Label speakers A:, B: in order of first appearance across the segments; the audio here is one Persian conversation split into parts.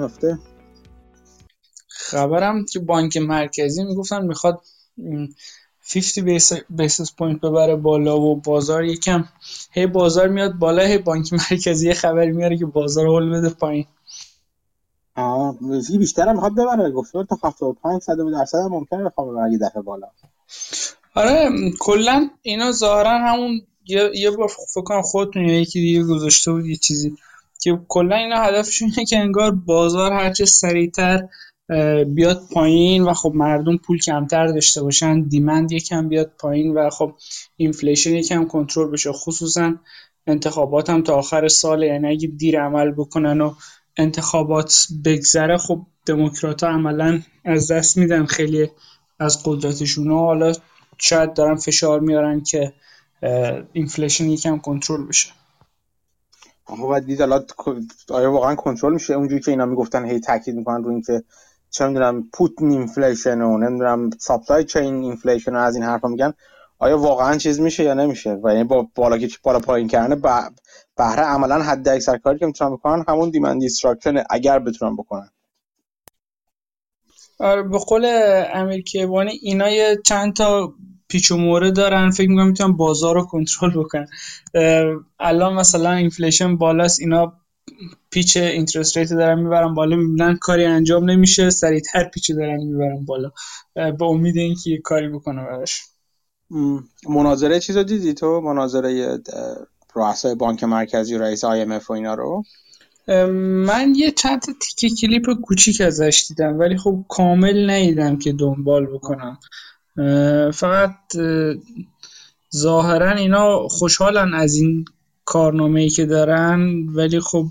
A: هفته.
B: خبرم که بانک مرکزی می‌گفتن می‌خواد 50 basis point ببره بالا و بازار یکم هی بازار میاد بالا هی بانک مرکزی خبری میاره که بازار هول بده پایین.
A: آه بیشتر هم می‌خواد ببره. گفته تا 75 صد درصد هم ممکنه بخواد ببره یه دفعه بالا.
B: آره کلا اینا ظاهرا همون یه, یه بار فکر کنم خودتون یا یکی دیگه گذاشته بود یه چیزی. که کلا اینا هدفشون اینه که انگار بازار هرچه سریعتر بیاد پایین و خب مردم پول کمتر داشته باشن demand یکم بیاد پایین و خب inflation یکم کنترل بشه. خصوصا انتخابات هم تا آخر سال یعنی اگه دیر عمل بکنن و انتخابات بگذره خب دموکرات ها عملا از دست میدن خیلی از قدرتشون. و حالا شاید دارن فشار میارن که inflation یکم کنترل بشه.
A: اما باید دید آیا واقعا کنترل میشه؟ اونجوری که اینا می‌گفتن هی تاکید می‌کنن رو اینکه چه می‌دونم پوتین inflation و نمی‌دونم supply chain inflation و از این حرفا میگن. آیا واقعا چیز میشه یا نمیشه؟ و یعنی با بالا که بالا پایین کردن بهره عملا حد اکثر کاری که می‌تونن بکنن همون demand destruction اگر بتونن بکنن.
B: آره به قول امیر کیوانی اینا یه چند تا پیچ و موره دارن. فکر می‌کنم می‌تونن بازار رو کنترل بکنن. الان مثلا inflation بالاست اینا پیچ interest rate دارن می‌برن بالا می‌بینن کاری انجام نمیشه سریعتر پیچ دارن می‌برن بالا. با امید اینکه یه کاری بکنه براش.
A: مناظره چیزا دیدی تو؟ مناظره رؤسای بانک مرکزی و رئیس IMF و اینا رو؟
B: من یه چند تا تیکه کلیپ کوچیک ازش دیدم ولی خب کامل ندیدم که دنبال بکنم. فقط ظاهرا اینا خوشحالن از این کارنامه ای که دارن ولی خب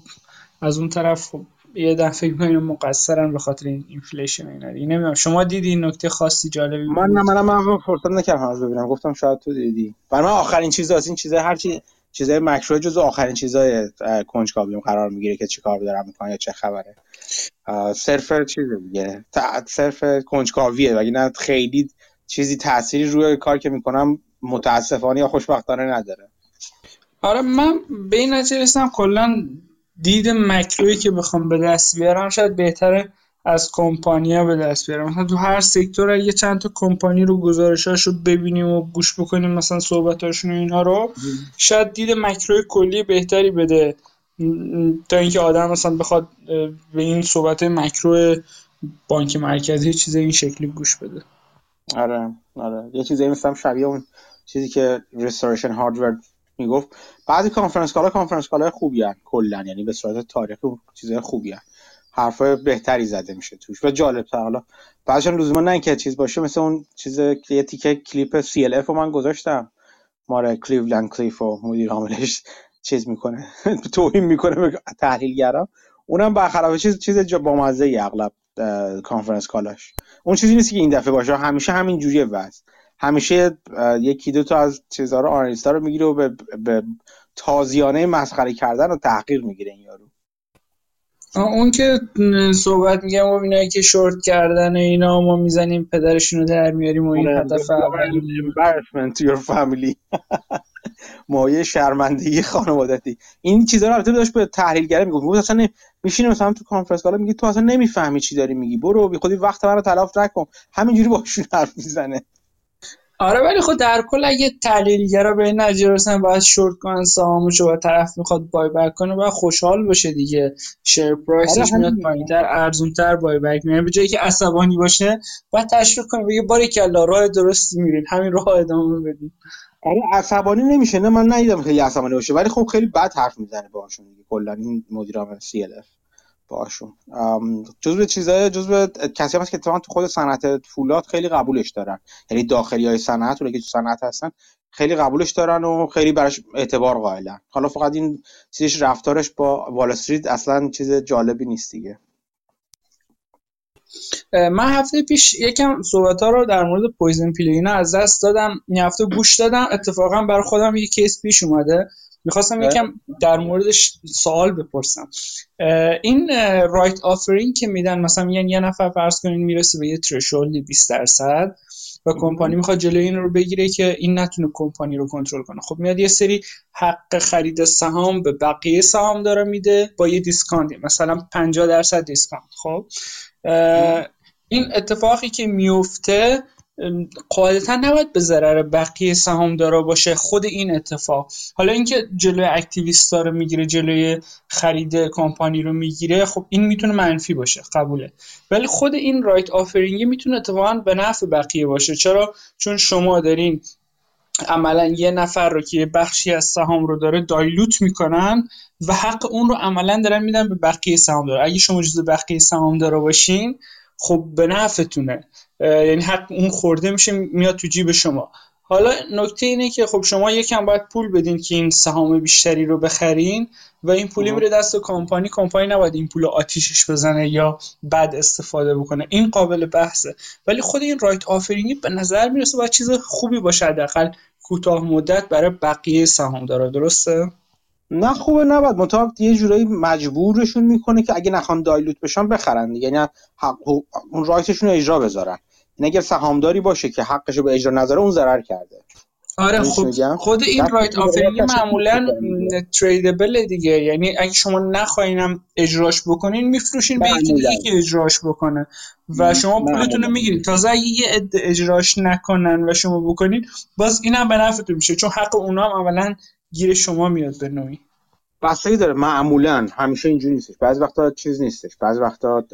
B: از اون طرف خب یه دفعه فکر مقصرن به خاطر این inflation اینا نمی‌دونم شما دیدی این نکته خاصی جالبی؟
A: من نه من من فرصت نکردم از ببینم. گفتم شاید تو دیدی. برای من آخرین چیز از این چیزای هر چی چیزای مکرو جزو آخرین چیزای کنجکاویم قرار می‌گیره که چیکار دارم می‌کنه یا چه خبره. صرف چیز دیگه. صرف کنجکاویه. وگرنه خیلی چیزی تأثیری روی کار که می‌کنم متاسفانه یا خوشبختانه نداره.
B: آره من به این نتیجه رسیدم کلا دید مکروی که بخوام به دست بیارم شاید بهتره از کمپانیا به دست بیارم. مثلا تو هر سکتور یه چند تا کمپانی رو گزارشاشو ببینیم و گوش بکنیم مثلا صحبتاشون و اینا رو شاید دید مکروی کلی بهتری بده. تا اینکه آدم مثلا بخواد به این صحبت مکرو بانک مرکزی چیز این شکلی گوش بده.
A: آره آره. یه چیزی مثلا شبیه اون چیزی که Restoration Hardware می‌گفت. بعضی conference call ا conference call ا خوبی هن کلا. یعنی به صورت تاریخی چیزای خوبی هن. حرفای بهتری زده میشه توش و جالب تر. حالا بعضیشون لزوما نه اینکه چیز باشه مثل اون چیز یه تیکه کلیپ CLF رو من گذاشتم. ماله Cleveland Cliff و مدیر عاملش چیز می‌کنه توهین می‌کنه به تحلیلگرا. اونم برخلاف چیز چیز با مزه اغلب conference call اش اون چیزی نیست که این دفعه باشه. همیشه همین جوریه واسه همیشه یکی دو تا از چیزها رو analyst ا رو می‌گیره و به, به تازیانه مسخره کردن و تحقیر می‌گیره این یارو.
B: اون که صحبت میگم و اینایی که شورت کردن اینا ما می‌زنیم پدرشون رو در میاریم و این آره، هدف
A: embarrassment to your family. مایه شرمندگی خانوادتی. این چیزا رو البته داشت به تحلیلگر می‌گفت. می‌گفت اصلا میشینه مثلا تو conference call ا میگی تو اصلا نمی‌فهمی چی داری میگی. برو بی خودی وقت منو تلف نکن. همینجوری باشون حرف می‌زنه.
B: آره ولی خب در کل اگه تحلیلگرا به این نتیجه رسن باید شورت کنن سهامشو و طرف می‌خواد buyback کنه باید خوشحال باشه دیگه. share price ش آره میاد پایینتر ارزونتر buyback میاد به جایی که عصبانی باشه باید تشویق کنه بگه باری کلا راه درستی میرین. همین راه ادامه بدین.
A: آره عصبانی نمیشه. نه من ندیدم خیلی عصبانی باشه. ولی خب خیلی بد حرف می‌زنه باهاشون دیگه. کلا این مدیر عامل سی باشون جزء چیزای جزء کسی هست که اتفاقا تو خود صنعت فولاد خیلی قبولش دارن. یعنی داخلی های صنعت که تو صنعت هستن خیلی قبولش دارن و خیلی براش اعتبار قائلن. حالا فقط این چیزش رفتارش با وال استریت اصلا چیز جالبی نیست دیگه.
B: من هفته پیش یکم صحبت ها رو در مورد poison pill اینا از دست دادم. این هفته گوش دادم. اتفاقا برای خودم یه case پیش اومده. می‌خواستم یکم در موردش سوال بپرسم. این rights offering که میدن مثلا میگن یه نفر فرض کنین می‌رسه به یه threshold ی 20 درصد و کمپانی می‌خواد جلوی این رو بگیره که این نتونه کمپانی رو کنترل کنه. خب میاد یه سری حق خرید سهام به بقیه سهام داره میده با یه discount ی مثلا 50 درصد discount خب؟ این اتفاقی که میفته قاعدتا نباید به ضرر بقیه سهامدارا باشه خود این اتفاق. حالا اینکه جلوی activist رو می‌گیره جلوی خرید کمپانی رو می‌گیره خب این می‌تونه منفی باشه قبوله. ولی خود این rights offering می‌تونه اتفاقا به نفع بقیه باشه. چرا؟ چون شما دارین عملا یه نفر رو که بخشی از سهام رو داره dilute می‌کنن و حق اون رو عملا دارن میدن به بقیه سهام دارا. اگه شما جزو بقیه سهام داره باشین خب به نفعتونه. یعنی حق اون خورده میشه میاد تو جیب شما. حالا نکته اینه که خب شما یکم باید پول بدین که این سهام بیشتری رو بخرین و این پولی میره دست کمپانی. کمپانی نباید این پول آتیشش بزنه یا بد استفاده بکنه. این قابل بحثه. ولی خود این رایت آفرینگی به نظر می‌رسه باید چیز خوبی باشه حداقل کوتاه مدت برای بقیه سهام داره درسته؟
A: نه خوبه نباید. مطابق یه جورایی مجبورشون می‌کنه که اگه نخوان دایلوت بشن بخرن یعنی حق اون رایتشون رو اجرا بذارن. این اگر سهامداری باشه که حقش رو به اجرا نظره اون ضرر کرده.
B: آره خب خود این رایت آفرینگ معمولا تریدبل دیگه. یعنی اگه شما نخواینم اجراش بکنین میفروشین به یکی دیگه که اجراش بکنه. و شما پولتون رو می‌گیرید تازه اگه یه عده اجراش نکنن و شما بکنید باز اینم به نفعتون میشه. چون حق اونا هم اولا گیر شما میاد به نوعی.
A: بستگی داره. معمولا همیشه اینجوری نیستش. بعضی وقتا چیز نیستش. بعضی وقتا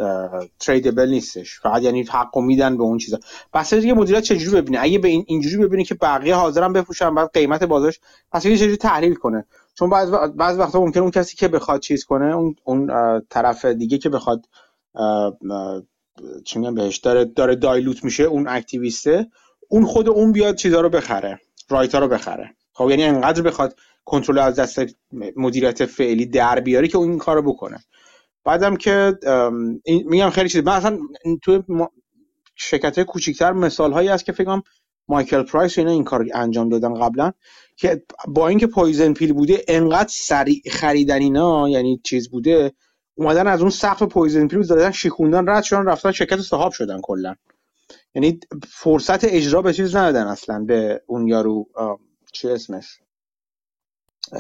A: تریدبل نیستش. فقط یعنی حقو میدن به اون چیزا. بستگی دیگه مدیریت چجوری ببینه. اگه به این اینجوری ببینه که بقیه حاضرن بفروشن بعد قیمت بازارش پس چجوری تحلیل کنه. چون بعض بعض وقتا ممکن اون کسی که بخواد چیز کنه اون اون طرف دیگه که بخواد چی میگم بهش داره داره دایلوت میشه اون اکتیویسته اون خود اون بیاد چیزا رو بخره. right ا رو بخره. خب یعنی انقدر بخواد کنترل از دست مدیریت فعلی در بیاری که اون این کارو بکنه. بعدم که میگم خیلی چیز. مثلا تو شرکت کوچیکتر مثال هایی هست که فکر کنم مایکل پرایس اینا این کار انجام دادن قبلا که با اینکه poison pill بوده انقدر سریع خریدن اینا یعنی چیز بوده اومدن از اون سقف poison pill دادن شیخوندن رد شدن رفتن شرکت صاحب شدن کلا. یعنی فرصت اجرا به چیز ندادن اصلا به اون یارو چه اسمش؟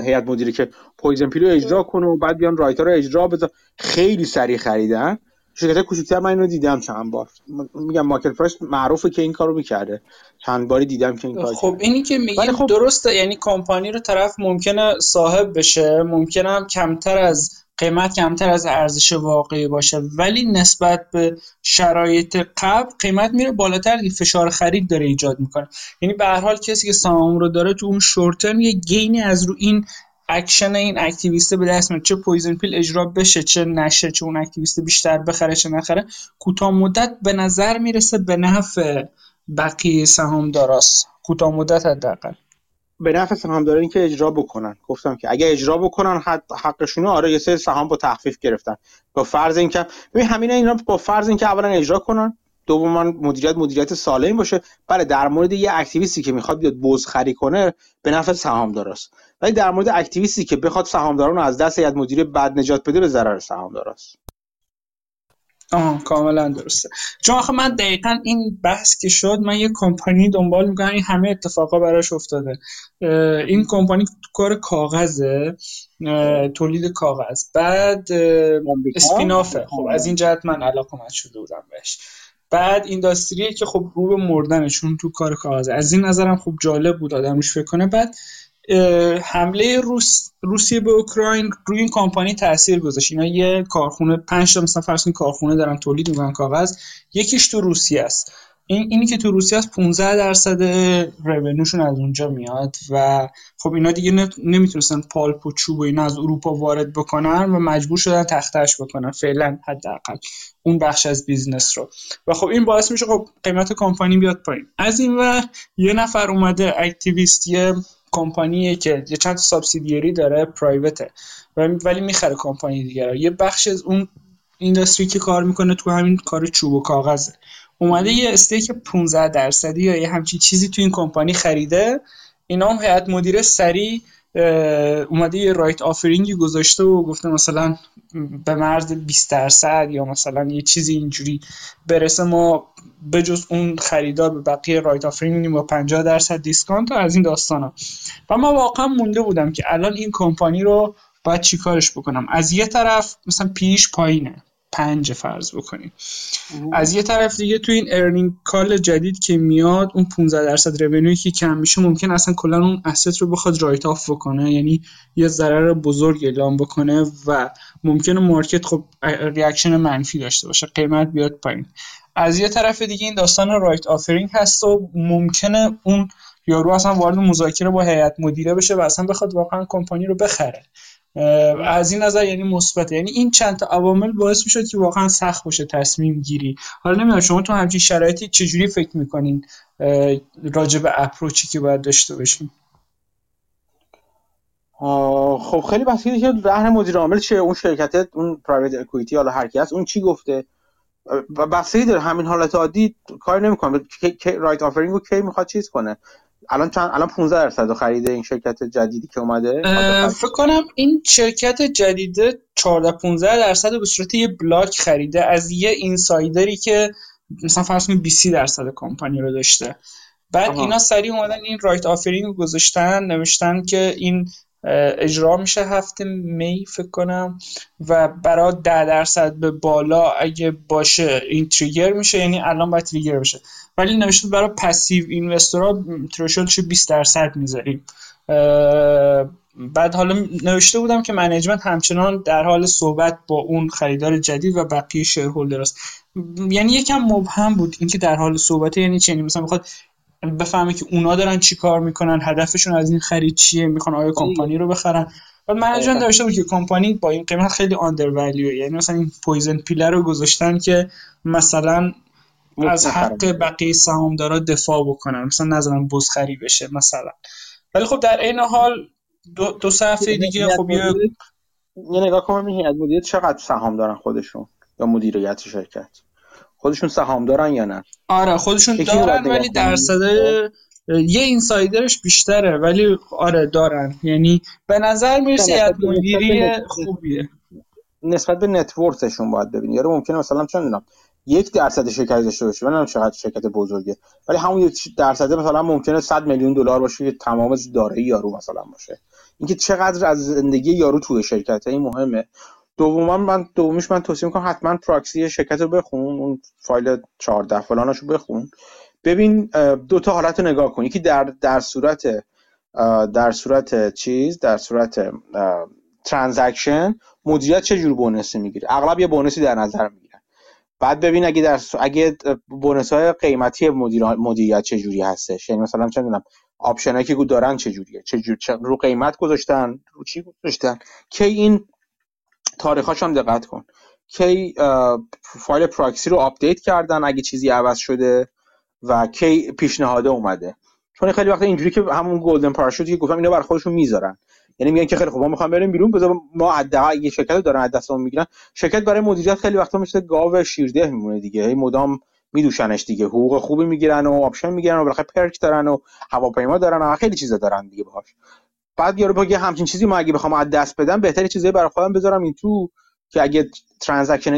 A: هیئت مدیره که poison pill و اجرا کنه و بعد بیان right رو اجرا بذار. خیلی سریع خریدن. شرکت کوچیک‌تر من اینو دیدم چند بار. میگم مایکل پرایس معروفه که این کارو می‌کرده. چند باری دیدم که این کار
B: خب اینی که میگیم خب... درسته یعنی کمپانی رو طرف ممکنه صاحب بشه ممکنه هم کمتر از قیمت کمتر از ارزش واقعی باشه. ولی نسبت به شرایط قبل قیمت میره بالاتر دیگه فشار خرید داره ایجاد می‌کنه. یعنی به هر حال کسی که سهام رو داره تو اون شورت یه gain ی از رو این اکشن این activist ه به دست میاد. چه poison pill اجرا بشه چه نشه چه اون activist بیشتر بخره چه نخره کوتاه مدت به نظر می‌رسه به نفع بقیه سهام داراست کوتاه مدت حداقل.
A: به نفع سهامدارانی که اجرا بکنن. گفتم که اگه اجرا بکنن حقشون آره یه سری سهام با تخفیف گرفتن. با فرض اینکه ببین همینا اینا با فرض اینکه اولا اجرا کنن دوما مدیریت مدیریت سالم باشه. بله در مورد یه اکتیویستی که می‌خواد بیاد بزخری کنه به نفع سهامداراست. ولی در مورد اکتیویستی که بخواد سهامداران رو از دست هیئت مدیره بد نجات بده به ضرر سهامداراست.
B: آه کاملا درسته. چون آخه من دقیقا این بحث که شد من یه کمپانی دنبال می‌کنم این همه اتفاقا براش افتاده. این کمپانی کار کاغذه تولید کاغذ. بعد اسپینافه خب از این جهت من علاقه شده بودم بهش. بعد اینداستریه که خب رو به مردنشون تو کار کاغذه. از این نظرم خوب جالب بود آدمش فکر کنه. بعد حمله روس روسیه به اوکراین روی این کمپانی تاثیر گذاشت. اینا یه کارخونه پنج تا مثلا فرض کارخونه دارن تولید می‌کنن کاغذ یکیش تو روسیه است. این اینی که تو روسیه است 15 درصد رونوشون از اونجا میاد و خب اینا دیگه نمی‌تونستن پالپ و چوب و اینا از اروپا وارد بکنن و مجبور شدن تختش بکنن فعلا حداقل. اون بخش از business رو. و خب این باعث میشه خب قیمت کمپانی بیاد پایین. از این و یه نفر اومده activist company ه که یه چند subsidiary داره private ه. ولی می‌خره کمپانی دیگه یه بخش از اون industry که کار می‌کنه تو همین کار چوب و کاغذه. اومده یه stake 15 درصدی یا یه همچین چیزی تو این کمپانی خریده. اینا هم هیئت مدیره سری اومده یه rights offering ی گذاشته و گفته مثلا به مرز 20 درصد یا مثلا یه چیزی اینجوری برسه. ما بجز اون خریدار به بقیه rights offering میدیم با 50 درصد discount و از این داستان ها و ما واقعا مونده بودم که الان این کمپانی رو باید چیکارش بکنم. از یه طرف مثلا P/E ش پایینه. پنج فرض بکنیم. از یه طرف دیگه تو این earning call جدید که میاد اون 15 درصد revenue ی که کم میشه ممکن اصلا کلا اون asset رو بخواد write off بکنه. یعنی یه ضرر بزرگ اعلام بکنه و ممکنه market خب reaction منفی داشته باشه. قیمت بیاد پایین. از یه طرف دیگه این داستان rights offering هست و ممکنه اون یارو اصلا وارد مذاکره با هیئت مدیره بشه و اصلا بخواد واقعا کمپانی رو بخره. از این نظر یعنی مثبت یعنی این چند تا عوامل باعث می‌شد که واقعا سخت باشه تصمیم گیری. حالا نمی‌دونم شما تو همچین شرایطی چجوری فکر می‌کنین راجع به approach ی که باید داشته باشیم
A: خب خیلی بحثی که رهن مدیر عامل چیه اون شرکت اون private equity حالا هر کی هست اون چی گفته؟ بحثی داره. همین حالت عادی کار نمی‌کنه. rights offering رو کی می‌خواد چیز کنه. الان چند الان 15 درصد خریده این شرکت جدیدی که اومده.
B: فکر کنم این شرکت جدیده 14 15 درصد به صورت یه block خریده از یه insider ی که مثلا فرض کنید 20 درصد کمپانی رو داشته. بعد آها. اینا سریع اومدن این rights offering رو گذاشتن نوشتن که این اجرا میشه هفته می فکر کنم. و برای ده درصد به بالا اگه باشه این trigger میشه یعنی الان باید trigger بشه. ولی نوشته برای passive investor ا threshold ش 20 درصد می‌ذاریم. بعد حالا نوشته بودم که management همچنان در حال صحبت با اون خریدار جدید و بقیه shareholder هاست. یعنی یکم مبهم بود اینکه در حال صحبت یعنی چی؟ یعنی مثلا می‌خواد بفهمه که اونا دارن چی کار می‌کنن هدفشون از این خرید چیه می‌خوان آیا کمپانی رو بخرن. بعد management نوشته بود که کمپانی با این قیمت خیلی undervalue یعنی مثلا این poison pill رو گذاشتن که مثلا از حق بقیه سهامدارا دفاع بکنن. مثلا نظرم بزخری بشه مثلا. ولی خب در این حال دو, دو هفته دیگه خب یه
A: یه نگاه کنم از مدیریت چقدر سهام دارن خودشون یا مدیریت شرکت. خودشون سهام دارن یا نه؟
B: آره خودشون دارن ولی درصد یه اینسایدرش بیشتره ولی آره دارن. یعنی به نظر می‌رسه یه مدیری خوبیه.
A: نسبت به نتورکشون باید ببینی. یارو ممکنه مثلا چه می‌دونم یک درصد شرکت داشته باشه من چقدر شرکت بزرگه ولی همون یک درصد مثلا ممکنه 100 میلیون دلار باشه که تمام دارایی یارو مثلا باشه. اینکه چقدر از زندگی یارو توی شرکت این مهمه. دوما من دومیش من توصیه می‌کنم حتما پراکسی شرکت رو بخون اون فایل 14 فلاناشو بخون. ببین دو تا حالت رو نگاه کن. یکی در در صورت در صورت چیز در صورت transaction مدیریت چه جور bonus ی می‌گیره؟ اغلب یه bonus ی در نظر می‌گیره. بعد ببین اگه در اگه bonus های قیمتی مدیر مدیریت چه جوری هستش؟ یعنی مثلا چه می‌دونم option که دارن چه جوریه؟ چه جور رو قیمت گذاشتن؟ رو چی گذاشتن؟ که این تاریخاش هم دقت کن. کی فایل پراکسی رو update کردن اگه چیزی عوض شده و کی پیشنهاده اومده. چون خیلی وقت اینجوری که همون golden parachute ی که گفتم اینا بر خودشون می‌ذارن. یعنی میگن که خیلی خوب ما می‌خوام بریم بیرون بذار ما حداقل یه شرکت دارن از دستمون می‌گیرن. شرکت برای مدیریت خیلی وقتا مثل گاو شیرده میمونه دیگه. هی مدام میدوشنش دیگه. حقوق خوبی می‌گیرن و option می‌گیرن و بالاخره perk دارن و هواپیما دارن و خیلی چیزا دارن دیگه باهاش. بعد یارو بگه همچین چیزی ما اگه بخوام از دست بدم بهتری چیزایی برای خودم بذارم این تو که اگه transaction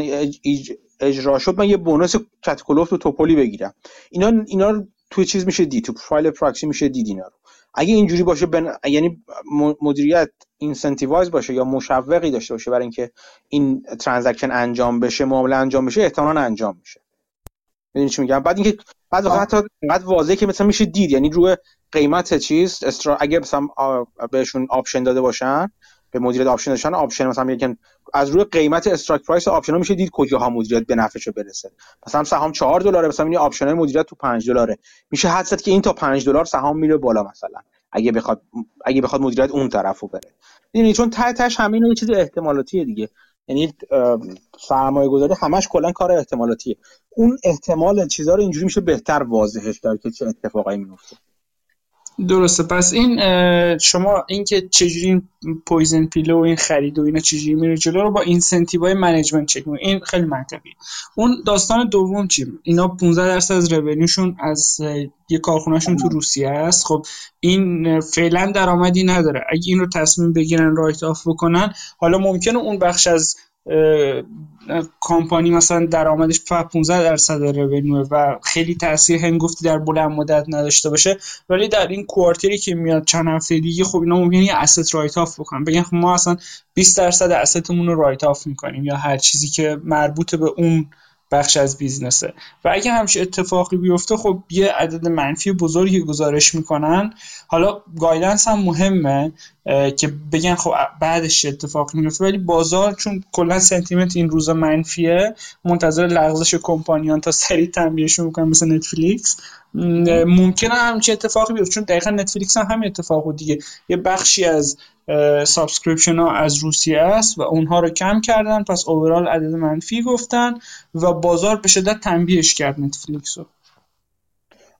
A: اجرا شد من یه bonus کت و کلفت و تپلی بگیرم. اینا اینا توی چیز میشه دید تو فایل پراکسی میشه دید اینا رو. اگه اینجوری باشه بن... یعنی مدیریت incentivize باشه یا مشوقی داشته باشه برای اینکه این transaction انجام بشه معامله انجام بشه احتمالاً انجام میشه. می‌دونی چی میگم؟ بعد اینکه بعد حتی اینقدر واضحه که مثلا میشه دید. یعنی روی قیمت چیز strike اگه مثلا بهشون option داده باشن به مدیریت option داشتن option مثلا میگن از روی قیمت strike price option میشه دید کجاها مدیریت به نفعش برسه. مثلا سهام 4 دلاره مثلا این option های مدیریت تو 5 دلاره. میشه حدس زد که این تا 5 دلار سهام میره بالا مثلا. اگه بخواد اگه بخواد مدیریت اون طرفو بره. یعنی چون ته تهش همین یه چیز احتمالاتیه دیگه. یعنی سرمایه گذاری همش کلا کار احتمالاتیه اون احتمال چیزا رو اینجوری میشه بهتر واضحش کرد که چه اتفاقایی میفته
B: درسته. پس این شما اینکه چجوری این poison pill و و این خرید و اینا چجوری میره جلو رو با incentive های management چک این خیلی منطقیه. اون داستان دوم چی؟ اینا 15 درصد از revenue شون از یه کارخونهشون تو روسیه است. خب این فعلا درآمدی نداره. اگه این رو تصمیم بگیرن write off بکنن حالا ممکنه اون بخش از کامپانی مثلا درآمدش 15 درصد revenue و خیلی تاثیر هنگفتی در بلند مدت نداشته باشه. ولی در این quarter ی که میاد چند هفته دیگه خب اینا ممکنه یه asset write off بکنن. بگن خب ما اصلا 20 درصد asset مون رو write off می‌کنیم یا هر چیزی که مربوط به اون بخش از business ه. و اگه همچین اتفاقی بیفته خب یه عدد منفی بزرگی گزارش می‌کنن. حالا guidance هم مهمه که بگن خب بعدش اتفاقی میفته ولی بازار چون کلا sentiment این روزا منفیه منتظر لغزش کمپانیان تا سریع تنبیهشون می‌کنن مثل نتفلیکس ممکنه همچین اتفاقی بیفته چون دقیقا نتفلیکس هم همین اتفاق بود دیگه. یه بخشی از subscription ها از روسیه است و اونها رو کم کردن. پس overall عدد منفی گفتن و بازار به شدت تنبیهش کرد نتفلیکس رو.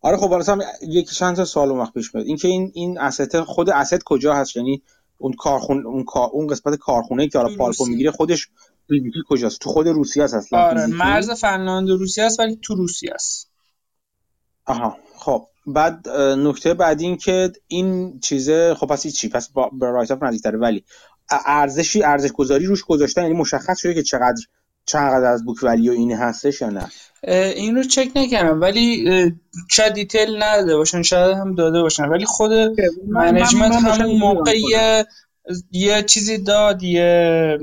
A: آره خب واسه یک چند تا سوال وقت پیش میاد. اینکه این این asset خود asset کجا هست؟ یعنی اون کارخونه اون اون قسمت کارخونه که حالا pulp و می‌گیره خودش فیزیکی کجاست؟ تو خود روسیه است اصلا
B: آره مرز فنلاند و روسیه است ولی تو روسیه است.
A: آها خب. بعد نکته بعدی این که این چیزه خب پس چی؟ پس با write off نزدیکتره. ولی ارزشی ارزش گذاری روش گذاشتن یعنی مشخص شده که چقدر چقدر از book value این هستش یا نه.
B: این رو چک نکردم. ولی شاید detail نداده باشن شاید هم داده باشن. ولی خود management همون موقع یه یه چیزی داد یه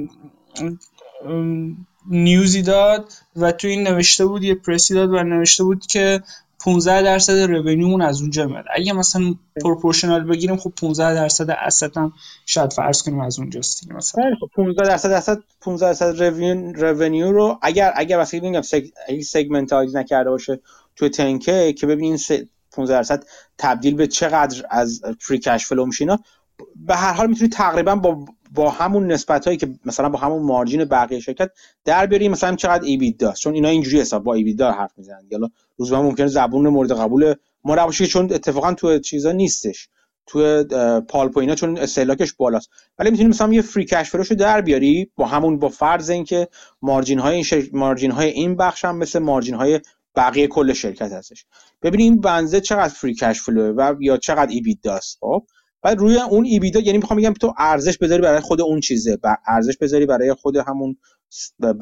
B: news ی داد و تو این نوشته بود یه پرسی داد و نوشته بود که 15 درصد revenue مون از اونجا میاد. اگه مثلا proportional بگیریم خب 15 درصد asset هم شاید فرض کنیم از اونجاست دیگه مثلا.
A: 15 درصد asset 15 درصد revenue رو اگر اگر واسه میگم seg... segmentize نکرده باشه تو تنکه که ببینین 15 درصد تبدیل به چقدر از free cash flow میشه به هر حال می‌تونی تقریبا با با همون نسبت هایی که مثلا با همون margin بقیه شرکت در بیاری مثلا چقدر EBITDA ست چون اینا اینجوری حساب با EBITDA حرف می‌زنن حالا روزا ممکنه زبون مورد قبول ما نباشه چون اتفاقا تو چیزا نیستش. تو pulp و اینا چون استهلاکش بالاست. ولی می‌تونی مثلا یه free cash flow شو در بیاری با همون با فرض اینکه margin های این margin های این بخش هم مثل margin های بقیه کل شرکت هستش. ببینیم بنزه چقدر free cash flow و یا چقدر EBITDA ست خب بعد روی اون EBITDA یعنی می‌خوام بگم تو ارزش بذاری برای خود اون چیزه ارزش بذاری برای خود همون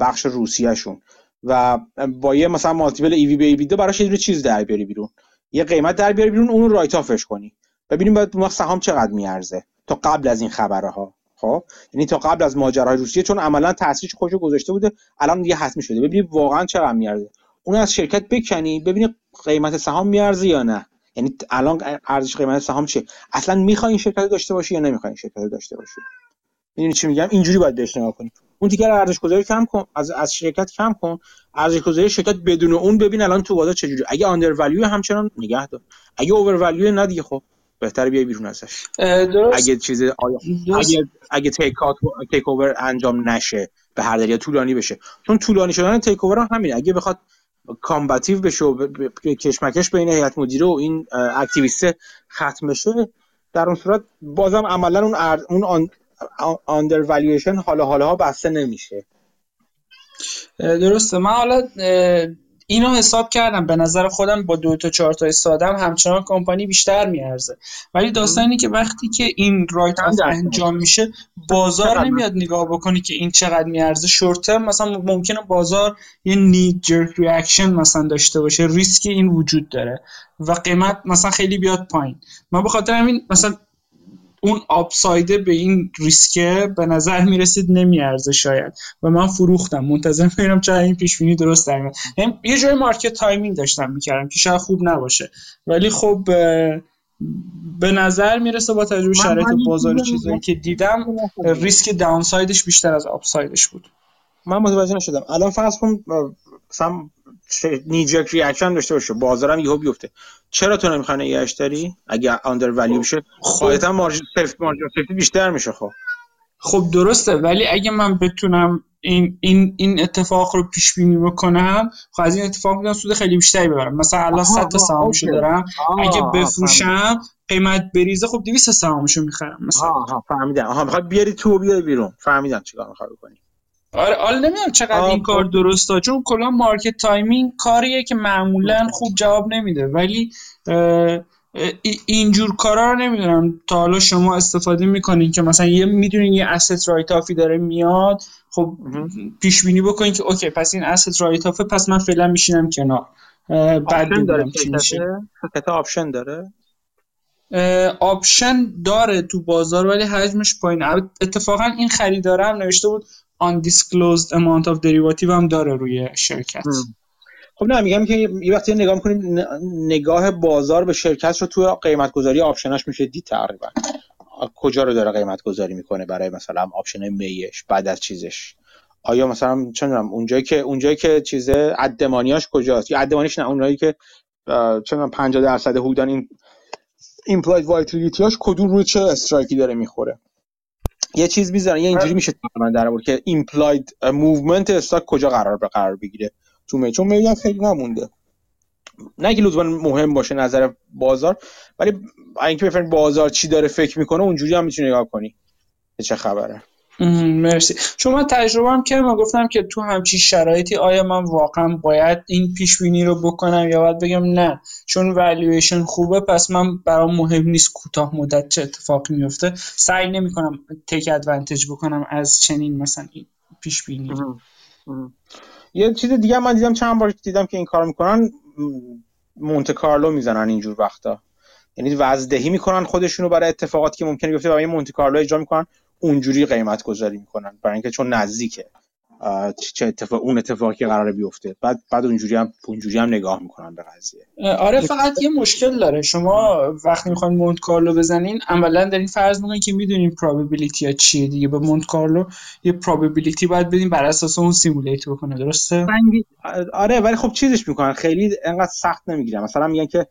A: بخش روسیهشون. و با یه مثلا مالتیپل ایوی به ایبیدا براش یه چیز در بیاری بیرون. یه قیمت در بیاری بیرون اون رو رایت آفش کنی. ببینیم بعد ما سهام چقدر میارزه تا قبل از این خبره ها خب؟ یعنی تا قبل از ماجرای روسیه چون عملا تاثیرش خودشو گذاشته بوده الان دیگه حتمی شده. ببینید واقعا چقدر میارزه. اون از شرکت بکنی ببینید قیمت سهام میارزه یا نه. یعنی الان ارزش قیمت سهام چیه؟ اصلا می‌خوای این شرکت داشته باشی یا نمی‌خوای این شرکت داشته باشی؟ می‌دونی چی میگم؟ اینجوری باید بهش نگاه کنی. اون دیگه ارزش گذاری کم کن از از شرکت کم کن. ارزش گذاری شرکت بدون اون ببین الان تو بازار چجوری. اگه under value همچنان نگه دار. اگه اوور ولیو نه دیگه خب بهتره بیای بیرون ازش. اگه چیز اگه اگه take out take over انجام نشه به هر دلیل طولانی بشه. چون طولانی شدن take over هم همینه. اگه بخواد combative بشه و کشمکش بین هیئت مدیره و این activist ختم بشه در اون صورت بازم عملا اون ارد اون under valuation حالا حالا بسته نمیشه.
B: درسته. من حالا اینو حساب کردم. به نظر خودم با دو تا چهار تا سادم همچنان کمپانی بیشتر میارزه. ولی داستانی که وقتی که این write off انجام میشه بازار نمیاد نگاه بکنی که این چقدر میارزه. شورت مثلا ممکنه بازار یه knee jerk reaction مثلا داشته باشه. ریسکی این وجود داره. و قیمت مثلا خیلی بیاد پایین. من به خاطر همین مثلا اون upsideه به این riskه به نظر می‌رسید نمیارزه شاید. و من فروختم. منتظرم چرا این پیش بینی درست در میاد. یه جای market timing داشتم می‌کردم که شاید خوب نباشه. ولی خب به نظر می‌رسه با تجربه شرایط بازار چیزایی که دیدم ریسک downsideش بیشتر از upsideش بود.
A: من متوجه نشدم. الان فرض کن مثلا نیجک ریاکشن داشته باشه. بازارم یهو بیفته. چرا تو نمی‌خوای نگهش داری؟ اگه آندر ولیو شه خودت مارجین سفت مارجین سفتی بیشتر میشه خب.
B: خب درسته. ولی اگه من بتونم این این این اتفاق رو پیش بینی بکنم خب از این اتفاق می‌تونم سود خیلی بیشتری ببرم. مثلا الان 100 تا سهامشو دارم. اگه بفروشم قیمت بریزه خب 200 سهامشو می‌خرم مثلا.
A: آها فهمیدم. آها می‌خوای بیاری تو بیای بیرون. فهمیدم چیکار می‌خوای بکنی.
B: آره حالا نمی‌دونم چقدر این کار درسته چون کلا market timing کاریه که معمولا خوب جواب نمیده. ولی اینجور کارا رو نمی‌دونم. تا حالا شما استفاده می‌کنین که مثلا یه می‌دونین یه asset write-offی داره میاد خب پیش بینی بکنین که okay پس این asset write-offه پس من فعلا میشینم کنار.
A: بعد داره چی میشه. option داره؟
B: option داره تو بازار ولی حجمش پایین. اتفاقا این خریداره هم نوشته بود undisclosed amount of derivative هم داره روی شرکت.
A: خب نه میگم که یه وقتی نگاه می‌کنیم نگاه بازار به شرکت رو تو قیمت گذاری آپشناش میشه دید تقریبا. کجا رو داره قیمت گذاری می‌کنه برای مثلا آپشن میش بعد از چیزش؟ آیا مثلا چه اونجایی که اونجایی که چیزه ادمانیاش کجاست؟ یا ادمانیش نه اونجایی که چه 50 درصد حدودن این ایمپلاید وایتیلیتیاش کدوم روی چه استرایکی داره می‌خوره؟ یه چیز می‌ذارن یه اینجوری میشه من در که ایمپلاید موومنت استاک کجا قرار به قرار بگیره تو می چون میگم خیلی نمونده. نه که لزوما مهم باشه نظر بازار ولی اینکه بفهمید بازار چی داره فکر می‌کنه اونجوری هم می‌تونی نگاه کنی. چه خبره؟
B: مرسی. من تجربه هم کردم گفتم که تو همچین شرایطی آیا من واقعا باید این پیش بینی رو بکنم یا باید بگم نه؟ چون والویشن خوبه پس من برام مهم نیست کوتاه مدت چه اتفاقی میفته سعی نمی‌کنم تک ادوانتج بکنم از چنین مثلا این پیش بینی
A: یه چیز دیگه من دیدم چند بار دیدم که این کار می‌کنن مونت کارلو می‌زنن اینجور وقتا. یعنی وزدهی می‌کنن خودشونو برای اتفاقاتی که ممکنه بیفته برای مونت کارلو اجرا می‌کنن. اونجوری قیمت گذاری می‌کنن برای اینکه چون نزدیکه. چه اتفاق اون اتفاقی که قراره بیفته. بعد بعد اونجوری هم اونجوری هم نگاه می‌کنن به قضیه.
B: آره فقط یه مشکل داره. شما وقتی می‌خواین Monte Carlo بزنین عملا دارین فرض می‌کنین که می‌دونین probability ها چیه دیگه. به Monte Carlo یه probability باید بدین بر اساس اون simulate بکنه درسته؟
A: آره ولی خب چیزش می‌کنن. خیلی انقدر سخت نمی‌گیرن. مثلا میگن که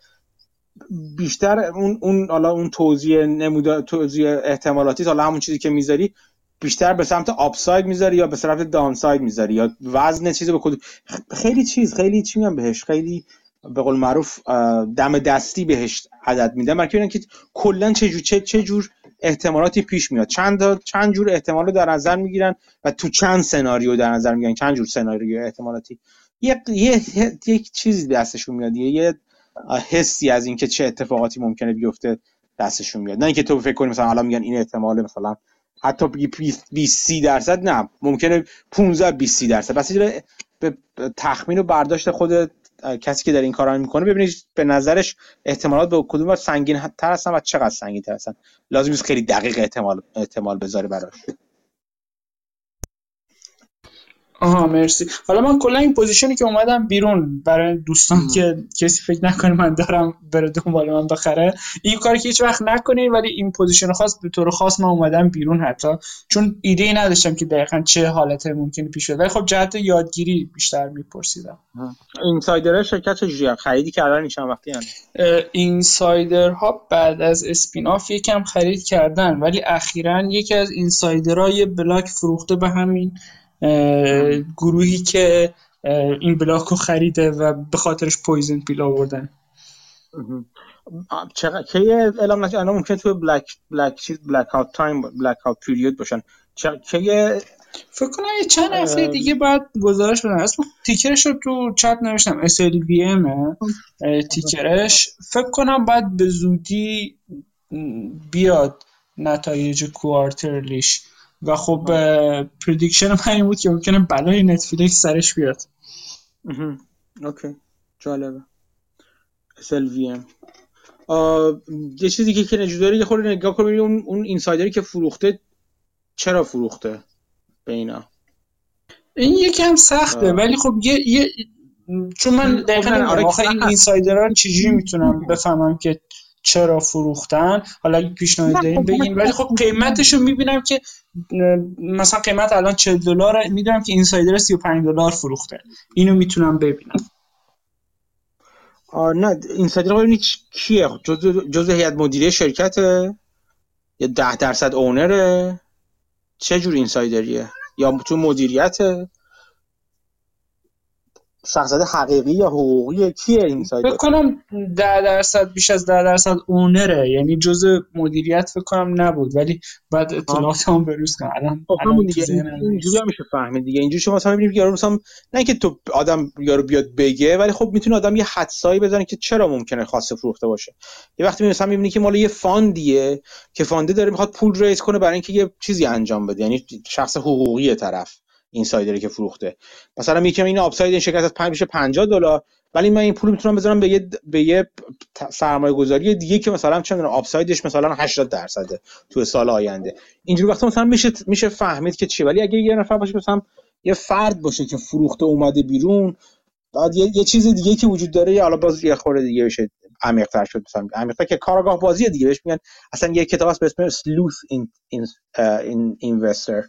A: بیشتر اون اون حالا اون توزیع نمودا توزیع احتمالاتی حالا همون چیزی که می‌ذاری بیشتر به سمت upside می‌ذاری یا به سمت downside می‌ذاری یا وزن چیزی به کد خیلی چیز خیلی چی میگم بهش؟ خیلی به قول معروف دم دستی بهش عدد میده مرکب که کلا چه جور چه, چه جور احتمالاتی پیش میاد. چند چند جور احتمال در نظر می‌گیرن و تو چند سناریو در نظر می‌گیرن. چند جور سناریو احتمالاتی. یه یه یک چیزی دستشون میاد یه حسی از اینکه چه اتفاقاتی ممکنه بیفته دستشون میاد نه اینکه تو فکر کنی مثلا الان میگن این احتمال مثلا حتی 20 30 درصد نه. ممکنه 15 20 درصد. بس به تخمین و برداشت خود کسی که در این کارا می‌کنه ببینید به نظرش احتمالات به کدوم سنگین تر هستن و چقدر سنگین تر هستن. لازم نیست خیلی دقیق احتمال احتمال بذاره براش.
B: آها مرسی. حالا من کلا این پوزیشنی که اومدم بیرون برای دوستان که کسی فکر نکنه من دارم بره دنبال من بخره این کاری که هیچ وقت نکنین ولی این position خاص به طور خاص من اومدم بیرون حتی. چون ایده ای نداشتم که دقیقا چه حالت ممکنه پیش بیاد. ولی خب جهت یادگیری بیشتر میپرسیدم.
A: insider شرکت چجوری خریدی کردن این چند وقتی
B: insider ها بعد از spin-off یکم خرید کردن ولی اخیرا یکی از insiderها block فروخته به همین گروهی که این block رو خریده و به خاطرش poison pill آوردن.
A: چقدر؟ کی اعلام نشه الان ممکنه تو black black چیز blackout time blackout period باشن. کی
B: فکر کنم یه چند هفته دیگه بعد گزارش بدن. اسم tickerش رو تو چت نوشتم. SLVM tickerش. فکر کنم بعد به زودی بیاد نتایج quarterlyش. و خب prediction من این بود که ممکنه بلای نتفلیکس سرش بیاد.
A: اوکی. جالبه. SLVM یه چیزی که که داره یه خورده نگاه کنیم اون اون اینسایدری که فروخته چرا فروخته به اینا؟
B: این یکم سخته ولی خب یه, یه چون من دقیقا آره این اینسایدران چجوری می‌تونم بفهمم که چرا فروختن؟ حالا اگه پیشنهاد داریم بگین ولی خب قیمتش رو می‌بینم که مثلا قیمت الان 40 دلار می‌دونم که اینسایدر 35 دلار فروخته. اینو می‌تونم ببینم.
A: آه نه اینسایدر ببینید کیه؟ جزء جزء هیئت مدیره شرکته؟ یا 10 درصد اونره؟ چه جور اینسایدریه؟ یا تو مدیریته؟ شخصیت حقیقی یا حقوقی کیه این سایت؟
B: فکر کنم ده درصد بیش از ده درصد اونره. یعنی جزء مدیریت فکر کنم نبود. ولی بعد اطلاعات هم بروز کنم. الان
A: خب، اینجوری میشه فهمید دیگه. اینجوری شما مثلا می‌بینید یارو مثلا نه که تو آدم یارو بیاد بگه ولی خب می‌تونه آدم یه حدسایی بزنه که چرا ممکنه خواسته فروخته باشه. یه وقتی مثلا می‌بینی که مال یه fundیه که fundه داره می‌خواد پول ریز کنه برای اینکه یه چیزی انجام بده. یعنی شخص حقوقی طرف. insiderی که فروخته. مثلا میگم این upside این شرکت از 5 میشه 50 دلار ولی من این پول می‌تونم بذارم به یه به یه سرمایه گذاری دیگه که مثلا چه می‌دونم upsideش مثلا 80 درصده تو سال آینده. اینجوری وقتا مثلا میشه میشه فهمید که چی ولی اگه یه نفر باشه مثلا یه فرد باشه که فروخته اومده بیرون بعد یه, یه چیز دیگه که وجود داره حالا باز یه خورده دیگه بشه عمیق‌تر شد مثلا. عمیق‌تر که کارگاه بازی دیگه بهش میگن. اصلا یه کتاب هست به اسم سلوث این این اینوستر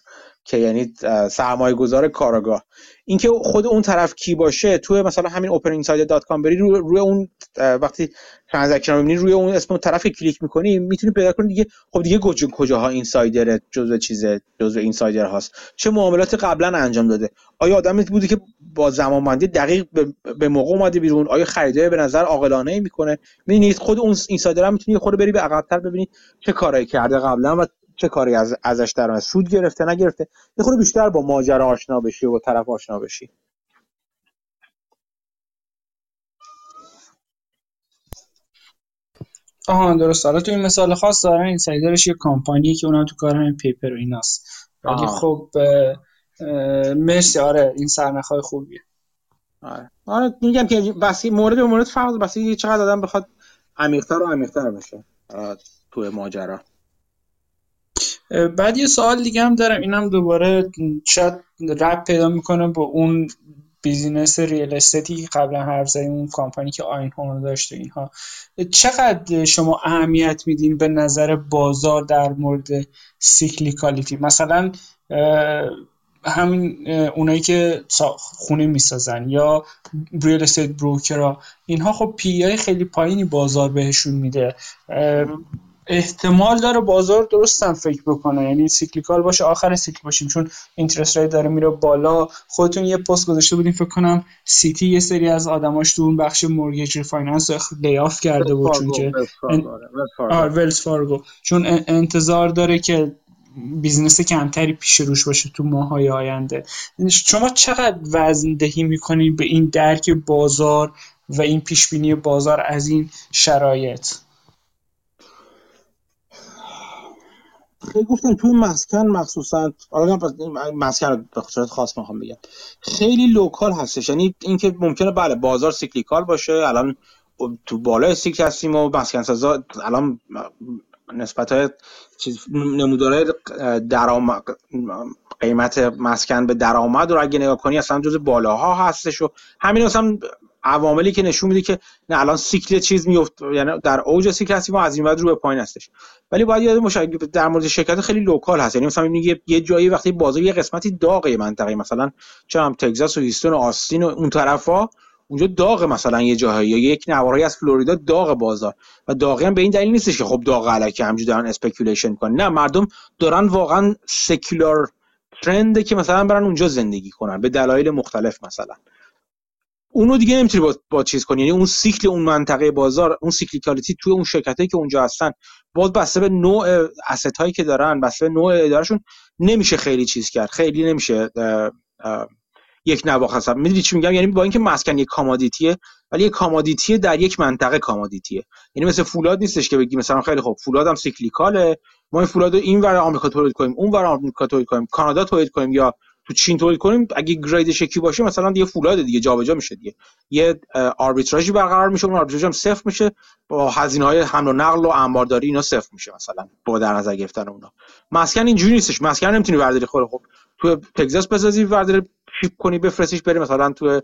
A: که یعنی سرمایه گذار کاراگاه. اینکه خود اون طرف کی باشه توی مثلا همین openinsider.com بری روی, روی اون وقتی transaction رو روی اون اسم اون طرف کلیک می‌کنی می‌تونی پیدا کنی دیگه خب دیگه کجاها insider جزء چیز جزء insider هاست. چه معاملات قبلا انجام داده؟ آیا آدمی بودی که با زمانبندی دقیق به موقع اومده بیرون؟ آیا خریدای به نظر عاقلانه می‌کنه؟ می‌بینید خود اون insider هم می‌تونی خود بری به عقبتر ببینی چه کارایی کرده قبلا و چه کاری از ازش در سود گرفته نگرفته. یه بیشتر با ماجرا آشنا بشی و با طرف آشنا بشی.
B: آها درست. حالا تو این مثال خاص دارن این سایدرش یه کامپانیه که اونم تو کار همین پیپر و ایناست. ولی خب مرسی. آره این سرنخهای خوبیه.
A: آره. آره میگم که بس مورد به مورد فرق بس چقدر آدم بخواد عمیق‌تر و عمیق‌تر بشه. تو ماجرا.
B: بعد یه سوال دیگه هم دارم اینم دوباره شاید رب پیدا می‌کنه با اون بیزینس ریل استیتی که قبلا حرف زدیم اون کامپانی که آین هوم داشته اینها. چقدر شما اهمیت میدین به نظر بازار در مورد cyclicality؟ مثلا همین اونایی که خونه می‌سازن یا real estate brokerها اینها خب P/E خیلی پایینی بازار بهشون میده. احتمال داره بازار درستم فکر بکنه. یعنی cyclical باشه آخر cycle باشیم. چون interest rate داره میره بالا. خودتون یه پست گذاشته بودین فکر کنم سیتی یه سری از آدماش تو اون بخش mortgage finance layoff کرده بود. چون که ولز فارگو چون انتظار داره که business کمتری پیش روش باشه تو ماهای آینده. شما چقدر وزن دهی می‌کنید به این درک بازار و این پیش بینی بازار از این شرایط؟
A: خیلی گفتم تو مسکن مخصوصا حالا مسکن به صورت خاص می‌خوام بگم. خیلی local هستش یعنی اینکه ممکنه بله بازار cyclical باشه الان تو بالای سیکل هستیم و مسکن سازا الان نسبت های چیز نمودارهای قیمت مسکن به درآمد رو اگه نگاه کنی اصلا جز بالاها هستش و همین اصلا عواملی که نشون میده که نه الان سیکل چیز میفت یعنی در اوج سیکل هستیم و از این بعد رو به پایین هستش. ولی باید یاد مشاهده در مورد شرکت خیلی local هست یعنی مثلا یه, یه جایی وقتی بازار یه قسمتی داغه منطقه مثلا چه می‌دونم تگزاس و هیوستون و آستین و اون طرفا اونجا داغ مثلا یه جاهایی. یا یک نوارهایی از فلوریدا داغ بازار و داغی هم به این دلیل نیستش که خب داغ الکی همینجوری دارن speculation کنن نه مردم دارن واقعا secular trend ه که مثلا برن اونجا زندگی کنن به دلایل مختلف مثلا. اونو دیگه نمی‌تونی با, با چیز کنی. یعنی اون سیکل اون منطقه بازار اون cyclicality توی اون شرکتایی که اونجا هستن باز بسته به نوع asset هایی که دارن بسته به نوع ادارهشون نمیشه خیلی چیز کرد. خیلی نمیشه یک نواخت هستن می‌دونی چی میگم؟ یعنی با اینکه مسکن یک commodity ه ولی یک commodity در یک منطقه commodity ه. یعنی مثل فولاد نیستش که بگی مثلا خیلی خوب فولاد هم cyclical ه. ما این فولاد رو این ور آمریکا تولید کنیم اون ور آمریکا تولید کنیم کانادا تولید کنیم یا تو چین تولید کنیم اگه grade ش یکی باشه مثلا دیگه فولاد دیگه جابجا میشه دیگه. یه arbitrage ی برقرار میشه اون arbitrage هم صفر میشه. با هزینه های حمل و نقل و انبارداری اینا صفر میشه مثلا با در نظر گرفتن اونا. مسکن اینجوری نیستش. مسکن نمی‌تونی برداری خب تو تگزاس بسازی برداری ship کنی بفرستیش بری مثلا تو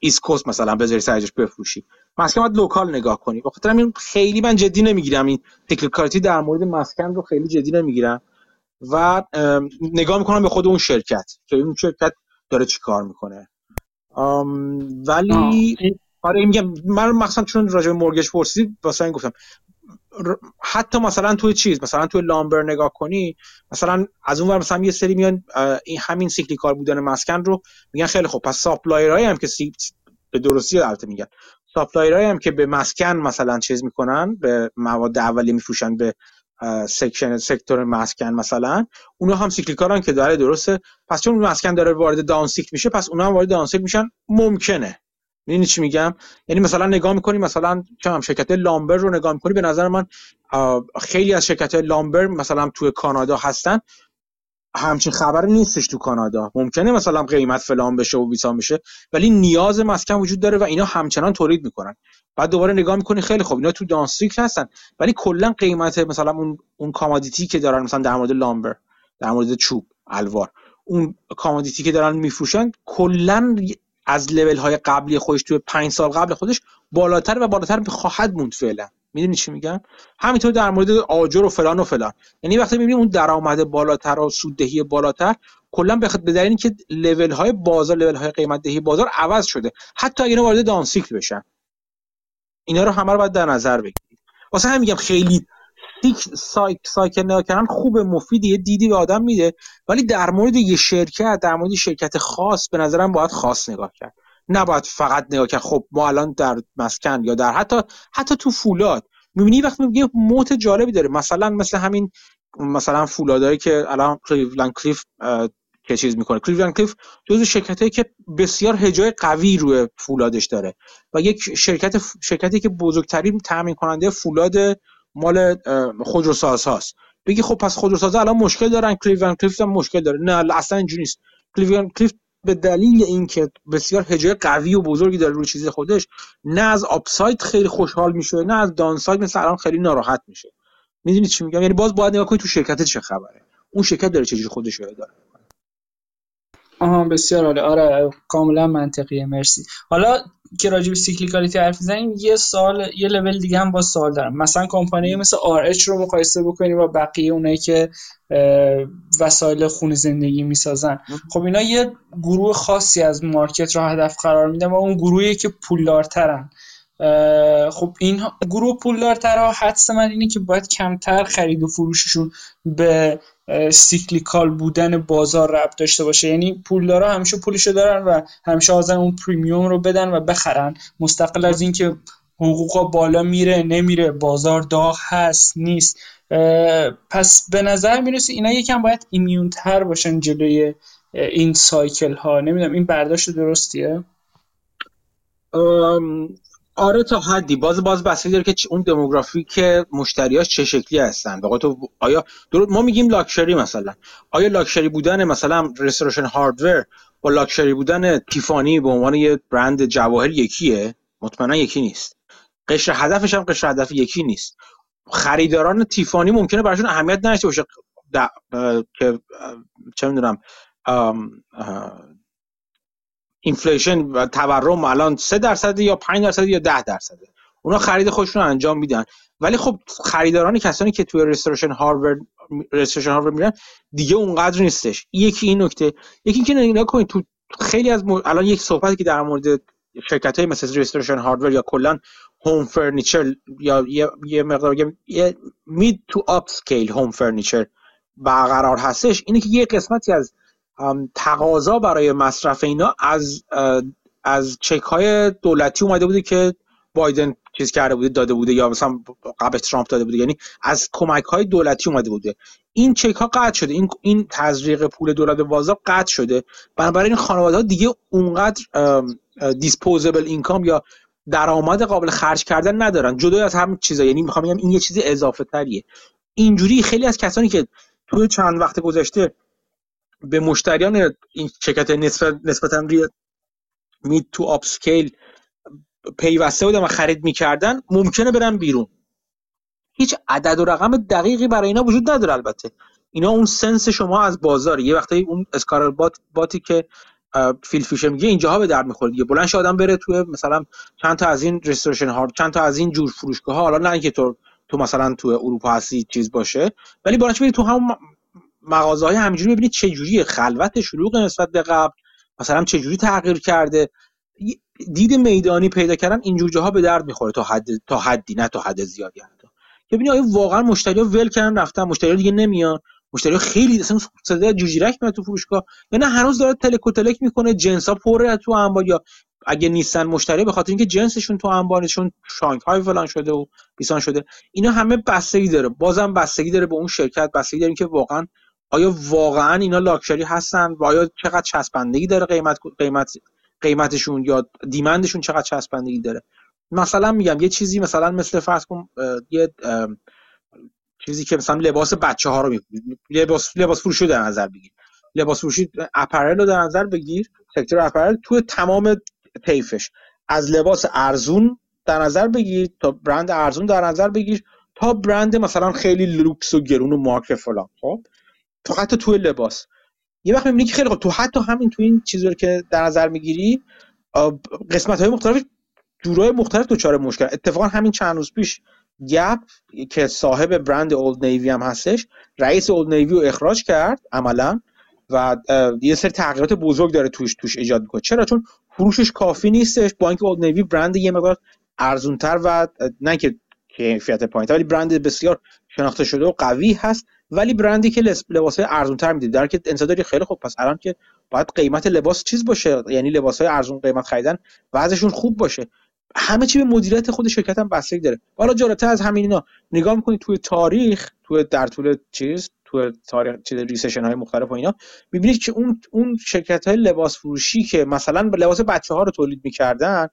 A: East Coast مثلا بذاری سرجاش بفروشی. مسکن باید local نگاه کنی. بخاطر همین خیلی من جدی نمی‌گیرم این technicality در مورد مسکن رو خیلی جدی نمی‌گیرم. و نگاه می‌کنم به خود اون شرکت. که اون شرکت داره چی کار می‌کنه. ولی آره میگم من مثلا چون راجع به mortgage پرسیدی واسه این گفتم حتی مثلا توی چیز مثلا توی lumber نگاه کنی مثلا از اون ور مثلا یه سری میان این همین cyclical بودن مسکن رو میگن خیلی خوب. پس supplier هایی هم که به درستی البته میگن. supplier هایی هم که به مسکن مثلا چیز می‌کنن به مواد اولیه میفروشن به section sector مسکن مثلا. اونا هم cyclical ن که داره درسته. پس چون مسکن داره وارد down cycle میشه پس اونا هم وارد down cycle میشن. ممکنه. می‌دونی چی میگم؟ یعنی مثلا نگاه می‌کنی مثلا چند شرکت lumber رو نگاه می‌کنی به نظر من خیلی از شرکت lumber مثلا توی کانادا هستن. همچین خبری نیستش تو کانادا. ممکنه مثلا قیمت فلان بشه و بیسار بشه ولی نیاز مسکن وجود داره و اینا همچنان تولید می‌کنن. بعد دوباره نگاه می‌کنی خیلی خوب اینا تو downstream هستن. ولی کلا قیمت مثلا اون اون commodity که دارن مثلا در مورد lumber در مورد چوب الوار اون commodity که دارن میفروشن کلا از لول های قبلی خودش توی پنج سال قبل خودش بالاتر و بالاتر خواهد موند فعلا. می‌دونی چی میگم؟ همینطور در مورد آجر و فلان و فلان. یعنی وقتی می‌بینیم اون درآمد بالاتر و سوددهی بالاتر کلا به به دلیل اینکه لول های بازار لول های قیمت دهی بازار عوض شده. حتی اگه وارد دان سیکل بشن. اینا رو همه رو باید در نظر بگیرید. واسه هم میگم خیلی سایک سایکل نگاه کردن خوب مفید یه دیدی به آدم میده ولی در مورد یه شرکت در مورد شرکت خاص به نظرم باید خاص نگاه کرد. نباید فقط نگاه کرد خب ما الان در مسکن یا در حتی حتی تو فولاد. می‌بینی وقتی میگه موت جالبی داره. مثلا مثل همین مثلا فولادایی که الان کلیولند کلیف که چیز می‌کنه. کلیولند کلیف جزو شرکتایی که بسیار هجای قوی روی فولادش داره و یک شرکت شرکتی که بزرگترین تامین کننده فولاد مال خودروساز هاست. بگی خب پس خودروساز الان مشکل دارن کلیولند کلیف هم مشکل داره. نه اصلا اینجوری نیست. کلیولند کلیف به دلیل اینکه بسیار هجای قوی و بزرگی داره روی چیز خودش نه از آپساید خیلی خوشحال میشه نه از دانساید مثل الان خیلی ناراحت میشه. می‌دونید چی میگم؟ یعنی باز باید نگاه کنید تو شرکت چه خبره. اون شرکت داره چجوری خودش رو داره
B: آها بسیار عالی. آره کاملا منطقیه. مرسی. حالا که راجع به cyclicality حرف می‌زنیم یه سال یه لول دیگه هم با سوال دارم. مثلا کمپانی مثل RH رو مقایسه بکنیم با بقیه اونایی که وسایل خونه زندگی می‌سازن. خب اینا یه گروه خاصی از market رو هدف قرار میدن و اون گروهی که پولدارترن. خب این گروه پولدارترها حدس من اینه که باید کمتر خرید و فروششون به cyclical بودن بازار ربط داشته باشه. یعنی پولدارا همیشه پولشو دارن و همیشه حاضرن اون premium رو بدن و بخرن. مستقل از اینکه حقوقا بالا میره نمیره بازار داغ هست نیست. پس به نظر می‌رسه اینا یکم باید ایمیون تر باشن جلوی این سایکل ها. نمی‌دونم این برداشت درستیه؟
A: آره تا حدی. باز باز بسیاری داره که اون دموگرافی که مشتریاش چه شکلی هستن. بقا تو آیا درست ما میگیم لاکچری مثلا. آیا لاکچری بودن مثلا رستوریشن هاردور با لاکچری بودن تیفانی به عنوان یه برند جواهر یکیه؟ مطمئنا یکی نیست. قشر هدفش هم قشر هدف یکی نیست. خریداران تیفانی ممکنه براشون اهمیت نداشته باشه. که چه می‌دونم inflation و تورم الان 3 درصد یا 5 درصد یا 10 درصد اونا خرید خودشون انجام میدن. ولی خب خریداران کسانی که توی Restoration Hardware Restoration Hardware میرن دیگه اونقدر نیستش. یکی این نکته. یکی اینکه نگاه کنید تو خیلی از الان یک صحبتی که در مورد شرکت های مثل Restoration Hardware یا کلا home furniture یا یه, یه مقدار بگم یه mid to upscale home furniture برقرار هستش. اینه که یه قسمتی از تقاضا برای مصرف اینا از از چک های دولتی اومده بوده که بایدن چیز کرده بوده داده بوده یا مثلا قبل ترامپ داده بوده. یعنی از کمک های دولتی اومده بوده. این چک ها قطع شده. این این تزریق پول دولت بازار قطع شده. بنابراین این خانواده ها دیگه اونقدر disposable income یا درآمد قابل خرج کردن ندارن. جدا از همین چیزا. یعنی می‌خوام بگم این یه چیزی اضافه تریه اینجوری خیلی از کسانی که توی چند وقت گذشته به مشتریان این شرکت نسبت نسبتا روی mid to upscale پیوسته بودن و خرید می‌کردن ممکنه برن بیرون. هیچ عدد و رقم دقیقی برای اینا وجود نداره البته. اینا اون سنس شما از بازار. یه وقتی اون اسکارل بات باتی که فیل فیشه میگه اینجاها به درد می‌خوره دیگه. بلند آدم بره توی مثلا چند تا از این رستوریشن ها چند تا از این جور فروشگاه ها حالا نه اینکه تو تو مثلا تو اروپا هستی چیز باشه ولی بلند تو هم مغازه های همینجوری ببینید چه جوری خلوت شلوغ نسبت به قبل مثلا چه جوری تغییر کرده. دید میدانی پیدا کردن اینجور جاها به درد می‌خوره تا حد تا حدی نه تا حد زیادی حتی. که ببینی آیا واقعا مشتری ها ول کردن رفتن مشتری دیگه نمیان. مشتری خیلی اصلا صدای جوجیرک میاد تو فروشگاه. یا نه هنوز داره تلک و تلک می‌کنه جنس ها پره تو انبار. یا اگه نیستن مشتری به خاطر اینکه جنسشون تو انبارشون شانگهای فلان شده و بیسان شده. اینا همه بستگی داره. بازم بستگی داره به اون شرکت بستگی داره که واقعا آیا واقعا اینا لاکچری هستن و آیا چقدر چسبندگی داره قیمت قیمت قیمتشون یا دیمندشون چقدر چسبندگی داره؟ مثلا میگم یه چیزی مثلا مثل فرض کن یه چیزی که مثلا لباس بچه ها رو لباس لباس فروشی در نظر بگیر. لباس فروشی اپرل رو در نظر بگیر سکتور اپرل تو تمام طیفش. از لباس ارزون در نظر بگیر تا برند ارزون در نظر بگیر تا برند مثلا خیلی لوکس و گرون و مارک فلان خب؟ تو حتی تو لباس. یه وقت می‌بینی که خیلی خب تو حتی همین تو این چیزی که در نظر می‌گیری قسمت های مختلف جورای مختلف دچار مشکل. اتفاقا همین چند روز پیش Gap که صاحب برند Old Navy هم هستش رئیس Old Navy رو اخراج کرد عملا و یه سری تغییرات بزرگ داره توش توش ایجاد می‌کنه. چرا؟ چون فروشش کافی نیستش. با اینکه Old Navy برند یه مقدار ارزونتر و نه که کیفیت پایین ولی برند بسیار شناخته شده و قوی هست. ولی برندی که لباس های ارزون تر میده در که انتظاری خیلی خوب پس الان که باید قیمت لباس چیز باشه یعنی لباس های ارزون قیمت خریدن وضعشون خوب باشه. همه چی به مدیریت خود شرکت هم بستگی داره. حالا جالبتر از همین اینا نگاه می‌کنید توی تاریخ توی در طول چیز توی تاریخ چیز ریسشن های مختلف و اینا می‌بینید که اون اون شرکت های لباس فروشی که مثلا لباس بچه ها رو تولید می‌کردن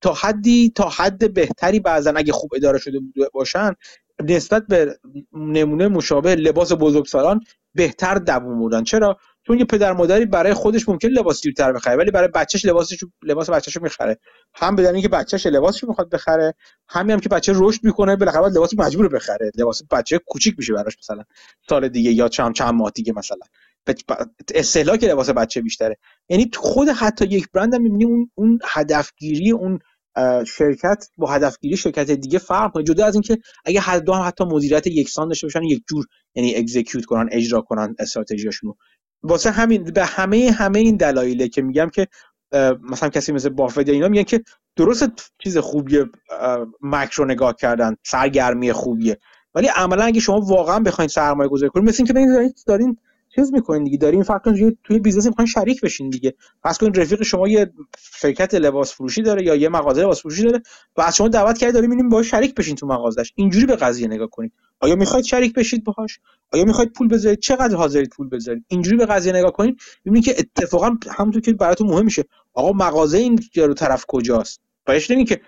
A: تا حدی تا حد بهتری بعضا اگه خوب اداره شده باشن نسبت به نمونه مشابه لباس بزرگسالان بهتر دووم بودن. چرا؟ چون یه پدر مادری برای خودش ممکن لباس دیرتر بخره ولی برای بچهش لباسش لباس بچه‌شو می‌خره. هم بدن اینکه بچهش لباسشو می‌خواد بخره همین هم که بچه رشد می‌کنه بالاخره لباس مجبور بخره. لباس بچه کوچیک میشه براش مثلا سال دیگه یا چند چند ماه دیگه مثلا. استهلاک لباس بچه بیشتره. یعنی خود حتی یک برند هم می‌بینی اون اون هدفگیری اون شرکت با هدفگیری شرکت دیگه فرق کنه جدا از اینکه اگه هر دو هم حتی مدیریت یکسان داشته باشن یک جور یعنی اگزیکیوت کنن اجرا کنن استراتژیشون واسه همین به همه همه این دلایله که میگم که مثلا کسی مثل بافت اینا میگن که درست چیز خوبیه مکرو نگاه کردن سرگرمی خوبیه. ولی عملا اگه شما واقعا بخواید سرمایه گذاری کنید مثل اینکه دارین چیز می‌کنین دیگه. دارین فقط توی business می‌خواین شریک بشین دیگه. فرض کن رفیق شما یه شرکت لباس فروشی داره یا یه مغازه لباس فروشی داره و از شما دعوت کرده داریم می‌بینیم باهاش شریک بشین تو مغازش. اینجوری به قضیه نگاه کنید آیا می‌خواید شریک بشید باهاش؟ آیا می‌خواید پول بذارید؟ چقدر حاضرید پول بذارید؟ اینجوری به قضیه نگاه کنید ببینید که اتفاقا همونطور که براتون مهم میشه آقا مغازه این طرف کجاست؟ باید نمی که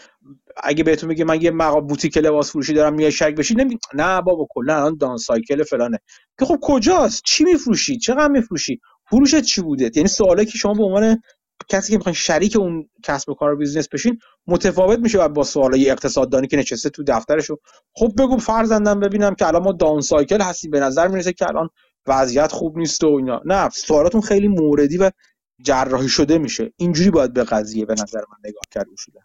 A: اگه بهتون میگه من یه مغا بوتیک لباس فروشی دارم میای شریک بشید نمی نه بابا کلا الان down cycle فلانه. که خب کجاست؟ چی میفروشی؟ چقدر میفروشی؟ فروشت چی بوده؟ یعنی سوالی که شما به عنوان کسی که می‌خواین شریک اون کسب و کار و business بشین متفاوت میشه با سوالای اقتصاددانی که نشسته تو دفترشو خب بگو فرزندم ببینم که الان ما down cycle هستیم. به نظر می‌رسه که الان وضعیت خوب نیست و اینا. نه سوالاتون خیلی موردی و جراحی شده میشه. اینجوری باید به قضیه به نظر من نگاه کرد اصولا.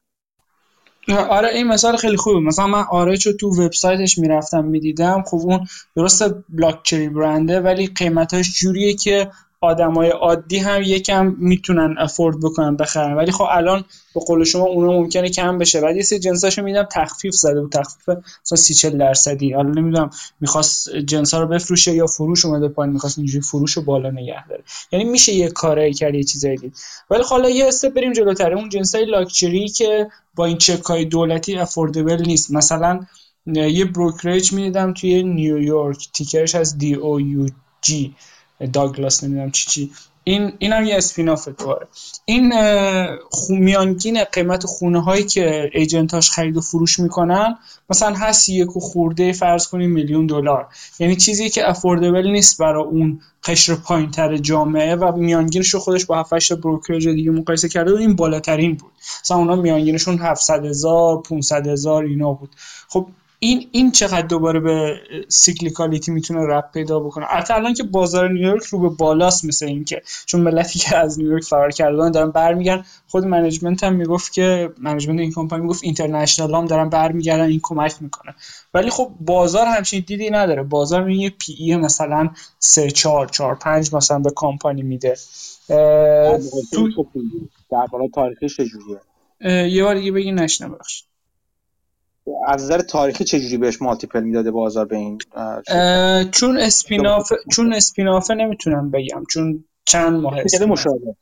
B: آره این مثال خیلی خوبه. مثلا من آرچ رو تو وبسایتش می‌رفتم می‌دیدم. خب اون درست بلاکچری برنده ولی قیمتاش جوریه که آدمای عادی هم یکم می‌تونن افورد بکنن بخرن ولی خب الان به قول شما اونا ممکنه کم بشه. بعد یه سری جنساشو میدم تخفیف زده و تخفیف مثلا 30 40 درصدی. حالا نمی‌دونم می‌خواست جنسا رو بفروشه یا فروش اومده پایین می‌خواست اینجوری فروش رو بالا نگه داره. یعنی میشه یه کاری کرد یه چیزایی دید. ولی خب حالا یه استپ بریم جلوتر. اون جنسای لاکچری که با این چکای دولتی افوردبل نیست. مثلا یه بروکریج می‌دیدم توی نیویورک. تیکرش از دی او یو جی داگلاس نمی‌دونم چی چی. این این هم یه اسپیناف تواره این میانگین قیمت خونه هایی که ایجنتاش خرید و فروش می‌کنن مثلا هست یک و خورده فرض کنیم میلیون دلار. یعنی چیزی که افوردبل نیست برای اون قشر پایین تر جامعه و میانگینش رو خودش با 7 بروکرج دیگه مقایسه کرده و این بالاترین بود. مثلا اونا میانگینشون 700 هزار 500 هزار اینا بود. خب این این چقدر دوباره به cyclicality می‌تونه ربط پیدا بکنه؟ البته الان که بازار نیویورک رو به بالاست مثل اینکه چون ملتی که از نیویورک فرار کردن دارن برمیگردن. خود management هم می‌گفت که management این کمپانی می‌گفت international هم دارن برمیگردن این کمک می‌کنه. ولی خب بازار همچین دیدی نداره. بازار یه PE مثلا 3 4 4 5 مثلا به کمپانی میده.
A: تو در بالا تاریخش چجوریه؟
B: یه بار دیگه بگی نشنه بخش
A: از نظر تاریخی چجوری بهش مالتیپل می‌داده بازار به این
B: چون اسپیناف چون اسپینافه نمی‌تونم بگم. چون چند ماه
A: شرکت مشابه.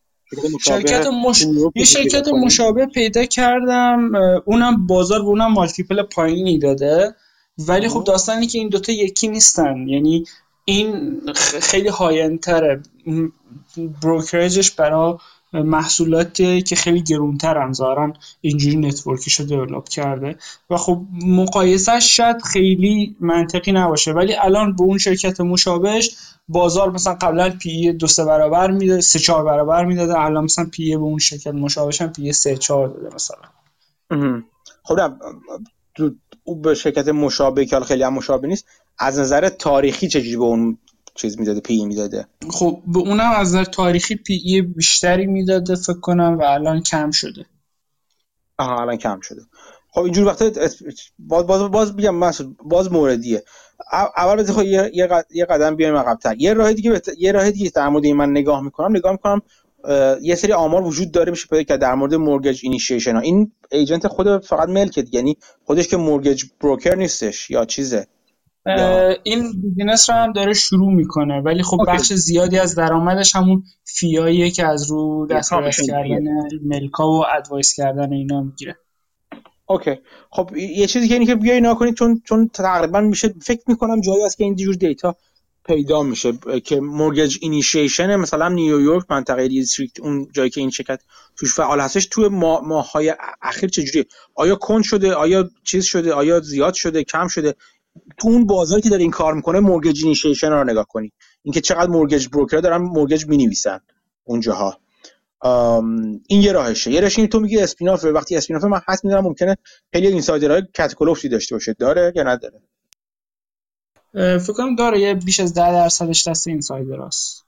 B: شرکت مش... یه شرکت مشابه پیدا کردم اونم بازار به اونم مالتیپل پایینی داده. ولی خب داستانی که این دوتا یکی نیستن. یعنی این خیلی high-end تره brokerage ش برای محصولاتی که خیلی گرونترن ظاهرا اینجوری network ش رو develop کرده. و خب مقایسهش شاید خیلی منطقی نباشه ولی الان به اون شرکت مشابهش بازار مثلا قبلا PE دو سه برابر می‌داده سه چهار برابر می‌داده الان مثلا PE به اون شرکت مشابهش هم PE سه چهار داده مثلا.
A: خب او به شرکت مشابه که خیلی هم مشابه نیست از نظر تاریخی چجوری به اون چیز می‌داده PE می‌داده.
B: خب به اونم از نظر تاریخی PE بیشتری می‌داده فکر کنم و الان کم شده.
A: آها الان کم شده. خب اینجور وقتا باز باز باز بگم باز موردیه. اول خب یه قدم بیایم عقب‌تر. یه راه دیگه یه راه دیگه در مورد من نگاه می‌کنم. نگاه می‌کنم یه سری آمار وجود داره میشه پیدا کرد در مورد mortgage initiation ها. این agent خود فقط ملکه یعنی خودش که mortgage broker نیستش یا چیزه.
B: این business رو هم داره شروع می‌کنه ولی خب بخش زیادی از درآمدش همون fee اییه که از رو دسترس کردن ملکا و advice کردن اینا می‌گیره.
A: okay. خب یه چیزی که اینه که بیای نکنید چون چون تقریبا میشه فکر می‌کنم جایی است که این جور data پیدا میشه که mortgage initiation مثلا نیویورک منطقه district اون جایی که این شرکت توش فعال هستش توی ماه ماهای اخیر چجوری آیا کند شده؟ آیا چیز شده؟ آیا زیاد شده؟ کم شده؟ تو اون بازاری که داره این کار می‌کنه mortgage initiation رو نگاه کنی. اینکه چقدر mortgage broker دارن mortgage می‌نویسن اونجاها. این یه راهشه. یه راهش تو میگی spin-off وقتی spin-off من حس می‌دونم ممکنه خیلی insider های کت و کلفتی داشته باشه. داره یا نداره؟
B: فکر کنم داره. یه بیش از 10 درصدش دست insider است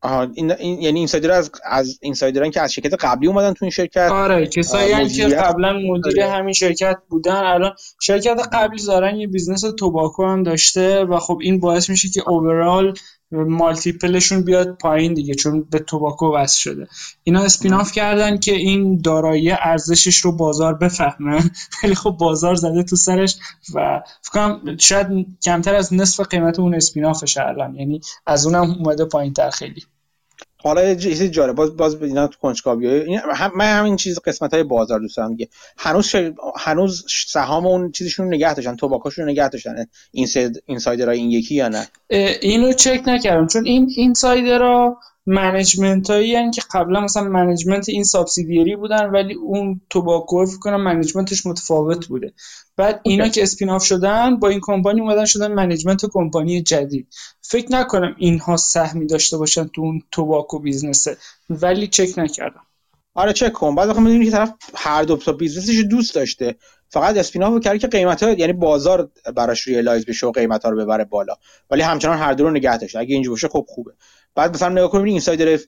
A: آها این, این یعنی insider از از insider ان که از شرکت قبلی اومدن تو این شرکت؟
B: آره کسایی که قبلا مدیر آره. همین شرکت بودن. الان شرکت قبلی زارن یه business tobacco هم داشته و خب این باعث میشه که overall multiple شون بیاد پایین دیگه چون به tobacco وصل شده. اینا spin-off کردن که این دارایی ارزشش رو بازار بفهمه. ولی خب بازار زده تو سرش و فکرم شاید کمتر از نصف قیمت اون spin-off ش الان یعنی از اونم اومده پایین تر خیلی.
A: حالا یه چیزی جاره باز باز اینا تو کنجکاوی این هم من همین چیز قسمت های بازار دوست دارم دیگه هنوز هنوز سهام اون چیزشون نگه داشتن tobacco شون نگه داشتن این insider ها این یکی یا نه؟
B: اینو چک نکردم چون این insider ها management هایی که قبلا مثلا management این subsidiary بودن ولی اون tobacco فکر کنم management ش متفاوت بوده. بعد اینا که spin شدن با این کمپانی اومدن شدن management کمپانی جدید. فکر نکنم اینها سهمی داشته باشن تو اون tobacco business ه ولی چک نکردم.
A: آره چک کن. بعد می‌دونی که طرف هر دو تا business ش دوست داشته. فقط spin-off کرد که قیمت ها یعنی بازار براش realize بشه و قیمت ها رو ببره بالا. ولی همچنان هر دو رو نگه داشته. اگه اینجوری باشه خب خوبه. بعد مثلا نگاه کنید insider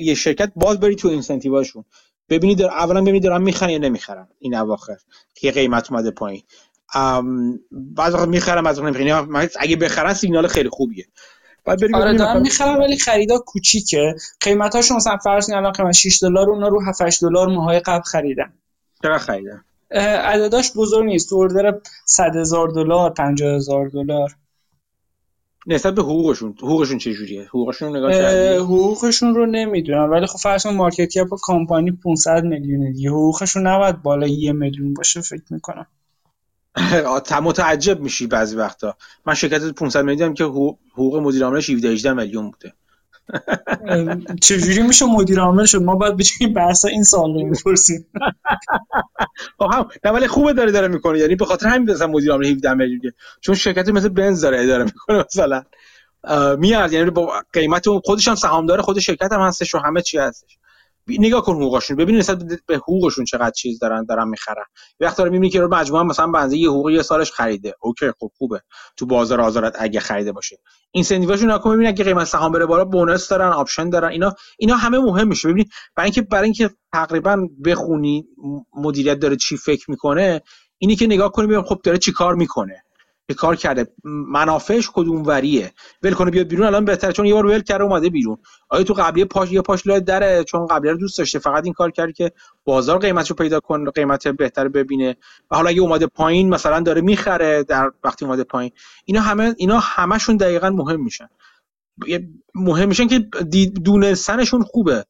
A: یه شرکت باز برید تو incentive هاشون. ببینید اولا ببینید دارن می‌خرن یا نمی‌خرن این اواخر که قیمت اومده پایین. بعض وقت می‌خرم از اون یعنی اگه بخرن سیگنال خیلی خوبیه.
B: بعد بریم آره دارن می‌خرن ولی خریدا کوچیکه. قیمتاشون مثلا فرض الان قیمت 6 دلار اونا رو 7 8 دلار ماهای قبل خریدن.
A: چقدر خریدن؟
B: عدداش بزرگ نیست. تو اردر 100 هزار دلار 50 هزار دلار.
A: نسبت به حقوقشون حقوقشون چه جوریه حقوقشون نگاه
B: حقوقشون رو نمی‌دونم ولی خب فرض کن مارکت کپ کمپانی 500 میلیونه دیگه. حقوقشون نباید بالای یه میلیون باشه فکر می‌کنم.
A: متعجب میشی بعضی وقتا. من شرکت 500 میلیون که حقوق مدیر عاملش 17 18 میلیون بوده.
B: چجوری میشه مدیر عامل شد؟ ما باید بچینیم بحث این سوال رو بپرسیم.
A: هم نه ولی خوبه داره داره می‌کنه یعنی به خاطر همین مثلا مدیر عامل 17 میلیون چون شرکت مثل بنز داره اداره می‌کنه مثلا. میاد یعنی با قیمت خودش هم سهامدار خود شرکت هم هستش و همه چی هستش. نگاه کن حقوقشون ببین نسبت به حقوقشون چقدر چیز دارن دارن می‌خرن. وقتی داره می‌بینی که رو مجموعه مثلا به اندازه حقوق یه سالش خریده. okay خب خوبه. تو بازار آزاد اگه خریده باشه. incentive اشون نگا کن ببین اگه قیمت سهام بره بالا bonus دارن option دارن اینا اینا همه مهم میشه. ببین برای اینکه برای اینکه تقریبا بخونی مدیریت داره چی فکر می‌کنه اینی که نگاه کنی ببین خب داره چی کار می‌کنه. که کار کرده. منافعش کدوم وریه ول کنه بیاد بیرون الان بهتره چون یه بار ول کرده اومده بیرون. آیا تو قبلی پاش یه پاش لای دره؟ چون قبلی رو دوست داشته فقط این کار کرد که بازار قیمتشو پیدا کنه قیمت بهتر ببینه. و حالا اگه اومده پایین مثلا داره می‌خره در وقتی اومده پایین. اینا همه اینا همشون دقیقا مهم میشن. مهم میشن که دونستنشون خوبه.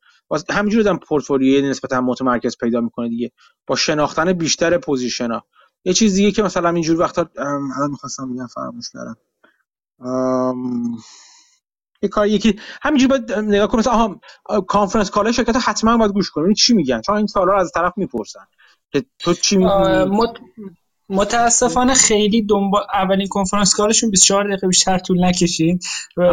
A: همینجوری دارم پورتفولیوی نسبتا متمرکز پیدا می‌کنه دیگه. با شناختن بیشتر position ها. یه چیز دیگه که مثلا اینجور وقتا الان می‌خواستم بگم فراموش کردم. یه کار یکی همینجوری باید نگاه کنم مثلا conference call شرکت حتما باید گوش کنیم چی میگن؟ چون این سوالا از طرف می‌پرسن. که تو چی
B: مت... متاسفانه خیلی دنبال اولین conference call شون 24 دقیقه بیشتر طول نکشید.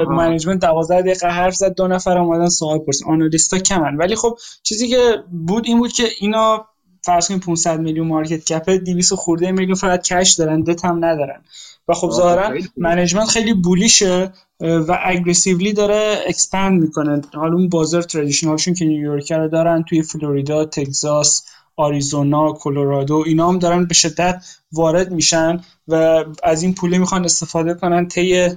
B: management 12 دقیقه حرف زد دو نفر اومدن سوال پرسید. analyst ا کمن. ولی خب چیزی که بود این بود که اینا فرض کنیم 500 میلیون market cap 200 خورده میلیون فقط cash دارن دت هم ندارن. و خب ظاهرا management خیلی bullish ه و aggressively داره expand می‌کنه. حالا اون بازار traditional شون که نیویورک رو دارن توی فلوریدا تگزاس آریزونا کلرادو اینا هم دارن به شدت وارد میشن و از این پوله می‌خوان استفاده کنن طی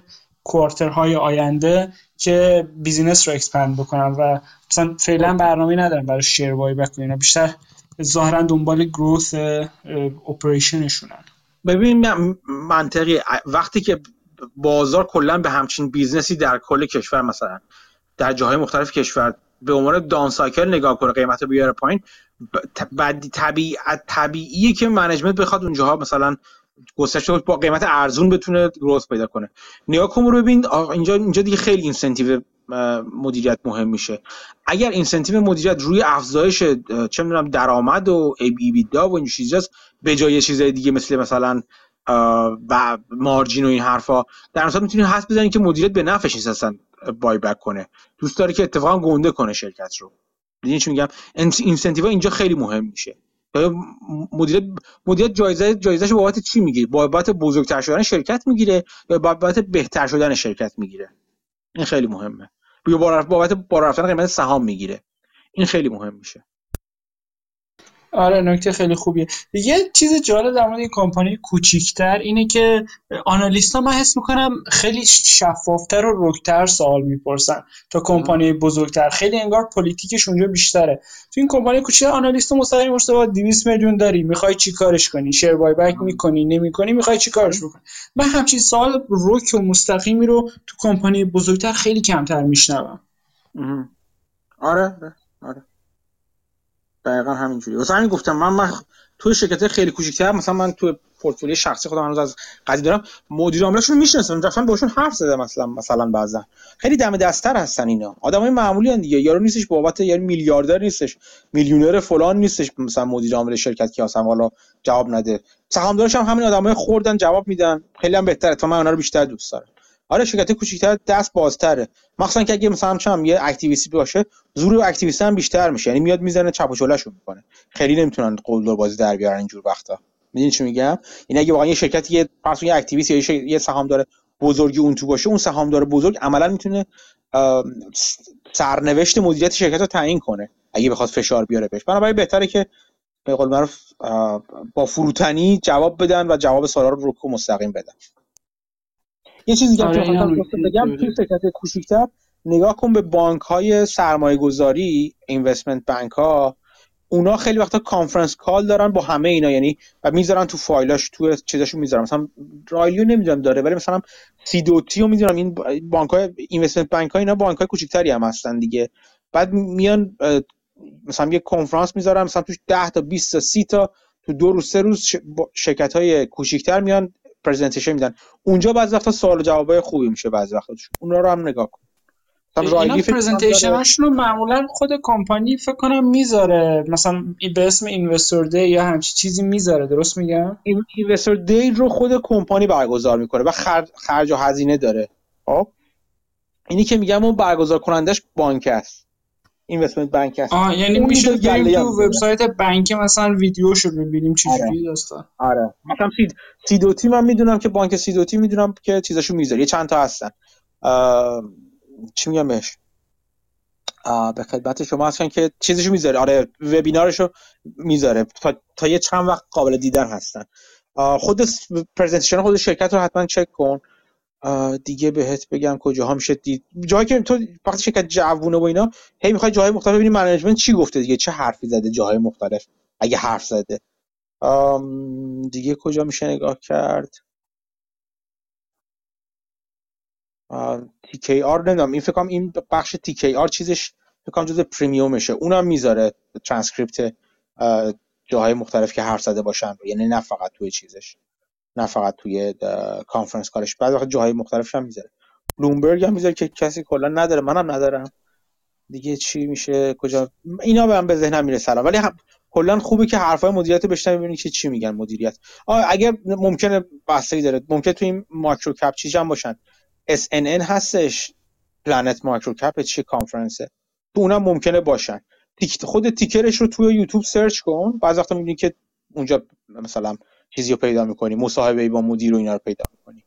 B: quarter های آینده که business رو expand بکنن و مثلا فعلا برنامه ندارن برای share buyback اینا. بیشتر ظاهرا دنبال growth operation شونن
A: ببین منطقی. وقتی که بازار کلا به همچین business ی در کل کشور مثلا در جاهای مختلف کشور به عنوان down cycle نگاه کنه قیمت بیاره پایین بعد طبیعت طبیعیه که management بخواد اونجاها مثلا گسترش با قیمت ارزون بتونه growth پیدا کنه. کن رو ببین اینجا اینجا دیگه خیلی incentive مدیریت مهم میشه. اگر incentive مدیریت روی افزایش چه می‌دونم درآمد و EBITDA و این چیزاست به جای چیزای دیگه مثل مثلا و margin و این حرفا در اصل می‌تونی حس بزنی که مدیریت به نفعش نیست اصلا buyback کنه. دوست داره که اتفاقا گنده کنه شرکت رو. دیدین چی میگم؟ incentive اینجا خیلی مهم میشه. مدیریت مدیریت جایزه جایزهش بابت چی می‌گیره بابت بزرگتر شدن شرکت می‌گیره یا بابت بهتر شدن شرکت می‌گیره؟ این خیلی مهمه. یا بابت بالا رفتن قیمت سهام می‌گیره. این خیلی مهم میشه.
B: آره نکته خیلی خوبیه. یه چیز جالب در مورد این کمپانی کوچیکتر اینه که analyst ا من حس می‌کنم خیلی شفافتر و رک‌تر سوال می‌پرسن تا کمپانی بزرگتر. خیلی انگار politic ش اونجا بیشتره. تو این کمپانی کوچیک آنالیست مستقیم مشتبه 200 میلیون داری می‌خوای چی کارش کنی؟ شیر بای بک می‌کنی نمی‌کنی می‌خوای چی کارش بکنی؟ من همچین سوال رک و مستقیمی رو تو کمپانی بزرگتر خیلی کمتر میشنوم.
A: آره آره. دقیقا همینجوری. واسه همین گفتم من من توی شرکت خیلی کوچیک‌تر مثلا من توی پورتفولیو شخصی خودم هنوز از قضیه دارم مدیر عاملشون رو می‌شناسم رفتم باشون حرف زدم مثلا مثلا بعضا. خیلی دم دستتر هستن اینا. آدمای معمولی هن دیگه. یارو نیستش بابت یعنی میلیاردر نیستش میلیونر فلان نیستش مثلا مدیر عامل شرکت که اصلا والا جواب نده. سهامدارش هم همین آدمای خوردن جواب میدن. خیلی هم بهتره. تا من اونا رو بیشتر دوست دارم. آره شرکت کوچیک‌تر دست بازتره. مخصوصا که اگه مثلا چم یه اکتیویستی باشه زور اکتیویستی هم بیشتر میشه. یعنی میاد می‌زنه چپ و چلهشون می‌کنه. خیلی نمی‌تونن قلدر بازی در بیارن اینجور وقتا. می‌دونی چی میگم؟ این یعنی اگه واقعا یه شرکت یه فرض یه اکتیویست یا یه سهامدار بزرگی اون تو باشه اون سهامدار بزرگ عملا می‌تونه سرنوشت مدیریت شرکت رو تعیین کنه اگه بخواد فشار بیاره بهش. بنابراین بهتره که به قول با فروتنی جواب بدن و جواب سوالا رو رک مستقیم بدن. یه چیزی که آره بگم توی شرکت کوچیک‌تر نگاه کن به بانک های سرمایه گذاری investment bank ها اونا خیلی وقتا conference call دارن با همه اینا یعنی و می‌ذارن تو فایلاش تو چیزاشو می‌ذارن. مثلا رایلیو نمی‌دونم داره ولی مثلا سی دو تی رو این بانک های investment bank ها اینا بانک های کوچیکتری هم هستن دیگه. بعد میان مثلا یه کنفرانس می‌ذارن مثلا توش 10 تا 20 تا 30 تا تو دو روز سه روز شرکت های کوچیکتر میان presentation میدن. اونجا بعضی وقتا سوال و جوابای خوبی میشه بعضی وقتا اونا رو هم نگاه کن.
B: اینا presentation شون رو معمولا خود کمپانی فکر کنم می‌ذاره. مثلا به اسم اینوستور دی یا همچی چیزی می‌ذاره درست میگم؟
A: اینوستور دی رو خود کمپانی برگزار می‌کنه و خرج و هزینه داره. خب؟ اینی که میگم اون برگزار کنندش بانک است. اینوستمنت بانک است
B: آه یعنی میشه بریم تو وبسایت بانک مثلا ویدیوشو ببینیم چی جوری آره. داستان.
A: آره. مثلا سید سیدوتی من می‌دونم که بانک سیدوتی می‌دونم که چیزاشو می‌ذاره. یه چند تا هستن. چی میگم بهش؟ به خدمت شما هستن که چیزشو می‌ذاره. آره وبینارشو می‌ذاره. تا, تا یه چند وقت قابل دیدن هستن. خود presentation خود شرکت رو حتما چک کن. دیگه بهت بگم کجاها میشه دید. جایی که تو وقتی شرکت جوونه و اینا هی می‌خوای جاهای مختلف ببینی management چی گفته دیگه؟ چه حرفی زده جاهای مختلف اگه حرف زده؟ دیگه کجا میشه نگاه کرد؟ آر نمی‌دونم. این فکر این بخش آر چیزش فکر کنم جزء premium شه. اونم می‌ذاره ترانسکریپت جاهای مختلف که حرف زده باشن یعنی نه فقط توی چیزش. نه فقط توی conference call ش بعد وقت جاهای مختلفش هم می‌ذاره. بلومبرگ هم می‌ذاره که کسی کلا نداره منم ندارم. دیگه چی میشه؟ کجا؟ اینا به من به ذهنم می‌رسه ولی هم کلا خوبه که حرفای مدیریت بشنوی ببینید که چی میگن مدیریت. اگر ممکنه بحثی داره. ممکنه تو این MicroCap چیز هم باشن. SNN هستش. Planet MicroCap چه کانفرنسه تو اونم ممکنه باشن. خود ticker ش رو توی یوتیوب search کن. بعضی وقتا می‌بینی که اونجا مثلا چیزی رو پیدا می‌کنی مصاحبه با مدیر و اینا رو پیدا می‌کنی.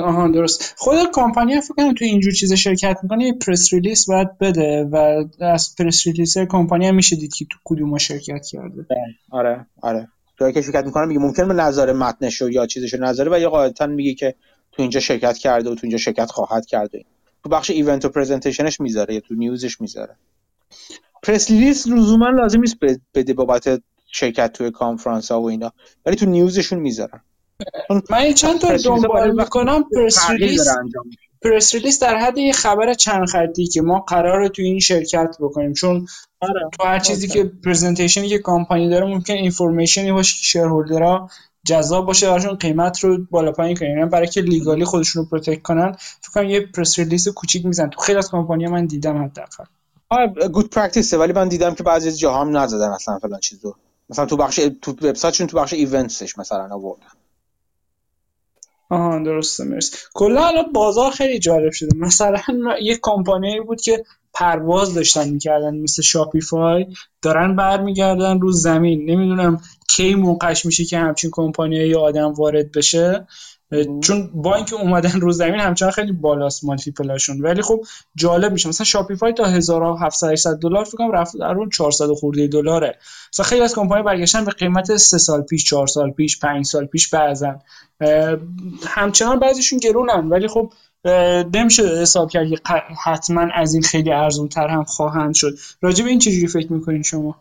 B: آها درست. خود کمپانی فکر کنم تو اینجور چیز شرکت می‌کنه یه press release باید بده و از press release کمپانی هم میشه دید که تو کدوم شرکت کرده.
A: آره. آره. جایی که شرکت می‌کنه میگه ممکن به نظر متنش یا چیزش نظره و یا قاعدتا میگه که تو اینجا شرکت کرده و تو اینجا شرکت خواهد کرده تو بخش event و presentation ش می‌ذاره یا تو news ش می‌ذاره. press release لزوما لازم نیست بده بابت شرکت توی کانفرانس ها و اینا. ولی تو news شون می‌ذارن.
B: من چند تا دنبال می‌کنم press release press release در حد یه خبر چند خطی که ما قراره تو این شرکت بکنیم. چون آره. تو هر چیزی که presentation ی که کامپانی داره ممکن information ی باشه که shareholder ها جذاب باشه براشون قیمت رو بالا پایین کنن. یعنی برای که legally خودشون رو protect کنن فکر کنم یه press release کوچیک میزن تو خیلی از کمپانی من دیدم حداقل.
A: good practice ه ولی من دیدم که بعضی از جاها هم نزدن اصلا فلان چیزو. مثلا تو بخش تو وبسایتشون تو بخش events ش مثلا آوردن.
B: آها درسته مرسی. کلا الان بازار خیلی جالب شده. مثلا یه کمپانی بود که پرواز داشتن می‌کردن مثل Shopify دارن برمیگردن رو زمین. نمی‌دونم کی موقعش میشه که همچین کمپانی آدم وارد بشه. چون با اینکه اومدن رو زمین همچنان خیلی بالاست مالتیپلاشون. ولی خب جالب میشه. مثلا شاپیفای تا 1700 دلار فکر کنم رفت در اون 400 خورده دلاره. مثلا خیلی از کمپانی برگشتن به قیمت 3 سال پیش 4 سال پیش 5 سال پیش بعضن. همچنان بعضیشون گرونن. ولی خب نمیشه حساب کرد که حتما از این خیلی ارزون تر هم خواهند شد. راجع به این چجوری فکر می‌کنین شما؟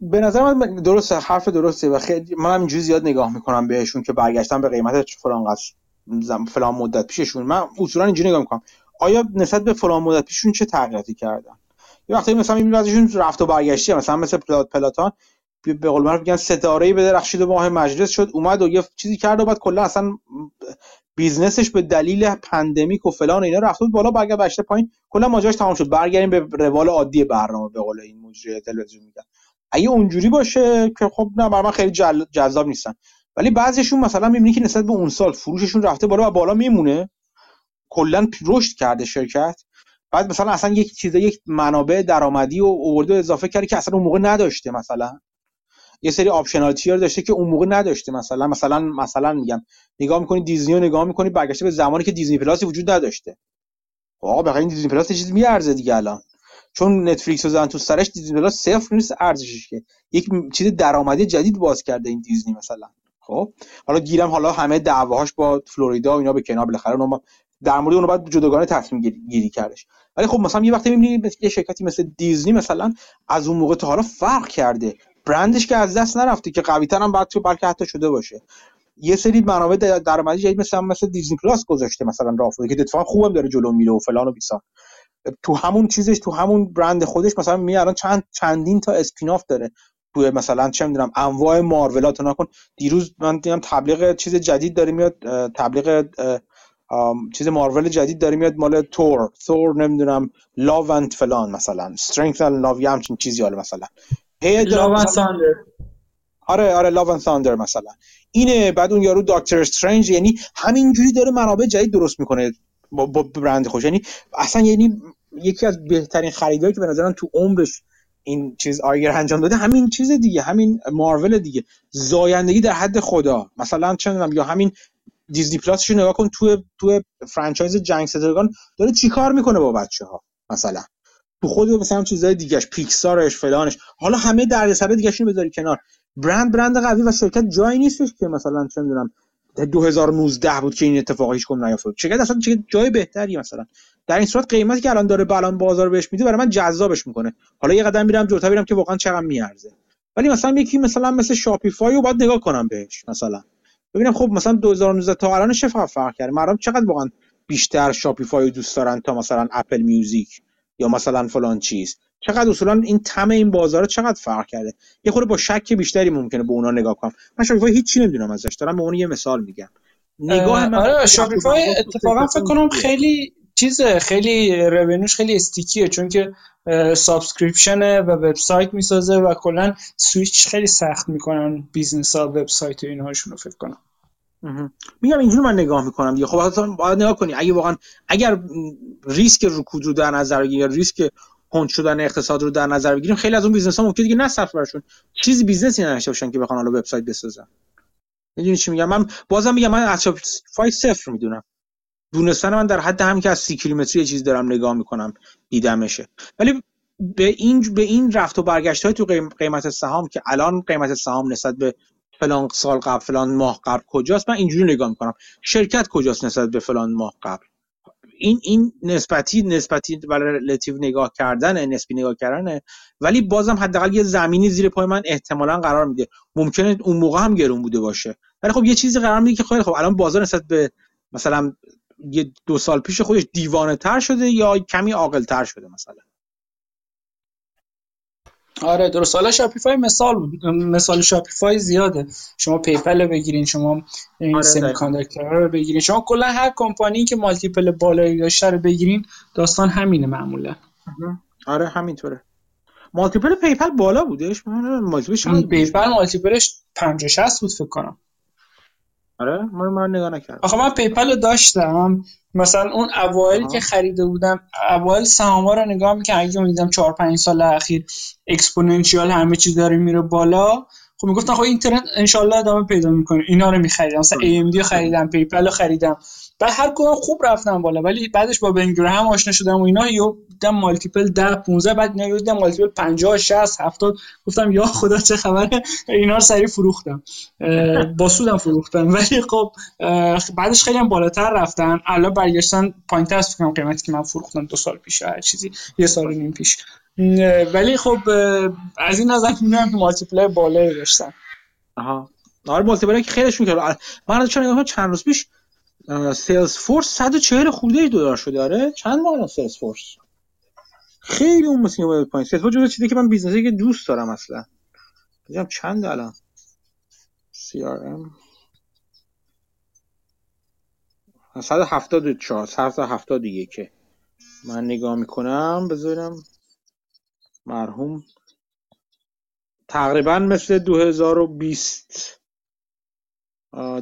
A: به نظر من درسته حرف درسته و خیلی من هم اینجوری زیاد نگاه می‌کنم بهشون که برگشتن به قیمت فلان فلان مدت پیششون. من اصولا اینجوری نگاه می‌کنم. آیا نسبت به فلان مدت پیششون چه تغییراتی کردن؟ یه وقتی مثلا این ازشون رفت و برگشتی مثلا مثل پلاتان به قول معروف میگن ستاره به درخشید و ماه مجلس شد اومد و یه چیزی کرد و بعد کلا اصلا business ش به دلیل pandemic و فلان اینا رفت بود بالا برگشت پایین. کلا ماجراش تمام شد. برگردیم به روال عادی برنامه به قول این مجری تلویزیون میگن. اگه اونجوری باشه که خب نه برای من خیلی جذاب نیستن. ولی بعضیشون مثلا می‌بینی که نسبت به اون سال فروششون رفته بالا و بالا میمونه. کلا رشد کرده شرکت. بعد مثلا اصلا یک چیز یک منابع درآمدی و اورده اضافه کرده که اصلا اون موقع نداشته مثلا. یه سری optionality رو داشته که اون موقع نداشته مثلا مثلا مثلا میگم نگاه می‌کنی دیزنی رو نگاه می‌کنی برگشته به زمانی که دیزنی پلاس وجود نداشته. خب آقا بخاطر این دیزنی پلاس چیز میارزه دیگه الان. چون نتفلیکس رو زدن تو سرش دیزنی پلاس صفر نیست ارزشش که. یک چیز درآمدی جدید باز کرده این دیزنی مثلا. خب؟ حالا گیرم حالا همه دعواهاش با فلوریدا و اینا به کنار بالاخره اونم در مورد اون بعد جداگانه تصمیم گیری کردش. ولی خب مثلا یه وقتی می‌بینی یه شرکتی مثل دیزنی مثلا از اون موقع تا حالا فرق کرده. برندش که از دست نرفته که قوی هم بعد بلکه حتی شده باشه. یه سری منابع درآمدی جدید مثلا مثل دیزنی پلاس گذاشته مثلا راه که اتفاقا خوبم داره جلو میره و فلان و بیسان تو همون چیزش تو همون برند خودش مثلا می الان چند چندین تا اسپیناف داره. تو مثلا چه می‌دونم انواع مارولات نکن. دیروز من دیدم تبلیغ چیز جدید داره میاد تبلیغ چیز مارول جدید داره میاد مال تور تور نمی‌دونم لاو فلان مثلا. استرنگث لاو همچین چیزی حالا مثلا.
B: لاون ساندر
A: آره آره لاون ساندر مثلا. اینه بعد اون یارو دکتر استرنج یعنی همینجوری داره منابع جدید درست می‌کنه با, با برند خوش. یعنی اصلا یعنی یکی از بهترین خریدایی که به نظرم تو عمرش این چیز آیگر انجام داده همین چیز دیگه همین مارول دیگه. زایندگی در حد خدا. مثلا چه یا همین دیزنی پلاس نگاه کن تو تو فرانچایز جنگ سترگان داره چیکار می‌کنه با بچه ها مثلا. تو خود مثلا چیزای دیگهش پیکسارش فلانش. حالا همه دردسر دیگهش رو بذاری کنار. برند برند قوی و شرکت جایی نیستش که مثلا چه می‌دونم 2019 بود که این اتفاق هیچ کم نیافتاد. شرکت اصلا جای بهتری مثلا. در این صورت قیمتی که الان داره بالان بازار بهش میده برای من جذابش می‌کنه. حالا یه قدم میرم جلوتر ببینم که واقعا چقدر میارزه. ولی مثلا یکی مثلا مثل شاپیفای رو باید نگاه کنم بهش مثلا. ببینم خب مثلا 2019 تا الان چه فرق کرده؟ مردم چقدر واقعا بیشتر Shopify رو دوست دارن تا مثلا Apple Music یا مثلا فلان چیز. چقدر اصولا این TAM این بازار چقدر فرق کرده؟ یه خورده با شک بیشتری ممکنه به اونا نگاه کنم. من Shopify هیچی نمی‌دونم ازش. دارم به اون یه مثال میگم.
B: نگاه من آره Shopify اتفاقا فکر کنم خیلی چیز خیلی revenue ش خیلی sticky ه چون که subscription و وبسایت می‌سازه و کلا سویچ خیلی سخت می‌کنن business ها وبسایت و اینهاشون رو فکر کنم.
A: میگم اینجوری من نگاه می‌کنم دیگه. خب باید نگاه کنی. اگه واقعا اگر ریسک رکود رو در نظر بگیریم یا ریسک کند شدن اقتصاد رو در نظر بگیریم خیلی از اون business ها ممکنه دیگه نصرفه براشون چیزی business ی نداشته باشن که بخوان حالا وبسایت بسازن. می‌دونی چی میگم؟ من بازم میگم من از Shopify صفر می‌دونم. دونستن من در حد همین که از سی کیلومتری چیز دارم نگاه می‌کنم دیدمش. ولی به این به این رفت و برگشت های تو قیمت سهام که الان قیمت سهام نسبت به فلان سال قبل فلان ماه قبل کجاست؟ من اینجوری نگاه می‌کنم. شرکت کجاست نسبت به فلان ماه قبل؟ این این نسبتی نسبتی و رلاتیو نگاه کردن نسبی نگاه کردنه. ولی بازم حداقل یه زمینی زیر پای من احتمالا قرار میده. ممکنه اون موقع هم گرون بوده باشه. ولی خب یه چیزی قرار میده که خیلی خب الان بازار نسبت به مثلا یه دو سال پیش خودش دیوانه تر شده یا کمی عاقل تر شده مثلا.
B: آره درست. حالا Shopify مثال بود. مثل Shopify زیاده. شما PayPal رو بگیرین شما این آره سمی رو بگیرین. شما کلا هر کمپانی که multiple بالایی داشته رو بگیرین داستان همینه معمولا.
A: آره همینطوره. multiple PayPal بالا بودش؟ من
B: multiple PayPal multiple ش 50 60 بود فکر کنم.
A: آره من من نگاه نکردم.
B: آخه من PayPal رو داشتم. مثلا اون اوایل که خریده بودم اوایل سهام رو نگاه می‌کنم اگه می‌دیدم 4 5 سال اخیر exponential همه چیز داره میره بالا خب می‌گفتن خب اینترنت انشالله ادامه پیدا می‌کنه. اینا رو میخریدم. مثلا AMD خریدم PayPal رو خریدم. بعد هر کدوم خوب رفت بالا ولی بعدش با هم آشنا شدم و اینا رو دیدم multiple 10 15 بعد دیدم multiple 50 60 70 گفتم یا خدا چه خبره اینا رو سریع فروختم. با سودم فروختم. ولی خب بعدش خیلی هم بالاتر رفتن. الان برگشتن پایین تر فکر کنم قیمتی که من فروختم دو سال پیش هر چیزی یه سال و نیم پیش. ولی خب از این نظر میگم که multiple بالایی داشتن.
A: آها. آره multiple که خیلیش می‌کرد من چون چند روز پیش Salesforce 140 خورده دلار شده آره؟ چند ماه Salesforce خیلی اون مثل اومد پایین. Salesforce جزو چیزی که من business ی که دوست دارم اصلا. بگم چند الان. CRM 174 171 من نگاه می‌کنم بذارم مرحوم. تقریبا مثل 2020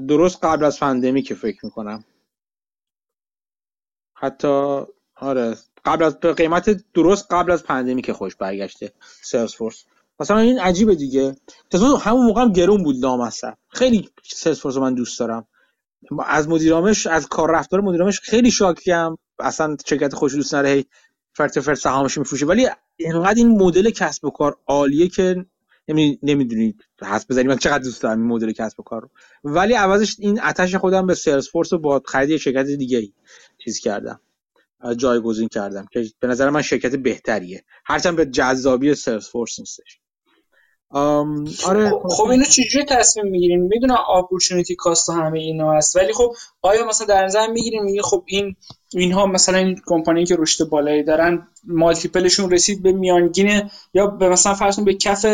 A: درست قبل از پندمی که فکر می‌کنم. حتی آره قبل از قیمت درست قبل از پندمی که خوش برگشته Salesforce مثلا این عجیبه دیگه. تصور همون موقع هم گرون بود لامصب خیلی Salesforce من دوست دارم. از مدیرامش از کار رفتار مدیرامش خیلی شاکیم اصلا شرکت خودش دوست نداره فرت فرت سهامش میفروشه. ولی اینقدر این مدل کسب و کار عالیه که نمی‌دونید حدس بزنید من چقدر دوست دارم این مدل کسب و کار رو. ولی عوضش این آتش خودم به Salesforce رو با خرید شرکت دیگه ای چیز کردم. جایگزین کردم که به نظر من شرکت بهتریه. هرچند به جذابی Salesforce نیستش.
B: آره خب, خب. اینو چجوری تصمیم می‌گیرین می‌دونم opportunity cost همه اینا هست ولی خب آیا مثلا در نظر می‌گیرین میگه خب این اینها مثلا این کمپانی که رشد بالایی دارن multiple شون رسید به میانگین یا به مثلا فرض به کف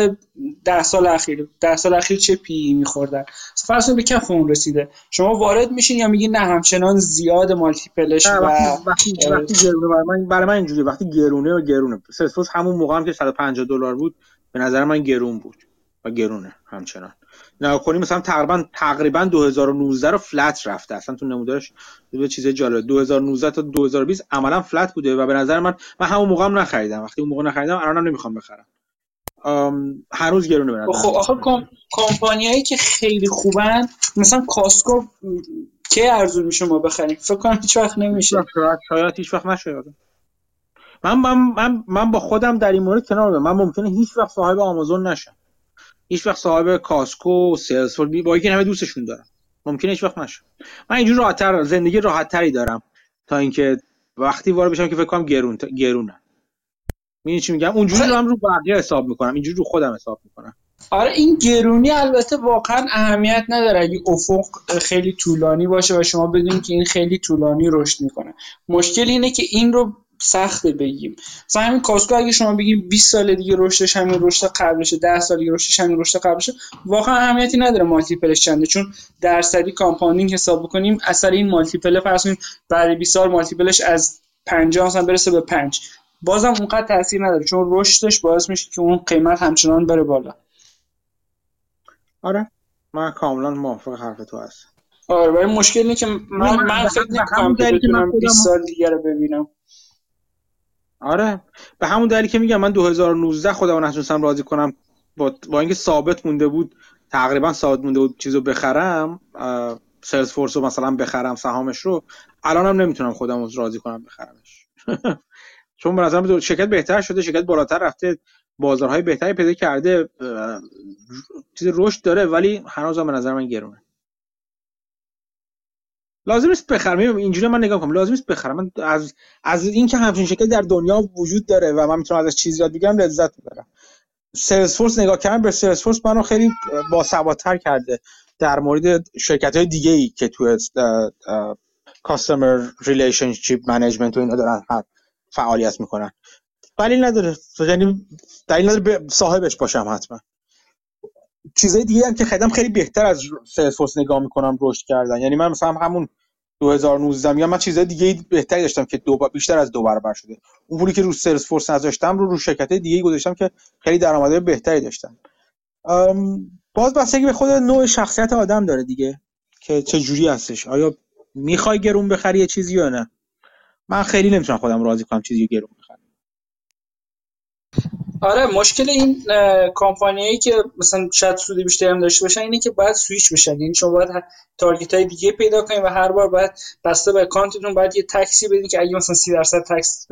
B: ده سال اخیر ده سال اخیر چه پی میخوردن؟ فرض به کف اون رسیده. شما وارد میشین یا میگین نه همچنان زیاد multiple ش و
A: وقتی وقتی برای من برای من اینجوری وقتی گرونه و گرونه. سلسفوس همون موقع هم که 150 دلار بود به نظر من گرون بود و گرونه همچنان. نگاه کنیم مثلا تقریبا تقریبا 2019 رو فلت رفته. اصلا تو نمودارش دو چیز جالب 2019 تا 2020 عملا فلت بوده و به نظر من من همون موقع هم نخریدم. وقتی اون موقع نخریدم الانم نمی‌خوام بخرم. هر روز گرونه
B: به خب آخه کمپانیایی که خیلی خوبن مثلا کاسکو که ارزون میشه ما بخریم؟ فکر کنم هیچ وقت نمیشه.
A: شاید هیچ وقت نشه. من من من من با خودم در این مورد کنار من ممکنه هیچ وقت صاحب آمازون نشم. هیچ وقت صاحب کاسکو و سلسفورس با اینکه همه دوستشون دارم. ممکنه هیچ وقت نشه من اینجور راحتتر زندگی راحتتری دارم تا اینکه وقتی وارد بشم که فکر کنم گرون گرونه می‌دونی چی میگم؟ اونجوری رو هم رو بقیه حساب می‌کنم. اینجوری رو خودم حساب می‌کنم.
B: آره این گرونی البته واقعا اهمیت نداره. اگه افق خیلی طولانی باشه و شما بدونید که این خیلی طولانی رشد می‌کنه. مشکل اینه که این رو سخته بگیم. مثلا همین Costco اگه شما بگیم 20 سال دیگه رشدش همین رشد قبلشه 10 سال دیگه رشدش همین رشد قبلشه واقعا اهمیتی نداره multiple ش چنده. چون درصدی compounding حساب بکنیم اثر این multiple فرض کنیم بعد 20 سال multiple ش از 50 مثلا برسه به 5 بازم اونقدر تاثیر نداره چون رشدش باعث میشه که اون قیمت همچنان بره بالا.
A: آره. من کاملا موافق حرف تو هستم.
B: آره ولی مشکل اینه که من من فکر نمی‌کنم که بتونم 20 سال دیگه رو ببینم.
A: آره. به همون دلیلی که میگم من 2019 خودم نتونستم راضی کنم با, با اینکه ثابت مونده بود تقریبا ثابت مونده بود چیزو بخرم سلز فورس رو مثلا بخرم سهامش رو الانم نمی‌تونم خودم رو راضی کنم بخرمش. چون به نظرم شرکت بهتر شده شرکت بالاتر رفته بازارهای بهتری پیدا کرده چیز رشد داره ولی هنوز به نظر من گرونه. لازم نیست بخرم. اینجوری من نگاه کنم. لازم نیست بخرم. من از از اینکه همچین شکل در دنیا وجود داره و من می‌تونم ازش چیزی یاد بگیرم لذت می‌برم. سلز فورس نگاه کردن به سلز فورس منو خیلی باسوادتر کرده در مورد شرکت های دیگه ای که توی customer relationship management و اینا دارن فعالیت می‌کنن. دلیل نداره. یعنی دلیل نداره. صاحبش باشم حتما. چیزای دیگه هم که خیلی خیلی بهتر از Sales نگاه می‌کنم رشد کردن. یعنی من مثلا همون 2019 میگم من چیزای دیگه بهتری داشتم که دو بیشتر از دو برابر شده. اون پولی که رو Salesforce نذاشتم رو رو شرکت دیگه گذاشتم که خیلی درآمدهای بهتری داشتن باز بستگی به خود نوع شخصیت آدم داره دیگه که چه جوری هستش. آیا می‌خوای گرون بخری یه چیزی یا نه؟ من خیلی نمی‌تونم خودم راضی کنم چیزی گرون
B: آره مشکل این کمپانیایی که مثلا شاید سود بیشتری هم داشته باشن اینه که باید سویچ بشن. یعنی شما باید target های دیگه پیدا کنید و هر بار باید بسته به account تون باید یه tax ی بدین که اگه مثلا 30 درصد tax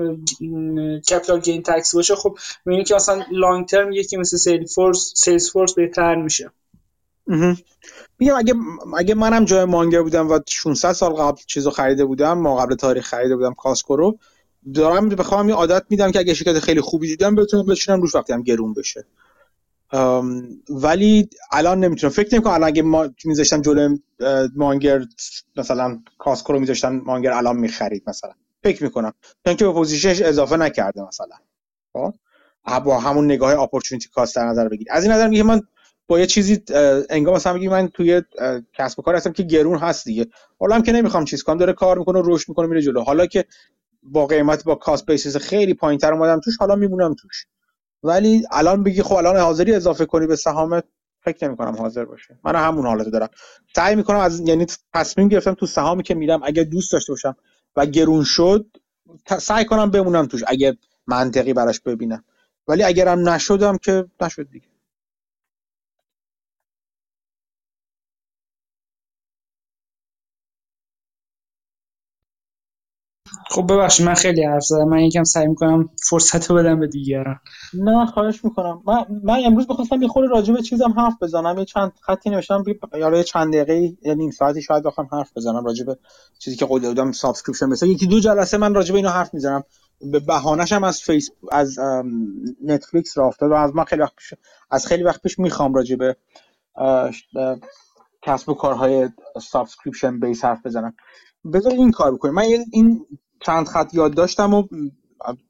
B: capital gain tax باشه خب می‌بینید که مثلا long term یکی مثل Salesforce Salesforce بهتر میشه.
A: میگم اگه اگه منم جای مانگر بودم و 600 سال قبل چیزو خریده بودم ما قبل تاریخ خریده بودم Costco رو دارم بخوام یه عادت میدم که اگه شرکت خیلی خوبی دیدم بتونم بشینم روش وقتی هم گرون بشه. ولی الان نمی‌تونم. فکر نمی‌کنم الان اگه ما میذاشتم جلو مانگر مثلا Costco رو میذاشتم مانگر الان می‌خرید مثلا. فکر می‌کنم. چون که به position ش اضافه نکرده مثلا. خب؟ با همون نگاه opportunity cost در نظر بگیر از این نظر میگه من با یه چیزی انگار مثلا بگی من توی کسب و کار هستم که گرون هست دیگه. حالا هم که نمی‌خوام چیز کنم داره کار می‌کنه رشد می‌کنه میره جلو. حالا که با قیمت با cost basis خیلی پایینتر اومدم توش حالا میمونم توش. ولی الان بگی خب الان حاضری اضافه کنی به سهامت فکر نمی کنم حاضر باشه. من همون حالت دارم. سعی می‌کنم از یعنی تصمیم گرفتم تو سهامی که میرم اگه دوست داشته باشم و گرون شد سعی کنم بمونم توش اگه منطقی براش ببینم. ولی اگرم نشدم که نشد دیگه.
B: خب ببخشید من خیلی حرف زدم. من یکم سعی می‌کنم فرصت رو بدم به دیگران.
A: نه خواهش می‌کنم. من, من امروز بخواستم یه خورده راجع به چیزم حرف بزنم. یه چند خطی نوشتم. یا یه چند دقیقه یا نیم ساعتی شاید بخوام حرف بزنم راجع به چیزی که قول دادم subscription مثلا. یکی دو جلسه من راجع به اینو حرف می‌زنم. به بهانه‌ش هم از فیس از Netflix راه افتاد و از من خیلی وقت پیش از خیلی وقت پیش می‌خوام راجع به کسب و کارهای subscription based حرف بزنم. بذار این کار بکنیم. من این چند خط یاد داشتم و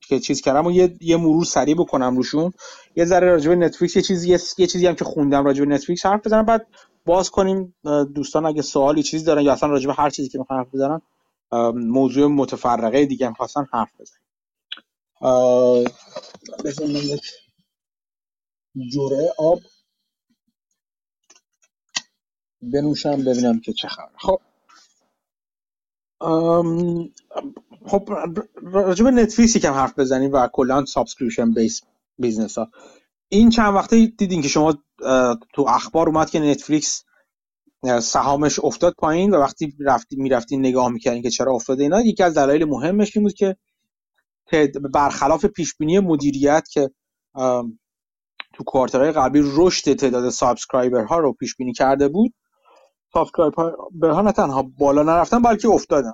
A: که چیز کردم و یه, یه مرور سریع بکنم روشون. یه ذره راجع به نتفلیکس یه چیزی یه, چیزی هم که خوندم راجع به نتفلیکس حرف بزنم. بعد باز کنیم دوستان اگه سوالی چیزی دارن یا اصلا راجع به هر چیزی که می‌خوان حرف بزنن موضوع متفرقه دیگه هم خواستن حرف بزنیم. جوره آب بنوشم ببینم که چه خبر خب. خب راجع به Netflix یکم حرف بزنیم و کلا subscription based business ها این چند وقته دیدین که شما تو اخبار اومد که Netflix سهامش افتاد پایین و وقتی رفتی می‌رفتی نگاه می‌کردین که چرا افتاده اینا یکی از دلایل مهمش این بود که برخلاف پیش بینی مدیریت که تو quarter های قبلی رشد تعداد subscriber ها رو پیش بینی کرده بود subscriber ها نه تنها بالا نرفتن بلکه افتادن.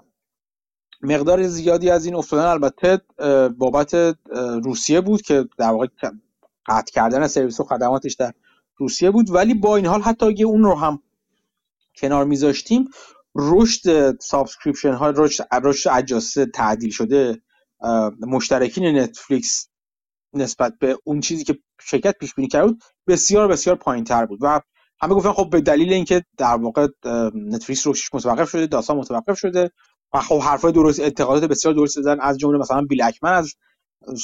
A: مقدار زیادی از این افتادن البته بابت روسیه بود که در واقع قطع کردن سرویس و خدماتش در روسیه بود. ولی با این حال حتی اگه اون رو هم کنار میذاشتیم رشد subscription ها رشد رشد اجاسه تعدیل شده مشترکین Netflix نسبت به اون چیزی که شرکت پیش بینی کرد بود بسیار بسیار پایین تر بود. و همه گفتن خب به دلیل اینکه در واقع نتفلیکس روش متوقف شده داستان متوقف شده و خب حرفای درست اعتقادات بسیار درست زدن. از جمله مثلا بیل اکمن از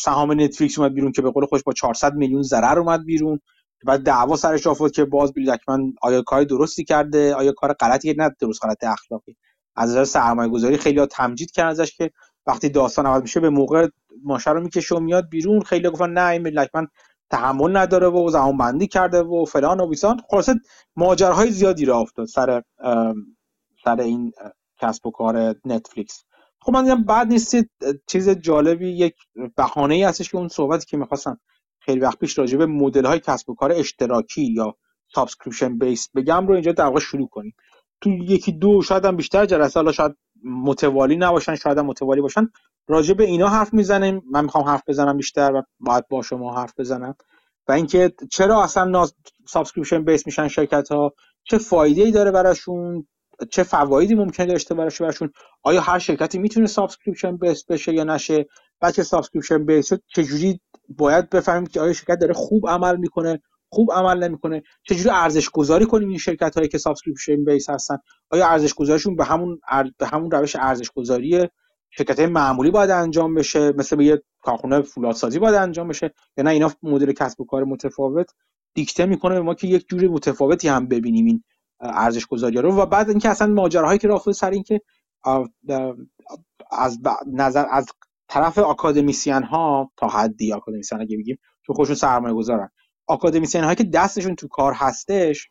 A: سهام نتفلیکس اومد بیرون که به قول خوش با 400 میلیون ضرر اومد بیرون. و دعوا سرش افتاد که باز بیل اکمن آیا کار درستی کرده؟ آیا کار غلطی نه درست غلط اخلاقی. از نظر سرمایه گذاری خیلی تمجید کردن ازش که وقتی داستان عوض میشه به موقع ماشه رو می‌کشه و میاد بیرون. خیلی گفتن نه این بیل اکمن تحمل نداره و زمان بندی کرده و فلان و بیسان. خلاصه ماجراهای زیادی راه افتاد سر سر این کسب و کار Netflix. خب من دیدم بد نیست چیز جالبی یک بهانه ای هستش که اون صحبتی که می‌خواستم خیلی وقت پیش راجع به مدل های کسب و کار اشتراکی یا subscription based بگم رو اینجا در واقع شروع کنیم. تو یکی دو شاید هم بیشتر جلسه حالا شاید متوالی نباشن شاید هم متوالی باشن راجع به اینا حرف می‌زنیم. من می‌خوام حرف بزنم بیشتر و باید با شما حرف بزنم. و اینکه چرا اصلا subscription based میشن شرکت ها چه فایده ای داره براشون؟ چه فوایدی ممکنه داشته باشه براشون؟ آیا هر شرکتی می‌تونه subscription based بشه یا نشه؟ بعد که subscription based شد چجوری باید بفهمیم که آیا شرکت داره خوب عمل می‌کنه خوب عمل نمی‌کنه؟ چجوری ارزش گذاری کنیم این شرکت هایی که subscription based هستن؟ آیا ارزش گذاریشون به همون به همون روش ارزش گذاری شرکت های معمولی باید انجام بشه مثل به یه کارخونه فولادسازی باید انجام بشه یا نه؟ اینا مدل کسب و کار متفاوت. دیکته می‌کنه به ما که یک جوری متفاوتی هم ببینیم این ارزش گذاری رو و بعد اینکه اصلا ماجراهایی که راه سر اینکه از نظر از طرف اکادمیسین ها تا حدی اکادمیسین اگه بگیم چون خودشون سرمایه گذارن. اکادمیسین هایی که دستشون تو کار هستش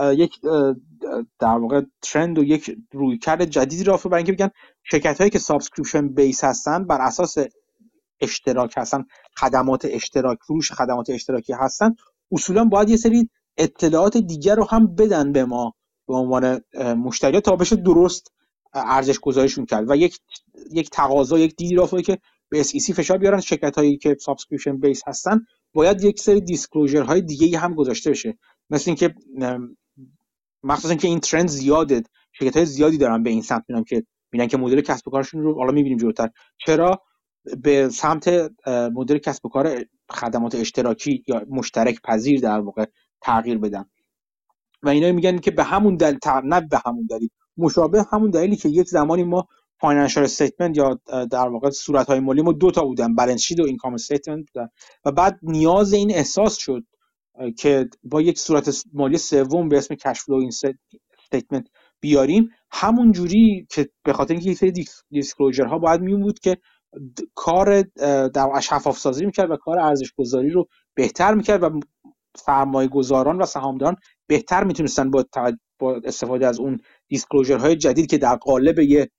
A: یک در واقع trend و یک رویکرد جدیدی را برای اینکه بگن شرکت هایی که subscription based هستن بر اساس اشتراک هستن خدمات اشتراک فروش خدمات اشتراکی هستن اصولا باید یه سری اطلاعات دیگر رو هم بدن به ما به عنوان مشتری تا بشه درست ارزش گذاریشون کرد و یک یک تقاضا یک دیدی که به SEC فشار بیارن شرکت هایی که subscription based هستن باید یک سری disclosure های دیگه هم گذاشته بشه. مثل اینکه مخصوصا که این trend زیاده شرکت های زیادی دارن به این سمت میرن که میگن که مدل کسب و کارشون رو حالا می‌بینیم جلوتر. چرا؟ به سمت مدل کسب و کار خدمات اشتراکی یا مشترک پذیر در واقع. تغییر بدن و اینا میگن که به همون دلیل نه به همون دلیل مشابه همون دلیلی که یک زمانی ما financial statement یا در واقع صورت های مالی ما دو تا بودن balance sheet و income statement و بعد نیاز این احساس شد که با یک صورت مالی سوم به اسم cash flow statement بیاریم. همون جوری که به خاطر اینکه یک disclosure ها باید میون بود که کار در شفاف سازی می‌کرد و کار ارزش گذاری رو بهتر می‌کرد و سرمایه گذاران و سهامداران بهتر می‌تونستن با, با استفاده از اون disclosure های جدید که در قالب یه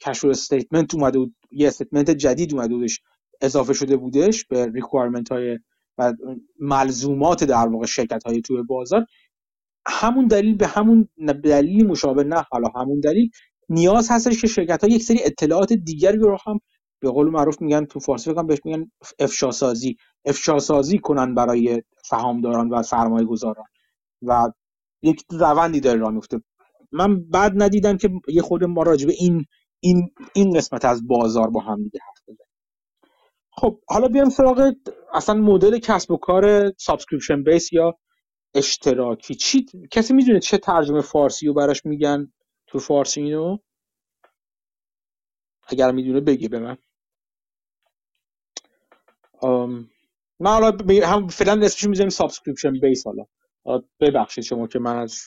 A: cash statement اومده بود یه statement جدید اومده بودش اضافه شده بودش به requirement های و ملزومات در واقع شرکت های توی بازار همون دلیل به همون دلیل مشابه نه حالا همون دلیل نیاز هستش که شرکت ها یک سری اطلاعات دیگری رو هم به قول معروف میگن تو فارسی بگم بهش میگن افشا سازی افشا سازی کنن برای سهامداران و سرمایه گذاران و یک روندی داره راه میفته. من بعد ندیدم که یه خود ما راجع به این این این قسمت از بازار با هم دیگه حرف بزنیم. خب حالا بیام سراغ اصلا مدل کسب و کار subscription based یا اشتراکی. چی کسی می‌دونه چه ترجمه فارسی رو براش میگن تو فارسی اینو؟ اگر می‌دونه بگی به من. من حالا هم فعلا اسمش می‌ذاریم subscription based حالا. ببخشید شما که من از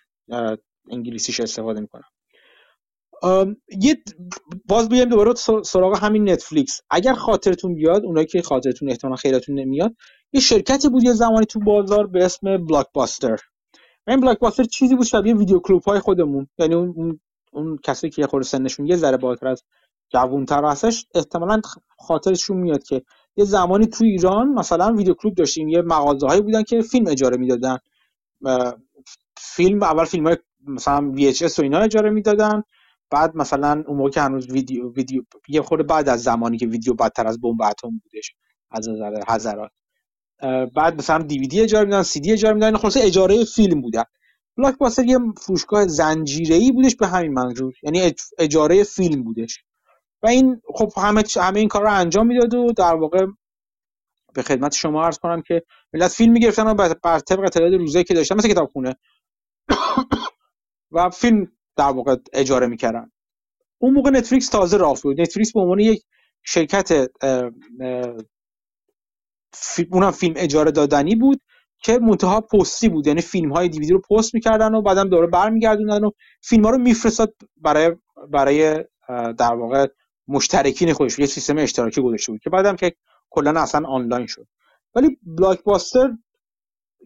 A: انگلیسیش استفاده می‌کنم. یه باز بیایم دوباره سراغ همین نتفلیکس اگر خاطرتون بیاد اونایی که خاطرتون احتمالا خیلیتون نمیاد یه شرکتی بود یه زمانی تو بازار به اسم بلاکباستر این بلاکباستر چیزی بود شبیه ویدیو کلوپ های خودمون. یعنی اون اون, کسی که خود سنشون یه ذره بالاتر از جوونتر هستش احتمالا خاطرشون میاد که یه زمانی تو ایران مثلا ویدیو کلوب داشتیم یه مغازه هایی بودن که فیلم اجاره می‌دادن. فیلم اول فیلم های مثلا VHS و اینا اجاره می‌دادن بعد مثلا اون موقع که هنوز ویدیو ویدیو یه خورده بعد از زمانی که ویدیو بدتر از بمب اتم بودش از نظر حضرات. بعد مثلا دیویدی اجاره میدن سی دی اجاره میدن خلاص اجاره فیلم بودن. بلاک باستر یه فروشگاه ای بودش به همین منظور یعنی اجاره فیلم بودش. و این خب همه همه این کار رو انجام می‌داد و در واقع به خدمت شما عرض کنم که ملت فیلم می‌گرفتن و بر طبق تعداد روزایی که داشتن مثل کتابخونه. و فیلم در واقع اجاره می‌کردن. اون موقع نتفلیکس تازه راه بود. نتفلیکس به عنوان یک شرکت اونم فیلم اجاره دادنی بود که منتها پستی بود. یعنی فیلم های دیویدی رو پست می‌کردن و بعدم دوره برمیگردوندن و فیلم ها رو میفرستاد برای برای در واقع مشترکین خودش یه سیستم اشتراکی گذاشته بود که بعدم که کلا اصلا آنلاین شد. ولی بلاک باستر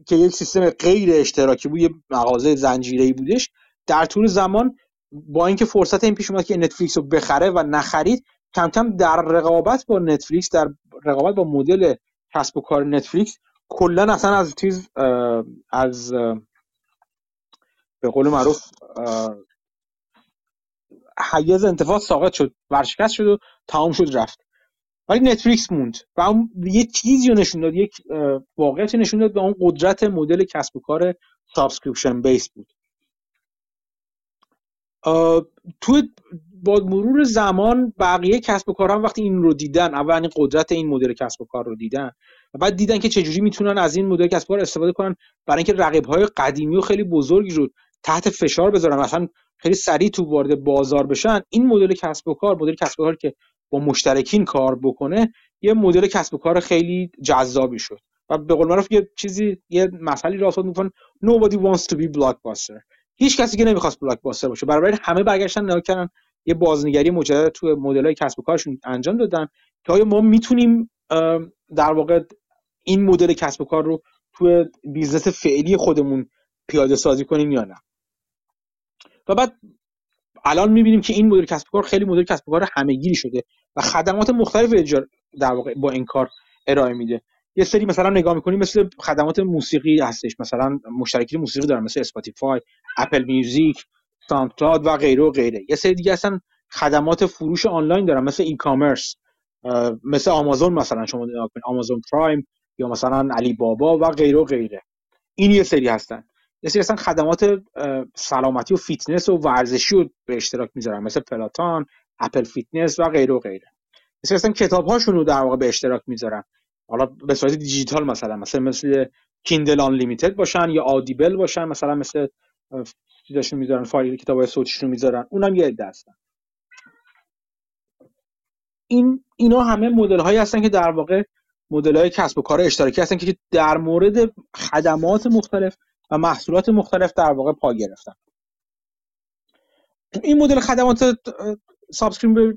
A: که یک سیستم غیر اشتراکی بود یه مغازه زنجیره‌ای بودش در طول زمان با اینکه فرصت این پیش اومد که نتفلیکس رو بخره و نخرید کم کم در رقابت با نتفلیکس در رقابت با مدل کسب و کار نتفلیکس کلا اصلا از چیز از به قول معروف حیز انتفاع ساقط شد ورشکست شد و تمام شد رفت. ولی Netflix موند و اون یه چیزی رو نشون داد یک واقعیتی نشون داد به اون قدرت مدل کسب و کار subscription based بود. تو با مرور زمان بقیه کسب و کاران وقتی این رو دیدن اول قدرت این مدل کسب و کار رو دیدن بعد دیدن که چجوری می‌تونن از این مدل کسب و کار استفاده کنن برای اینکه رقیب های قدیمی و خیلی بزرگی رو تحت فشار بذارن. مثلا خیلی سریع تو وارد بازار بشن این مدل کسب و کار مدل کسب و کار که با مشترکین کار بکنه یه مدل کسب و کار خیلی جذابی شد. و به قول معروف یه چیزی یه مسئله را می‌کنن nobody wants to be blockbuster. هیچ کسی که نمی‌خواست بلاک باستر باشه. برای همه برگشتن نگاه کردن یه بازنگری مجدد تو مدل های کسب و کارشون انجام دادن که آیا ما می‌تونیم در واقع این مدل کسب و کار رو تو business فعلی خودمون پیاده سازی کنیم یا نه. و بعد الان می‌بینیم که این مدل کسب کار خیلی مدل کسب کار همه‌گیری شده و خدمات مختلف در واقع با این کار ارائه میده. یه سری مثلا نگاه می‌کنیم مثل خدمات موسیقی هستش. مثلا مشترکی موسیقی دارن مثل Spotify Apple Music SoundCloud و غیره و غیره. یه سری دیگه اصلا خدمات فروش آنلاین دارن مثل e-commerce مثل آمازون مثلا شما نگاه آمازون پرایم یا مثلا علی بابا و غیره و غیره. این یه سری هستن. یه سری اصلا خدمات سلامتی و فیتنس و ورزشی رو به اشتراک می‌ذارن مثل پلاتون اپل فیتنس و غیره و غیره. سری اصلا کتاب هاشون رو در واقع به اشتراک می‌ذارن. حالا به صورت دیجیتال مثلا مثلا مثل کیندل Unlimited باشن یا آدیبل باشن مثلا مثل چیزاشون می‌ذارن فایل کتاب صوتیشون می‌ذارن. اونم یه عده هستن. این اینا همه مدل هایی هستن که در واقع مدل های کسب و کار اشتراکی هستن که در مورد خدمات مختلف و محصولات مختلف در واقع پا گرفتن. این مدل خدمات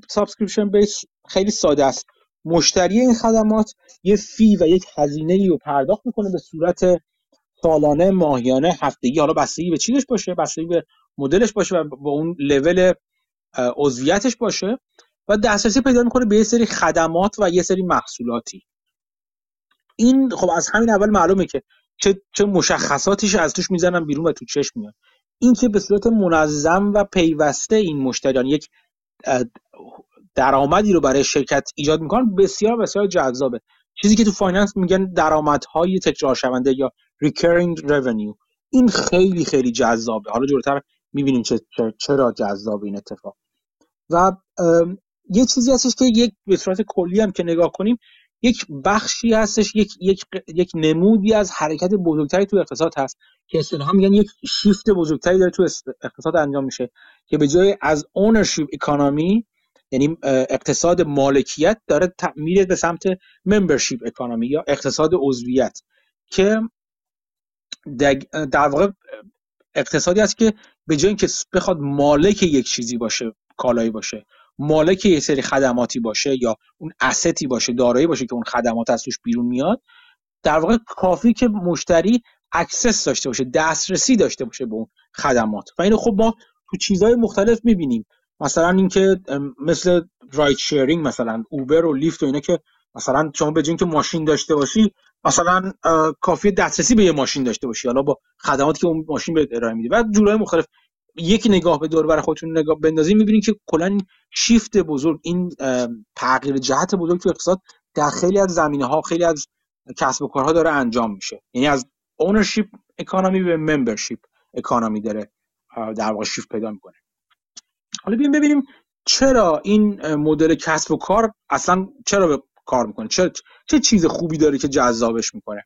A: subscription based خیلی ساده است. مشتری این خدمات یه fee و یک هزینه رو پرداخت می‌کنه به صورت سالانه ماهیانه هفتگی حالا بستگی به چیزش باشه بستگی به مدلش باشه و با اون لول عضویتش باشه و دسترسی پیدا می‌کنه به یه سری خدمات و یه سری محصولاتی. این خب از همین اول معلومه که چه, چه مشخصاتیش از توش می‌زنن بیرون و تو چشم میاد. این که به صورت منظم و پیوسته این مشتریان یک درآمدی رو برای شرکت ایجاد می‌کنن بسیار بسیار جذابه. چیزی که تو فایننس میگن درآمدهای تکرار شونده یا recurring revenue. این خیلی خیلی جذابه. حالا جلوتر می‌بینیم چرا جذاب این اتفاق. و یه چیزی هستش که یک به صورت کلی هم که نگاه کنیم یک بخشی هستش یک یک یک نمودی از حرکت بزرگتری تو اقتصاد هست که اصطلاحا میگن یک شیفت بزرگتری داره تو اقتصاد انجام میشه که به جای از اونرشیپ اکانومی یعنی اقتصاد مالکیت داره میره به سمت ممبرشیپ اکانومی یا اقتصاد عضویت که در واقع اقتصادی است که به جای اینکه بخواد مالک یک چیزی باشه کالایی باشه مالک یه سری خدماتی باشه یا اون asset ی باشه دارایی باشه که اون خدمات از توش بیرون میاد در واقع کافیه که مشتری access داشته باشه دسترسی داشته باشه به اون خدمات. و اینو خب ما تو چیزهای مختلف می‌بینیم. مثلا اینکه مثل ride sharing مثلا اوبر و لیفت و اینا که مثلا شما به که ماشین داشته باشی مثلا کافی دسترسی به یه ماشین داشته باشی. حالا با خدماتی که اون ماشین به ارائه میده و جورای مختلف. یک نگاه به دور بر خودتون نگاه بندازید می‌بینید که کلا شیفت بزرگ این تغییر جهت بزرگ تو اقتصاد در خیلی از زمینه ها خیلی از کسب و کارها داره انجام میشه. یعنی از اونرشیپ اکانومی به ممبرشیپ اکانومی داره در واقع شیفت پیدا می‌کنه. حالا بیایم ببینیم چرا این مدل کسب و کار اصلا چرا به کار می‌کنه؟ چه چه چیز خوبی داره که جذابش می‌کنه؟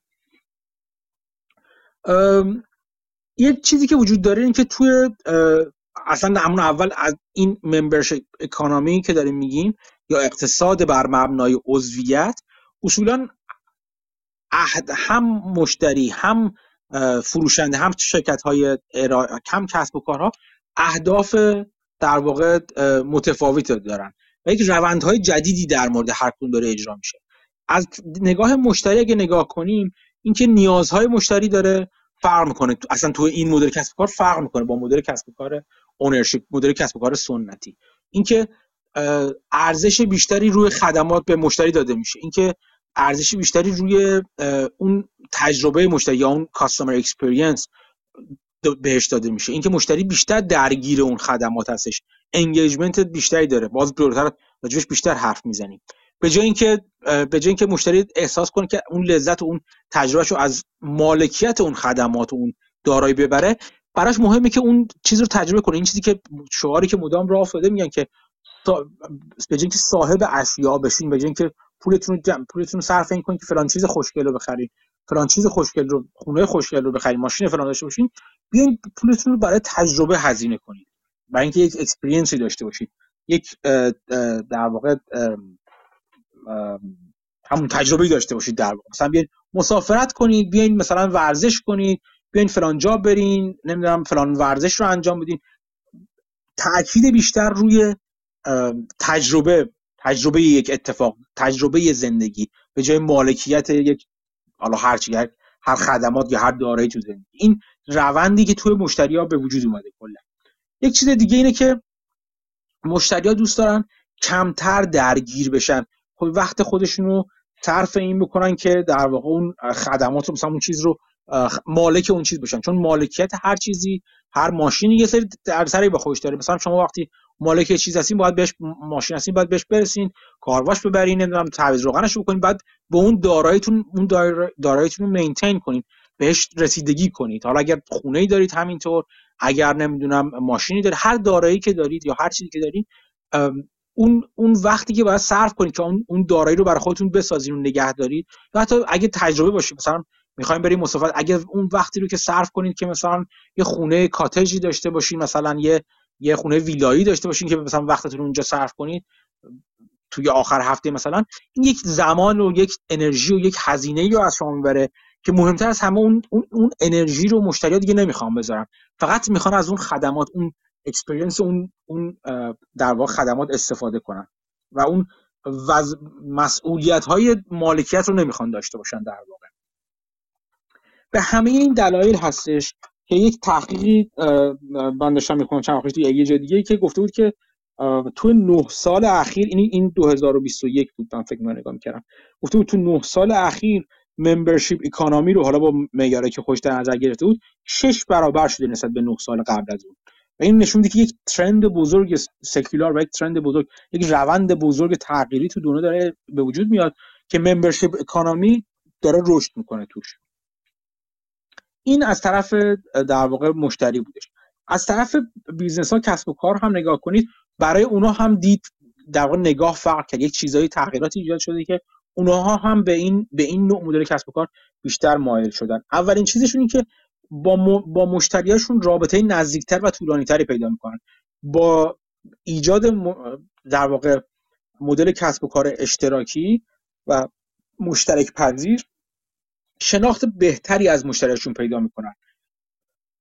A: یه چیزی که وجود داره این که توی اصلا همون اول از این ممبرشپ اکانومی که داریم میگیم یا اقتصاد بر مبنای عضویت اصولا هم مشتری هم فروشنده هم شرکت های کم کسب و کارها اهداف در واقع متفاوت دارن و یک روندهای جدیدی در مورد هر کدوم داره اجرا میشه. از نگاه مشتری اگه نگاه کنیم اینکه نیازهای مشتری داره فرق می‌کنه. اصلا تو این مدل کسب کار فرق می‌کنه با مدل کسب کار اونرشیپ مدل کسب کار سنتی. اینکه ارزش بیشتری روی خدمات به مشتری داده میشه. اینکه ارزش بیشتری روی اون تجربه مشتری یا اون customer experience بهش داده میشه. اینکه مشتری بیشتر درگیر اون خدمات هستش. engagement بیشتری داره. باز جلوتر راجبش بیشتر حرف می‌زنیم. به جای اینکه به جای اینکه مشتری احساس کنه که اون لذت و اون تجربهش رو از مالکیت اون خدمات و اون دارایی ببره براش مهمه که اون چیز رو تجربه کنه. این چیزی که شعاری که مدام راه افتاده میگن که به جای اینکه صاحب اشیا بشین به جای اینکه پولتون رو پولتون رو صرف این کنید که فلان چیز خوشگل رو بخرید فلان چیز خوشگل رو خونه خوشگل رو بخرید ماشین فلان داشته باشین بیاین پولتون رو برای تجربه هزینه کنید. برای اینکه یک اکسپریانسی داشته باشید. یک در واقع همون تجربه داشته باشید در واقع. مثلا بیاین مسافرت کنید بیاین مثلا ورزش کنید بیاین فلان جا برین نمی‌دونم فلان ورزش رو انجام بدین. تاکید بیشتر روی تجربه تجربه یک اتفاق تجربه زندگی. به جای مالکیت یک حالا هر چی هر خدمات یا هر دارایی تو زندگی. این روندی که توی مشتری ها به وجود اومده کلا. یک چیز دیگه اینه که مشتری ها دوست دارن کمتر درگیر بشن. وقت خودشون رو صرف این بکنن که در واقع اون خدمات مثلا اون چیز رو مالک اون چیز بشن. چون مالکیت هر چیزی هر ماشینی یه سری سری به خودش داره. مثلا شما وقتی مالک چیز هستین باید بهش ماشین هستین باید بهش برسین کارواش ببرین نمی‌دونم تعویض روغنش بکنین بعد به اون داراییتون اون داراییتون رو مینتین کنین بهش رسیدگی کنید. حالا اگر خونه ای دارید همینطور اگر نمی‌دونم ماشینی دارید هر دارایی که دارید یا هر چیزی که دارید اون اون وقتی که باید صرف کنید که اون اون دارایی رو برای خودتون بسازین و نگه دارید یا حتی اگه تجربه باشه مثلا می‌خوایم بریم مسافرت اگه اون وقتی رو که صرف کنید که مثلا یه خونه کاتجی داشته باشین مثلا یه یه خونه ویلایی داشته باشین که مثلا وقتتون اونجا صرف کنید توی آخر هفته مثلا این یک زمان و یک انرژی و یک هزینه رو از شما می‌بره که مهمتر از همه اون اون, انرژی رو مشتری دیگه نمی‌خوام بذارن. فقط می‌خوان از اون خدمات اون اکسپریانس اون اون در واقع خدمات استفاده کنن. و اون وز... مسئولیت های مالکیت رو نمی‌خوان داشته باشن در واقع. به همه این دلایل هستش که یک تحقیقی من داشتم می‌کنم چند وقت یه جای دیگه که گفته بود که تو نه سال اخیر این این 2021 بود من فکر من نگاه می‌کردم. گفته بود تو نه سال اخیر ممبرشیپ اکانومی رو حالا با معیاری که خوش در نظر گرفته بود شش برابر شده نسبت به نه سال قبل از اون. و این نشون میده که یک ترند بزرگ سکولار و یک trend بزرگ یک روند بزرگ تغییری تو دنیا داره به وجود میاد که membership economy داره رشد می‌کنه توش. این از طرف در واقع مشتری بودش. از طرف business ها کسب و کار هم نگاه کنید برای اونا هم دید در واقع نگاه فرق کرد. یک چیزایی تغییراتی ایجاد شده که اونها هم به این به این نوع مدل کسب و کار بیشتر مایل شدن. اولین چیزشون این که با, با مشتریاشون رابطه نزدیکتر و طولانیتری پیدا می‌کنن. با ایجاد در واقع مدل کسب و کار اشتراکی و مشترک پذیر شناخت بهتری از مشتریاشون پیدا می‌کنن.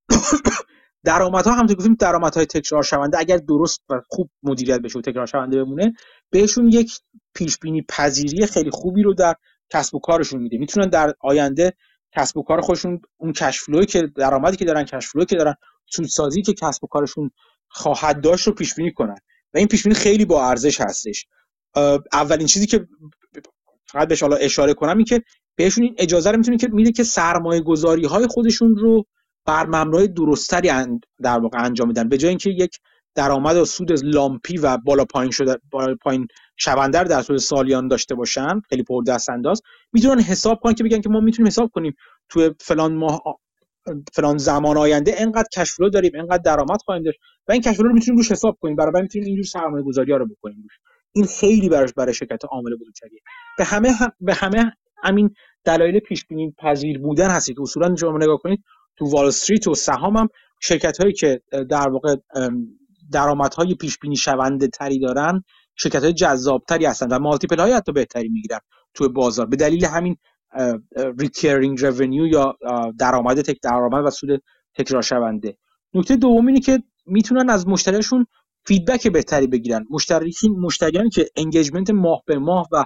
A: درآمدها هم گفتیم درآمدهای تکرار شونده اگر درست و خوب مدیریت بشه و تکرار شونده بمونه بهشون یک پیش بینی پذیری خیلی خوبی رو در کسب و کارشون میده. می‌تونن در آینده کسب و کار خودشون اون کشفلوی که درآمدی که دارن کشفلوی که دارن سودسازی که کسب و کارشون خواهد داشت رو پیش بینی کنن. و این پیش بینی خیلی با ارزش هستش. اولین چیزی که فقط بهش حالا اشاره کنم این که بهشون این اجازه رو می‌تونه که میده که سرمایه گذاری های خودشون رو بر مبنای درستری در واقع انجام بدن. به جای اینکه یک درآمد و سود لامپی و بالا پایین شده بالا پایین شونده در طول سالیان داشته باشن خیلی پر دست انداز می‌تونن حساب کنن که بگن که ما می‌تونیم حساب کنیم. تو فلان ماه فلان زمان آینده انقدر کشفلو داریم انقدر درآمد خواهیم داشت و این کشفلو رو می‌تونیم روش حساب کنیم. برای می‌تونیم اینجور سرمایه گذاری ها رو بکنیم روش. این خیلی براش برای شرکت عامل بزرگتریه. به همه هم به همه همین دلایل پیش بینی پذیر بودن هستی که اصولا شما نگاه کنید تو وال استریت و سهام هم شرکت هایی که در واقع درآمدهای پیش بینی شونده تری دارن شرکت های جذاب تری هستن و مالتیپل های حتی بهتری می‌گیرن تو بازار. به دلیل همین recurring revenue یا درآمد تک درآمد و سود تکرار شونده نکته دوم اینه که می‌تونن از مشتریشون feedback بهتری بگیرن. مشتری مشتریانی که engagement ماه به ماه و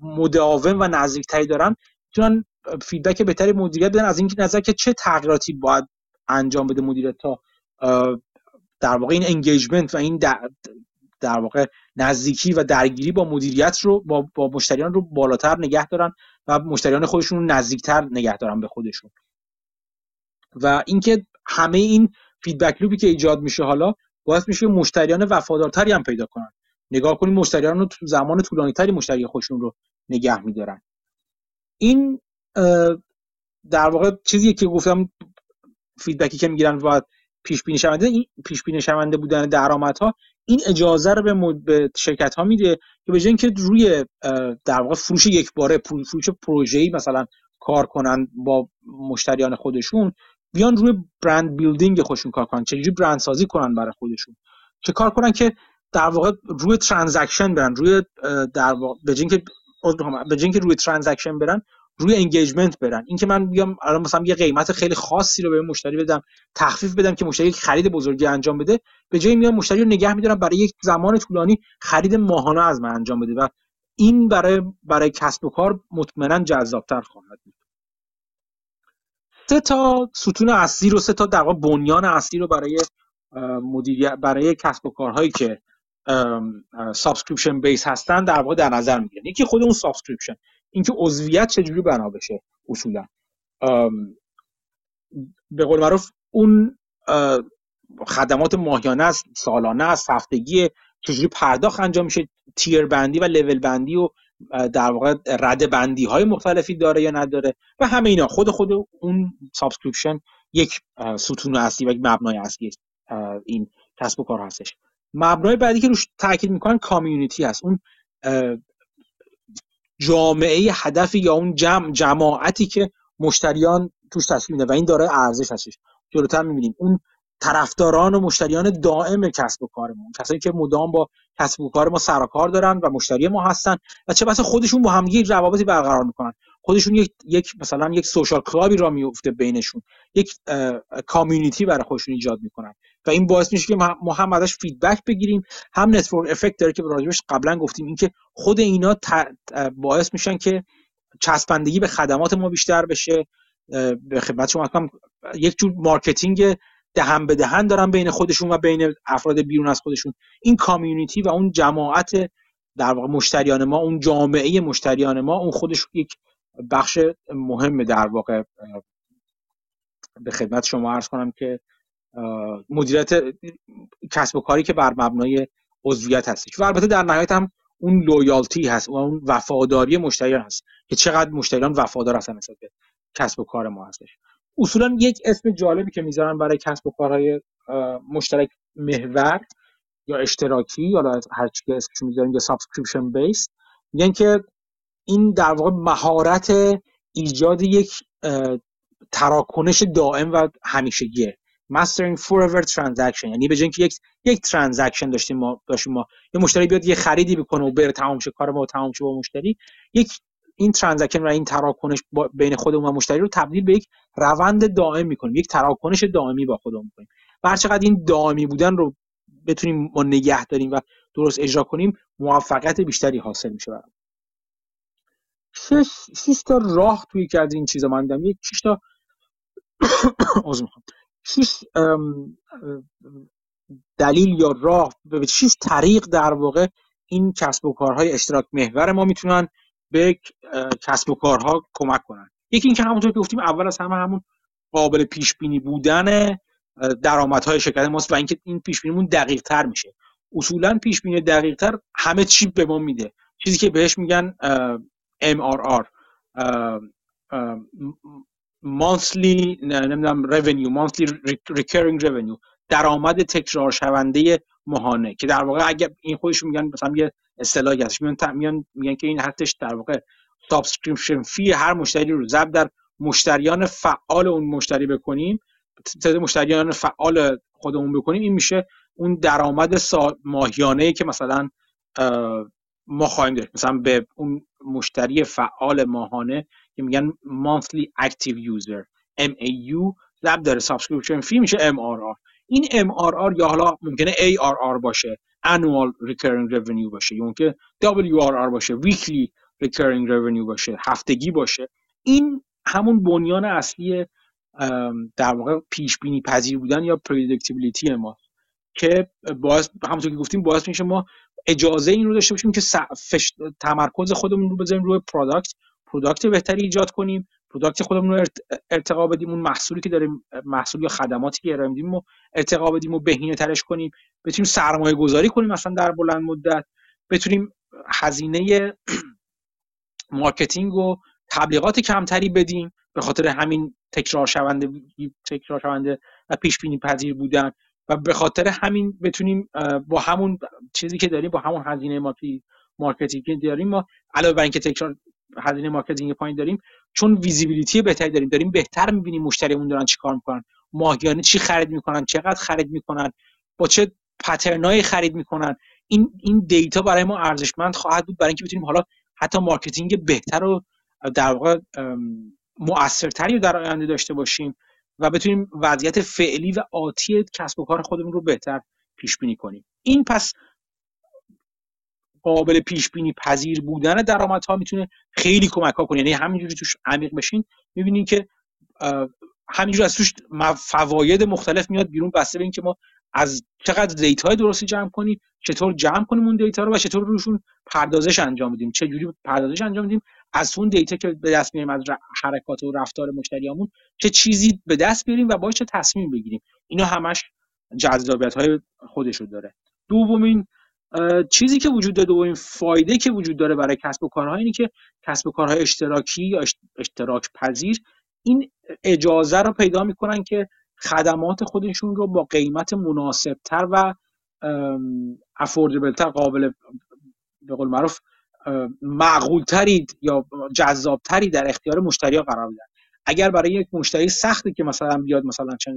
A: مداوم و نزدیکتری دارن می‌تونن feedback بهتری مدیریت بدن. از اینکه نظر که چه تغییراتی باید انجام بده مدیریت تا در واقع این engagement و این در, واقع نزدیکی و درگیری با مدیریت رو با, با مشتریان رو بالاتر نگه دارن و مشتریان خودشون رو نزدیکتر نگه دارن به خودشون. و اینکه همه این feedback loop ی که ایجاد میشه حالا باعث میشه مشتریان وفادارتری هم پیدا کنن. نگاه کنیم مشتریان رو تو زمان طولانی تری مشتری خودشون رو نگه میدارن. این در واقع چیزی که گفتم feedback ی که می‌گیرن و پیش بینی شونده این پیش بینی شونده بودن درآمدها این اجازه رو به, به شرکت ها میده که به اینکه روی در واقع فروش یک باره فروش پروژه‌ای مثلا کار کنن با مشتریان خودشون بیان روی brand building خودشون کار کنن چجوری برند سازی کنن برای خودشون چه کار کنن که در واقع روی transaction برن روی در واقع به به اینکه روی transaction برن روی engagement برن. اینکه من بیام الان مثلا یه قیمت خیلی خاصی رو به مشتری بدم تخفیف بدم که مشتری خرید بزرگی انجام بده به جای میام مشتری رو نگه میدارم برای یک زمان طولانی خرید ماهانه از من انجام بده و این برای برای کسب و کار مطمئنا جذابتر خواهد بود. سه تا ستون اصلی رو سه تا در بنیان اصلی رو برای مدیریت برای کسب و کارهایی که subscription based هستن در واقع در نظر می‌گیرن. یکی خود اون subscription اینکه عضویت چجوری بنا بشه اصولا. به قول معروف اون خدمات ماهیانه است سالانه است هفتگی چجوری پرداخت انجام میشه tier بندی و لول بندی و در واقع رده بندی های مختلفی داره یا نداره و همه اینا. خود خود اون subscription یک ستون اصلی و یک مبنای اصلی این کسب و کار هستش. مبنای بعدی که روش تاکید می‌کنن community هست. اون جامعه هدفی یا اون جمع جماعتی که مشتریان توش تشکیل میده. و این دارای ارزش هستش. جلوتر می‌بینیم. اون طرفداران و مشتریان دائم کسب و کارمون. کسایی که مدام با کسب و کار ما سر و کار دارن و مشتری ما هستن و چه بسا خودشون با هم یک روابطی برقرار می‌کنن. خودشون یک, یک مثلا یک social club ی راه میفته بینشون یک community برای خودشون ایجاد می‌کنن و این باعث میشه که ما هم ازش feedback بگیریم هم network effect داره که راجبش قبلا گفتیم اینکه خود اینا باعث میشن که چسبندگی به خدمات ما بیشتر بشه به خدمت شما یک جور marketing دهن به دهن دارن بین خودشون و بین افراد بیرون از خودشون. این community و اون جماعت در واقع مشتریان ما اون جامعه مشتریان ما اون خودش یک بخش مهم در واقع به خدمت شما عرض کنم که مدیریت کسب و کاری که بر مبنای عضویت هستش و البته در نهایت هم اون loyalty هست و اون وفاداری مشتریان هست که چقدر مشتریان وفادار هستن نسبت به کسب و کار ما هستش. اصولا یک اسم جالبی که می‌ذارن برای کسب و کارهای مشترک محور یا اشتراکی یا هر چی که اسمش می‌ذارن یا subscription base میگن که این در واقع مهارت ایجاد یک تراکنش دائم و همیشگیه. Mastering forever transaction. یعنی به که یک یک transaction داشتیم ما داشتیم ما. یه مشتری بیاد یه خریدی بکنه و بره تمام شه کار ما تمام شه با مشتری. یک این transaction و این تراکنش بین خودمون و مشتری رو تبدیل به یک روند دائم می‌کنیم. یک تراکنش دائمی با خودمون می‌کنیم. و چقدر این دائمی بودن رو بتونیم ما نگه داریم و درست اجرا کنیم موفقیت بیشتری حاصل میشه برام شش تا راه توی که از این چیزا. من دیدم. یک شش تا شش دلیل یا راه به شش طریق در واقع این کسب و کارهای اشتراک محور ما می‌تونن به کسب و کارها کمک کنن. یکی اینکه همونطور که گفتیم اول از همه همون قابل پیش بینی بودن درآمدهای شرکت ماست و اینکه این پیش بینیمون دقیق تر میشه. اصولا پیش بینی دقیق تر همه چی به ما میده. چیزی که بهش میگن MRR monthly نمی‌دونم revenue monthly recurring revenue درآمد تکرار شونده ماهانه که در واقع اگه این خودش میگن مثلا یه اصطلاحی هست میگن میگن که این هستش در واقع subscription fee هر مشتری رو ضرب در مشتریان فعال اون مشتری بکنیم تعداد مشتریان فعال خودمون بکنیم این میشه اون درآمد ماهیانه ای که مثلا ما خواهیم داشت. مثلا به اون مشتری فعال ماهانه که میگن monthly active user MAU ضرب داره subscription fee میشه MRR این MRR یا حالا ممکنه ARR باشه annual recurring revenue باشه یا ممکنه WRR باشه weekly recurring revenue باشه هفتگی باشه. این همون بنیان اصلی در واقع پیش بینی پذیر بودن یا predictability ما. که باعث همونطور که گفتیم باعث میشه ما اجازه این رو داشته باشیم که تمرکز خودمون رو بذاریم روی product product بهتری ایجاد کنیم. product خودمون رو ارتقا بدیم. اون محصولی که داریم محصول یا خدماتی که ارائه میدیم و ارتقا بدیم و بهینه ترش کنیم. بتونیم سرمایه گذاری کنیم مثلا در بلند مدت. بتونیم هزینه marketing و تبلیغات کمتری بدیم. به خاطر همین تکرار شونده تکرار شونده و پیش بینی پذیر بودن. و به خاطر همین بتونیم با همون چیزی که داریم با همون هزینه marketing که داریم ما علاوه بر اینکه تکرار هزینه marketing پایین داریم چون visibility بهتری داریم داریم بهتر می‌بینیم مشتریمون دارن چیکار می‌کنن ماهیانه چی خرید می‌کنن چقدر خرید می‌کنن با چه pattern ایی خرید می‌کنن. این این data برای ما ارزشمند خواهد بود برای اینکه بتونیم حالا حتی marketing بهتر و در واقع مؤثرتری رو در آینده داشته باشیم. و بتونیم وضعیت فعلی و آتی کسب و کار خودمون رو بهتر پیش بینی کنیم. این پس قابل پیش بینی پذیر بودن درآمدها می‌تونه خیلی کمک ها کنه. یعنی همینجوری توش عمیق بشین می‌بینین که همینجوری از توش فواید مختلف میاد بیرون بسته به اینکه ما از چقدر data درستی جمع کنیم چطور جمع کنیم اون data رو و چطور روشون پردازش انجام بدیم. چه جوری پردازش انجام بدیم؟ از اون دیتا که به دست میاریم از حرکات و رفتار مشتریامون چه چیزی به دست بیاریم و باید چه تصمیم بگیریم. اینا همش جذابیت های خودش رو داره. دومین چیزی که وجود داره دومین فایده که وجود داره برای کسب و کارها اینه که کسب و کارهای اشتراکی یا اشتراک پذیر این اجازه رو پیدا می‌کنن که خدمات خودشون رو با قیمت مناسبتر و افوردبلتر قابل به قول معروف معقولتری یا جذابتری در اختیار مشتری ها قرار بدن اگر برای یک مشتری سخته که مثلا بیاد مثلا چه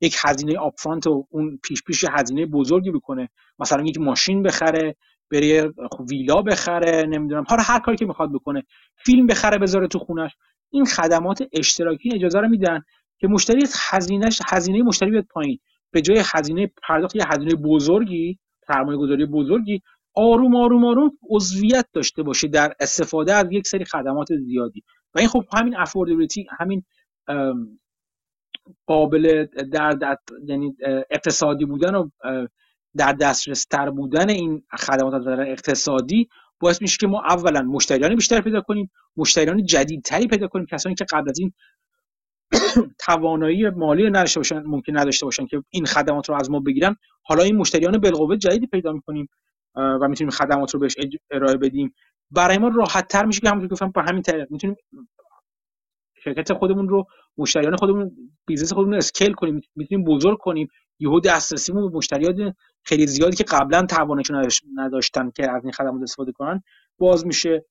A: یک هزینه آپفرانت و اون پیش پیش هزینه بزرگی بکنه مثلا یک ماشین بخره بره ویلا بخره نمی‌دونم هر هر کاری که می‌خواد بکنه فیلم بخره بذاره تو خونش این خدمات اشتراکی اجازه رو میدن که مشتری هزینهش هزینه مشتری بیاد پایین. به جای هزینه پرداخت یه هزینه بزرگی سرمایه گذاری بزرگی آروم آروم آروم عضویت داشته باشه در استفاده از یک سری خدمات زیادی. و این خب همین افوردبیلیتی همین قابل در, یعنی اقتصادی بودن و در دسترس تر بودن این خدمات از اقتصادی باعث میشه که ما اولا مشتریان بیشتر پیدا کنیم مشتریان جدیدتری پیدا کنیم کسانی که قبل از این توانایی مالی نداشته باشن ممکن نداشته باشن که این خدمات رو از ما بگیرن. حالا این مشتریان بالقوه جدیدی پیدا می‌کنیم. و می‌تونیم خدمات رو بهش ارائه بدیم. برای ما راحت تر میشه که همونطور گفتم با همین طریق می‌تونیم شرکت خودمون رو مشتریان خودمون business خودمون رو scale کنیم. می‌تونیم بزرگ کنیم. یهو دسترسیمون به مشتریان خیلی زیادی که قبلا توانشون نداشتن که از این خدمات استفاده کنن باز میشه.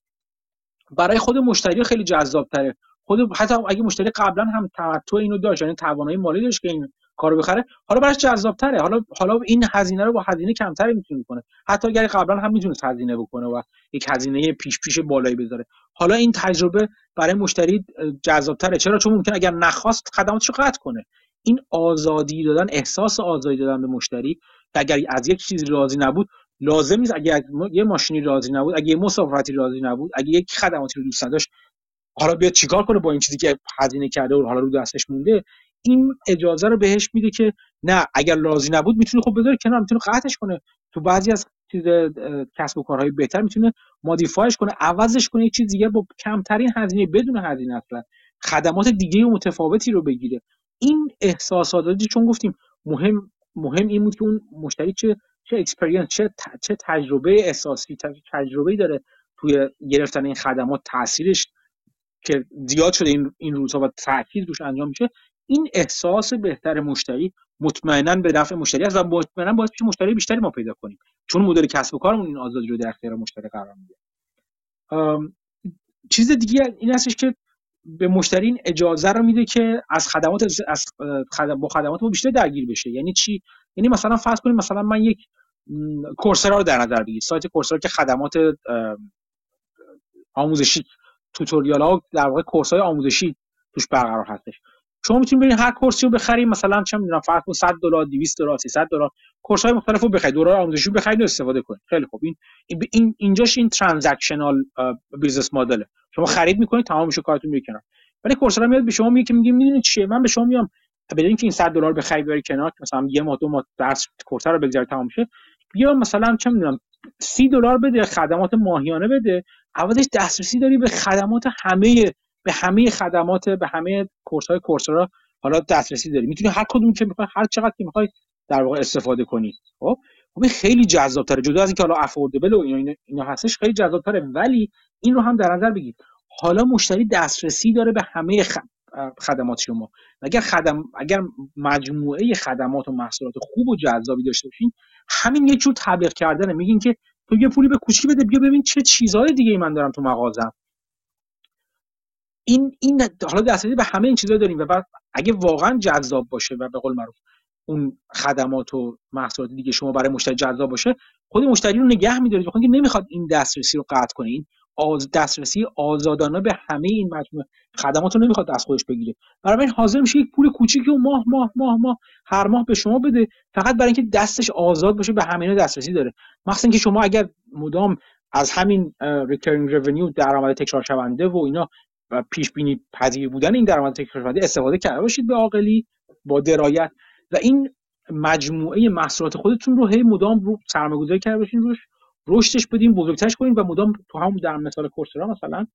A: برای خود مشتری خیلی جذاب تره خود حتی اگه مشتری قبلا هم تمتع اینو داشت یعنی توانایی مالی داشت که این کارو بخره حالا براش جذاب تره حالا حالا این هزینه رو با هزینه کمتری می‌تونه کنه. حتی اگر قبلا هم می‌تونه هزینه بکنه و یک هزینه پیش پیش بالایی بذاره. حالا این تجربه برای مشتری جذاب تره چرا؟ چون ممکن اگر نخواست خدماتشو قطع کنه. این آزادی دادن احساس آزادی دادن به مشتری اگر از یک چیزی راضی نبود لازم نیست اگر یه ماشینی راضی نبود اگه یه مسافرتی راضی نبود اگه یک خدماتی رو دوست نداشت حالا بیاد چیکار کنه با این چیزی که هزینه کرده و حالا رو دستش مونده؟ این اجازه رو بهش میده که نه اگر راضی نبود می‌تونه خب بذاره کنار می‌تونه قطعش کنه. تو بعضی از چیز کسب و کارهای بهتر می‌تونه مودیفایش کنه عوضش کنه یک چیز دیگه با کمترین هزینه بدون هزینه اصلا. خدمات دیگه و متفاوتی رو بگیره. این احساسات چون گفتیم مهم مهم این بود که اون مشتری چه چه اکسپریانس چه چه تجربه احساسی تجربه داره توی گرفتن این خدمات تاثیرش که زیاد شده این این روزها و تاکید روش انجام میشه. این احساس بهتر مشتری مطمئنا به نفع مشتری است و مطمئنا باعث میشه مشتری بیشتری ما پیدا کنیم. چون مدل کسب و کارمون این آزادی رو در اختیار مشتری قرار میده. چیز دیگه این هستش که به مشتری این اجازه رو میده که از خدمات از خدم با خدمات ما بیشتر درگیر بشه. یعنی چی؟ یعنی مثلا فرض کنیم مثلا من یک کورسرا رو در نظر بگیرید. سایت کورسرا که خدمات آموزشی توتوریال ها در واقع کورس های آموزشی توش برقرار هستش. شما می‌تونید برید هر کورسی رو بخرید مثلا چه می‌دونم فرض کن 100 دلار 200 دلار 300 دلار کورس های مختلف رو بخرید دوره آموزشی بخرید و استفاده کنید خیلی خوب. این این اینجاش این transactional business model شما خرید می‌کنید تمام میشه کارتون میره کنار. ولی Coursera میاد به شما میگه که میگه می‌دونید چیه؟ من به شما میام بدون اینکه این 100 دلار بخرید بری کنار مثلا یه ماه دو ماه درس course رو بگذارید تمام شه. بیا مثلا چه می‌دونم 30 دلار بده خدمات ماهیانه بده. عوضش دسترسی داری به خدمات همه به همه خدمات به همه course های Coursera حالا دسترسی داری. می‌تونی هر کدوم که می‌خوای هر چقدر که می‌خوای در واقع استفاده کنی. خب؟ خب خیلی جذاب تره جدا از اینکه حالا افوردبل و اینا, اینا هستش خیلی جذاب تره ولی این رو هم در نظر بگیر. حالا مشتری دسترسی داره به همه خدمات شما. اگر خدم اگر مجموعه خدمات و محصولات خوب و جذابی داشته باشین همین یه جور تبلیغ کردنه. میگین که تو یه پولی به کوچیک بده بیا ببین چه چیزهای دیگه من دارم تو مغازم. این این حالا دسترسی به همه این چیزا داریم و بعد اگه واقعا جذاب باشه و به قول معروف اون خدمات و محصولات دیگه شما برای مشتری جذاب باشه خود مشتری رو نگه میدارید بخاطر که نمی‌خواد این دسترسی رو قطع کنه این آز دسترسی آزادانه به همه این مجموعه خدمات رو نمی‌خواد از خودش بگیره. برای این حاضر میشه یک پول کوچیکی و ماه ماه ماه ماه هر ماه به شما بده فقط برای اینکه دستش آزاد باشه به همه دسترسی داره. مخصوصا که شما اگر مدام از همین recurring revenue درآمد تکرار شونده و اینا و پیش بینی پذیر بودن این درآمد شونده استفاده کرده باشید به عاقلی با درایت. و این مجموعه محصولات خودتون رو هی مدام رو سرمایه‌گذاری کرده باشین روش رشدش بدیم بزرگترش کنیم و مدام تو هم در مثال کورسرا مثلا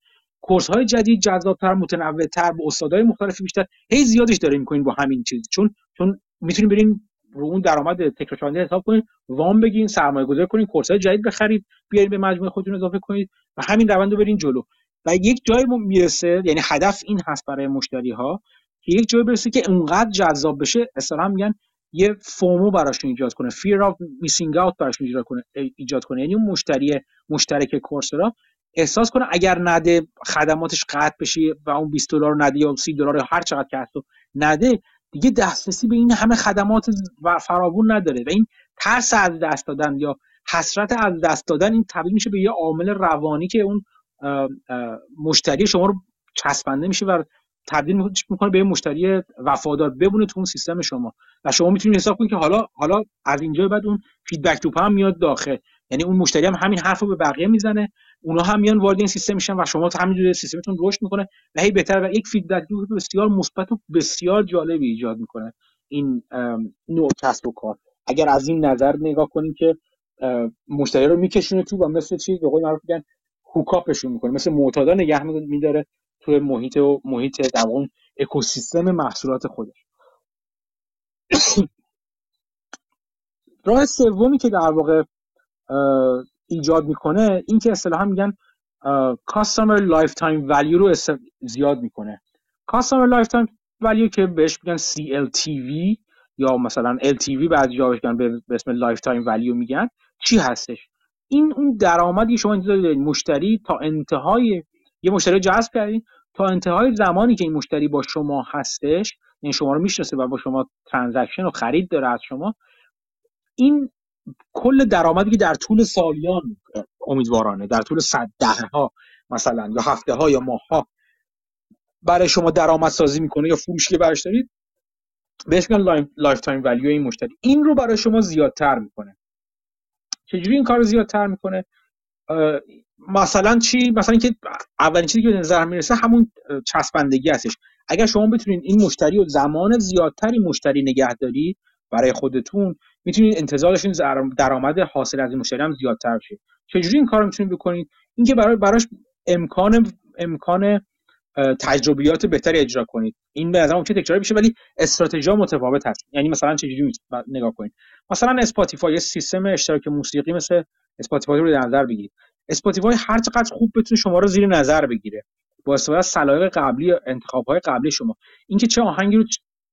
A: کورس های جدید جذابتر متنوعتر با استادای مختلف بیشتر هی زیادش داریم می‌کنیم با همین چیز. چون چون می‌تونیم بریم رو اون درآمد تکرار حساب کنید وام بگین سرمایه گذاری کنید کورس های جدید بخرید بیارید به مجموعه خودتون اضافه کنید و همین روند رو برین جلو. و یک جایی می‌رسه یعنی هدف این هست برای مشتری ها که یک جایی برسه که اونقدر جذاب بشه. اصلا میگن یه فومو براشون ایجاد کنه fear of missing out براشون ایجاد کنه ایجاد کنه. یعنی اون مشتری مشترک کورسرا احساس کنه اگر نده خدماتش قطع بشه و اون 20 دلار نده یا 30 دلار یا هر چقدر که هست نده دیگه دسترسی به این همه خدمات و فراوون نداره. و این ترس از دست دادن یا حسرت از دست دادن این تبدیل میشه به یه عامل روانی که اون مشتری شما رو چسبنده میشه و تبدیل می‌کنه به مشتری وفادار ببونه تو اون سیستم شما. و شما می‌تونید حساب کنید که حالا حالا از اینجا بعد اون feedback loop هم میاد داخل. یعنی اون مشتری هم همین حرفو به بقیه می‌زنه اونها هم میان وارد این سیستم میشن و شما همینجوری سیستمتون رشد می‌کنه و هی بهتر و یک feedback loop بسیار مثبت و بسیار جالبی ایجاد می‌کنه این نوع کسب و کار. اگر از این نظر نگاه کنیم که مشتری رو میکشونه تو و مثل چی؟ به قول معروف میگن hook up شون می‌کنه. مثل معتادا نگه میداره توی محیط و محیط در اکوسیستم محصولات خودش. راه سومی که در واقع ایجاد می‌کنه این که اصطلاحا میگن customer lifetime value رو زیاد می‌کنه. customer lifetime value که بهش میگن CLTV یا مثلا LTV بعضی جا میگن به اسم lifetime value میگن چی هستش؟ این اون درآمدی شما اینجا دارید مشتری تا انتهای یه مشتری جذب کردین. تا انتهای زمانی که این مشتری با شما هستش یعنی شما رو می‌شناسه و با شما transaction و خرید داره از شما این کل درآمدی که در طول سالیان امیدوارانه در طول صد ده ها مثلا یا هفته ها یا ماه ها برای شما درآمد سازی می‌کنه یا فروشی برش دارید بهش میگن lifetime value این مشتری. این رو برای شما زیادتر می‌کنه. چجوری این کار رو زیادتر می‌کنه؟ مثلا چی؟ مثلا که اولین چیزی که به نظر می‌رسه همون چسبندگی هستش. اگر شما بتونید این مشتری و زمان زیادتری مشتری نگه دارید برای خودتون می‌تونید انتظار داشتین درآمد حاصل از این مشتری هم زیادتر شه چجوری این کار می‌تونید بکنید اینکه برای براش امکان امکان تجربیات بهتری اجرا کنید. این به نظر ممکن تکراری بشه ولی استراتژی متفاوت هست. یعنی مثلا چجوری نگاه کنید. مثلا اسپاتیفای سیستم اشتراک موسیقی مثل اسپاتیفای رو در نظر بگیرید. اسپاتیفای هر چقدر خوب بتونه شما رو زیر نظر بگیره. با استفاده از سلایق قبلی انتخاب های قبلی شما. اینکه چه آهنگی رو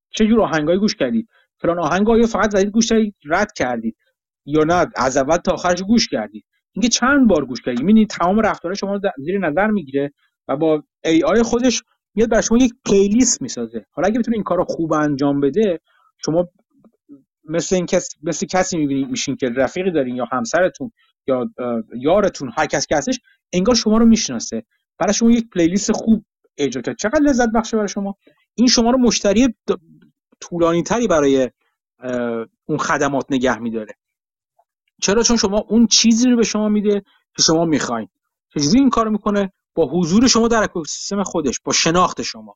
A: چه جور آهنگایی گوش کردید. فلان آهنگ آیا فقط زدید گوش کردید رد کردید یا نه؟ از اول تا آخرش گوش کردید. اینکه چند بار گوش کردید. می‌بینید تمام رفتار شما رو زیر نظر می‌گیره و با ای آی خودش میاد برای شما یک پلیلیست می‌سازه. حالا اگه بتونه این کارو خوب انجام بده شما مثل این کس مثل کسی می‌بینید میشین که رفیقی دارین یا همسرتون یا یارتون هر کس که هستش انگار شما رو می‌شناسه. برای شما یک پلیلیست خوب اجرا کرد. چقدر لذت بخشه برای شما؟ این شما رو مشتری طولانی تری برای اون خدمات نگه میداره. چرا؟ چون شما اون چیزی رو به شما میده که شما می‌خواین. چجوری این کار می‌کنه؟ با حضور شما در اکوسیستم خودش با شناخت شما.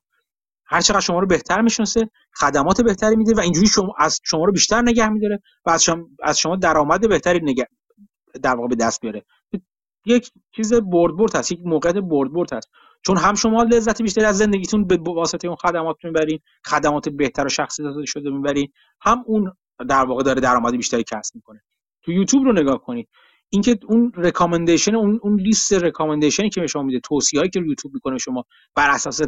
A: هر چقدر شما رو بهتر می‌شناسه خدمات بهتری میده و اینجوری شما از شما رو بیشتر نگه میداره و از شما, از شما درآمد بهتری نگه در واقع به دست بیاره. یک چیز برد برد هست یک موقعیت برد برد هست. چون هم شما لذت بیشتری از زندگیتون به واسطه اون خدمات می‌برین خدمات بهتر و شخصی داده شده می‌برین هم اون در واقع داره درآمد بیشتری کسب می‌کنه. تو یوتیوب رو نگاه کنید. اینکه اون رکامندیشن اون اون لیست رکامندیشنی که به شما میده توصیه‌ای که یوتیوب می‌کنه شما بر اساس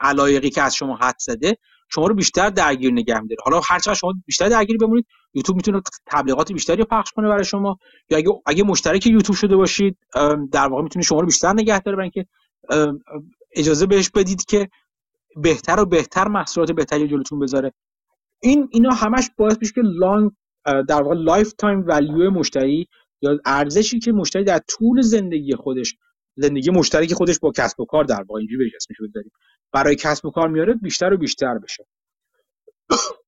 A: علایقی که از شما حد زده شما رو بیشتر درگیر نگه میداره. حالا هر چقدر شما بیشتر درگیر بمونید یوتیوب می‌تونه تبلیغات بیشتری پخش کنه برای شما. یا اگه اگه مشترک یوتیوب شده باشید در واقع می‌تونه شما رو بیشتر نگه داره برای اینکه اجازه بهش بدید که بهتر و بهتر محصولات بهتری جلوتون بذاره. این اینا همش باعث میشه که long در واقع lifetime value مشتری یا ارزشی که مشتری در طول زندگی خودش زندگی مشترک خودش با کسب و کار در واقع اینجوری بهش اسمش بذاریم برای کسب و کار میاره بیشتر و بیشتر بشه.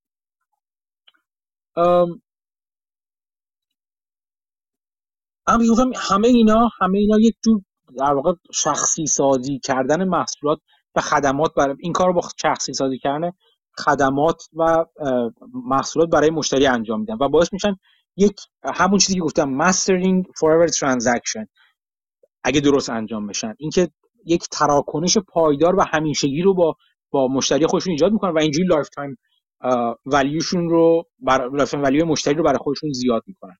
A: همه اینا همه اینا یک جور در واقع شخصی سازی کردن محصولات و خدمات برای این کار رو با شخصی سازی کردن خدمات و محصولات برای مشتری انجام میدن و باعث میشن یک همون چیزی که گفتم ماسترینگ forever transaction. اگه درست انجام بشن. اینکه یک تراکنش پایدار و همیشگی رو با با مشتری خودشون ایجاد می‌کنن و اینجوری lifetime value شون رو بر lifetime مشتری رو برای خودشون زیاد می‌کنن.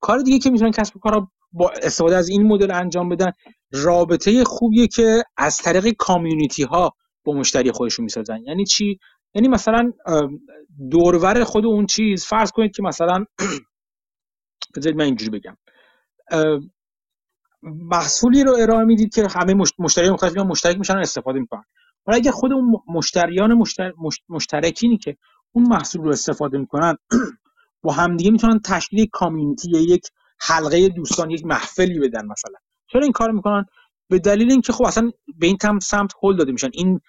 A: کار دیگه که می‌تونن کسب و کارا با استفاده از این مدل انجام بدن رابطه خوبیه که از طریق community ها با مشتری خودشون می‌سازن. یعنی چی؟ یعنی مثلا دورور خود اون چیز فرض کنید که مثلا بذارید من اینجوری بگم. محصولی رو ارائه می‌دید که همه مشتری مختلف مشترک میشن و استفاده می‌کنن. ولی اگه خود اون مشتریان مشتر... مشترکینی که اون محصول رو استفاده می‌کنن با همدیگه می‌تونن تشکیل کامیونیتی یک حلقه دوستان یک محفلی بدن مثلا. چرا این کار می‌کنن؟ به دلیل اینکه خب اصلا به این سمت هول داده میشن. این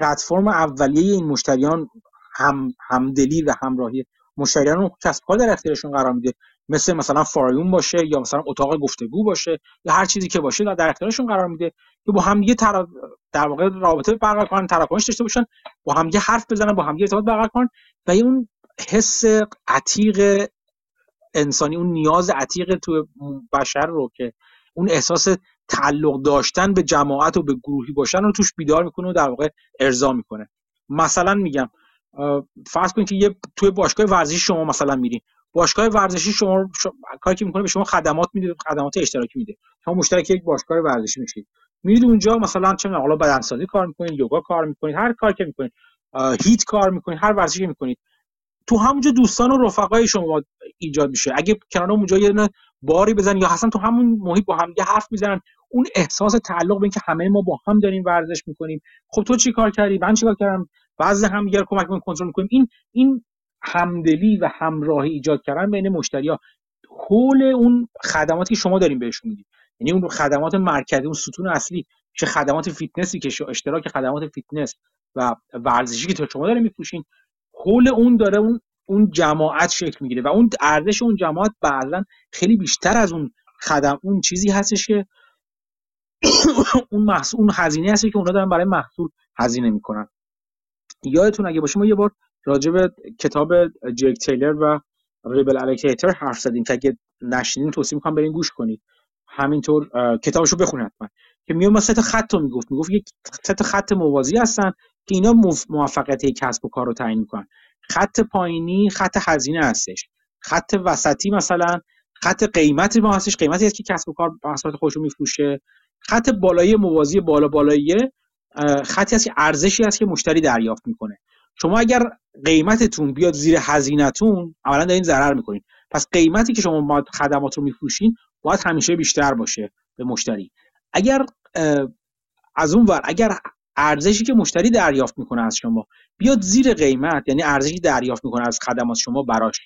A: پلتفرم اولیه این مشتریان هم همدلی و همراهی مشتریان رو کسب کار در اختیارشون قرار میده. مثل مثلا فارایون باشه یا مثلا اتاق گفتگو باشه یا هر چیزی که باشه در اختیارشون قرار میده که با همدیگه تر... در واقع رابطه برقرار کنن تراکنش داشته باشن با همدیگه حرف بزنن با همدیگه ارتباط برقرار کنن و اون حس عتیق انسانی اون نیاز عتیق تو بشر رو که اون احساس تعلق داشتن به جماعت و به گروهی باشن رو توش بیدار می‌کنه و در واقع ارضا می‌کنه. مثلا میگم فرض کنید که یه توی باشگاه ورزشی شما مثلا میرین. باشگاه ورزشی شما, کاری که می‌کنه به شما خدمات میده خدمات اشتراکی میده. شما مشترک یک باشگاه ورزشی میشید. میرید اونجا مثلا چه حالا بدنسازی کار می‌کنید یوگا کار می‌کنید هر کار که می‌کنید. هیت کار می‌کنید هر ورزشی می‌کنید. تو همونجا دوستان و رفقای شما ایجاد میشه. اگه کنار اونجا یه باری بزن یا اصلا تو همون محیط با هم حرف می‌زنن اون احساس تعلق به اینکه همه ما با هم داریم ورزش می‌کنیم. خب تو چی کار کردی؟ من چیکار کردم؟ بعضی هم دیگر کمک می‌کنیم کنترل می‌کنیم. این این همدلی و همراهی ایجاد کردن بین مشتری ها. حول اون خدماتی که شما داریم بهشون می‌دید. یعنی اون خدمات مرکزی اون ستون اصلی که خدمات فیتنسی که اشتراک خدمات فیتنس و ورزشی که شما داریم میفروشین حول اون داره اون اون جماعت شکل می‌گیره و اون ارزش اون جماعت بعضا خیلی بیشتر از اون خدم اون چیزی هستش که اون محصول اون هزینه هستی که اونا دارن برای محصول هزینه می‌کنن. یادتون اگه باشه ما یه بار راجع به کتاب جک تیلر و ریبل الکیتر حرف زدیم که اگه نشینین توصیه می‌کنم برین گوش کنید. همینطور کتابشو بخونید حتما. که میاد ما سه تا خط رو می‌گفت. می‌گفت یک سه تا خط موازی هستن که اینا موفقیت کسب و کار رو تعیین می‌کنن. خط پایینی خط هزینه هستش. خط وسطی مثلا خط قیمتی ما هستش. قیمتی هست که کسب و کار محصولات خودش رو میفروشه. خط بالایی موازی بالا بالایی خطی هست که ارزشی هست که مشتری دریافت می‌کنه. شما اگر قیمتتون بیاد زیر هزینهتون اولا دارین ضرر می‌کنین. پس قیمتی که شما خدمات رو میفروشین باید همیشه بیشتر باشه به مشتری. اگر از اون ور اگر ارزشی که مشتری دریافت می‌کنه از شما بیاد زیر قیمت یعنی ارزشی دریافت می‌کنه از خدمات شما براش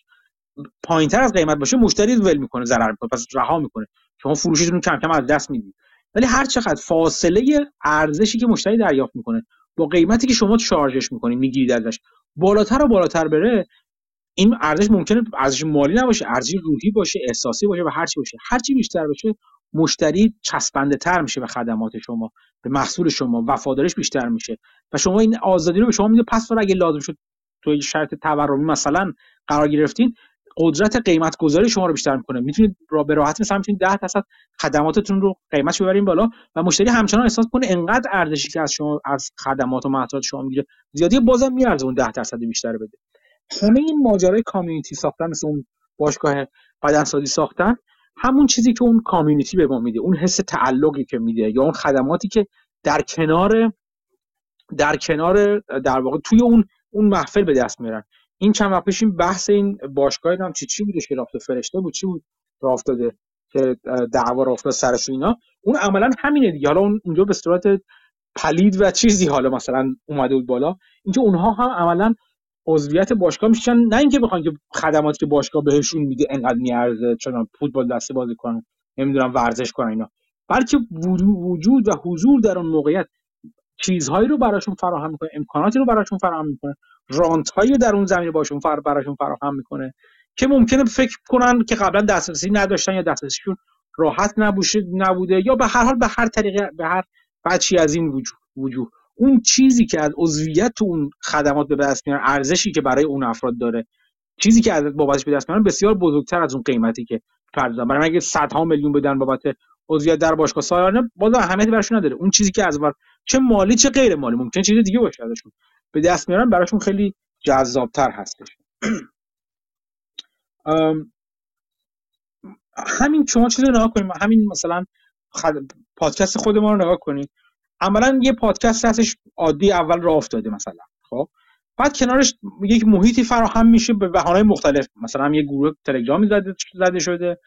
A: پایینتر از قیمت باشه مشتری ول می‌کنه ضرر می‌کنه پس رها می‌کنه. شما فروشتون کم کم از دست می‌دید. ولی هر چقدر فاصله ارزشی که مشتری دریافت می‌کنه با قیمتی که شما شارژش می‌کنید می‌گیرید ازش بالاتر و بالاتر بره این ارزش ممکنه ارزش مالی نباشه ارزش روحی باشه احساسی باشه و هر چی باشه. هر چی بیشتر بشه مشتری چسبنده تر میشه به خدمات شما به محصول شما وفادارش بیشتر میشه. و شما این آزادی رو به شما میده. پس اگه لازم شد توی شرط تورمی مثلا قرار گرفتین قدرت قیمت گذاری شما رو بیشتر می‌کنه. می‌تونید را به راحتی مثلا می‌تونید 10 درصد خدماتتون رو قیمتش ببرین بالا و مشتری همچنان احساس کنه انقدر ارزشی که از شما از خدمات و محصولات شما می‌گیره. زیادی بازم میارزه اون 10 درصد بیشتر بده. همه این ماجرای کامیونیتی ساختن مثل اون باشگاه بدنسازی ساختن همون چیزی که اون کامیونیتی به ما میده اون حس تعلقی که میده یا اون خدماتی که در کنار در کنار در واقع توی اون اون محفل به دست میارن. این چند وقت پیش این بحث این باشگاه هم چی چی بودش که رافت فرشته بود؟ چی بود راه افتاده که دعوا راه سرش اینا؟ اون عملا همینه دیگه. حالا اون اونجا به صورت پلید و چیزی حالا مثلا اومده بود بالا. اینکه اونها هم عملا عضویت باشگاه میشن. نه اینکه بخوان که خدماتی که باشگاه بهشون میده انقدر میارزه چون فوتبال دسته بازی کنن نمی‌دونم ورزش کنن اینا. بلکه وجود و حضور در اون موقعیت چیزهایی رو براشون فراهم می‌کنه امکاناتی رو براشون فراهم می‌کنه رانت هایی در اون زمین باشون فر براشون فراهم می‌کنه که ممکنه فکر کنن که قبلا دسترسی نداشتن یا دسترسیشون راحت نبوشه نبوده یا به هر حال به هر طریقه به هر بچی از این وجود وجود اون چیزی که از عضویت اون خدمات به دست میارن ارزشی که برای اون افراد داره چیزی که از بابتش به دست میارن بسیار بزرگتر از اون قیمتی که پرداختن برای اگه صدها میلیون بدن بابت عضویت در باشگاه سالانه باز اهمیتی براشون نداره. اون چیزی که از چه مالی چه غیر مالی. ممکن چیز دیگه باشه ازشون. به دست میارن براشون خیلی جذابتر هستش. همین شما چیزی نگاه کنیم. همین مثلا خد... پادکست خود ما رو نگاه کنید عملا یه پادکست هستش عادی اول راه افتاده مثلا خب؟ بعد کنارش یک محیطی فراهم میشه به بهانه‌های مختلف. مثلا یه گروه تلگرامی زده زده شده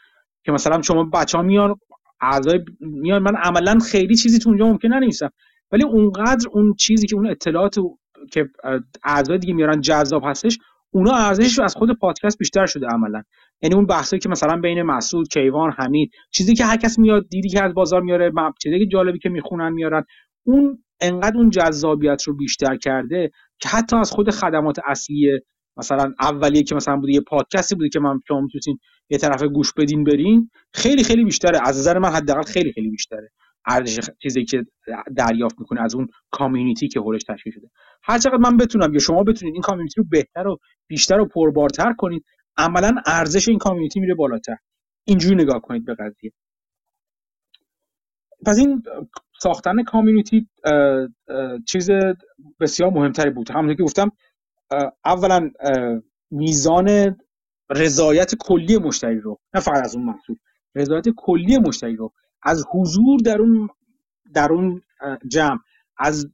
A: که مثلا شما بچه ها میان اعضای میان. من عملا خیلی چیزی تو اونجا ممکن ننویسم. ولی اونقدر اون چیزی که اون اطلاعات که اعضای دیگه میارن جذاب هستش اونا ارزشش از خود پادکست بیشتر شده عملا. یعنی اون بحثی که مثلا بین مسعود کیوان حمید چیزی که هر کس میاد دیدی که از بازار میاره چیزی که جالبی که می‌خونن میارن. اون انقدر اون جذابیت رو بیشتر کرده که حتی از خود خدمات اصلی مثلا اولیه که مثلا بوده یه پادکستی بوده که من شما می‌تونین یه طرف گوش بدین برین خیلی خیلی بیشتره. از نظر من حداقل خیلی خیلی بیشتره. ارزش چیزی که دریافت می‌کنه از اون کامیونیتی که حولش تشکیل شده. هر چقدر من بتونم یا شما بتونید این کامیونیتی رو بهتر و بیشتر و پربارتر کنید عملا ارزش این کامیونیتی میره بالاتر. اینجوری نگاه کنید به قضیه. پس این ساختن کامیونیتی چیز بسیار مهمتری بود. همونطور که گفتم اولا میزان رضایت کلی مشتری رو نه فقط از اون محصول رضایت کلی مشتری رو از حضور در اون در اون جمع از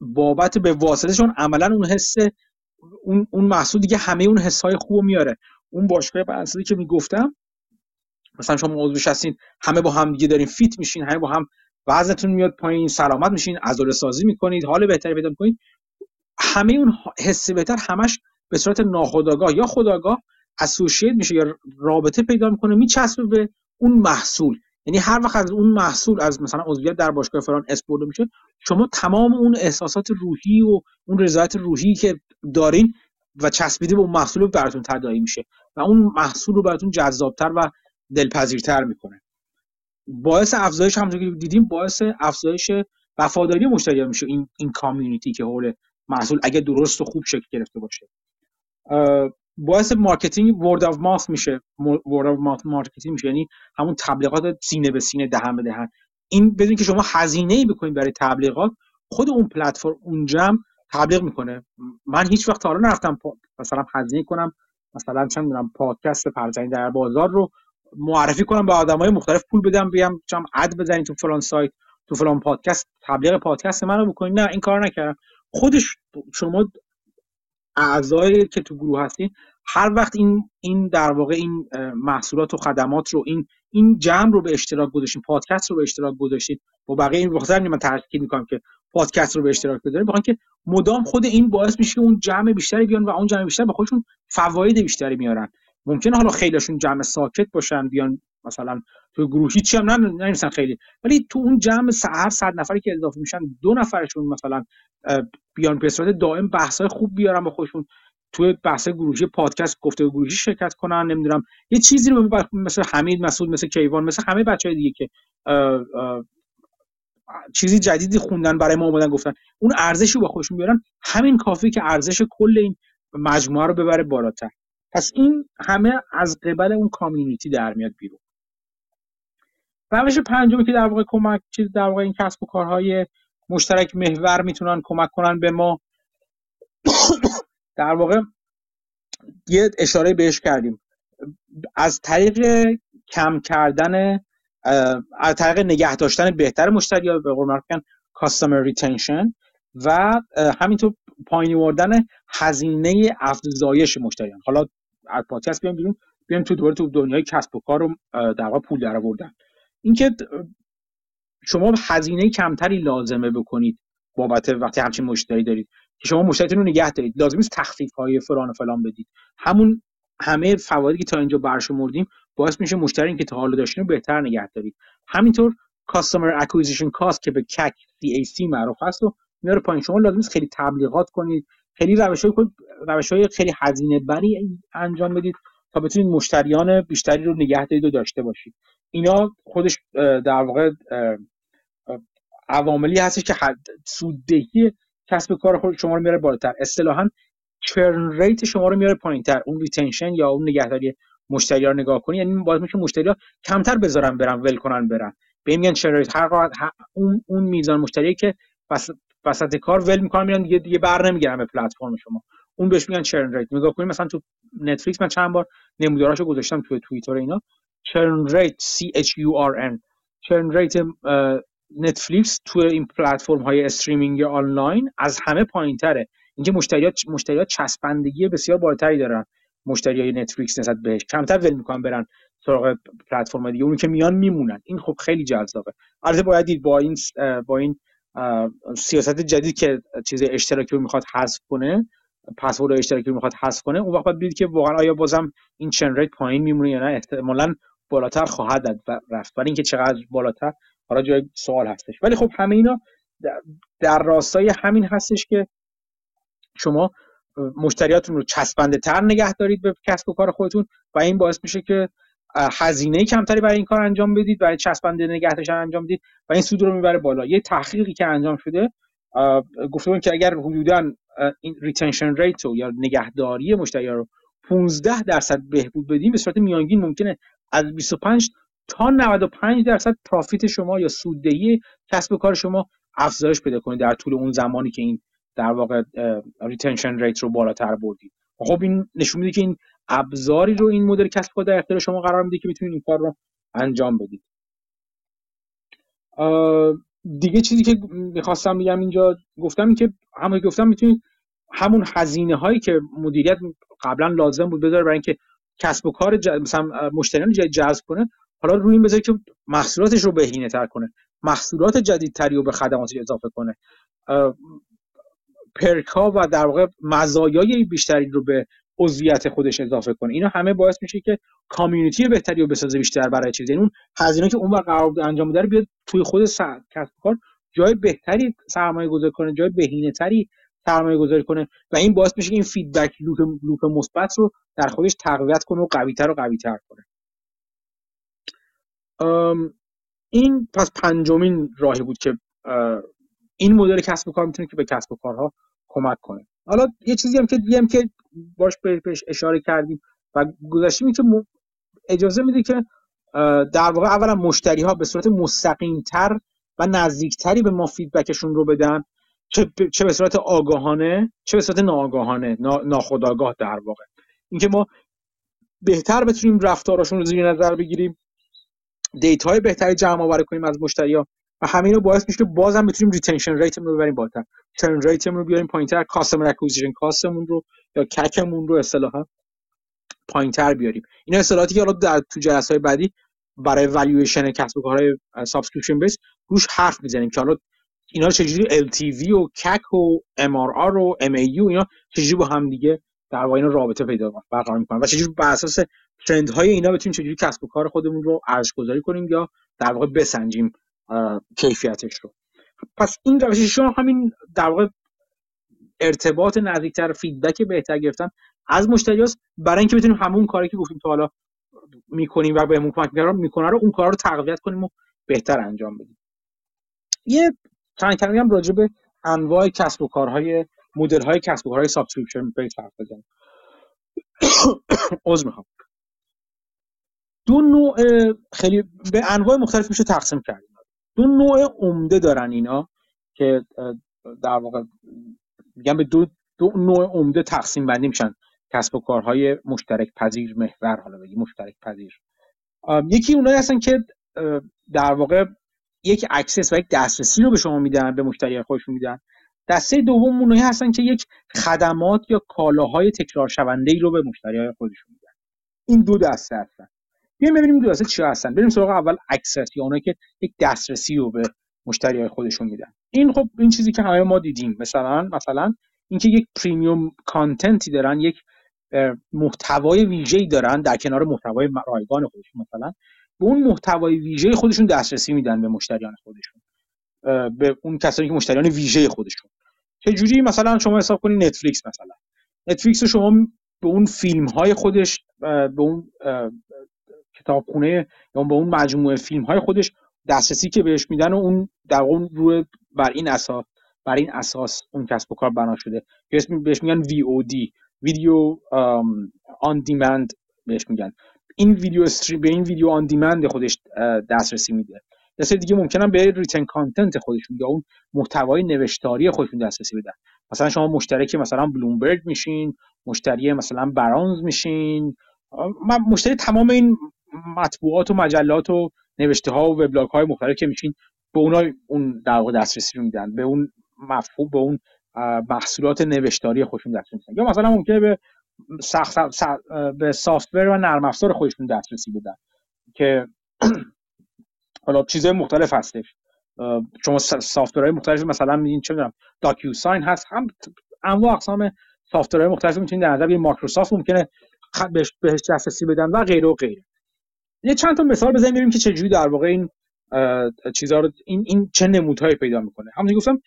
A: بابت به واسطهشون عملا اون حس اون اون محصول دیگه همه اون حسای خوب میاره. اون باشگاه بنسلی که می‌گفتم مثلا شما عضوش هستین همه با هم دیگه دارین فیت میشین همه با هم وزنتون میاد پایین سلامت میشین عضله سازی می‌کنید حال بهتری پیدا می‌کنید. همه اون حس بهتر همش به صورت ناخودآگاه یا خودآگاه اسوشیت میشه یا رابطه پیدا می‌کنه میچسبه به اون محصول. یعنی هر وقت از اون محصول از مثلا عضویت در باشگاه فلان اسپورت میشه شما تمام اون احساسات روحی و اون رضایت روحی که دارین و چسبیده به اون محصول براتون تداعی میشه و اون محصول رو براتون جذابتر و دلپذیرتر می‌کنه. باعث افزایش همونطور که دیدیم باعث افزایش وفاداری مشتری میشه این این community که حول محصول اگه درست و خوب شکل گرفته باشه. باعث marketing word of mouth میشه. word of marketing میشه. یعنی همون تبلیغات سینه به سینه دهن به دهن. این بدون که شما هزینه ای بکنید برای تبلیغات خود اون پلتفرم اونجا تبلیغ می‌کنه. من هیچ وقت حالا نرفتم مثلا هزینه کنم. مثلا چند می‌دونم پادکست پرزنی در بازار رو معرفی کنم به آدمای مختلف پول بدم بیام چم اد بزنید تو فلان سایت تو فلان پادکست. تبلیغ پادکست منو بکنید. نه این کار نکردم. خودش شما اعضایی که تو گروه هستین هر وقت این این در واقع این محصولات و خدمات رو این این جمع رو به اشتراک گذاشتین پادکست رو به اشتراک گذاشتین با بقیه این بخاطر من تاکید می‌کنم که پادکست رو به اشتراک بذارین بخوام که مدام خود این باعث میشه که اون جمع بیشتری بیان و اون جمع بیشتر به خودشون فواید بیشتری میارن. ممکنه حالا خیلیشون جمع ساکت باشن بیان مثلا تو گروهی چی هم نمیسن خیلی ولی تو اون جمع هر صد نفری که اضافه میشن دو نفرشون مثلا بیان به دائم بحثای خوب بیارن با خودشون. توی بحث گروهی پادکست گفته گروهی شرکت کنن نمی‌دونم یه چیزی رو مثل حمید مسعود مثل کیوان مثل همه بچه دیگه که چیزی جدیدی خوندن برای ما اومدن گفتن. اون ارزشی با خودشون بیارن. همین کافی که ارزش کل این مجموعه رو ببره بالاتر. پس این همه از قبل اون کامیونیتی در میاد بیرون. روش پنجمی که در واقع کمک چیز در واقع این کسب و کارهای مشترک محور می‌تونن کمک کنن به ما. در واقع یه اشاره بهش کردیم. از طریق کم کردن از طریق نگه داشتن بهتر مشتری ها به قول معروف کاستمر ریتنشن و همینطور پایین آوردن هزینه افزایش مشتریان حالا از پادکست بیام بیرون بیام تو دوباره تو دنیای کسب و کار رو در واقع پول در آوردن. اینکه شما هزینه کمتری لازمه بکنید بابت وقتی همچین مشتری دارید. شما مشتریتون رو نگه دارید. لازم نیست تخفیف های فلان و فلان بدید. همون همه فوایدی که تا اینجا برشمردیم باعث میشه مشتری که تا حالا داشتین رو بهتر نگه دارید. همینطور کاستمر اکوزیشن کاست که به کک CAC معروف هست و میاره پایین. شما لازم نیست خیلی تبلیغات کنید. خیلی روش های, روش خیلی هزینه بری انجام بدید تا بتونید مشتریان بیشتری رو نگه دارید و داشته باشید. اینا خودش در واقع عواملی هستش که سوددهی کسب کار خود شما رو میاره بالاتر. اصطلاحا churn rate شما رو میاره پایینتر. اون retention یا اون نگهداری مشتری رو نگاه کنی یعنی باعث میشه مشتری ها کمتر بذارن برن ول کنن برن. به میگن churn rate هر اون اون میزان مشتری که وسط کار ول می‌کنن میرن دیگه دیگه بر نمی‌گردن به پلتفرم شما. اون بهش میگن churn rate نگاه کنید مثلا تو نتفلیکس من چند بار نموداراشو گذاشتم تو توییتر اینا. churn rate C H U R N. churn rate نتفلیکس تو این پلتفرم های streaming آنلاین از همه پایین تره اینکه مشتریات مشتریات چسبندگی بسیار بالاتری دارن. مشتری های نتفلیکس نسبت بهش. کمتر ول می‌کنن برن سراغ پلتفرم دیگه. اونی که میان میمونن. این خب خیلی جذابه. البته باید دید با این با این سیاست جدید که چیز اشتراکی رو می‌خواد حذف کنه پسورد اشتراکی رو می‌خواد حذف کنه اون وقت باید دید که واقعا آیا بازم این چن پایین میمونه یا نه. احتمالاً بالاتر خواهد رفت. ولی اینکه چقدر بالاتر حالا جای سوال هستش. ولی خب همه اینا در راستای همین هستش که شما مشتریاتون رو چسبنده تر نگه دارید به کسب و کار خودتون و این باعث میشه که هزینه کمتری برای این کار انجام بدید برای چسبنده نگه داشتن انجام بدید و این سود رو می‌بره بالا. یه تحقیقی که انجام شده گفته که اگر حدودا این retention rate یا نگهداری مشتری رو 15 درصد بهبود بدیم به صورت میانگین ممکنه از 25 تا 95 درصد profit شما یا سوددهی کسب و کار شما افزایش پیدا کنید در طول اون زمانی که این در واقع retention rate رو بالاتر بردید. خب این نشون میده که این ابزاری رو این مدل کسب کار در اختیار شما قرار میده که می‌تونید این کار رو انجام بدید. دیگه چیزی که می‌خواستم بگم اینجا گفتم این که همون گفتم می‌تونید همون هزینه هایی که مدیریت قبلا لازم بود بذاره برای اینکه کسب و کار مثلا مشتریان جذب کنه حالا روی این بذاره که محصولاتش رو بهینه تر کنه. محصولات جدیدتری رو به خدماتش اضافه کنه. پرکا و در واقع مزایای بیشتری رو به عضویت خودش اضافه کنه. اینا همه باعث میشه که community بهتری رو بسازه بیشتر برای چیز. یعنی اون هزینه که اون قرار انجام بده بیاد توی خود کسب کار جای بهتری سرمایه گذاری کنه جای بهینه تری سرمایه گذاری کنه. و این باعث میشه که این feedback loop loop مثبت رو در خودش تقویت کنه و قویتر و قویتر کنه. این پس پنجمین راهی بود که این مدل کسب و کار می‌تونه که به کسب و کارها کمک کنه. حالا یه چیزی هم که دیگه که باش بهش اشاره کردیم و گذاشتیم که اجازه میده که در واقع اولا مشتری ها به صورت مستقیم تر و نزدیکتری به ما فیدبکشون رو بدن چه به صورت آگاهانه چه به صورت ناآگاهانه ناخودآگاه در واقع. اینکه ما بهتر بتونیم رفتاراشون رو زیر نظر بگیریم دیتا های بهتری جمع آوری کنیم از مشتری ها. و همین رو باعث میشه بازم بتونیم retention rate رو ببریم بالاتر. churn rate رو بیاریم پایینتر customer acquisition cost مون رو یا CAC مون رو اصطلاحا پایینتر بیاریم. این اصطلاحاتی که حالا در تو جلسه های بعدی برای والویشن کسب و کارهای subscription based روش حرف می‌زنیم که حالا اینا چجوری LTV و CAC و MRR و MAU اینا چجوری با هم دیگه در واقع اینا رابطه پیدا برقرار می‌کنن و چجوری بر اساس trend های اینا بتونیم چجوری کسب و کار خودمون رو ارزش گذاری کنیم یا در واقع بسنجیم کیفیتش رو. پس این روش شما همین در واقع ارتباط نزدیکتر feedback بهتر گرفتن از مشتری برای اینکه بتونیم همون کاری که گفتیم تا حالا می‌کنیم و بهمون کمک می‌کنه رو اون کار رو تقویت کنیم و بهتر انجام بدیم. یه چند کلمه هم راجع به انواع کسب و کارهای مدل های کسب و کارهای subscription based حرف بزنیم. عذر می‌خوام. دو نوع خیلی به انواع مختلف میشه تقسیم کرد. دو نوع عمده دارن اینا که در واقع میگم به دو, دو نوع عمده تقسیم بندی میشن. کسب و کارهای مشترک پذیر محور حالا بگی مشترک پذیر. یکی اونایی هستن که در واقع یک access و یک دسترسی رو به شما میدن به مشتری خودشون میدن. دسته دوم اونایی هستن که یک خدمات یا کالاهای تکرار شونده ای رو به مشتری خودشون میدن. این دو دسته هستن. بیایم ببینیم دو دسته چی هستن. بریم سراغ اول access یا اونایی که یک دسترسی رو به مشتری خودشون میدن. این خب این چیزی که همه ما دیدیم. مثلا مثلا اینکه یک premium content ی دارن یک محتوای ویژه‌ای دارن در کنار محتوای رایگان خودشون. مثلا به اون محتوای ویژه خودشون دسترسی میدن به مشتریان خودشون. به اون کسانی که مشتریان ویژه خودشون. چه جوری مثلا شما حساب کنید نتفلیکس مثلا. نتفلیکس رو شما به اون فیلم های خودش به اون کتابخونه یا به اون مجموعه فیلم های خودش دسترسی که بهش میدن و اون در اون روی بر این اساس بر این اساس اون کسب و کار بنا شده. بهش میگن VOD ویدیو آن دیمند بهش میگن. این ویدیو استریم به این ویدیو آن دیمند خودش دسترسی میده. دسته دیگه ممکنه به ریتن کانتنت خودشون یا اون محتوای نوشتاری خودشون دسترسی بدن. مثلا شما مشترک مثلا بلومبرگ میشین مشتری مثلا برانز میشین مشتری تمام این مطبوعات و مجلات و نوشته ها و وبلاگ های مختلف که میشین به اونا اون در دسترسی رو میدن به اون مفهوم به اون محصولات نوشتاری خودشون دسترسی میدن. یا مثلا ممکنه به سخت به سافتور و نرم افزار خودشون دسترسی بدن که حالا چیزهای مختلف هستش. شما software های مختلف مثلا میگین چه می‌دونم DocuSign هست. هم انواع اقسام software های مختلف می‌تونید در نظر مایکروسافت ممکنه بهش دسترسی بدن و غیره و غیره. یه چند تا مثال بزنیم ببینیم که چجوری در واقع این چیزها رو این این چه نمودهایی پیدا می‌کنه. همونجوری گفتم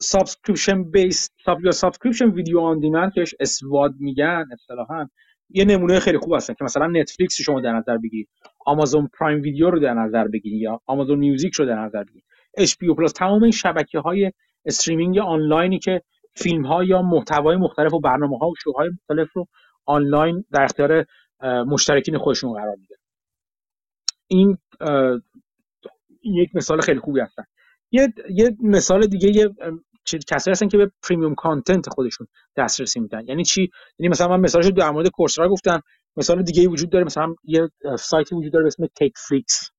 A: subscription based یا subscription video on demand که SVOD میگن اصطلاحا. یه نمونه خیلی خوب هستن که مثلا نتفلیکس شما در نظر بگیرید Amazon Prime Video رو در نظر بگیرید یا Amazon Music رو در نظر بگیرید HBO Plus تمام این شبکه های streaming آنلاینی که فیلم ها یا محتوای مختلف و برنامه ها و شوهای مختلف رو آنلاین در اختیار مشترکین خودشون قرار میده این یک مثال خیلی خوبی هستن. یه, یه مثال دیگه یه کسایی هستن که به premium content خودشون دسترسی میدن. یعنی چی؟ یعنی مثلا من مثالش در مورد Coursera گفتم. مثال دیگه ای وجود داره مثلا یه سایتی وجود داره به اسم CakeFlix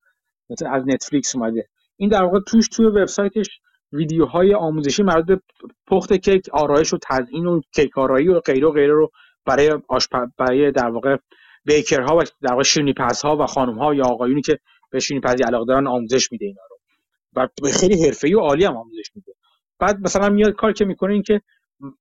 A: مثلا از نتفلیکس اومده. این در واقع توش توی وبسایتش ویدیوهای آموزشی مربوط به پخت کیک آرایش و تزیین و کیک آرایی و غیره و غیره رو برای آشپ... برای در واقع baker ها و در واقع شیرینی ها و خانم ها یا آقایونی که به شیرینی پزی علاقه دارن آموزش میده اینا رو. و خیلی حرفه‌ای و عالی هم آموزش میده. بعد مثلا میاد کار که می‌کنه این که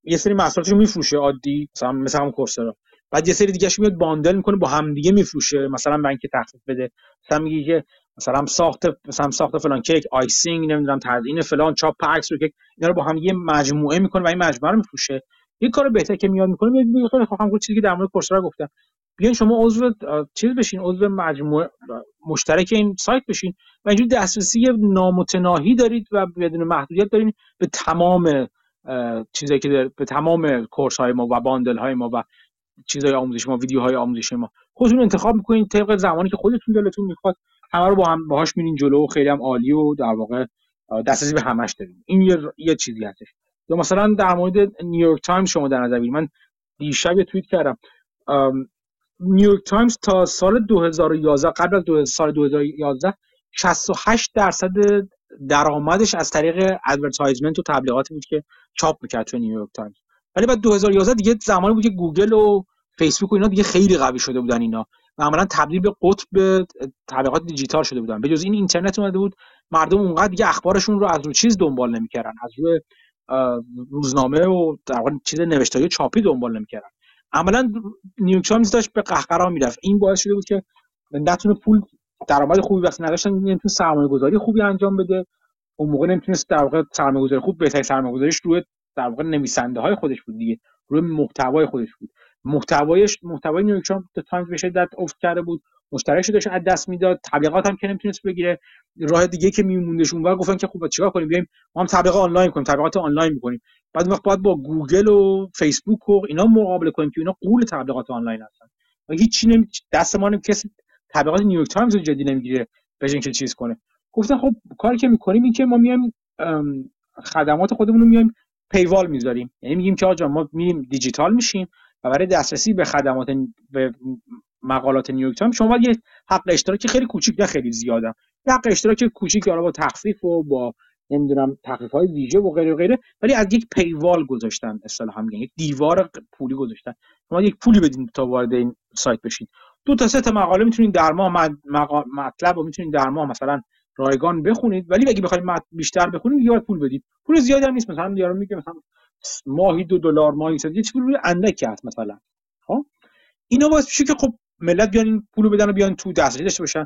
A: یه سری محصولاتش میفروشه عادی مثلا مثلا هم Coursera بعد یه سری دیگه میاد bundle می‌کنه با هم دیگه میفروشه. مثلا من که تخفیف بده. مثلا میگه که مثلا ساخت مثلا ساخت فلان کیک icing نمی‌دونم تزیین فلان چاپ عکس رو کیک اینا رو با هم یه مجموعه می‌کنه و این مجموعه رو میفروشه. یه کار بهتر که میاد می‌کنه میگه خیلی خوب هم چیزی که در مورد Coursera گفتم. بیاین شما عضو چیز بشین عضو مجموعه مشترک این سایت بشین و اینجوری دسترسی نامتناهی دارید و بدون محدودیت دارین به تمام چیزایی که به تمام course های ما و bundle های ما و چیزهای آموزش ما ویدیوهای آموزش ما خودتون انتخاب می‌کنین طبق زمانی که خودتون دلتون می‌خواد. همه رو با هم باهاش میرین جلو و خیلی هم عالی و در واقع دسترسی به همش داریم این یه, یه چیزی هستش. یا مثلا در مورد نیویورک تایمز شما در نظر من دیشب یه توییت کردم. نیویورک تایمز تا سال 2011 قبل از سال 2011 68 درصد درآمدش از طریق advertisement و تبلیغاتی بود که چاپ می‌کرد تو نیویورک تایمز. ولی بعد 2011 دیگه زمانی بود که گوگل و فیسبوک و اینا دیگه خیلی قوی شده بودن اینا. و عملا تبدیل به قطب تبلیغات دیجیتال شده بودن. به جز این اینترنت اومده بود مردم اونقدر دیگه اخبارشون رو از رو چیز دنبال نمی‌کردن. از روی روزنامه و در چیز نوشتاری چاپی دنبال نمی‌کردن. عملا نیویورک تایمز داشت به قهقرا می‌رفت. این باعث شده بود که نتونه پول درآمد خوبی وقتی نداشتن نمی‌تونه سرمایه گذاری خوبی انجام بده. اون موقع نمی‌تونست در واقع سرمایه گذاری خوب بهترین سرمایه گذاریش روی در واقع نویسنده های خودش بود دیگه. روی محتوای خودش بود. محتوایش محتوای نیویورک تایمز به شدت افت کرده بود. مشتریش داشت از دست می‌داد. تبلیغات هم که نمی‌تونست بگیره. راه دیگه که میموندش اونور گفتن که خب چیکار کنیم؟ بیایم ما هم تبلیغات آنلاین کنیم تبلیغات آنلاین می‌کنیم. بعد وقت باید با گوگل و فیسبوک و اینا مقابله کنیم که اینا غول تبلیغات آنلاین هستن. و هیچ نمی دست ما کسی تبلیغات نیویورک تایمز رو جدی نمی‌گیره به که چیز کنه. گفتن خب کاری که می‌کنیم این که ما میایم خدمات خودمون رو میایم paywall می‌ذاریم. یعنی میگیم که آقا ما میریم دیجیتال میشیم و برای دسترسی به خدمات مقالات نیویورک تایمز شما یه حق اشتراکی خیلی کوچیک نه خیلی زیاده حق اشتراک کوچیک حالا با تخفیف و با نمی‌دونم تخفیف های ویژه و غیره و غیره ولی از یک پیوال گذاشتن اصطلاحا میگن یک دیوار پولی گذاشتن. شما یک پولی بدین تا وارد این سایت بشین. دو تا سه تا مقاله می‌تونید در ماه مطلب رو می‌تونید در ماه مثلا رایگان بخونید ولی اگه بخواید بیشتر بخونید باید پول بدید. پول زیادی هم نیست مثلا یارو میگه مثلا ماهی دو دلار ماهی صد یه روی اندکی هست مثلا. خب؟ اینا باعث میشه که خب ملت بیان این پولو بدن و بیان تو دسترسی داشته باشن.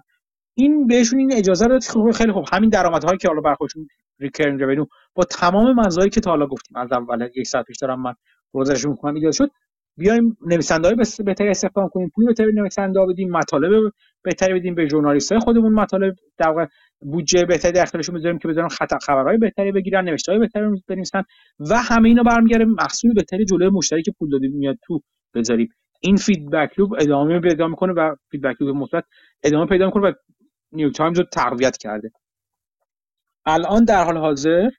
A: این بهشون این اجازه رو خب خیلی خوب. همین درآمدهایی که حالا برا خودشون recurring revenue با تمام مزایایی که تا حالا گفتیم. از اول یک ساعت پیش دارم من روزشون می‌کنم ایجاد شد. بیایم نویسنده های بهتری استخدام کنیم. پول بهتری نویسنده ها بدیم مطالب بهتری بدیم. به ژورنالیست های خودمون مطالب در بودجه بهتری در اختیارشون بذاریم که بذارن خطر خبرهای بهتری بگیرن نوشته های بهتری بنویسن و همه اینا برمیگره محصول بهتری جلوی مشتری که پول داده میاد تو بذاریم. این feedback loop ادامه پیدا می‌کنه و feedback loop مثبت ادامه پیدا می‌کنه و نیویورک تایمز رو تقویت کرده. الان در حال حاضر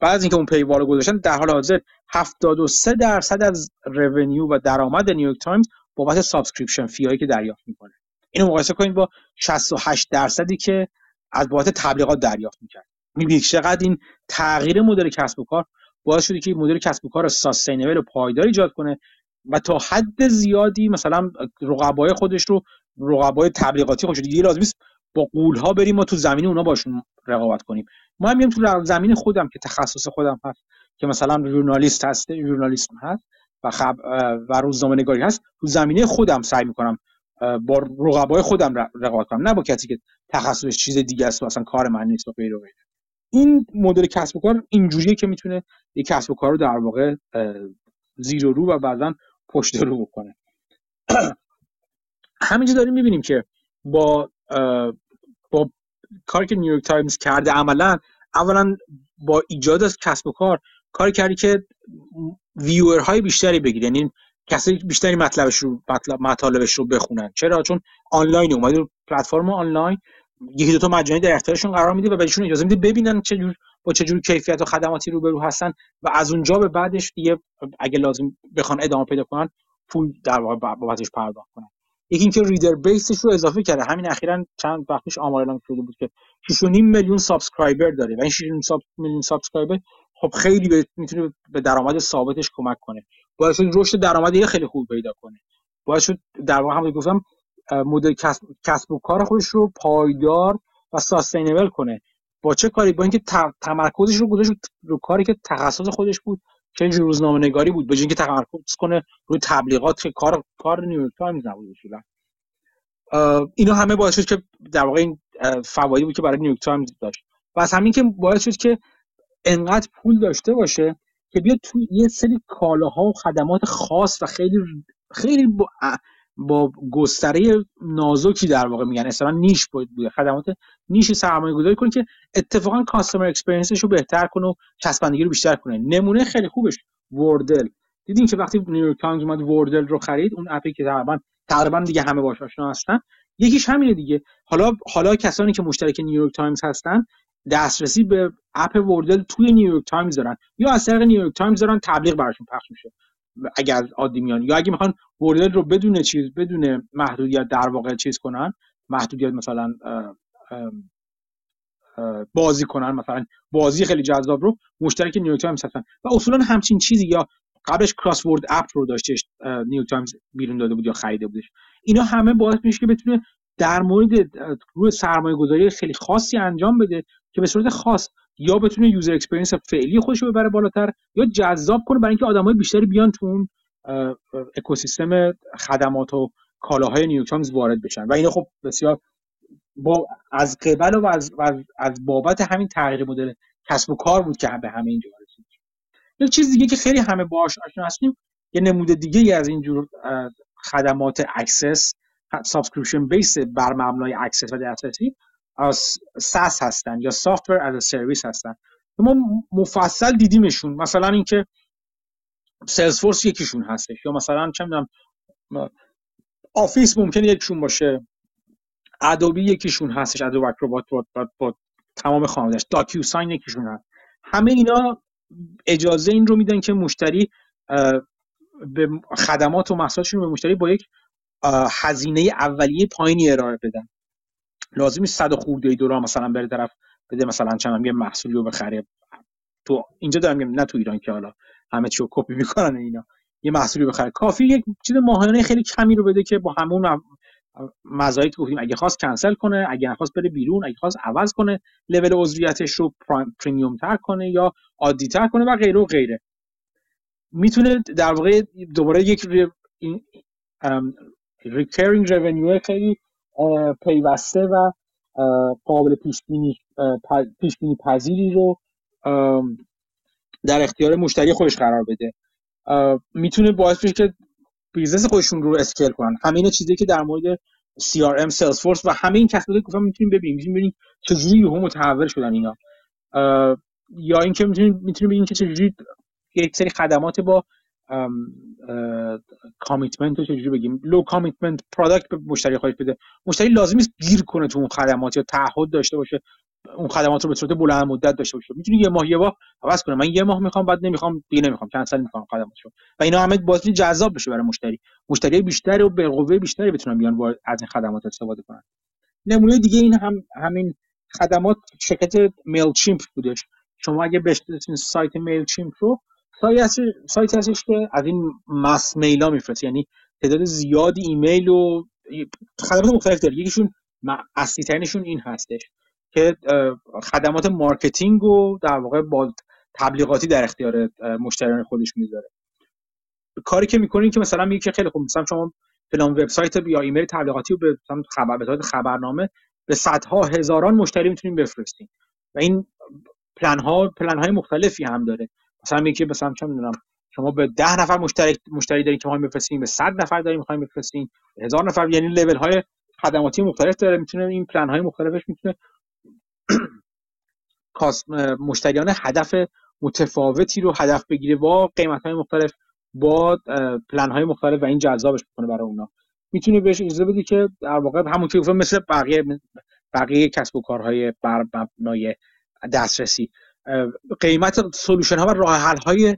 A: بعد از اینکه اون paywall رو گذاشتن در حال حاضر 73 درصد از revenue و درآمد نیویورک تایمز بابت subscription fee هایی که دریافت می‌کنه. اینو مقایسه کنید با 68 درصدی که از بابت تبلیغات دریافت می‌کرد. می‌بینید چقدر این تغییر مدل کسب و کار باعث شده که مدل کسب و کار ساستینبل و پایدار ایجاد کنه و تا حد زیادی مثلا رقبای خودش رو رقبای تبلیغاتی خودش دیگه لازم نیست با قولها بریم و تو زمین اونا باشون رقابت کنیم. ما هم تو زمین خودم که تخصص خودم هست که مثلا ژورنالیست هست ژورنالیسم هست و خب و روزنامه نگاری هست تو زمینه خودم سعی می‌کنم با رقبای خودم رقابت کنم. نه با کسی که تخصصش چیز دیگه است و اصلا کار من نیست و غیره غیره. این مدل کسب و کار اینجوریه که می‌تونه یک کسب و کار رو در واقع زیر و رو و بعضا پشت رو بکنه. همینجا داریم می‌بینیم که با با کاری که نیویورک تایمز کرده عملا اولا با ایجاد از کسب و کار کار کردی که های بیشتری بگیری یعنی کسی بیشتری مطلبش رو مطالبش رو بخونن. چرا؟ چون آنلاین اومده پلتفرم آنلاین یکی دو تا مجانی در اختیارشون قرار میده و بهشون اجازه میده ببینن چه جور با چه جور کیفیت و خدماتی روبرو هستن و از اونجا به بعدش دیگه اگه لازم بخوان ادامه پیدا کنن پول در واقع بابتش پرداخت کنن. یکی اینکه reader base ش رو اضافه کرده. همین اخیرا چند وقت پیش آمار اعلام شده بود که 6.5 میلیون subscriber داره و این 6 میلیون subscriber خب خیلی می‌تونه به درآمد ثابتش کمک کنه. باعث شد رشد درآمدی خیلی خوب پیدا کنه. باعث شد در واقع هم گفتم مدل کسب, کسب و کار خودش رو پایدار و sustainable کنه. با چه کاری؟ با اینکه تمرکزش رو گذاشت رو کاری که تخصص خودش بود چه روزنامه نگاری بود به اینکه تمرکز کنه روی تبلیغات که کار کار نیویورک تایمز نبود اصولا. اینا همه باعث شد که در واقع این فوایدی بود که برای نیویورک تایمز داشت. و از همین که باعث شد که انقدر پول داشته باشه که بیاد توی یه سری کالاها و خدمات خاص و خیلی خیلی با, گستره نازکی در واقع میگن. اصلا niche بوده خدمات niche سرمایه گذاری کنه که اتفاقا customer experience ش رو بهتر کنه و چسبندگی رو بیشتر کنه. نمونه خیلی خوبش Wordle. دیدین که وقتی نیویورک تایمز اومد Wordle رو خرید اون app ی که تقریبا تقریبا دیگه همه باهاش آشنا هستن. یکیش همینه دیگه. حالا حالا کسانی که مشترک نیویورک تایمز هستن دسترسی به app Wordle توی نیویورک تایمز دارن. یا از طریق نیویورک تایمز دارن تبلیغ براشون پخش میشه. اگر عادی یا اگه می‌خوان Wordle رو بدون چیز بدون محدودیت در واقع چیز کنن محدودیت مثلا بازی کنن مثلا بازی خیلی جذاب رو مشترک نیویورک تایمز هستن. و اصولا همچین چیزی یا قبلش crossword app رو داشتش نیویورک تایمز بیرون داده بود یا خریده بودش. اینا همه باعث میشه که بتونه در مورد روی سرمایه گذاری خیلی خاصی انجام بده که به صورت خاص یا بتونه user experience فعلی خودش رو ببره بالاتر یا جذاب کنه برای اینکه آدمای بیشتری بیان تو اون اکوسیستم خدمات و کالاهای نیویورک تایمز وارد بشن. و اینا خب بسیار با از قبل و از, از, بابت همین تغییر مدل کسب و کار بود که به همه اینجا رسید یک چیز دیگه که خیلی همه باهاش آشنا هستیم یه نمونه دیگه از اینجور خدمات access subscription base بر مبنای access و دسترسی SaaS هستن یا software as a service هستن. ما مفصل دیدیمشون. مثلا اینکه Salesforce یکیشون هستش. یا مثلا چه می‌دونم Office ممکنه یکیشون باشه. Adobe یکیشون هستش Adobe Acrobat با, با, با تمام خانوادهش DocuSign یکیشون هست. همه اینا اجازه این رو میدن که مشتری به خدمات و محصولاتشون به مشتری با یک هزینه اولیه پایینی ارائه بدن. لازمی صد خورده ای دلار مثلا بره طرف بده مثلا چند یه محصولی رو بخره. تو اینجا دارم میگم نه تو ایران که حالا. همه چیو کپی می‌کنن اینا. یه محصولی بخره. کافی یک چیز ماهانه خیلی کمی رو بده که با همون مزایایی که گفتیم اگه خواست کنسل کنه اگه خواست بره بیرون اگه خواست عوض کنه لول عضویتش رو premium تر کنه یا عادی تر کنه و غیره و غیره. می‌تونه در واقع دوباره یک recurring revenue خیلی پیوسته و قابل پیش بینی پذیری رو در اختیار مشتری خودش قرار بده. می‌تونه باعث بشه که business خودشون رو scale کنن. همه اینا چیزی که در مورد CRM فورس و همه این کسب گفتم می‌تونیم ببینیم. می‌تونیم ببینیم چجوری یهو متحول شدن اینا. یا اینکه می‌تونیم می‌تونیم ببینیم که چجوری یک سری خدمات با commitment رو چجوری بگیم. low commitment product به مشتری خواهید بده. مشتری لازم نیست گیر کنه تو اون خدمات یا تعهد داشته باشه. اون خدمات رو به صورت بلند مدت داشته باشه. می‌تونی یه ماه یه بار عوض کنه من یه ماه می‌خوام بعد نمی‌خوام دیگه نمی‌خوام. کنسل می‌کنم خدماتشو. و اینا همه باعث جذاب بشه برای مشتری. مشتری بیشتری و به قوه بیشتری بتونن بیان از این خدمات استفاده کنن. نمونه دیگه این هم همین خدمات شرکت Mailchimp بودش. شما اگه بشناسید سایت Mailchimp رو سایت هستش که از این mass mail ا میفرسته. یعنی تعداد زیادی ایمیل و خدمات مختلف داره. یکیشون اصلی ترینشون این هستش. که خدمات marketing و در واقع با تبلیغاتی در اختیار مشتریان خودش می‌ذاره. کاری که می‌کنین که مثلا میگه که خیلی خوب مثلا شما فلان وبسایت یا ایمیل تبلیغاتی رو به خبر به خبرنامه به صدها هزاران مشتری می‌تونیم بفرستیم و این پلن ها پلن های مختلفی هم داره. مثلا میگه مثلا چه می‌دونم شما به ده نفر مشتری مشتری دارین که می‌خوایم بفرستین به 100 نفر دارین می‌خوایم بفرستین هزار نفر. یعنی لول های خدماتی مختلف داره می‌تونه این پلن های مختلفش می‌تونه مشتریان هدف متفاوتی رو هدف بگیره با قیمت های مختلف با پلن های مختلف و این جذابش می‌کنه برای اونا. می‌تونه بهش اجازه بدی که در واقع همون که گفتم مثل بقیه بقیه کسب و کارهای بر مبنای دسترسی. قیمت سولوشن ها و راه حل های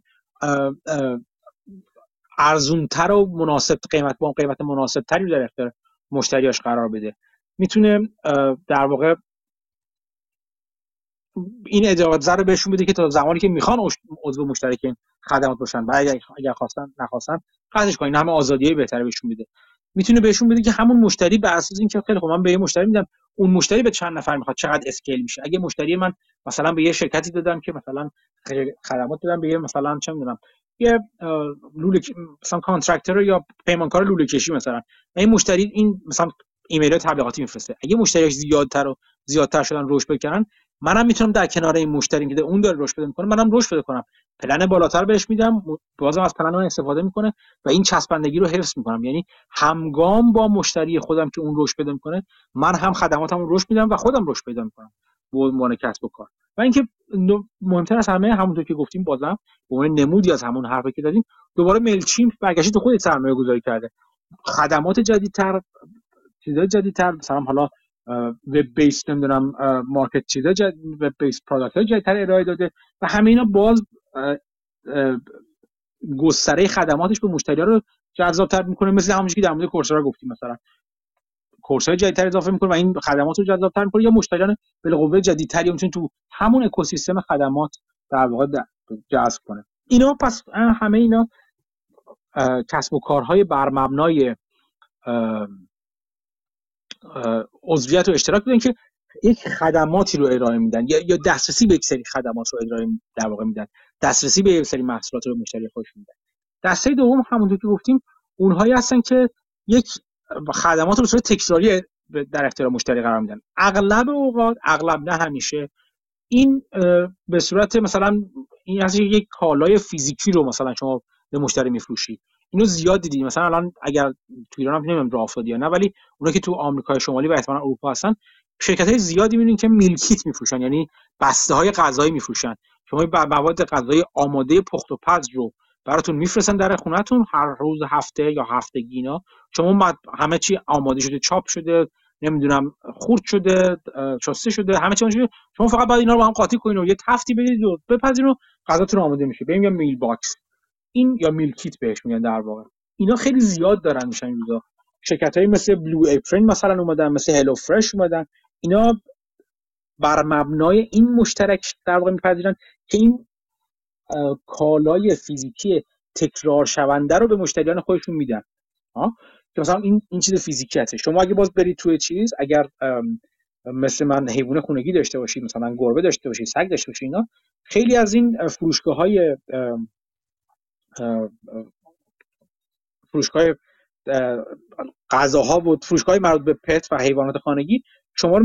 A: ارزونتر و مناسب قیمت با قیمت مناسب تری در اختیار مشتریاش قرار بده. می‌تونه در واقع این اجازه رو بهشون بده که تا زمانی که می‌خوان عضو مشترک این خدمات باشن. و اگر خواستن نخواستن قطعش کنین. همه آزادی بهتره بهشون بده می‌تونه بهشون بده که همون مشتری به اساس اینکه خیلی خب من به یه مشتری میدم اون مشتری به چند نفر می‌خواد چقدر اسکیل میشه. اگه مشتری من مثلا به یه شرکتی دادم که مثلا خدمات دادم به یه مثلا چه می‌دونم یه لوله مثلا contractor یا پیمانکار لوله کشی مثلا. این مشتری این مثلا ایمیل تبلیغاتی میفرسته. اگه مشتریاش زیادتر و زیادتر شدن رشد بکنن منم می‌تونم در کنار این مشتری که اون داره رشد بده می‌کنه منم رشد بده کنم. پلن بالاتر بهش میدم بازم از پلن من استفاده می‌کنه و این چسبندگی رو حفظ می‌کنم. یعنی همگام با مشتری خودم که اون رشد بده می‌کنه من هم خدماتم رشد میدم و خودم رشد پیدا می‌کنم به عنوان کسب و کار. و اینکه مهمتر از همه همونطور که گفتیم بازم به عنوان نمودی از همون حرفی که دادیم دوباره Mailchimp برگشت تو خود سرمایه گذاری کرده. خدمات جدیدتر چیزای جدیدتر مثلا حالا web based نمی‌دونم market چیزا web based product های جدیدتر ارائه داده و همه اینا باز گستره خدماتش به مشتری رو جذابتر می‌کنه مثل همونش که در مورد Coursera گفتیم مثلا course های جدیدتر اضافه می‌کنه و این خدمات رو جذابتر می‌کنه یا مشتریان بالقوه جدیدتری می‌تونه تو همون اکوسیستم خدمات در واقع جذب کنه. اینا پس همه اینا کسب و کارهای بر مبنای عضویت و اشتراک بودن که یک خدماتی رو ارائه میدن یا یا دسترسی به یک سری خدمات رو ارائه در واقع میدن. دسترسی به یک سری محصولات رو مشتری خوش میدن. دسته دوم همونطور که گفتیم اونهایی هستن که یک خدمات رو به صورت تکراری در اختیار مشتری قرار میدن. اغلب اوقات اغلب نه همیشه این به صورت مثلا این از یک کالای فیزیکی رو مثلا شما به مشتری میفروشی. اینو زیاد دیدی مثلا الان اگر تو ایران هم نمی‌دونم راه نه ولی اونا که تو آمریکای شمالی و احتمالاً اروپا هستن شرکت های زیادی می‌بینین که میلکیت میفروشن یعنی بسته های غذایی میفروشن. شما مواد غذایی آماده پخت و پز رو براتون میفرستن در خونهتون هر روز هفته یا هفتگی اینا. شما همه چی آماده شده چاپ شده نمی‌دونم خورد شده شسته شده همه چی شما فقط باید اینا رو با هم قاطی کنین و یه تفتی بدید و بپزین و غذاتون آماده میشه. یا meal box. این یا meal kit بهش میگن در واقع. اینا خیلی زیاد دارن میشن این روزا. شرکت های مثل Blue Apron مثلا اومدن مثل HelloFresh اومدن. اینا بر مبنای این مشترک در واقع می‌پذیرن که این کالای فیزیکی تکرار شونده رو به مشتریان خودشون میدن. که مثلا این این چیز فیزیکی هست. شما اگه باز برید توی چیز اگر مثل من حیوان خونگی داشته باشید مثلا گربه داشته باشید سگ داشته باشید اینا خیلی از این فروشگاه های فروشگاه غذاها و فروشگاه مربوط به پت و حیوانات خانگی شما رو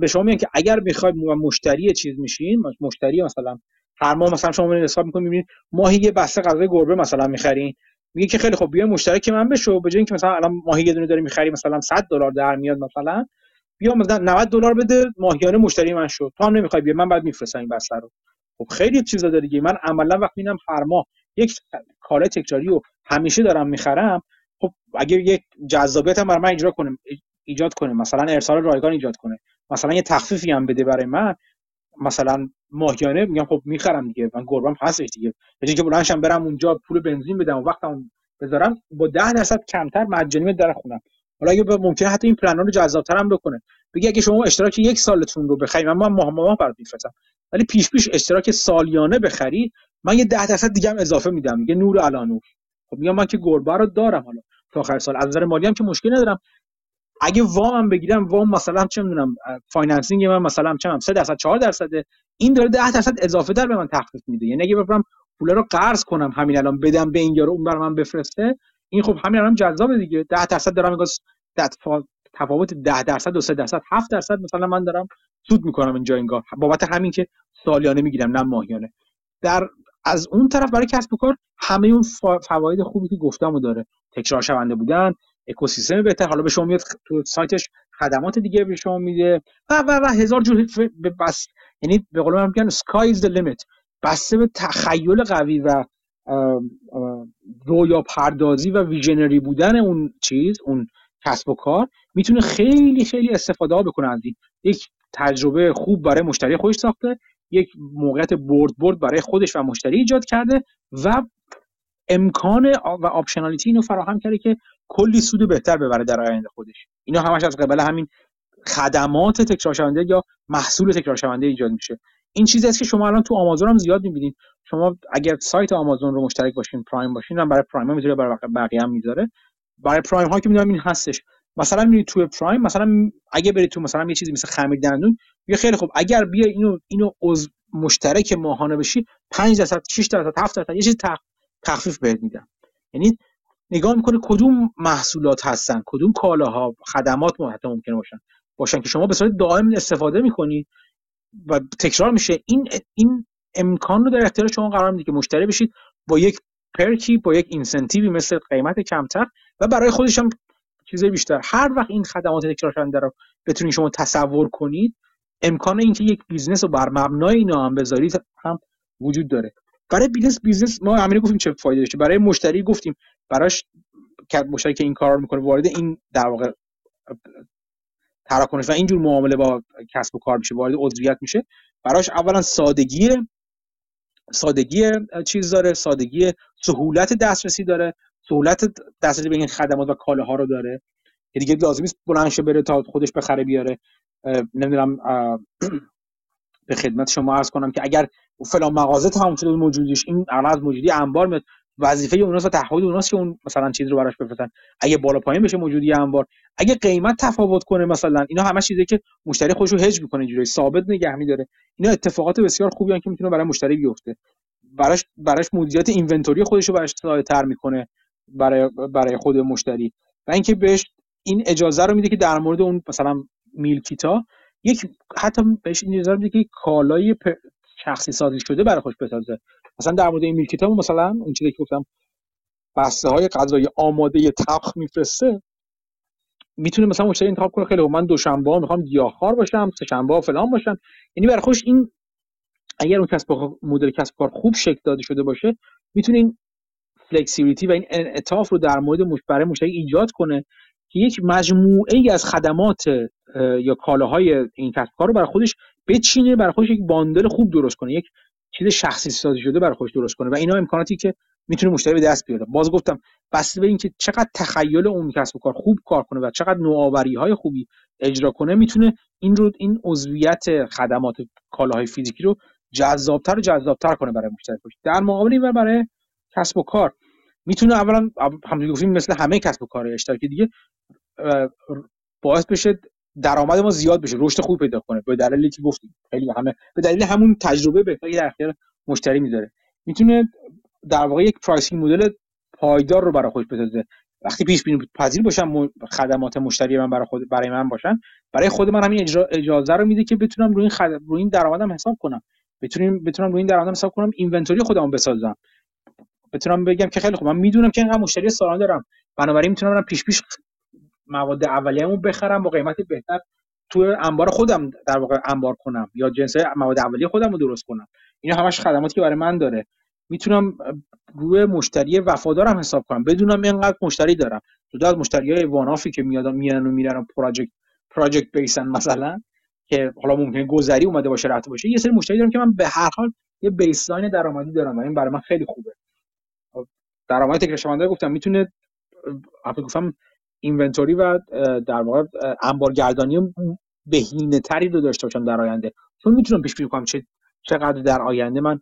A: به شما میگن که اگر می‌خواید مشتری چیز میشین مشتری مثلا هر ماه مثلا شما حساب می‌کنید می‌بینید ماهی یه بسته غذای گربه مثلا می‌خرین. میگه که خیلی خب بیا مشترک من بشو به جای اینکه مثلا الان ماهی یه دونه داری می‌خری مثلا 100 دلار در میاد مثلا بیا مثلا 90 دلار بده ماهیانه مشتری من شو. تو هم نمی‌خوای بیا من بعد میفرستم این بسته رو. خب خیلی چیزا داره دیگه. من عملا وقتی می‌بینم هر ماه یک کالا تکراری رو همیشه دارم می‌خرم. خب اگه یک جذابیت هم برای من ایجاد کنه ایجاد کنه مثلا ارسال رایگان ایجاد کنه مثلا یه تخفیفی هم بده برای من مثلا ماهیانه میگم خب می‌خرم دیگه من گربم هستش دیگه. به اینکه بلندشم برم اونجا پول بنزین بدم و وقتم بذارم با 10 درصد کمتر مجانی در خونم. حالا اگه ممکنه حتی این پلن رو جذاب‌تر هم بکنه. بگی اگه شما اشتراک یک سالتون رو بخرید من ماه ماه برات میفرستم. ولی پیش پیش اشتراک سالیانه بخری من یه 10 درصد دیگه هم اضافه میدم. میگه نور علی نور خب میگم من که گربه رو دارم حالا تا آخر سال. از نظر مالی هم که مشکلی ندارم. اگه وامم بگیرم وام مثلا چه می‌دونم financing من مثلا چه 3 درصد 4 درصد این داره 10 درصد اضافه در به من تخفیف میده. یعنی اگه برم پول رو قرض کنم همین الان بدم به این یارو اون برای من بفرسته این خب همین الان جذاب دیگه. 10 درصد دارم میگم تفاوت 10 درصد و 3 درصد 7 درصد مثلا من دارم سود می‌کنم اینجا انگار. بابت همین که سالیانه می‌گیرم نه ماهیانه. در از اون طرف برای کسب و کار همه اون فواید خوبی که گفتم داره. تکرار شونده بودن اکوسیستم بهتر. حالا به شما میاد تو سایتش خدمات دیگه به شما میده. و و و هزار جور بس یعنی به قول من میگن sky is the limit. بسته به تخیل قوی و رویا پردازی و ویژنری بودن اون چیز اون کسب و کار می‌تونه خیلی خیلی استفاده ها بکنه از این. یک تجربه خوب برای مشتری خودش ساخته. یک موقعیت برد برد برای خودش و مشتری ایجاد کرده و امکان و optionality اینو فراهم کرده که کلی سود بهتر ببره در آینده خودش. اینا همش از قبل همین خدمات تکرار شونده یا محصول تکرار شونده ایجاد میشه. این چیزی است که شما الان تو آمازون هم زیاد می‌بینید شما اگر سایت آمازون رو مشترک باشین Prime باشین هم برای Prime ها می‌ذاره برای بقیه هم می‌ذاره. برای پرایم ها که می‌دونم این هستش. مثلا میرید تو پرایم مثلا اگه برید تو مثلا یه چیزی مثل خمیر دندون یه خیلی خوب اگر بیا اینو اینو عضو مشترک ماهانه بشی 5 درصد 6 درصد 7 درصد یه چیز تخفیف بهت میدم یعنی نگاه می‌کنه کدوم محصولات هستن کدوم کالاها خدمات حتی ممکنه باشن. باشن که شما به صورت دائم استفاده می‌کنید و تکرار میشه این این امکان رو در اختیار شما قرار میده که مشتری بشید با یک perk ی با یک incentive ی مثل قیمت کمتر و برای خودش هم چیز بیشتر. هر وقت این خدمات تکرار شونده رو بتونید شما تصور کنید امکان اینکه یک بیزنس رو بر مبنای اینا هم بذارید هم وجود داره. برای بیزنس بیزنس ما همین گفتیم چه فایده داشته. برای مشتری گفتیم براش مشتری که این کار رو می‌کنه وارد این در واقع تراکنش و اینجور معامله با کسب و کار میشه وارد عضویت میشه. براش اولا سادگی سادگی چیز داره سادگی سهولت دسترسی داره. سهولت دسترسی به این خدمات و کالاها رو داره. که دیگه لازم نیست بلند بره تا خودش بخره بیاره. نمی‌دونم به خدمت شما عرض کنم که اگر فلان مغازه تموم شده موجودیش این از موجودی انبار میاد. وظیفه اوناست و تعهد اوناست که اون مثلا چیز رو براش بفرستن. اگه بالا پایین بشه موجودی انبار. اگه قیمت تفاوت کنه مثلا اینا همه چیزی که مشتری خودش رو هج می‌کنه جوری ثابت نگه میداره اینا اتفاقات بسیار خوبی که می‌تونه برای مشتری بیفته. براش براش مدیریت اینونتوری خودش رو براش تر می‌کنه. برای برای خود مشتری. و اینکه بهش این اجازه رو میده که در مورد اون مثلا میلکیتا یک حتی بهش این اجازه میده که کالای شخصی سازی شده برای خوش بسازه. مثلا در مورد این میلکیتا مثلا اون چیزی که گفتم بسته های غذای آماده طبخ میفرسته. می‌تونه مثلا مشتری انتخاب کنه خیلی من دوشنبه می‌خوام گیاهخوار باشم سه شنبه فلان باشم. یعنی برای خوش این اگر اون کسب مدل کسب کار خوب شکل داده شده باشه می‌تونه این فلکسیبیلیتی و این انعطاف رو در مورد برای مشتری ایجاد کنه که یک مجموعه ای از خدمات یا کالاهای این کسب کار رو برای خودش بچینه برای خودش یک باندل خوب درست کنه یک چیز شخصی سازی شده برای خودش درست کنه و اینا امکاناتی که می‌تونه مشتری به دست بیاره. باز گفتم بسته به اینکه چقدر تخیل اون کسب کار خوب کار کنه و چقدر نوآوری های خوبی اجرا کنه می‌تونه این رو این عضویت خدمات کالاهای فیزیکی رو جذابتر و جذابتر کنه برای مشتری در مقابل این برای کسب و کار می‌تونه اولا همونجوری گفتیم مثل همه کسب و کار اشتراکی دیگه باعث بشه درآمد ما زیاد بشه رشد خوب پیدا کنه به دلیلی که گفتیم. خیلی همه به دلیل همون تجربه بهتری در اختیار مشتری می‌ذاره. می‌تونه در واقع یک pricing model پایدار رو برای خودش بسازه. وقتی پیش بینی پذیر باشم خدمات مشتری من برای خود برای من باشن برای خود من همین اجازه رو میده که بتونم روی این خد... روی این درآمدم حساب کنم. بتونیم بتونم روی این درآمدم حساب کنم inventory خودمو بسازم. بتونم بگم که خیلی خوب. من می‌دونم که اینقدر مشتری سالانه دارم. بنابراین می‌تونم برم پیش پیش مواد اولیه‌مو بخرم با قیمت بهتر تو انبار خودم در واقع انبار کنم یا جنس مواد اولیه خودم رو درست کنم. اینا همش خدماتی که برای من داره. می‌تونم روی مشتری وفادارم حساب کنم. بدونم اینقدر مشتری دارم. جدا از مشتری های وانافی که میادن میان و میرن پراجکت پراجکت بیسن مثلا که حالا ممکنه گذری اومده باشه رفته باشه یه سری مشتری دارم که من به هر حال یه بیسلاین درآمدی دارم و این برای من خیلی خوبه. درآمد تکرار گفتم می‌تونه گفتم اینونتوری و در واقع انبارگردانی بهینه تری رو داشته باشم در آینده. چون می‌تونم پیش بینی کنم چه چقدر در آینده من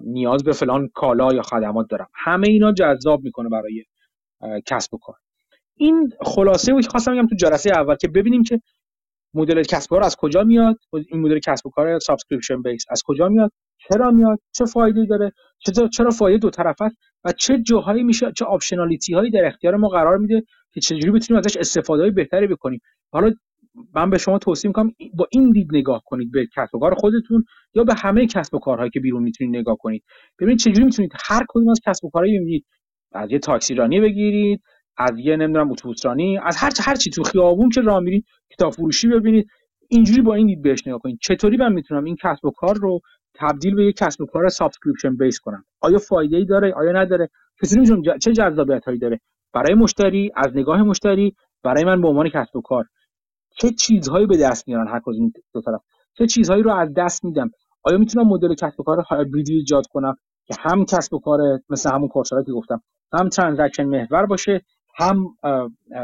A: نیاز به فلان کالا یا خدمات دارم. همه اینا جذاب می‌کنه برای کسب و کار. این خلاصه بود که خواستم بگم تو جلسه اول که ببینیم که مدل کسب کار از کجا میاد؟ این مدل کسب و کار subscription based از کجا میاد؟ چرا میاد؟ چه فایده داره؟ چرا چرا فایده دو طرف است؟ و چه جاهایی میشه چه optionality هایی در اختیار ما قرار میده که چجوری بتونیم ازش استفاده های بهتری بکنیم؟ حالا من به شما توصیه می‌کنم با این دید نگاه کنید به کسب و کار خودتون یا به همه کسب و کارهایی که بیرون می‌تونید نگاه کنید. ببینید چجوری می‌تونید هر کدوم از کسب و کارهایی ببینید از یه تاکسی رانی بگیرید از یه نمی‌دونم اتوبوس رانی از هر هر چی تو خیابون که راه میرید کتاب فروشی ببینید. اینجوری با این دید بهش نگاه کنید. چطوری من می‌تونم این کسب و کار رو تبدیل به یک کسب و کار subscription based کنم؟ آیا فایده ای داره؟ آیا نداره؟ چطوری می‌تونم چه جذابیت هایی داره؟ برای مشتری از نگاه مشتری برای من به عنوان کسب و کار. چه چیزهایی به دست میارن هر کدوم دو طرف؟ چه چیزهایی رو از دست میدم؟ آیا می‌تونم مدل کسب و کار هایبریدی ایجاد کنم؟ که هم کسب و کار مثل همون Coursera یی که گفتم. هم transaction محور باشه هم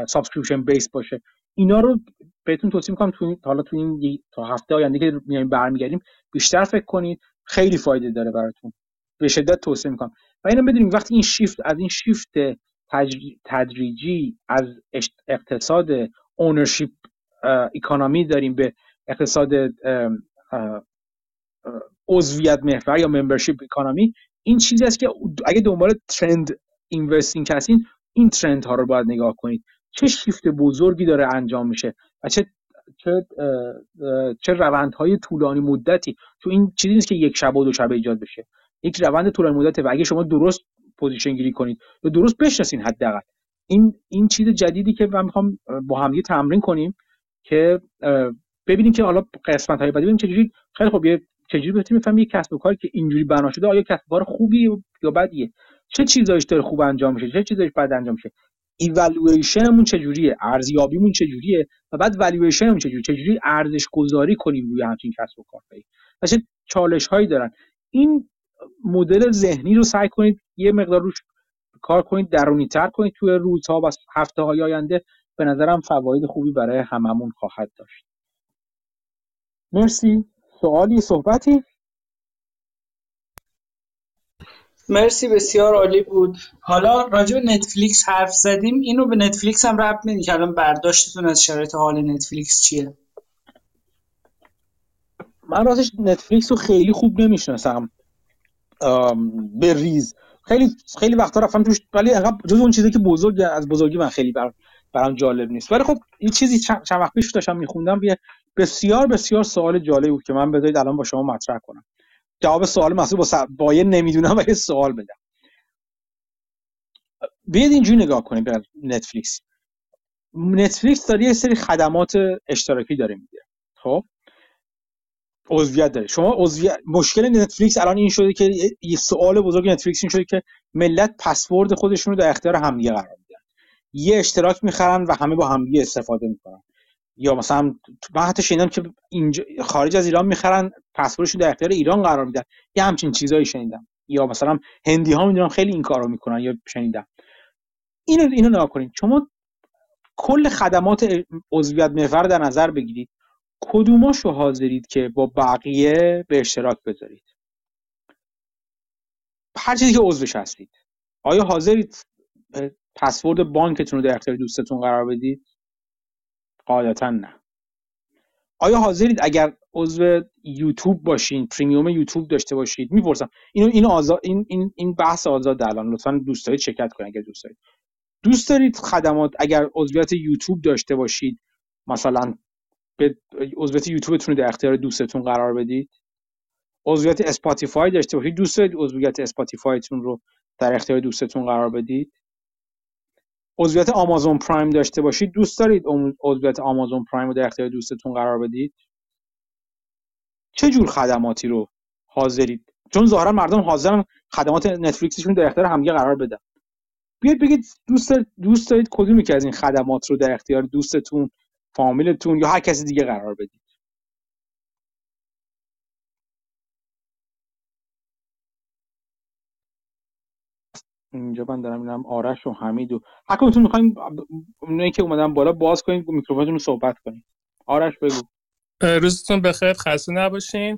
A: subscription based باشه. اینا رو بهتون توصیه می‌کنم تو حالا تو این تا هفته آینده که میایم برمیگردیم بیشتر فکر کنید. خیلی فایده داره براتون. به شدت توصیه می‌کنم. و اینو بدونیم وقتی این شیفت از این شیفت تدریجی از اقتصاد اونرشیپ اکانومی داریم به اقتصاد عضویت محور یا ممبرشیپ اکانومی این چیزی است که اگه دنبال ترند اینوستینگ هستین این ترند ها رو باید نگاه کنید. چه شیفت بزرگی داره انجام میشه و چه چه چه روندهای طولانی مدتی تو این چیزی نیست که یک شب و دو شب ایجاد بشه. یک روند طولانی مدته و اگه شما درست position گیری کنید یا درست بشناسین حداقل. این این چیز جدیدی که من می‌خوام با هم تمرین کنیم که ببینیم که حالا قسمت های بعدی ببینیم چجوری خیلی خوب یه چجوری بتونیم بفهمیم یه کسب و کاری که اینجوری بنا شده آیا کسب و کار خوبی یا بدیه. چه چیزایش داره خوب انجام میشه؟ چه چیزایش بد انجام میشه؟ ایوالویشنمون چجوریه؟ ارزیابیمون چجوریه؟ و بعد والویشنمون چجوریه؟ چجوری ارزش گذاری کنیم روی همچین کسب و کارهایی؟ چه چالش هایی دارن. این مدل ذهنی رو سعی کنید یه مقدار روش کار کنید درونی تر کنید توی روزها و هفته های آینده. به نظرم فواید خوبی برای هممون خواهد داشت. مرسی. سوالی صحبتی؟
B: مرسی بسیار عالی بود. حالا راجع به نتفلیکس حرف زدیم. اینو به نتفلیکس هم ربط میدی که الان برداشتتون از شرایط حال نتفلیکس چیه؟
A: من راستش نتفلیکس رو خیلی خوب نمی‌شناسم. به ریز. خیلی خیلی وقتا رفتم توش ولی انقدر جز اون چیزی که بزرگ از بزرگی من خیلی بر برام جالب نیست. ولی خب این چیزی چند, وقت پیش داشتم میخوندم. بسیار بسیار سوال جالب بود که من بذارید الان با شما مطرح کنم. جواب سوال محصول با, با یه نمی‌دونم و یه سوال بدم بیاید اینجوری نگاه کنیم به نتفلیکس. نتفلیکس داره یه سری خدمات اشتراکی داره میده. خب؟ عضویت داره. شما عضویت مشکل نتفلیکس الان این شده که یه سوال بزرگ نتفلیکس این شده که ملت پسورد خودشون رو در اختیار همدیگه قرار میدن. یه اشتراک می‌خرن و همه با همدیگه استفاده می‌کنن. یا مثلا من حتی شنیدم که اینجا خارج از ایران می‌خرن پسوردشون در اختیار ایران قرار میدن. یه همچین چیزایی شنیدم. یا مثلا هندی ها می‌دونم خیلی این کارو می‌کنن یا شنیدم. اینو اینو نگاه کنید شما کل خدمات عضویت محور در نظر بگیرید. کدوماشو حاضرید که با بقیه به اشتراک بذارید؟ هر چیزی که عضوش هستید. آیا حاضرید پسورد بانکتون رو در اختیار دوستتون قرار بدید؟ قاعدتا نه. آیا حاضرید اگر عضو یوتیوب باشین premium YouTube داشته باشید می‌پرسم اینو اینو آزاد این این این بحث آزاد الان لطفا دوست دارید شرکت کنید اگر دوست دارید. دوست دارید خدمات اگر عضویت یوتیوب داشته باشید مثلا به عضویت یوتیوبتون رو در اختیار دوستتون قرار بدید؟ عضویت Spotify داشته باشید دوست دارید عضویت Spotify تون رو در اختیار دوستتون قرار بدید؟ عضویت Amazon Prime داشته باشید. دوست دارید عضویت آمازون پرایم رو در اختیار دوستتون قرار بدید؟ چه جور خدماتی رو حاضرید؟ چون ظاهرا مردم حاضرن خدمات نتفلیکسشون در اختیار همدیگه قرار بدن. بیاید بگید دوست دوست دارید کدومی که از این خدمات رو در اختیار دوستتون فامیلتون یا هر کسی دیگه قرار بدید؟ اینجا من دارم میرم آرش و حمید و هر کدومتون می‌خواین اونایی که اومدن بالا باز کنید میکروفونتون رو صحبت کنید آرش بگو.
C: روزتون بخیر خسته نباشین.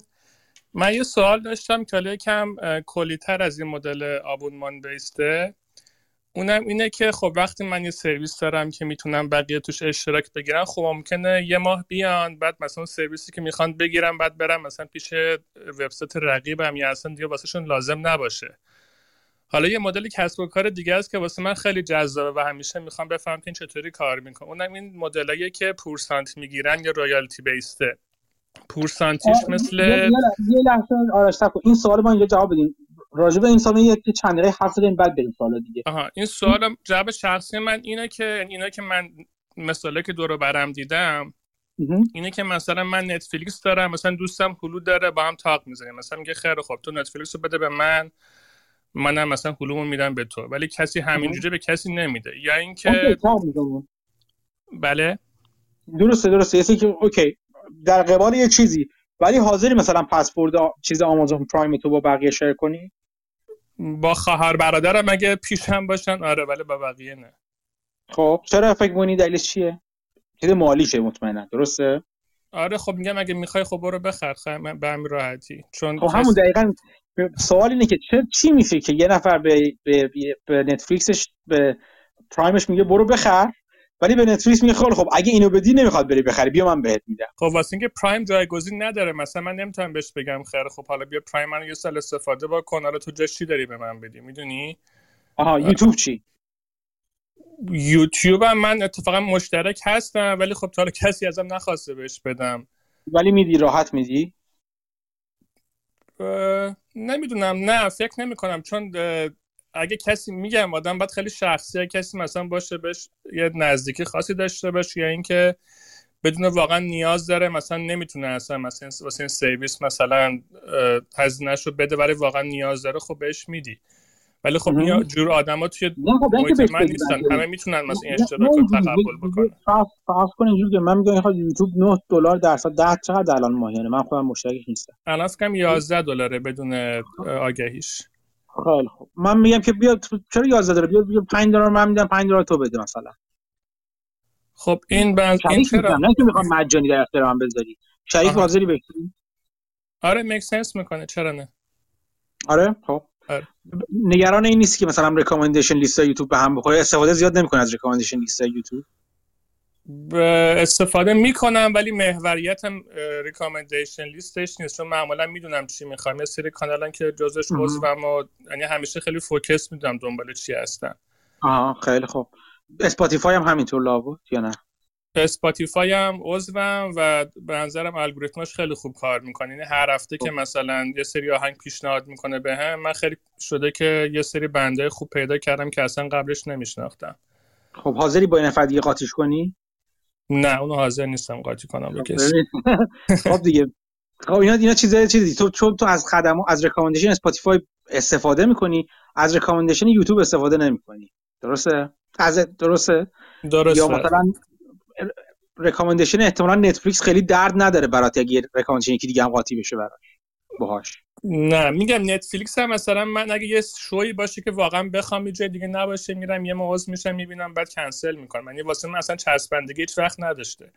C: من یه سوال داشتم که کم کلیتر از این مدل آبونمان بیسته. اونم اینه که خب وقتی من یه سرویس دارم که می‌تونم بقیه توش اشتراک بگیرن خب ممکنه یه ماه بیان بعد مثلا سرویسی که می‌خوان بگیرم بعد برم مثلا پیش وبسایت رقیبم یا اصلا دیگه واسهشون لازم نباشه. حالا یه مدل کسب و کار دیگه است که واسه من خیلی جذابه و همیشه می‌خوام بفهم که این چطوری کار می‌کنه. اونم این مدلایی که پورسانت می‌گیرن یا رایالتی بیسته. پورسانتیش مثل
A: یه لحظه آرش این سوال ما اینجا جواب بدین. راجع به این سوال یه چند دقیقه حرف زدیم بعد بریم سوال دیگه.
C: آها این سوال جواب شخصی من اینه که اینا که من مثلا که دور برم دیدم اینه که مثلا من نتفلیکس دارم مثلا دوستم هلو داره با هم تاق می‌زنیم. مثلا میگه خیلی خوب تو نتفلیکس رو بده به من. منم مثلا هلومو میدم به تو. ولی کسی همینجوری به کسی نمیده. یا اینکه بله.
A: درسته درسته. یه که اوکی. در قبال یه چیزی. ولی حاضری مثلا پسورد چیز آمازون پرایم تو با بقیه شیر کنی؟
C: با خواهر برادرم اگه پیشم باشن. آره ولی با بقیه نه.
A: خب چرا فکر کنی دلیلش چیه؟ چیز مالیشه مطمئنا. درسته؟
C: آره خب میگم اگه می‌خوای خب برو بخر خب به همین راحتی. چون
A: خب همون دقیقا سوال اینه که چه چی میشه که یه نفر به, به, به نتفلیکسش به پرایمش میگه برو بخر ولی به نتفلیکس میگه خیلی خب اگه اینو بدی نمی‌خواد بری بخری بیا من بهت میدم.
C: خب واسه اینکه پرایم جایگزین نداره مثلا من نمی‌تونم بهش بگم خیر خب حالا بیا پرایم من یه سال استفاده با کن حالا تو جاش چی داری به من بدی می‌دونی؟
A: آها یوتیوب چی؟
C: یوتیوب هم من اتفاقا مشترک هستم ولی خب تا کسی ازم نخواسته بهش بدم.
A: ولی میدی راحت میدی؟
C: نمی‌دونم نه فکر نمی کنم چون اگه کسی میگم آدم باید خیلی شخصی کسی مثلا باشه بهش یه نزدیکی خاصی داشته باشه یا اینکه بدون واقعا نیاز داره مثلا نمی‌تونه اصلا مثلا واسه این سرویس مثلا هزینهش رو بده ولی واقعا نیاز داره خب بهش میدی. ولی خب این جور آدما توی
A: خب
C: محیط من نیستن. همه می‌تونن مثلا این اشتراک رو تقبل بکنن.
A: فرض کن اینجوری که من میگم یوتیوب 9 دلار درصد 10 چقدر الان ماهیانه؟ من خودم مشترک نیستم.
C: الان فکر 11 دلاره بدون آگهیش.
A: خیلی خب من میگم که بیا چرا 11 دلار؟ بیا بیا 5 دلار من میدم 5 دلار تو بده مثلا.
C: خب این بنز این
A: چرا؟ نه که می‌خوام مجانی در اختیار من بذاری. شریک حاضری بکنی
C: آره make sense می‌کنه. چرا نه؟
A: آره خب. نگران این نیست که مثلا recommendation list YouTube به هم بخوره؟ استفاده زیاد نمی‌کنه از recommendation list YouTube؟
C: استفاده می‌کنم ولی محوریتم recommendation list ش نیست. چون معمولا می‌دونم چی می‌خوام یه سری کانالن که جزش عضوم و یعنی همیشه خیلی focus می‌دونم دنبال چی هستن.
A: آها خیلی خوب. Spotify هم همینطور لابد یا نه؟
C: Spotify هم عضوم و به نظرم الگوریتماش خیلی خوب کار می‌کنه. یعنی هر هفته که خب. مثلا یه سری آهنگ پیشنهاد می‌کنه بهم من خیلی شده که یه سری band خوب پیدا کردم که اصلا قبلش نمیشناختم.
A: خب حاضری با این نفر دیگه قاطیش کنی؟
C: نه اونو حاضر نیستم قاطی کنم به کسی
A: خب دیگه. خب اینا اینا چیزای چیزی. تو چون تو از خدمات از recommendation Spotify استفاده می‌کنی از recommendation YouTube استفاده نمی‌کنی. درسته؟ از درسته؟
C: درسته.
A: یا مثلا recommendation احتمالا Netflix خیلی درد نداره برات اگه recommendation یکی دیگه هم قاطی بشه براش. باهاش.
C: نه میگم Netflix هم مثلا من اگه یه شوی باشه که واقعا بخوام یه جای دیگه نباشه میرم یه ماه عضو میشم می‌بینم بعد کنسل می‌کنم. یعنی واسه من اصلا چسبندگی هیچ وقت نداشته.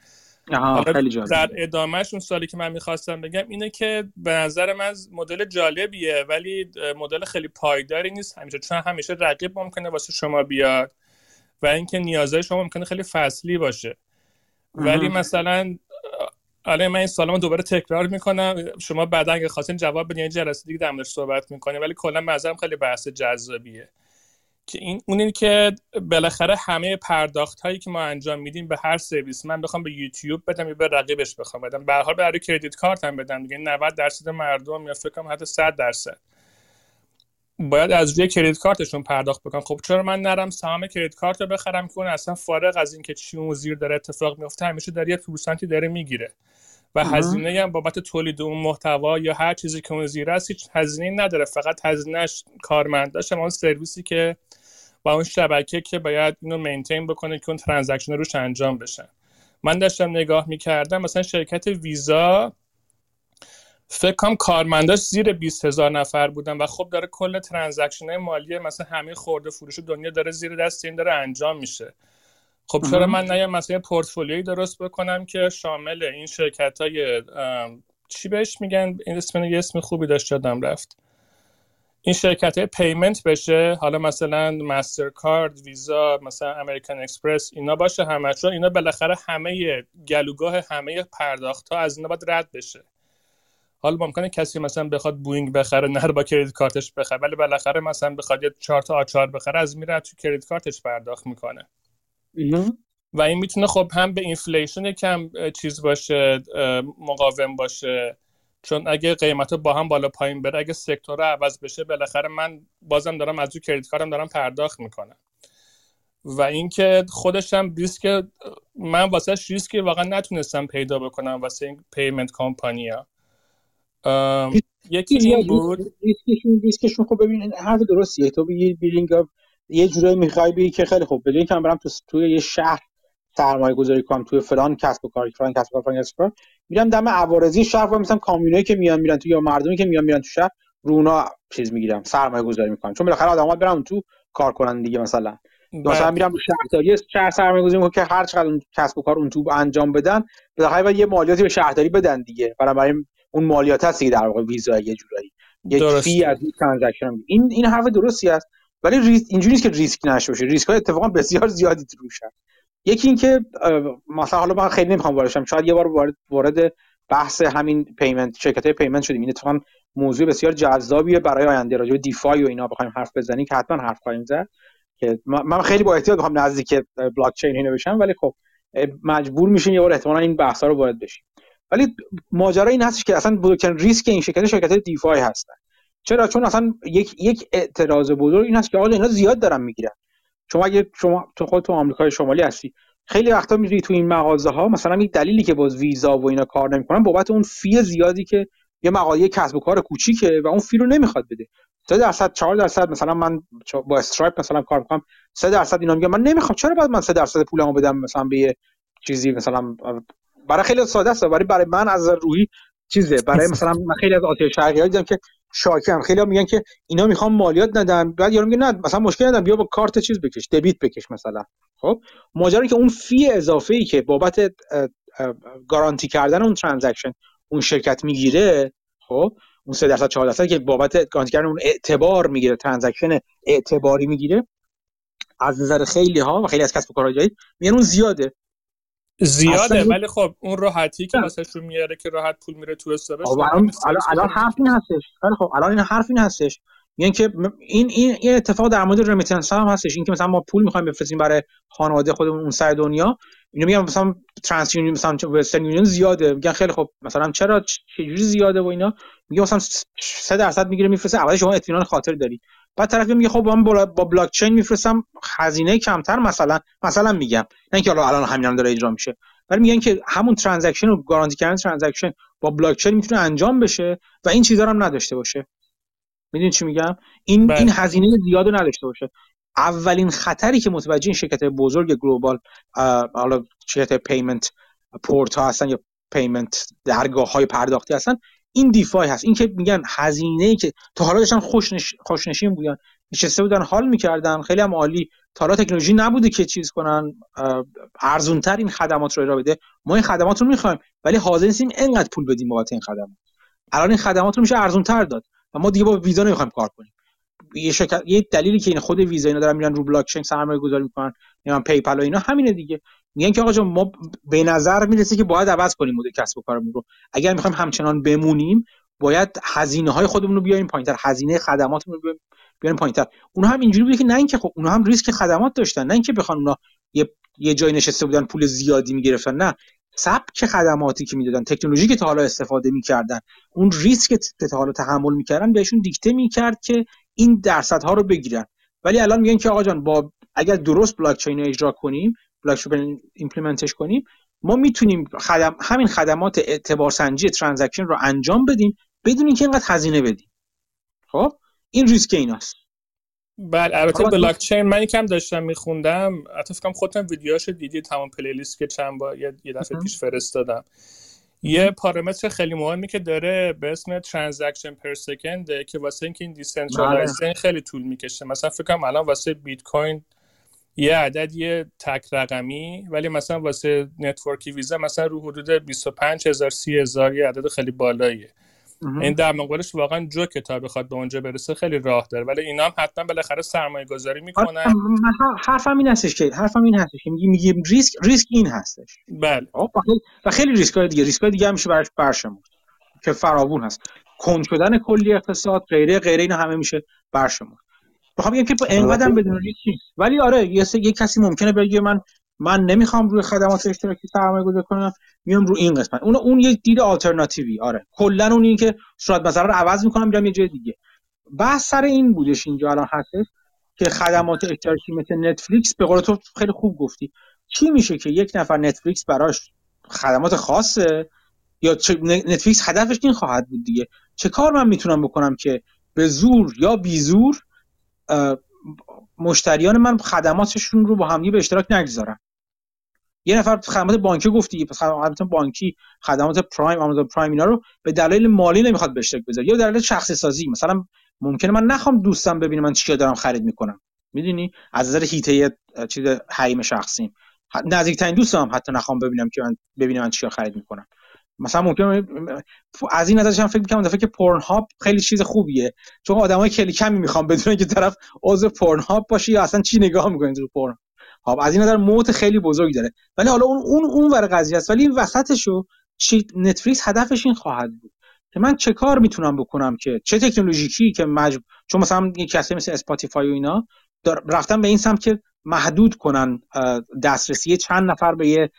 C: در ادامهش اون سالی که من می‌خواستم بگم اینه که به نظر من مدل جالبیه ولی مدل خیلی پایداری نیست. همیشه چون همیشه رقیب ممکنه واسه شما بیاد و اینکه نیازهای شما ممکنه خیلی فصلی باشه. ولی مثلا آره من این سالمو دوباره تکرار می‌کنم. شما بعدا اگه خواستین جواب بدین جلسه دیگه در صحبت می‌کنیم. ولی کلا به خیلی بحث جذابیه. که این اون که بالاخره همه پرداخت هایی که ما انجام میدیم به هر سرویس من بخوام به یوتیوب بدم یا به رقیبش بخوام بدم. به حال برای کردیت کارت هم بدم دیگه. 90 درصد مردم یا فکر کنم حتی 100 درصد. باید از روی credit card شون پرداخت بکنم. خب چرا من نرم سهام credit card رو بخرم که اون اصلا فارغ از اینکه چی اون زیر داره اتفاق میفته همیشه در یه percent ی داره می‌گیره. و هزینه هم بابت تولید اون محتوا یا هر چیزی که اون زیر است هیچ هزینه نداره. فقط هزینهش کارمنداش اون سرویسی که با اون شبکه که باید اینو maintain بکنه که اون transaction روش انجام بشن من داشتم نگاه می‌کردم مثلا شرکت ویزا فکر کنم کارمنداش زیر 20 هزار نفر بودن و خب داره کل transaction مالی مثلا همه خورده فروش دنیا داره زیر دست این داره انجام میشه. خب چرا من نیام مثلا پورتفولیوی درست بکنم که شامل این شرکت های چی بهش میگن؟ این اسم یه اسم خوبی داشت یادم رفت. این شرکت های payment بشه حالا مثلا MasterCard Visa مثلا American Express اینا باشه همه چون اینا بالاخره همه گلوگاه همه پرداخت ها از اینا باید رد بشه. حالا ممکنه کسی مثلا بخواد بوینگ بخره نه با credit card ش بخره ولی بالاخره مثلا بخواد یه چهار تا آچار بخره از میره تو credit card ش پرداخت می‌کنه. و این می‌تونه خب هم به inflation کم چیز باشه مقاوم باشه. چون اگه قیمت با هم بالا پایین بره اگه sector عوض بشه بالاخره من بازم دارم از رو credit card م دارم پرداخت می‌کنم. و اینکه خودش هم ریسک من واسه ریسکی واقعا نتونستم پیدا بکنم واسه این پیمنت کمپانیا یکی این بود.
A: ریسکشون ریسکشون خب ببین حرف درستیه. تو بگی بیلینگ یه جورایی می‌خوای بگی که خیلی خوب. بلینگ هم برم تو توی یه شهر سرمایه گذاری کنم. توی فلان کسب و کار فلان کسب و کار فلان کسب کار. میرم دم عوارضی شهر و مثلا کامیونایی که میان میرن تو یا مردمی که میان میرن تو شهر رونا چیز می‌گیرم سرمایه گذاری می‌کنم. چون بالاخره آدمات برن تو کار کنن دیگه مثلا. مثلا. میرم شهرداری شهر سرمایه گذاری می‌کنم که هر چقدر کسب و کار اون تو انجام بدن بالاخره یه مالیاتی به شهرداری بدن دیگه. برای اون مالیات هست در واقع ویزا یه جورایی. یک fee از این transaction این این حرف درستی است ولی ریسک اینجوری نیست که ریسک نداشته باشه. ریسک های اتفاقا بسیار زیادی روشن یکی اینکه مثلا حالا من خیلی نمی‌خوام واردشم شاید یه بار وارد وارد بحث همین payment شرکت های payment شدیم. این اتفاقا موضوع بسیار جذابیه برای آینده. راجع به DeFi و اینا بخوایم حرف بزنیم که حتما حرف خواهیم زد. که من خیلی با احتیاط بخوام نزدیک بلاک چین اینو بشم ولی خب مجبور میشیم یه بار احتمالاً این بحثا رو وارد بشیم. ولی ماجرا این هستش که اصلا بزرگترین ریسک این شرکت شرکت DeFi هستن. چرا؟ چون اصلا یک یک اعتراض بزرگ این هست که آقا اینا زیاد دارن می‌گیرن. شما اگه شما تو خود تو آمریکای شمالی هستی خیلی وقتا میری تو این مغازه ها مثلا یک دلیلی که باز ویزا و اینا کار نمی‌کنن بابت اون فی زیادی که یه مقاله کسب و کار کوچیکه و اون فی رو نمی‌خواد بده. 3 درصد 4 درصد مثلا من با استرایپ مثلا کار می‌کنم 3 درصد اینا میگم من نمی‌خوام. چرا باید من 3 درصد پولمو بدم مثلا به یه چیزی مثلا برای خیلی ساده است برای برای من از روحی چیزه. برای مثلا من خیلی از آسیا شرقی ها دیدم که شاکی هم. خیلی ها میگن که اینا می‌خوام مالیات ندن. بعد یارو میگه نه مثلا مشکل ندارم. بیا با کارت چیز بکش دبیت بکش مثلا. خب؟ ماجرا که اون fee اضافه ای که بابت گارانتی کردن اون transaction اون شرکت می‌گیره خب؟ اون 3 درصد 4 درصد که بابت گارانتی کردن اون اعتبار می‌گیره transaction اعتباری می‌گیره از نظر خیلی ها و خیلی از کسب و کارهای جدید میگن اون زیاده.
C: زیاده ولی خب اون راحتی که رو میاره که راحت پول میره تو استابش
A: الان الان حرف این هستش. خیلی خب الان این حرف این هستش. یعنی که این این این اتفاق در مورد remittance هم هستش. این که مثلا ما پول می‌خوایم بفرستیم برای خانواده خودمون اون سر دنیا. اینو میگم مثلا TransUnion مثلا Western Union زیاده. میگن خیلی خب مثلا چرا چجوری زیاده و اینا؟ میگه مثلا 3 درصد می‌گیره میفرسته. اول شما اطمینان خاطر داری بعد طرف میگه خب من با بلاک چین میفرستم هزینه کمتر مثلا مثلا میگم. نه اینکه الان الان همین هم داره اجرا میشه. ولی میگن که همون transaction رو گارانتی کردن transaction با بلاک چین می‌تونه انجام بشه و این چیزا هم نداشته باشه. می‌دونید چی میگم؟ این بله. این هزینه زیاد رو نداشته باشه. اولین خطری که متوجه این شرکت بزرگ global حالا شرکت payment port ها هستن یا payment درگاه های پرداختی هستن این DeFi هست. این که میگن هزینه ای که تا حالا داشتن خوشنش... خوشنشین بودن. نشسته بودن حال می‌کردن. خیلی هم عالی. تا حالا تکنولوژی نبوده که چیز کنن ارزونتر این خدمات رو ارائه بده. ما این خدمات رو می‌خوایم ولی حاضر نیستیم انقدر پول بدیم بابت این خدمات. الان این خدمات رو میشه ارزونتر داد. و ما دیگه با ویزا نمی‌خوایم کار کنیم. یه شکل... یه دلیلی که این خود ویزا اینا دارن میرن رو بلاک چین سرمایه گذاری می‌کنن یا PayPal و اینا همینه دیگه. میگن که آقا جان ما به نظر می‌رسه که باید عوض کنیم مدل کسب و کارمون رو. اگر می‌خوایم همچنان بمونیم باید هزینه های خودمون رو بیاریم پایینتر هزینه خدماتمون رو بیاریم پایینتر. اونها هم اینجوری بوده که نه اینکه خب اونها هم ریسک خدمات داشتن نه اینکه بخوان اونا یه یه جای نشسته بودن پول زیادی می‌گرفتن نه. سبک خدماتی که می‌دادن تکنولوژی که تا حالا استفاده می‌کردن اون ریسک که تا حالا تحمل می‌کردن بهشون دیکته می‌کرد که این درصدها رو بگیرن. ولی الان میگن که آقا جان با اگر درست بلاک چین رو اجرا کنیم بلاک implement ش کنیم ما می‌تونیم خدم همین خدمات اعتبار سنجی transaction رو انجام بدیم بدون اینکه اینقدر هزینه بدیم. خب؟ این ریسک ایناست.
C: بله البته بلاک چین من یکم داشتم میخوندم. حتی فکرم خودتون ویدیوهاشو دیدید تمام playlist که چند با یه دفعه پیش فرستادم. یه پارامتر خیلی مهمی که داره به اسم transaction per second که واسه اینکه این decentralization خیلی طول می‌کشه. مثلا فکر کنم الان واسه بیت کوین یه عدد یه تک رقمی ولی مثلا واسه network ی ویزا مثلا رو حدود 25 هزار 30 هزار یه عدد خیلی بالاییه. این در مقابلش واقعا جو کتاب بخواد به اونجا برسه خیلی راه داره. ولی اینا هم حتما بالاخره سرمایه گذاری می‌کنن.
A: حرفم این هستش که حرفم این هستش که میگی ریسک ریسک این هستش.
C: بله.
A: و خیلی ریسک های دیگه ریسک های دیگه هم میشه براش برشمون که فراوون هست. کند شدن کلی اقتصاد غیره غیره اینا همه میشه برشمون می‌خوام بگم که انقدر بدون ریسک ولی آره یه, یه کسی ممکنه بگه من من نمی‌خوام روی خدمات اشتراکی سرمایه گذاری کنم میام رو این قسمت. اون اون یه دید آلترناتیوی. آره. کلا اون این که صورت مثلا رو عوض می‌کنم میرم یه جای دیگه. بحث سر این بودش اینجا الان هستش که خدمات اشتراکی مثل نتفلیکس به قول تو خیلی خوب گفتی. چی میشه که یک نفر نتفلیکس براش خدمات خاصه؟ یا نتفلیکس هدفش این خواهد بود دیگه. چه کار من می‌تونم بکنم که به زور یا بی زور مشتریان من خدماتشون رو با هم به اشتراک نگذارم یه نفر خدمات بانکی گفتی خدمات بانکی خدمات پرایم آمازون پرایم اینا رو به دلایل مالی نمی‌خواد به اشتراک بذاره. یا دلیل شخصی سازی مثلا ممکنه من نخوام دوستم ببینه من چیا دارم خرید می‌کنم. می‌دونی؟ از نظر هیته چیز حریم شخصیم. نزدیکترین دوستم حتی نخوام ببینم که من ببینم من چیا خرید می‌کنم. مثلا ممکن از این نظرش هم فکر می‌کنم دفعه که پورن هاب خیلی چیز خوبیه. چون آدمای خیلی کمی می‌خوام بدونن که طرف عضو پورن هاب باشه یا اصلا چی نگاه می‌کنید رو پورن خب از این نظر moat خیلی بزرگی داره. ولی حالا اون اون اون ور قضیه است. ولی این وسطشو چی نتفلیکس هدفش این خواهد بود. که من چه کار می‌تونم بکنم که چه تکنولوژیکی که مجب... چون مثلا یک کسی مثل اسپاتیفای و اینا رفتن به این سمت که محدود کنن دسترسی چند نفر به یه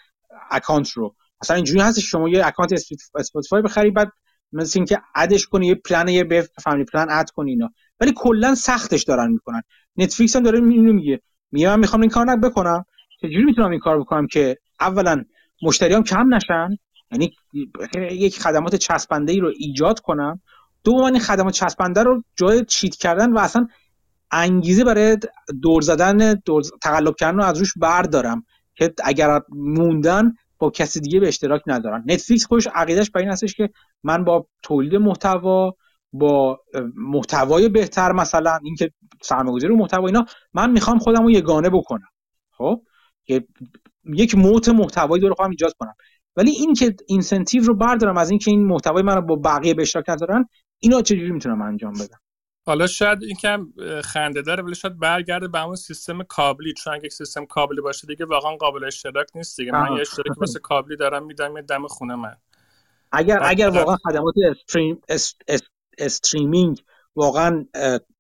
A: اکانت رو. مثلا اینجوری هست شما یه اکانت اسپاتیفای بخری بعد مثل اینکه add ش کنی یه پلن یه به family plan add کنی اینا. ولی کلا سختش دارن می‌کنن. نتفلیکس هم داره اینو میگه. میگه من می‌خوام این کار بکنم. چجوری می‌تونم این کار بکنم که اولا مشتریام کم نشن؟ یعنی یک خدمات چسبنده ای رو ایجاد کنم. دوم این خدمات چسبنده رو جای چیت کردن و اصلا انگیزه برای دور زدن دور تقلب کردن رو از روش بردارم. که اگر موندن با کسی دیگه به اشتراک ندارن. نتفلیکس خودش عقیدش بر این هستش که من با تولید محتوا با محتوای بهتر مثلا اینکه سرمایه‌گذاری رو محتوا اینا من می‌خوام خودم رو یگانه بکنم. خب؟ یک موت محتوایی رو خواهم ایجاد کنم. ولی این که اینسنتیو رو بردارم از اینکه این محتوای من رو با بقیه به اشتراک ندارن اینا چجوری می‌تونم انجام بدم؟
C: حالا شاید این کم خنده داره ولی شاید برگرده به همون سیستم کابلی. چون اگه سیستم کابلی باشه دیگه واقعا قابل اشتراک نیست دیگه. من یه اشتراکی واسه کابلی دارم میدم یه دم خونه من.
A: اگر اگر واقعا خدمات stream streaming واقعا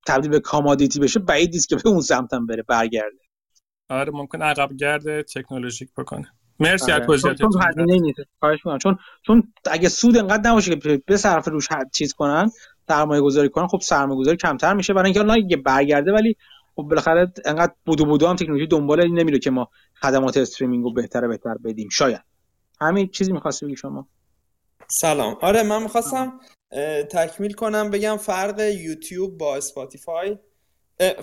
A: تبدیل به commodity بشه بعید نیست که به اون سمتم بره برگرده.
C: آره ممکن عقب گرده تکنولوژیک بکنه. مرسی
A: آره. از چون هزینه نیست. خواهش چون چون اگه سود انقدر نباشه که به صرف روش چیز کنن سرمایه گذاری کنن خب سرمایه گذاری کمتر میشه. برای اینکه نه برگرده ولی خب بالاخره انقدر بودو بودو هم تکنولوژی دنبال نمیره که ما خدمات streaming رو بهتر بهتر بدیم. شاید. همین چیزی می‌خواستی بگی شما.
D: سلام. آره من می‌خواستم تکمیل کنم بگم فرق یوتیوب با اسپاتیفای.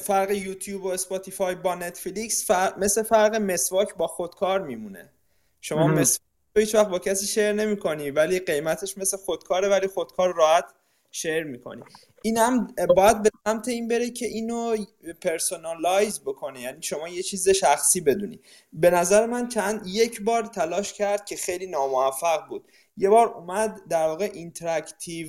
D: فرق یوتیوب و اسپاتیفای با نتفلیکس مثل فرق مسواک با خودکار میمونه. شما مسواک هیچ وقت با کسی share نمی‌کنی ولی قیمتش مثل خودکاره ولی خودکار راحت share می‌کنی. این هم باید به سمت این بره که اینو personalize بکنه یعنی شما یه چیز شخصی بدونی. به نظر من چند یک بار تلاش کرد که خیلی ناموفق بود. یه بار اومد در واقع interactive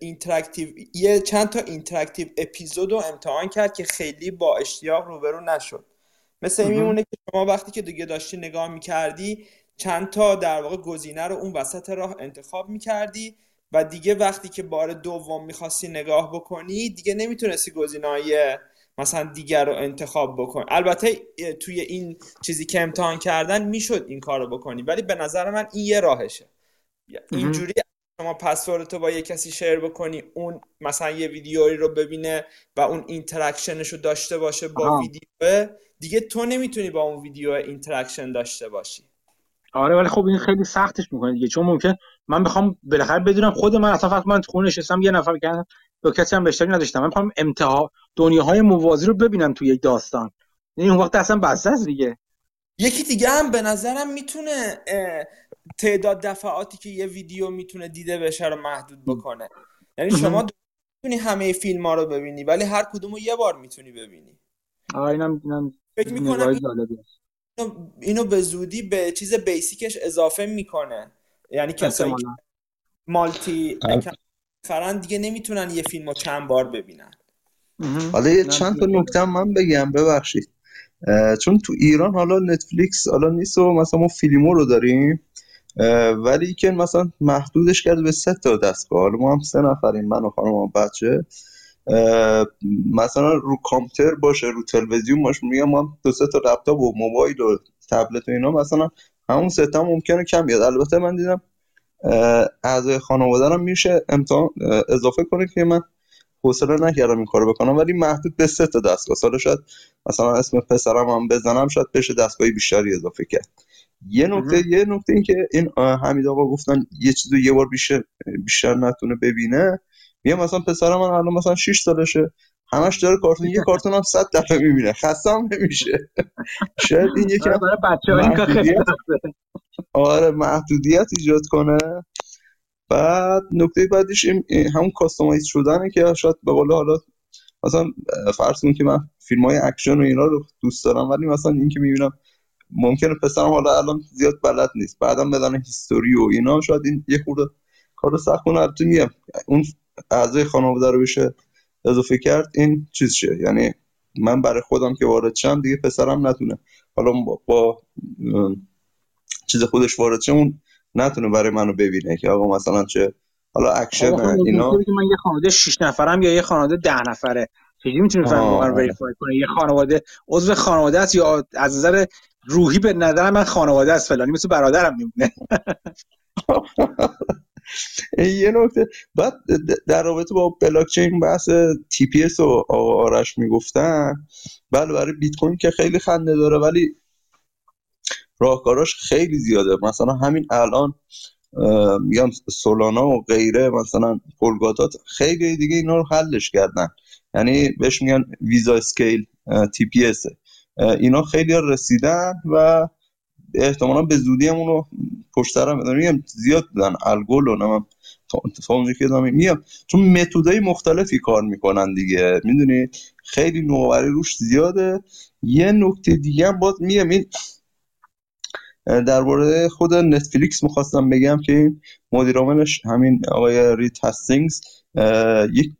D: interactive یه چند تا interactive episode رو امتحان کرد که خیلی با اشتیاق روبرو نشد. مثل این میمونه که شما وقتی که دیگه داشتی نگاه می‌کردی چند تا در واقع گزینه رو اون وسط راه انتخاب می‌کردی. و دیگه وقتی که بار دوم می‌خواستی نگاه بکنی دیگه نمی‌تونستی گزینه‌های مثلا دیگر رو انتخاب بکن. البته توی این چیزی که امتحان کردن می‌شد این کار رو بکنی ولی به نظر من این یه راهشه. اینجوری شما پسورد با یه کسی share بکنی اون مثلا یه ویدیویی رو ببینه و اون interaction ش رو داشته باشه با ویدیو دیگه تو نمی‌تونی با اون ویدیو interaction داشته باشی.
A: آره ولی خب این خیلی سختش می‌کنه دیگه چون ممکن من بخوام بالاخره بدونم خود من اصلا فقط من تو خونه نشستم یه نفر کردم با کسی هم اشتراک نداشتم. من می‌خوام امتحان دنیاهای موازی رو ببینم تو یک داستان. یعنی اون وقت اصلا بسته است دیگه.
D: یکی دیگه هم به نظرم می‌تونه تعداد دفعاتی که یه ویدیو می‌تونه دیده بشه رو محدود بکنه. یعنی شما می‌تونی همه فیلم ها رو ببینی ولی هر کدوم رو یه بار می‌تونی ببینی.
A: اینم اینم
D: فکر می‌کنم اینو به زودی به چیز بیسیکش اضافه می‌کنه. یعنی کسایی که مالتی فران دیگه نمی‌تونن یه فیلم رو چند بار ببینن.
E: حالا یه چند تا نکته من بگم ببخشید. چون تو ایران حالا نتفلیکس حالا نیست و مثلا ما فیلمو رو داریم ولی که مثلا محدودش کرده به سه تا دستگاه. حالا ما هم سه نفریم من و خانم و بچه. مثلا رو کامپیوتر باشه رو تلویزیون باشه میگم ما دو سه تا لپتاپ و موبایل و تبلت و اینا مثلا همون سه تا ممکنه کم بیاد. البته من دیدم اعضای خانواده هم میشه امتحان اضافه کنه که من حوصله نکردم این کارو بکنم. ولی محدود به سه تا دستگاه. سال شاید مثلا اسم پسرم هم بزنم شاید بشه دستگاهی بیشتری اضافه کرد. یه نکته یه نکته این که این حمید آقا گفتن یه چیزو یه بار بیشتر بیشتر نتونه ببینه. میگم مثلا پسرم من الان مثلا 6 سالشه. همش داره کارتون یه کارتون هم 100 دفعه می‌بینه. خسته هم نمیشه. شاید این یکی
A: محدودیت
E: آره محدودیت ایجاد کنه. بعد نکته بعدیش همون customize شدنه که شاید به قول حالا مثلا فرض کن که من فیلم های اکشن و اینا رو دوست دارم ولی مثلا این که می‌بینم ممکنه پسرم حالا الان زیاد بلد نیست. بعدم بدن history و اینا شاید این یه خورده کارو سخت کنه. البته میگم اون اعضای خانواده رو بشه اضافه کرد این چیز شه. یعنی من برای خودم که وارد شم دیگه پسرم نتونه. حالا با, با چیز خودش وارد شه اون نتونه برای منو ببینه که آقا مثلا چه حالا اکشن
A: اینا من یه خانواده 6 نفرم یا یه خانواده 10 نفره. چجوری می‌تونی فهم verify کنه. یه خانواده عضو خانواده است یا از نظر روحی به نظر من خانواده است فلانی مثل برادرم میمونه.
E: یه نکته. بعد در رابطه با بلاک چین بحث TPS و آرش می‌گفتن. بله برای بیت کوین که خیلی خنده داره ولی راهکاراش خیلی زیاده. مثلا همین الان میگم سولانا و غیره مثلا پولکادات خیلی دیگه اینا رو حلش کردن. یعنی بهش میگن Visa scale TPS اینا خیلی رسیدن و احتمالا به زودی هم اونو پشت سرم میگم زیاد دادن الگول و نمیم تا اونجا که میگم چون متدای مختلفی کار می‌کنن دیگه. می‌دونی؟ خیلی نوآوری روش زیاده. یه نکته دیگه هم باز میگم این درباره خود نتفلیکس می‌خواستم بگم که این مدیر عاملش همین آقای ریت هستینگز یک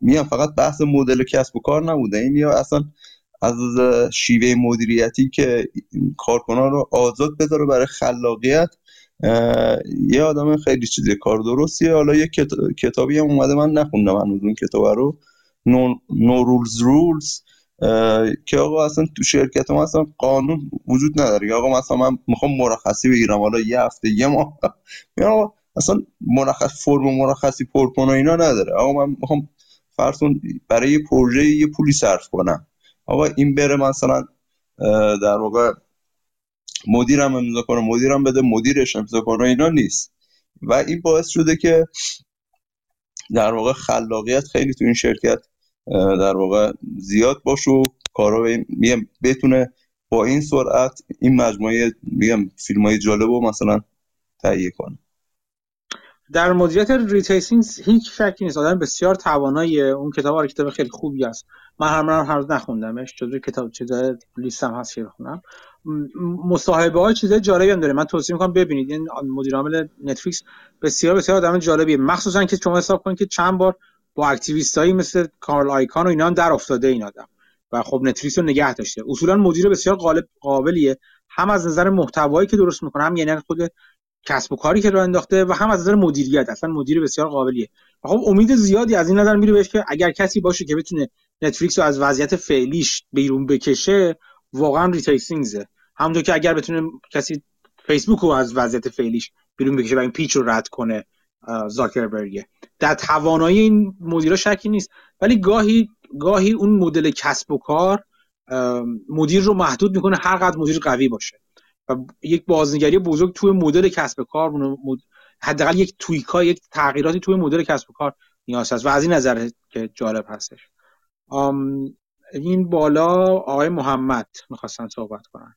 E: میگم فقط بحث مدل کسب و کار نبوده. این یا اصلا از شیوه مدیریتی که کارکنان رو آزاد بذاره برای خلاقیت یه آدم خیلی چیزی کار درستیه. حالا یه کتابی هم اومده من نخوندم هنوز اون کتاب رو. نو رولز رولز که آقا اصلا تو شرکت ما اصلا قانون وجود نداره. آقا مثلا من می‌خوام مرخصی بگیرم حالا یه هفته یه ماه. آقا اصلا مرخص فرم مرخصی پر و اینا نداره. آقا من می‌خوام فرسون برای یه پروژه یه پولی صرف کنم. آقا این بره مثلا در واقع مدیرم امضا کنه مدیرم بده مدیرش امضا کنه اینا نیست. و این باعث شده که در واقع خلاقیت خیلی تو این شرکت در واقع زیاد باشه و کارا بتونه با این سرعت این مجموعه میگم فیلم های جالب رو مثلا تهیه کنه.
A: در مدیریت رید هیستینگز هیچ شکی نیست. آدم بسیار توانایی اون کتاب آره کتاب خیلی خوبی است من هنوز من هنوز نخوندمش. جزو کتاب چیزای لیستم هست که بخونم مصاحبه های چیزای جالبی هم داره. من توصیه می‌کنم ببینید. این مدیر عامل نتفلیکس بسیار بسیار آدم جالبیه. مخصوصا که شما حساب کنید که چند بار با activist هایی مثل کارل آیکان و اینا هم در افتاده این آدم. و خب نتفلیکس رو نگه داشته. اصولا مدیر بسیار قابلیه. هم از نظر محتوایی که درست می‌کنه هم یعنی خود کسب و کاری که راه انداخته و هم از نظر مدیریت اصلا مدیر بسیار قابلیه. و خب امید زیادی از این نظر میره بهش که اگر کسی باشه که بتونه نتفلیکس رو از وضعیت فعلیش بیرون بکشه واقعا رید هیستینگزه همونطور که اگر بتونه کسی فیسبوک رو از وضعیت فعلیش بیرون بکشه و این پیچ رو رد کنه زاکربرگه در توانایی این مدیرا شکی نیست. ولی گاهی گاهی اون مدل کسب و کار مدیر رو محدود می‌کنه هر قدر مدیر قوی باشه. و یک بازنگری بزرگ توی مدل کسب کار. حداقل یک تویکا یک تغییراتی توی مدل کسب کار نیاز هست و از این نظر که جالب هستش. این بالا آقای محمد می‌خواستن صحبت کنن.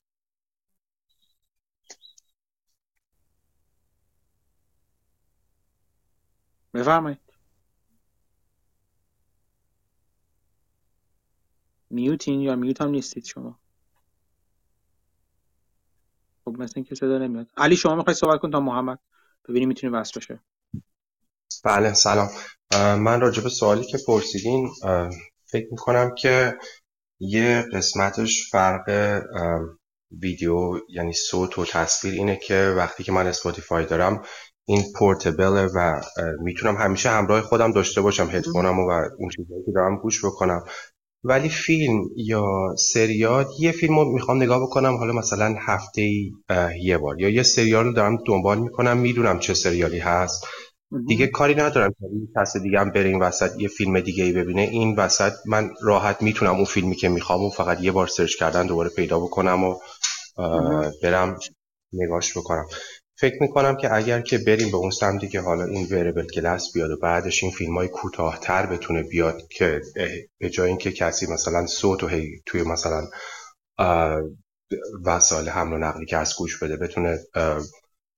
A: بفرمایید. میوتین یا میوت هم نیستید شما؟ خب مثل اینکه صدا نمیاد. علی شما می‌خوای صحبت کن تا محمد ببینیم می‌تونیم وصل بشه.
F: بله سلام. من راجع به سوالی که پرسیدین فکر می‌کنم که یه قسمتش فرق ویدیو یعنی صوت و تصویر اینه که وقتی که من اسپاتیفای دارم این پورتبل و می‌تونم همیشه همراه خودم داشته باشم هدفونم و اون چیزهایی که دارم گوش بکنم. ولی فیلم یا سریال یه فیلم رو می‌خوام نگاه بکنم حالا مثلا هفته یه بار. یا یه سریال رو دارم دنبال می‌کنم می‌دونم چه سریالی هست. دیگه کاری ندارم که کس دیگه هم بره این وسط یه فیلم دیگه ای ببینه. این وسط من راحت می‌تونم اون فیلمی که می‌خوام و فقط یه بار سرچ کردن دوباره پیدا بکنم و برم نگاش بکنم. فکر می‌کنم که اگر که بریم به اون سمتی که حالا این ویربل گلس بیاد و بعدش این فیلم های کوتاهتر بتونه بیاد که به جای اینکه کسی مثلا صوت و هی توی مثلا وسایل حمل و نقلی که از گوش بده بتونه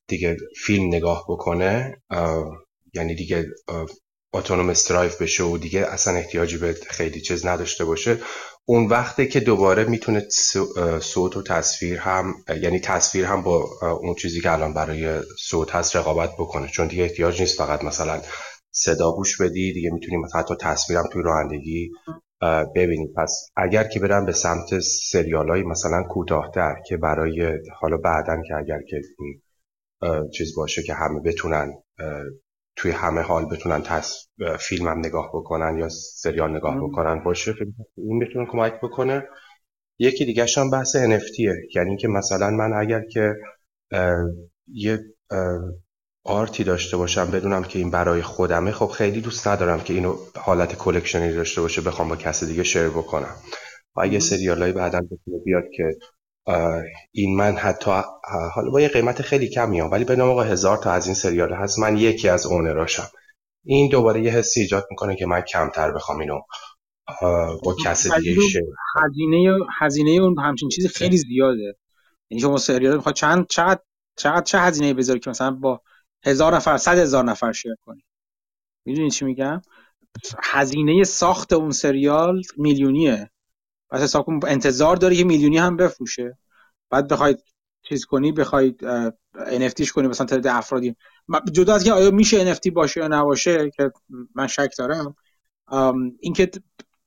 F: دیگه فیلم نگاه بکنه یعنی دیگه اتونوم استرایف بشه و دیگه اصلا احتیاجی به خیلی چیز نداشته باشه. اون وقته که دوباره می‌تونه صوت و تصویر هم یعنی تصویر هم با اون چیزی که الان برای صوت هست رقابت بکنه. چون دیگه احتیاج نیست فقط مثلا صدا گوش بدی دیگه می‌تونیم حتی تصویرم توی رانندگی ببینیم پس اگر که برم به سمت سریال های مثلا کوتاهتر که برای حالا بعدا که اگر که چیز باشه که همه بتونن توی همه حال بتونن تص... فیلم هم نگاه بکنن یا سریال نگاه بکنن. باشه این بتونه کمک بکنه. یکی دیگه هم بحث NFTه یعنی اینکه مثلا من اگر که یه آرتی داشته باشم بدونم که این برای خودمه خب خیلی دوست ندارم که اینو حالت کلکشنی داشته باشه بخوام با کسی دیگه شیر بکنم. و اگه سریال های بعدا بتونه بیاد که این من حتی حالا با یه قیمت خیلی کم میام ولی به آقا هزار تا از این سریال هست من یکی از اونراشم. این دوباره یه حسی ایجاد می‌کنه که من کمتر بخوام اینو با کس دیگه
A: هزینه هزینه اون همچین چیزی خیلی زیاده. یعنی شما سریال می‌خواد چند چقدر چقدر چه هزینه بذاری که مثلا با هزار نفر صد هزار نفر شیر کنی؟ می‌دونی چی میگم؟ هزینه ساخت اون سریال میلیونیه. پس حساب کن انتظار داری که میلیونی هم بفروشه. بعد بخواید چیز کنی بخواید NFTش کنی مثلا تعداد افرادی. جدا از که آیا میشه NFT باشه یا نباشه که من شک دارم اینکه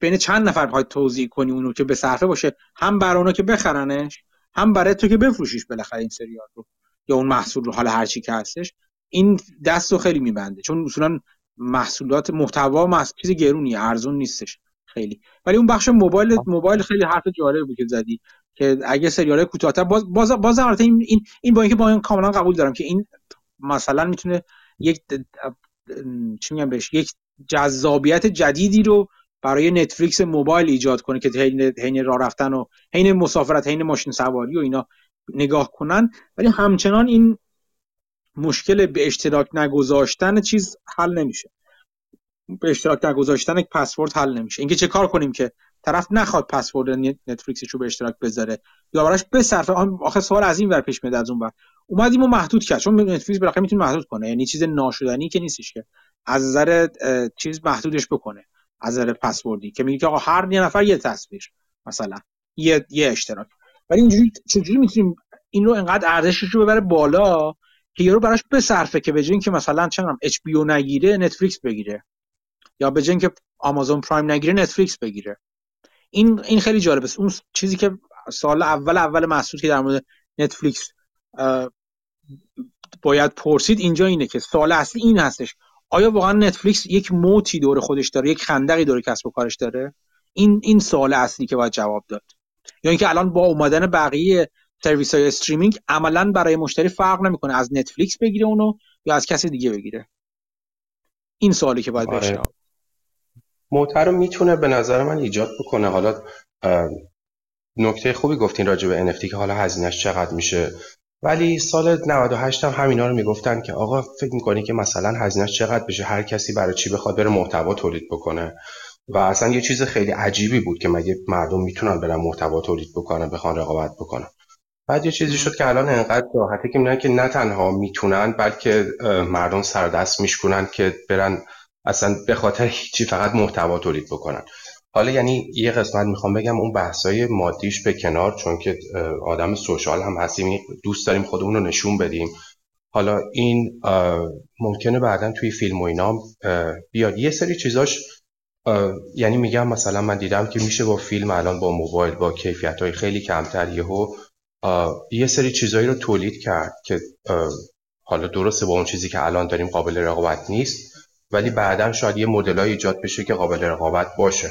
A: بین چند نفر بخواید توضیح کنی اونو که به صرفه باشه هم برای اونا که بخرنش هم برای تو که بفروشیش بالاخره این سریال رو یا اون محصول رو حالا هر چی که هستش. این دست رو خیلی میبنده چون اصولا محصولات محتوا چیز گرونی ارزون نیستش. خیلی. ولی اون بخش موبایل موبایل خیلی حرف جالب بود که زدی. که اگه سریال کوتاه‌تر باز باز باز این این این با اینکه با این کاملا قبول دارم که این مثلا می‌تونه یک چی میگم بهش؟ یک جذابیت جدیدی رو برای نتفلیکس موبایل ایجاد کنه که حین حین راه رفتن و حین مسافرت حین ماشین سواری و اینا نگاه کنن. ولی همچنان این مشکل به اشتراک نگذاشتن چیز حل نمیشه. به اشتراک نگذاشتن پسورد حل نمیشه. اینکه چه کار کنیم که طرف نخواد پسورد نتفلیکسش رو به اشتراک بذاره. یا براش بصرفه آخه سوال از این ور پیش میاد از اون ور. اومدیم و محدود کرد. چون نتفلیکس بالاخره می‌تونه محدود کنه. یعنی چیز ناشدنی که نیستش که. از نظر چیز محدودش بکنه. از نظر پسوردی. که میگه که آقا هر یه نفر یه تصویر مثلا. یه یه اشتراک. ولی اینجوری چجوری می‌تونیم این رو انقدر ارزشش رو ببره بالا که یارو براش بصرفه که به که مثلا چه اچ بی نگیره نتفلیکس بگیره. یا به که آمازون پرایم نگیره نتفلیکس بگیره. این این خیلی جالبه اون چیزی که سال اول اول محسوس که در مورد نتفلیکس باید پرسید اینجا اینه که سال اصلی این هستش. آیا واقعا نتفلیکس یک moat ای دور خودش داره یک خندقی دور کسب و کارش داره؟ این این سوال اصلی که باید جواب داد. یا اینکه الان با اومدن بقیه سرویس های streaming عملا برای مشتری فرق نمی‌کنه از نتفلیکس بگیره اونو یا از کسی دیگه بگیره؟ این سوالی که باید بشه
F: رو می‌تونه به نظر من ایجاد بکنه. حالا نکته خوبی گفتین راجع به NFT که حالا هزینهش چقدر میشه. ولی سال 98 هم همینا رو می‌گفتن که آقا فکر می‌کنی که مثلا هزینهش چقدر بشه؟ هر کسی برای چی بخواد بره محتوا تولید بکنه؟ و اصلا یه چیز خیلی عجیبی بود که مگه مردم می‌تونن برن محتوا تولید بکنن بخوان رقابت بکنن. بعد یه چیزی شد که الان انقدر راحته که میگن که نه تنها می‌تونن بلکه مردم سردست میشکنن که برن اصلا به خاطر هیچی فقط محتوا تولید بکنن. حالا یعنی یه قسمت می‌خوام بگم اون بحثای مادیش به کنار چون که آدم سوشال هم هستیم دوست داریم خودمون رو نشون بدیم. حالا این ممکنه بعدا توی فیلم و اینا بیاد. یه سری چیزاش یعنی میگم مثلا من دیدم که میشه با فیلم الان با موبایل با کیفیت های خیلی کمتر یهو یه سری چیزایی رو تولید کرد که حالا درسته با اون چیزی که الان داریم قابل رقابت نیست. ولی بعدا شاید یه مدل ایجاد بشه که قابل رقابت باشه.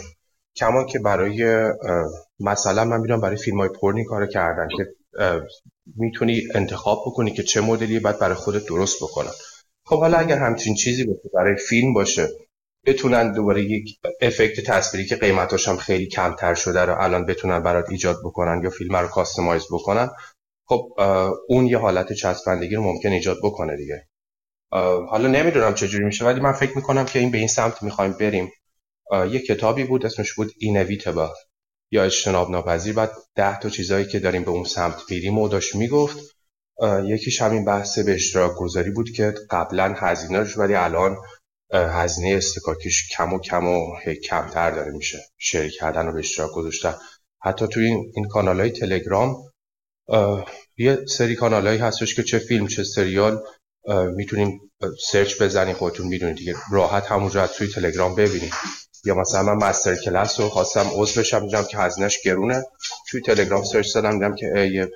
F: کما که برای مثلا من میرم برای فیلم های پرنی کار کردن که می‌تونی انتخاب بکنی که چه مدلی بعد برای خودت درست بکنن. خب حالا اگر همچین چیزی باشه برای فیلم باشه بتونن دوباره یک افکت تصویری که قیمتاش هم خیلی کمتر شده رو الان بتونن برات ایجاد بکنن یا فیلم رو کاستماایز بکنن خب اون یه حالت چسبندگی رو ممکن ایجاد بکنه دیگه. حالا نمی‌دونم چجوری میشه ولی من فکر می‌کنم که این به این سمت می‌خوایم بریم. یه کتابی بود اسمش بود اینویتبل یا اجتناب ناپذیر. بعد ده تا چیزایی که داریم به اون سمت میریم و داشت می‌گفت. یکیش همین بحث به اشتراک گذاری بود که قبلا هزینهش ولی الان هزینه استکاکیش کم و کم و کمتر داره میشه. شیر کردن و به اشتراک گذاشتن. حتی توی این, این کانال های تلگرام یه سری کانال هایی هستش که چه فیلم چه سریال می‌تونیم سرچ بزنیم خودتون می‌دونید دیگه. راحت همونجا از توی تلگرام ببینید یا مثلا من مستر کلاس رو خواستم عضو بشم دیدم که هزینهش گرونه. توی تلگرام سرچ زدم دیدم که یه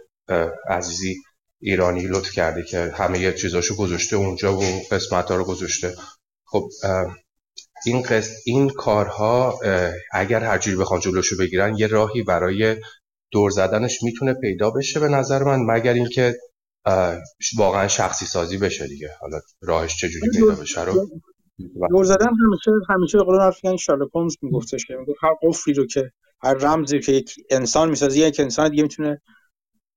F: عزیزی ایرانی لطف کرده که همه یه چیزاشو گذاشته اونجا و قسمت ها رو گذاشته. خب این قسم این کارها اگر هر جوری بخوان جلوشو بگیرن یه راهی برای دور زدنش می‌تونه پیدا بشه به نظر من مگر اینکه واقعا شخصی سازی بشه دیگه. حالا راهش چجوری پیدا بشه رو
A: دور زدن همیشه همیشه به قول حرف یعنی شارلوک هولمز میگفتش که هر قفلی رو که هر رمزی که یک انسان می‌سازه یک انسان دیگه می‌تونه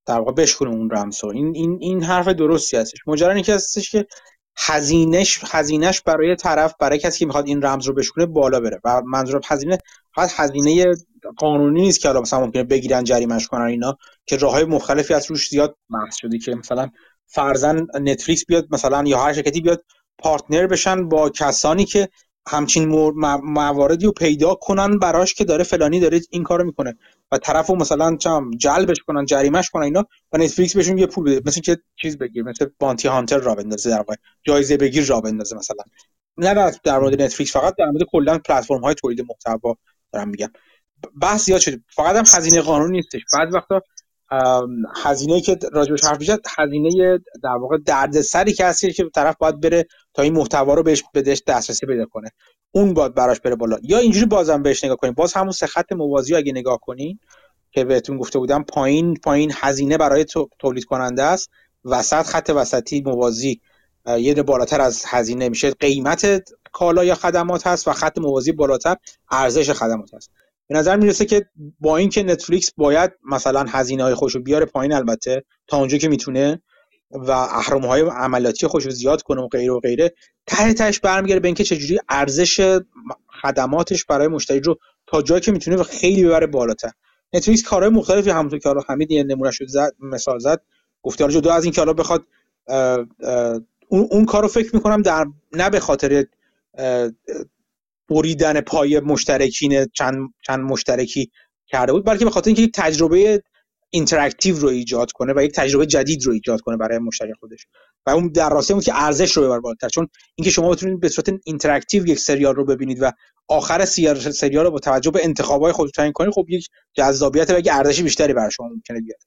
A: در واقع بشکنه اون رمز این این این حرف درستی هستش. ماجرا اینکه هستش که هزینهش هزینهش برای طرف برای کسی که می‌خواد این رمز رو بشکنه بالا بره. و منظور هزینه فقط هزینه قانونی نیست که مثلا ممکنه بگیرن جریمش کنن اینا که راه های مختلفی از روش زیاد بحث شده که مثلا فرضاً نتفلیکس بیاد مثلا یا هر شرکتی بیاد partner بشن با کسانی که همچین مواردی رو پیدا کنن براش که داره فلانی داره این کارو می‌کنه. و طرفو مثلا چم جلبش کنن جریمش کنن اینا و نتفلیکس بهشون یه پول بده. مثل که چیز بگیر مثل bounty hunter را بندازه در واقع. جایزه بگیر را بندازه مثلا. نه در مورد نتفلیکس فقط در مورد کلا پلتفرم های تولید محتوا دارم میگم. بحث زیاد شده. فقط هم هزینه قانونی نیستش. بعد وقتا هزینه که راجبش حرف میشه هزینه در واقع دردسری که هستی که طرف باید بره تا این محتوا رو بهش بدش دسترسی پیدا کنه. اون باید براش بره بالا. یا اینجوری بازم بهش نگاه کنیم. باز همون سه خط موازی اگه نگاه کنین که بهتون گفته بودم پایین پایین هزینه برای تولید کننده است. وسط خط وسطی موازی یه بالاتر از هزینه میشه. قیمت کالا یا خدمات هست و خط موازی بالاتر ارزش خدمات هست. به نظر می‌رسه که با اینکه نتفلیکس باید مثلا هزینه های خوش بیاره پایین البته تا اونجا که می‌تونه و اهرم های عملیاتی خوش زیاد کنه و غیره و غیره ته تهش برمیگره به اینکه چجوری ارزش خدماتش برای مشتری رو تا جایی که می‌تونه خیلی ببره بالاتر. نتفلیکس کارهای مختلفی همونطور که حالا حمید یه نمونه شد زد مثال زد گفته حالا جدا از اینکه حالا بخواد اون, اون کارو فکر می‌کنم در نه به خاطر بریدن پای مشترکین چند چند مشترکی کرده بود بلکه به خاطر اینکه یک تجربه interactive رو ایجاد کنه و یک تجربه جدید رو ایجاد کنه برای مشتری خودش. و اون در راستا بود که ارزش رو ببره بالاتر چون اینکه شما بتونید به صورت interactive یک سریال رو ببینید و آخر سریال رو با توجه به انتخابای خودتون تعیین کنید خب یک جذابیت و یک ارزش بیشتری برای شما ممکنه بیاد.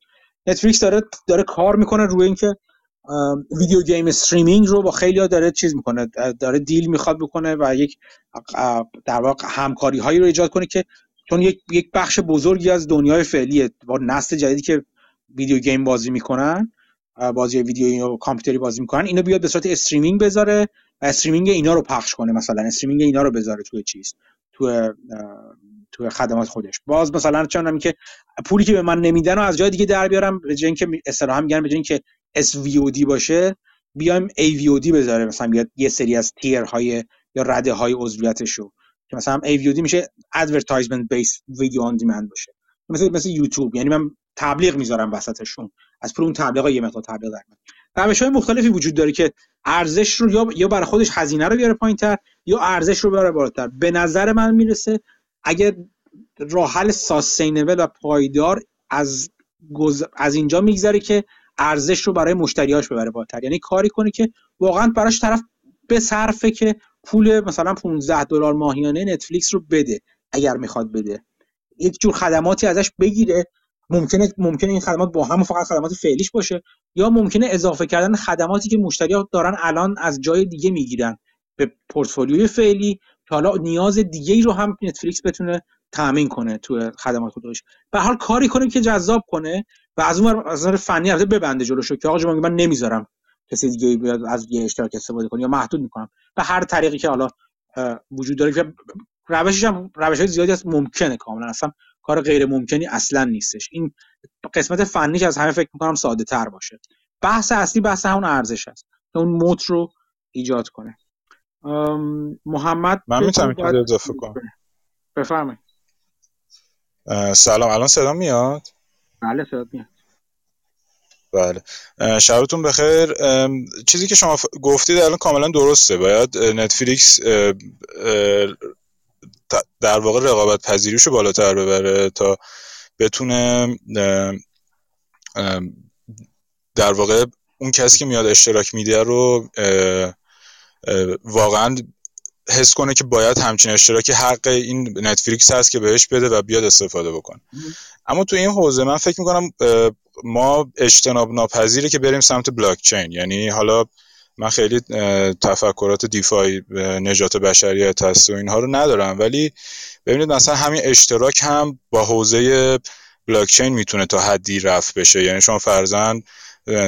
A: نتفلیکس داره داره کار می‌کنه روی اینکه video game streaming رو با خیلی داره چیز می‌کنه داره deal می‌خواد بکنه و یک در واقع همکاری هایی رو ایجاد کنه که چون یک یک بخش بزرگی از دنیای فعلیه با نسل جدیدی که video game بازی می‌کنن بازی ویدیو کامپیوتری بازی می‌کنن اینو بیاد به صورت streaming بذاره و streaming اینا رو پخش کنه مثلا streaming اینا رو بذاره توی چیز توی توی خدمات خودش. باز مثلا چون که پولی که به من نمیدن و از جای دیگه در بیارم به جای اینکه اصطلاحا میگن به جای اینکه SVOD باشه بیایم AVOD بذاره مثلا یه سری از تیرهای یا رده های عضویتش رو که مثلا AVOD میشه advertisement based video on demand باشه. مثل مثل یوتیوب. یعنی من تبلیغ می‌ذارم وسطشون. از پر اون تبلیغ یه مقدار تبلیغ در روش های مختلفی وجود داره که ارزش رو یا یا برای خودش هزینه رو بیاره پایینتر یا ارزش رو بیاره بالاتر. به نظر من می‌رسه اگر راه حل ساستینبل و پایدار از از اینجا میگذره که ارزش رو برای مشتریاش ببره بالاتر. یعنی کاری کنه که واقعا براش طرف به صرفه که پول مثلا 15 دلار ماهیانه نتفلیکس رو بده اگر می‌خواد بده. یک جور خدماتی ازش بگیره. ممکنه ممکنه این خدمات با هم فقط خدمات فعلیش باشه یا ممکنه اضافه کردن خدماتی که مشتریات دارن الان از جای دیگه می‌گیرن. به پورتفولیوی فعلی که حالا نیاز دیگه ای رو هم نتفلیکس بتونه تامین کنه تو خدمات خودش. به حال کاری کنه که جذاب کنه. و از اون از نظر فنی البته ببنده جلوشو که آقا من نمی‌ذارم کسی دیگه بیاد از یه اشتراک استفاده کنه؟ یا محدود می‌کنم. به هر طریقی که حالا وجود داره که روشش هم روش های زیادی هست ممکنه کاملا. اصلا کار غیر ممکنی اصلا نیستش. این قسمت فنیش از همه فکر می‌کنم ساده تر باشه. بحث اصلی بحث همون ارزش هست که اون موت رو ایجاد کنه. محمد
G: من می‌تونم اضافه کنم.
A: بفرمایید.
G: سلام. الان صدا میاد؟
A: بله صدا میاد
G: بله. شبتون بخیر. چیزی که شما گفتید الان کاملا درسته. باید نتفلیکس در واقع رقابت پذیریشو بالاتر ببره تا بتونه در واقع اون کسی که میاد اشتراک میده رو واقعا حس کنه که باید همچین اشتراکی حق این نتفلیکس هست که بهش بده و بیاد استفاده بکنه. اما تو این حوزه من فکر می‌کنم ما اجتناب ناپذیره که بریم سمت بلاک چین یعنی حالا من خیلی تفکرات دیفای نجات بشریت هست و اینها رو ندارم. ولی ببینید مثلا همین اشتراک هم با حوزه بلاکچین می‌تونه تا حدی رفت بشه. یعنی شما فرزن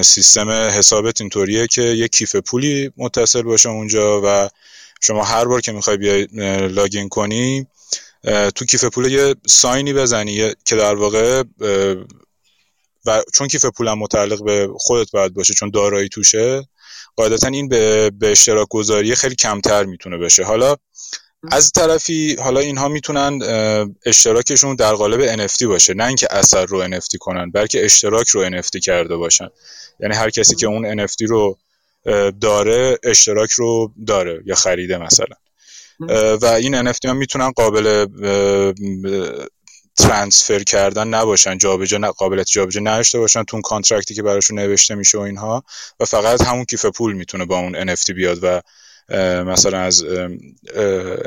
G: سیستم حسابت اینطوریه که یک کیف پولی متصل باشه اونجا و شما هر بار که می‌خوای بیای لاگین کنی تو کیف پول یه ساینی بزنی که در واقع و چون کیف پولم متعلق به خودت باید باشه چون دارایی توشه قاعدتا این به, اشتراک گذاری خیلی کمتر می‌تونه بشه. حالا از طرفی حالا اینها می‌تونن اشتراکشون در قالب NFT باشه. نه اینکه اثر رو NFT کنن بلکه اشتراک رو NFT کرده باشن. یعنی هر کسی که اون NFT رو داره اشتراک رو داره یا خریده مثلا. و این NFT ها می‌تونن قابل transfer کردن نباشن جابجا قابلیت جابجا نداشته باشن تو contract ی که براشون نوشته میشه و اینها. و فقط همون کیف پول می‌تونه با اون NFT بیاد و مثلا از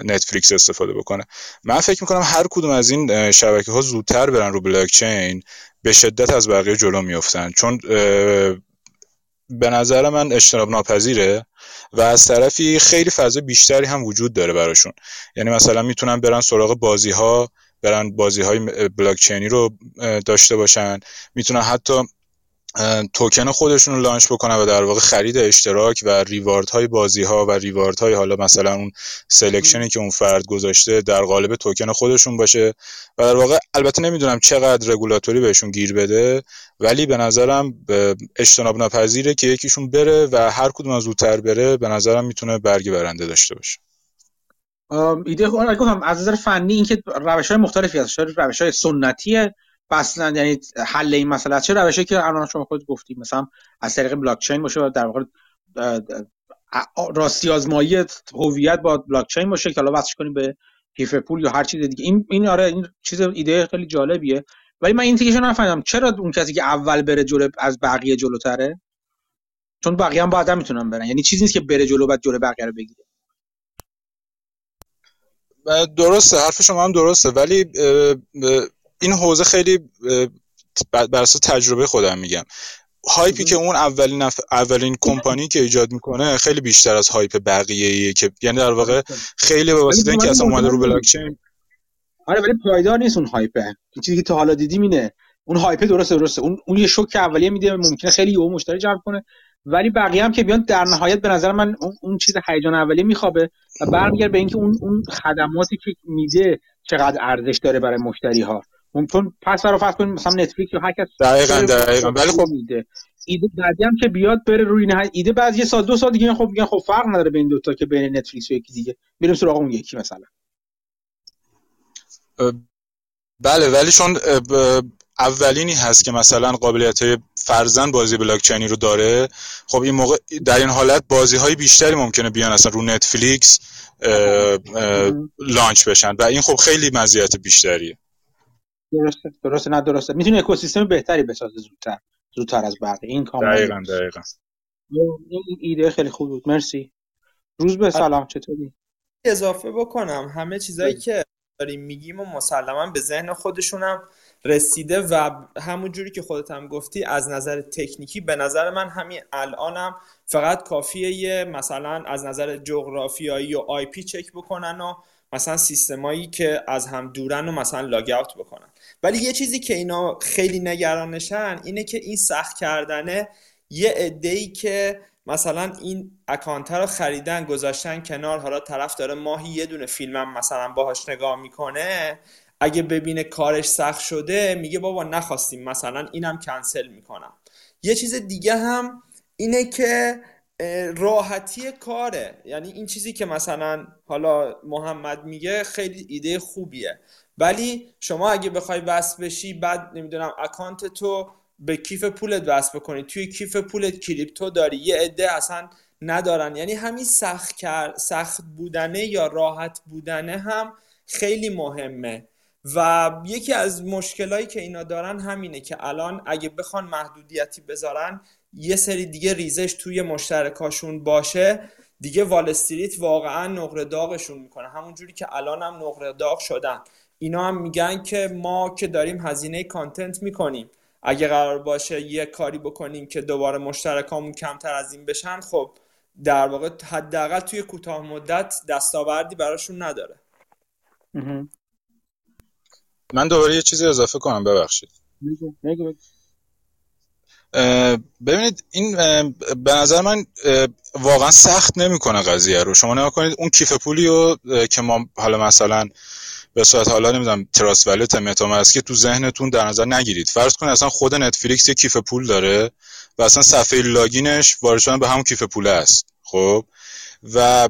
G: نتفلیکس استفاده بکنه. من فکر می‌کنم هر کدوم از این شبکه ها زودتر برن رو بلاک چین به شدت از بقیه جلو میفتن چون به نظر من اجتناب ناپذیره. و از طرفی خیلی فضا بیشتری هم وجود داره براشون. یعنی مثلا می‌تونن برن سراغ بازی ها برن بازی های بلاک چینی رو داشته باشن. می‌تونن حتی توکن خودشون رو launch بکنن و در واقع خرید اشتراک و reward های بازی ها و reward های حالا مثلا اون selection ی که اون فرد گذاشته در قالب توکن خودشون باشه. و در واقع البته نمی‌دونم چقدر رگولاتوری بهشون گیر بده ولی به نظرم اجتناب ناپذیره که یکیشون بره و هر کدوم از زودتر بره به نظرم می‌تونه برگ برنده داشته باشه.
A: ایده گفتم از نظر فنی اینکه روش های مختلفی هست روش های سنتیه. اصلا یعنی حل این مسئله چه روشی که الان شما خود گفتید؟ مثلا از طریق بلاک چین باشه در واقع راستی آزمایی هویت با بلاک چین باشه که حالا وصلش کنیم به کیف پول یا هر چیز دیگه. این این آره این چیز ایده خیلی جالبیه. ولی من این تیکشو نفهمیدم. چرا اون کسی که اول بره جلو از بقیه جلوتره؟ چون بقیه هم بعدا می‌تونن برن. یعنی چیزی نیست که بره جلو بعد جلو بقیه رو بگیره.
G: درسته حرف شما هم درسته. ولی این حوزه خیلی بر اساس تجربه خودم میگم. hype ی که اون اولین اولین کمپانی که ایجاد می‌کنه خیلی بیشتر از hype بقیه که یعنی در واقع خیلی به واسطه اینکه اصلا اومده رو بلاک چین
A: آره ولی پایدار نیست اون hype ه. چیزی که تا حالا دیدیم اینه. اون hype ه درسته درسته. اون اون یه شوک اولیه میده ممکنه خیلی یهو مشتری جلب کنه. ولی بقیه هم که بیان در نهایت به نظر من اون, اون چیز هیجان اولیه میخوابه و برمیگرده به اینکه اون اون خدماتی که میده چقدر ارزش داره برای مشتری ها چون پس رو فرض کنیم مثلا نتفلیکس یا هر کس
G: دقیقاً دقیقاً. ولی خب
A: میده ایده بعدی هم که بیاد بره روی نه ایده بعد یه سال دو سال دیگه خب میگن خب فرق نداره بین دو تا که بین نتفلیکس و یکی دیگه. میریم سراغ اون یکی مثلا.
G: بله ولی چون اولینی هست که مثلا قابلیت های فرزن بازی بلاک چینی رو داره خب این موقع در این حالت بازی های بیشتری ممکنه بیان اصلا رو نتفلیکس launch بشن. و این خب خیلی مزیت بیشتریه.
A: درسته درسته نه درسته. می‌تونه اکوسیستم بهتری بسازه زودتر زودتر از بقیه این کاملا
G: دقیقاً دقیقاً.
A: این ایده خیلی خوب بود. مرسی. روز به سلام چطوری؟
D: اضافه بکنم. همه چیزایی که داریم میگیم و مسلما به ذهن خودشونم رسیده و همون جوری که خودت هم گفتی از نظر تکنیکی به نظر من همین الانم فقط کافیه یه مثلا از نظر جغرافیایی و IP check بکنن و مثلا سیستمایی که از هم دورن و مثلا لاگ اوت بکنن. ولی یه چیزی که اینا خیلی نگرانشن اینه که این سخت کردنه یه عده‌ای که مثلا این اکانت رو خریدن گذاشتن کنار حالا طرف داره ماهی یه دونه فیلمم مثلا باهاش نگاه می‌کنه اگه ببینه کارش سخت شده میگه بابا نخواستیم مثلا اینم کنسل می‌کنم. یه چیز دیگه هم اینه که راحتی کاره. یعنی این چیزی که مثلا حالا محمد میگه خیلی ایده خوبیه. ولی شما اگه بخوای وصل بشی بعد نمی‌دونم اکانت تو به کیف پولت وصل بکنی. توی کیف پولت کریپتو داری. یه عده اصلا ندارن. یعنی همین سخت, سخت بودنه یا راحت بودنه هم خیلی مهمه. و یکی از مشکلایی که اینا دارن همینه که الان اگه بخوان محدودیتی بذارن یه سری دیگه ریزش توی مشترکاشون باشه. دیگه وال استریت واقعا نقره داغشون می‌کنه. همون جوری که الان هم نقره داغ شدن. اینا هم میگن که ما که داریم هزینه کانتنت می‌کنیم. اگه قرار باشه یه کاری بکنیم که دوباره مشترکامون کمتر از این بشن خب در واقع حداقل توی کوتاه مدت دستاوردی براشون نداره.
G: من دوباره یه چیزی اضافه کنم ببخشید. ببینید این به نظر من واقعا سخت نمی‌کنه قضیه رو. شما نگاه کنید اون کیف پولی رو که ما حالا مثلا به صورت حالا نمی‌دونم Trust Wallet MetaMask تو ذهنتون در نظر نگیرید. فرض کنید اصلا خود نتفلیکس یه کیف پول داره و اصلا صفحه login ش وارد به همون کیف پوله است. خب؟ و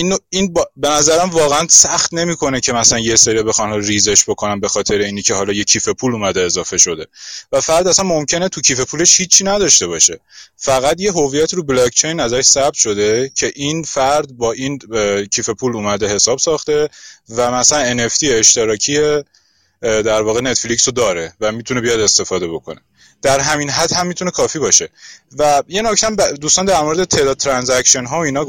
G: این این به نظرم واقعا سخت نمی‌کنه که مثلا یه سری بخوان ریزش بکنن به خاطر اینی که حالا یه کیف پول اومده اضافه شده. و فرد اصلا ممکنه تو کیف پولش هیچی نداشته باشه. فقط یه هویت رو بلاک چین ازش ثبت شده که این فرد با این کیف پول اومده حساب ساخته و مثلا NFT اشتراکی در واقع نتفلیکس رو داره و می‌تونه بیاد استفاده بکنه. در همین حد هم می‌تونه کافی باشه. و یه نکته دوستان در مورد تعداد transaction ها اینا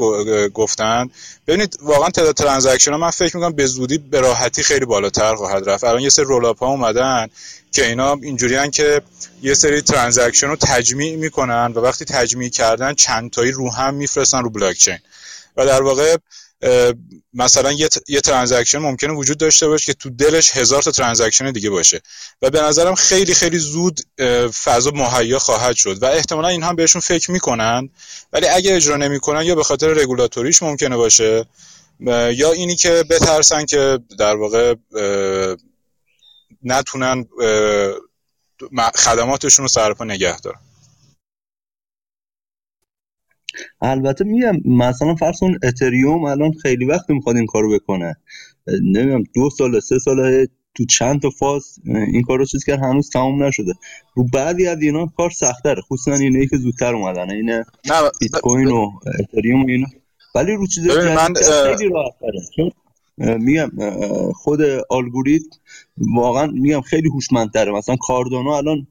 G: گفتن. ببینید واقعا تعداد transaction ها من فکر می‌کنم به زودی به راحتی خیلی بالاتر خواهد رفت. الان یه سری roll ها اومدن که اینا اینجوریان که یه سری transaction رو تجمیع می‌کنن و وقتی تجمیع کردن چند تایی رو هم میفرستن رو بلاک چین و در واقع مثلا یه, یه transaction ممکنه وجود داشته باشه که تو دلش هزار تا transaction دیگه باشه. و به نظرم خیلی خیلی زود فضا مهیا خواهد شد. و احتمالا این هم بهشون فکر می‌کنن. ولی اگه اجرا نمی‌کنن یا به خاطر رگولاتوریش ممکنه باشه یا اینی که بترسن که در واقع نتونن خدماتشون رو سرپا نگه دارن.
E: البته میگم مثلا فرض کن اتریوم الان خیلی وقت می‌خواد این کارو بکنه. نمی‌دونم دو سال سه سال تو چند تا فاز این کار رو چیز کرد هنوز تمام نشده. رو بعضی از اینا کار سختره خصوصا اینه که زودتر اومدن اینه بیت کوین و اتریوم و اینا. ولی رو چیز من خیلی راحت میگم خود الگوریتم واقعا میگم خیلی هوشمندتره. مثلا کاردانو الان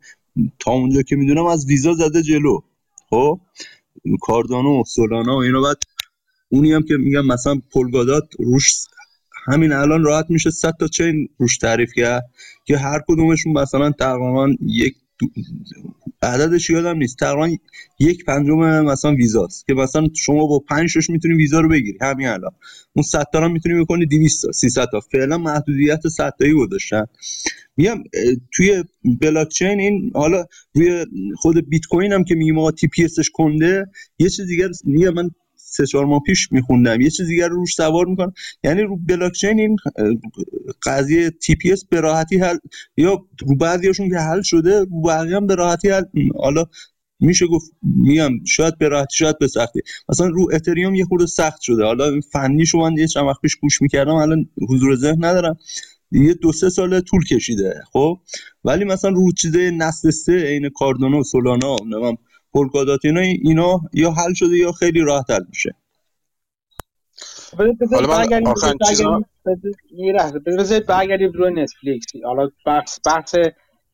E: تا اونجا که می‌دونم از ویزا زده جلو. خب؟ کاردانو و سولانا و اینا. بعد اونی هم که میگم مثلا پولگادات روش همین الان راحت میشه 100 تا چین روش تعریف کرد که هر کدومشون مثلا تقریبا یک عددش یادم نیست. تقریبا یک پنجم مثلا ویزاست که مثلا شما با 5 شش می‌تونی ویزا رو بگیری. همین الان. اون 100 تا رو می‌تونی بکنی 200 تا 300 تا. فعلا محدودیت 100 تایی گذاشتن. میگم توی بلاک چین این حالا روی خود بیت کوین هم که میگیم آقا TPSش کنده یه چیز دیگه میگم من سه چهار ماه پیش میخوندم. یه چیز دیگر رو روش سوار می‌کنم. یعنی رو بلاک چین این قضیه TPS به راحتی حل یا رو بعضیاشون که حل شده رو بقیه هم به راحتی حل حالا میشه گفت میگم شاید به راحتی شاید به سختی. مثلا رو اتریوم یه خورده سخت شده. حالا فنیشو من یه چند وقت پیش گوش می‌کردم الان حضور ذهن ندارم. یه دو سه ساله طول کشیده خب؟ ولی مثلا رو چیزه نسل سه عین کاردانو سولانا نمیم پولکادات اینا اینا یا حل شده یا خیلی راحت حل میشه
A: حالا من آخرین چیزا یه لحظه بذارید برگردیم روی نتفلیکس. حالا بحث بحث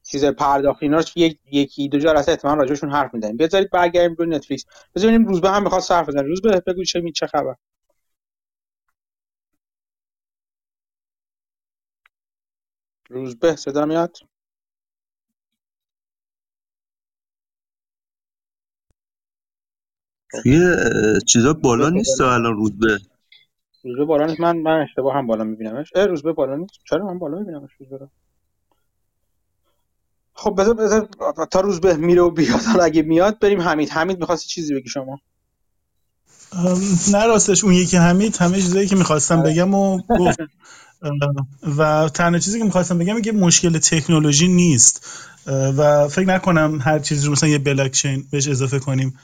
A: چیز پرداخت اینا یک یکی دو جلسه احتمال راجعشون حرف می‌زنیم. بذارید برگردیم روی نتفلیکس. بذاریم روزبه هم می‌خواد صرف بزنه. روزبه بگو چه می چه خبر. روزبه صدا میاد؟
E: یه چیزا بالا نیست الان روزبه
A: روزبه بالا نیست. من من اشتباه هم بالا میبینمش. اه روزبه بالا نیست. چرا من بالا میبینمش روزبه خب بذار بذار تا روزبه میره و بیاد. اگه میاد بریم حمید. حمید می‌خواستی چیزی بگی شما؟
H: نه راستش اون یکی حمید همه چیزایی که می‌خواستم بگم و گفت. و تنها چیزی که می‌خواستم بگم که مشکل تکنولوژی نیست. و فکر نکنم هر چیزی رو مثلا یه بلاک چین بهش اضافه کنیم.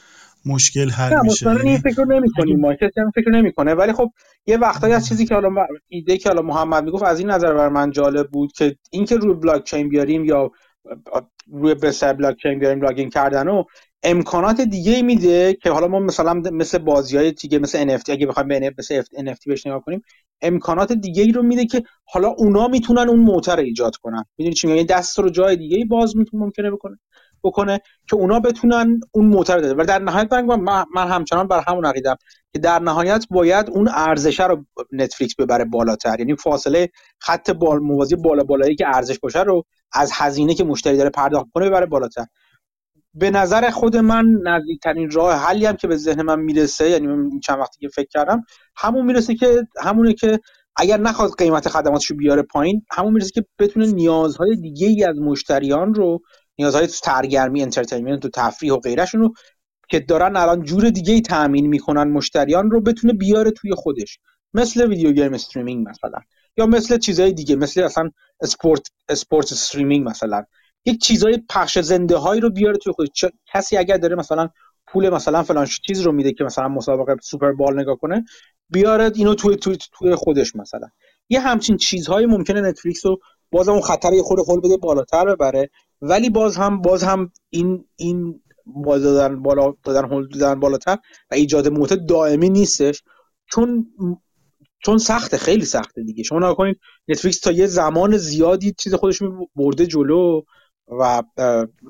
H: مشکل حل میشه.
A: نه این فکر نمی‌کنیم ما کسی هم فکر نمی‌کنه. ولی خب یه وقتایی از چیزی که حالا ایده که حالا محمد می‌گفت از این نظر بر من جالب بود که اینکه روی بلاک چین بیاریم یا روی بسر بلاک چین بیاریم لاگین کردن و امکانات دیگه میده که حالا ما مثلا مثل بازی های دیگه مثل NFT اگه بخوایم به مثل NFT بهش نگاه کنیم امکانات دیگه ای رو میده که حالا اونا می‌تونن اون موتر ایجاد کنن. می‌دونی چی میگم؟ دست رو جای دیگه ای باز می‌تونه ممکنه بکنه. بکنه که اونا بتونن اون بده و در نهایت من, من همچنان بر همون عقیدم که در نهایت باید اون ارزش رو نتفلیکس ببره بالاتر. یعنی فاصله خط بال موازی بالا بالایی که ارزش باشه رو از هزینه که مشتری داره پرداخت کنه ببره بالاتر. به نظر خود من نزدیکترین راه حلی هم که به ذهن من می‌رسه یعنی من چند وقتی که فکر کردم همون می‌رسه که همونه که اگر نخواد قیمت خدماتش رو بیاره پایین همون می‌رسه که بتونه نیازهای دیگه ای از مشتریان رو نیازهای تو ترگرمی انترتینمنت و تفریح و غیرشون رو که دارن الان جور دیگه ای تامین می‌کنن مشتریان رو بتونه بیاره توی خودش. مثل video game streaming مثلا. یا مثل چیزهای دیگه مثل اصلا sport sport streaming مثلا. یک چیزای پخش زنده هایی رو بیاره توی خود کسی اگر داره مثلا پول مثلا فلان چیز رو میده که مثلا مسابقه Super Bowl نگاه کنه بیاره اینو توی توی توی خودش مثلا. یه همچین چیزهایی ممکنه نتفلیکس رو باز اون خطر یه خود خود بده بالاتر ببره. ولی باز هم باز هم این این باز دادن بالا دادن هول دادن بالاتر و ایجاد موت دائمی نیستش. چون چون سخته خیلی سخته دیگه. شما نگاه کنید نتفلیکس تا یه زمان زیادی چیز خودش برده جلو و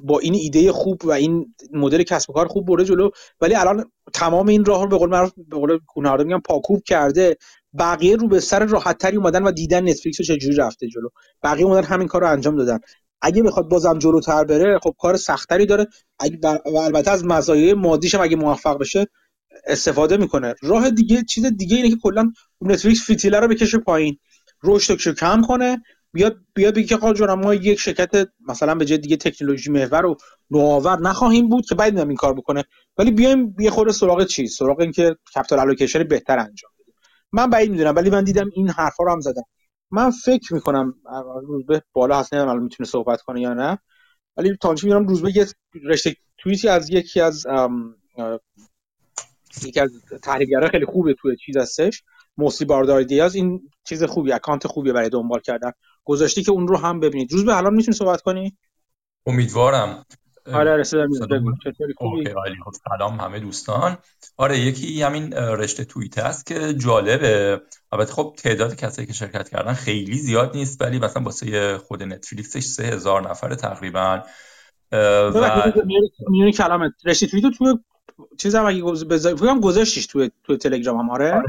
A: با این ایده خوب و این مدل کسب و کار خوب برده جلو. ولی الان تمام این راه رو به قول معروف به قول میگم پاکوب کرده. بقیه رو به سر راحت تری اومدن و دیدن نتفلیکس رو چجوری رفته جلو. بقیه اومدن همین کار انجام دادن. اگه بخواد بازم جلوتر بره خب کار سختری داره. اگه و البته از مزایای مادیش اگه موفق بشه استفاده می‌کنه. راه دیگه چیز دیگه اینه که کلا نتفلیکس فیتیله رو بکشه پایین. رشدش رو کم کنه. بیاد بیاد بگه که ما یک شرکت مثلا به جای دیگه تکنولوژی محور و نوآور نخواهیم بود که بعد این کار بکنه. ولی بیایم یه خورده سراغ چیز سراغ اینکه capital allocation بهتر انجام. من بعید می‌دونم ولی من دیدم این حرفا رو هم زدم. من فکر می‌کنم روزبه بالا هست نمی‌دونم می‌تونه صحبت کنه یا نه. ولی تانچی می‌دونم روزبه یه رشته توییتی از یکی از یکی از تحلیلگرا خیلی خوبه توی چیز هستش موسی باردار دیاز این چیز خوبی اکانت خوبیه برای دنبال کردن. گذاشتی که اون رو هم ببینید. روز به الان می‌تونی صحبت کنی؟
I: امیدوارم.
A: آره رسیدم
I: خب، سلام همه دوستان. آره یکی همین رشته توییت است که جالبه. البته خب تعداد کسایی که شرکت کردن خیلی زیاد نیست ولی مثلا واسه خود نتفلیکسش سه هزار نفر تقریبا.
A: و میونی کلامت. رشته توییتو تو چیز هم اگه فکر گذاشتیش تو تو تلگرام هم آره؟
I: آره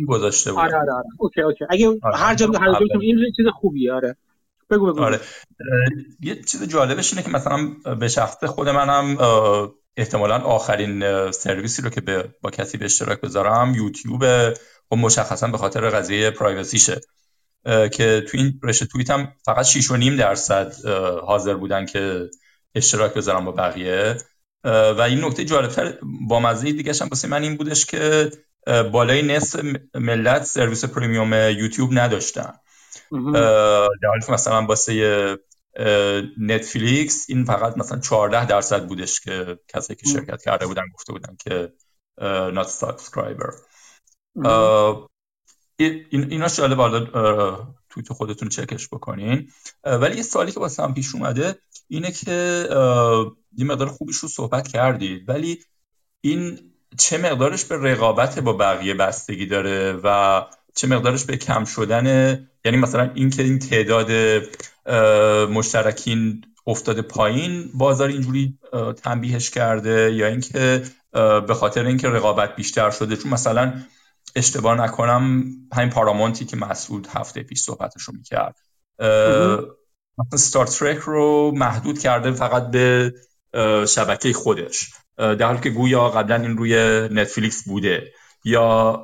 I: هم گذاشته بود
A: آره آره, آره. okay okay. اگه آره. هر جا هر جا این چیز خوبیه آره. بگو بگو.
I: آره. یه چیز جالبش اینه که مثلا به شخص خود منم احتمالا آخرین سرویسی رو که به با کسی به اشتراک بذارم یوتیوب خب مشخصا به خاطر قضیه پرایوسیشه. که تو این رشته توییت هم فقط 6.5 درصد حاضر بودن که اشتراک بذارم با بقیه. و این نکته جالبتر با مزه دیگه هم واسه من این بودش که بالای نصف ملت سرویس پریمیوم یوتیوب نداشتن. در حالی که مثلا واسه نتفلیکس این فقط مثلا 14 درصد بودش که کسایی که شرکت کرده بودن گفته بودن که not subscriber. این اینا جالب حالا توییت خودتون چکش بکنین. ولی یه سوالی که واسه هم پیش اومده اینه که یه مقدار خوبیش رو صحبت کردید ولی این چه مقدارش به رقابت با بقیه بستگی داره و چه مقدارش به کم شدن یعنی مثلا اینکه این تعداد مشترکین افتاده پایین بازار اینجوری تنبیهش کرده یا اینکه به خاطر اینکه رقابت بیشتر شده. چون مثلا اشتباه نکنم همین پارامونتی که مسعود هفته پیش صحبتش رو می‌کرد ستار ترک رو محدود کرده فقط به شبکه خودش. در حالی که گویا قبلا این روی نتفلیکس بوده. یا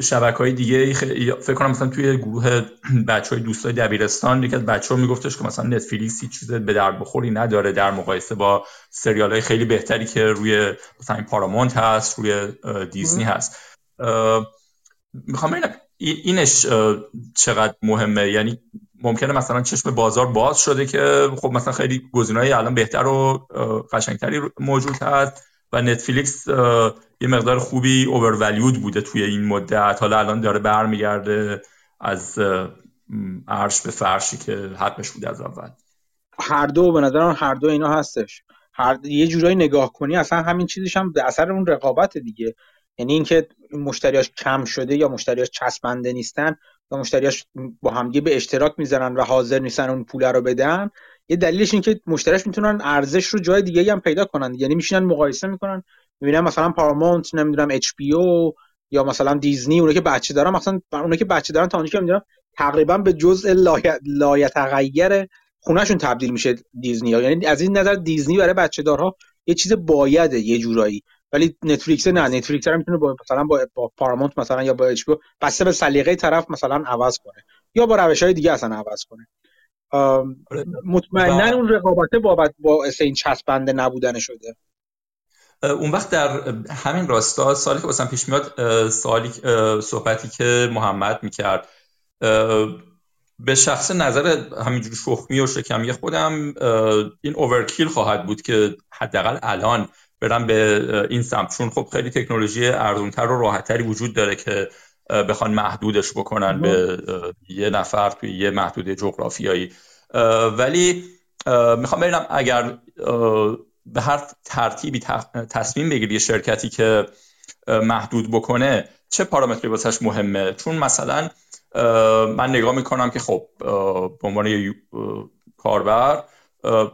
I: شبکه های دیگه فکر کنم مثلا توی گروه بچه های دوستای دبیرستان یکی از بچه ها میگفتش که مثلا نتفلیکس هیچ چیز به درد بخوری نداره در مقایسه با سریال های خیلی بهتری که روی مثلا پارامونت هست روی دیزنی هست. می‌خوام ببینم اینش چقدر مهمه؟ یعنی ممکنه مثلا چشم بازار باز شده که خب مثلا خیلی گزینه‌های الان بهتر و قشنگتری موجود هست. و نتفلیکس یه مقدار خوبی اوورولیود بوده توی این مدت. حالا الان داره برمیگرده از عرش به فرشی که حقش بوده از اول.
A: هر دو به نظر هر دو اینا هستش. هر یه جورایی نگاه کنی اصلا همین چیزش هم به اثر اون رقابت دیگه. یعنی اینکه مشتریاش کم شده یا مشتریاش چسبنده نیستن و مشتریاش با همگی به اشتراک می‌زنن و حاضر نیستن اون پول رو بدن یه دلیلش این که مشتریش می‌تونن ارزش رو جای دیگه هم پیدا کنن. یعنی میشینن مقایسه می‌کنن می‌بینن مثلا پارامونت نمی‌دونم اچ پی او یا مثلا دیزنی اونایی که بچه دارن مثلا اونایی که بچه دارن تا که می‌دونم تقریبا به جزء لایتغیر خونهشون تبدیل میشه دیزنی یعنی از این نظر دیزنی برای بچه دارها یه چیز بایده یه جورایی. ولی نتفلیکس نه نتفلیکس رو می‌تونه با مثلا با, با پارامونت مثلا یا با اچ بسته به سلیقه طرف مثلا عوض کنه. یا با روش های دیگه اصلا عوض کنه. مطمئنا اون رقابت بابت با این چسبنده نبودن شده.
I: اون وقت در همین راستا سالی که واسم پیش میاد سوالی صحبتی که محمد می‌کرد. به شخص نظر همینجوری شخمی و شکمی خودم این اوورکیل خواهد بود که حداقل الان برم به این سمت. چون خب خیلی تکنولوژی ارزونتر و راحتتری وجود داره که بخوان محدودش بکنن به یه نفر توی یه محدوده جغرافیایی. ولی می‌خوام ببینم اگر به هر ترتیبی تصمیم بگیری شرکتی که محدود بکنه چه پارامتری واسش مهمه؟ چون مثلا من نگاه می‌کنم که خب به عنوان یه کاربر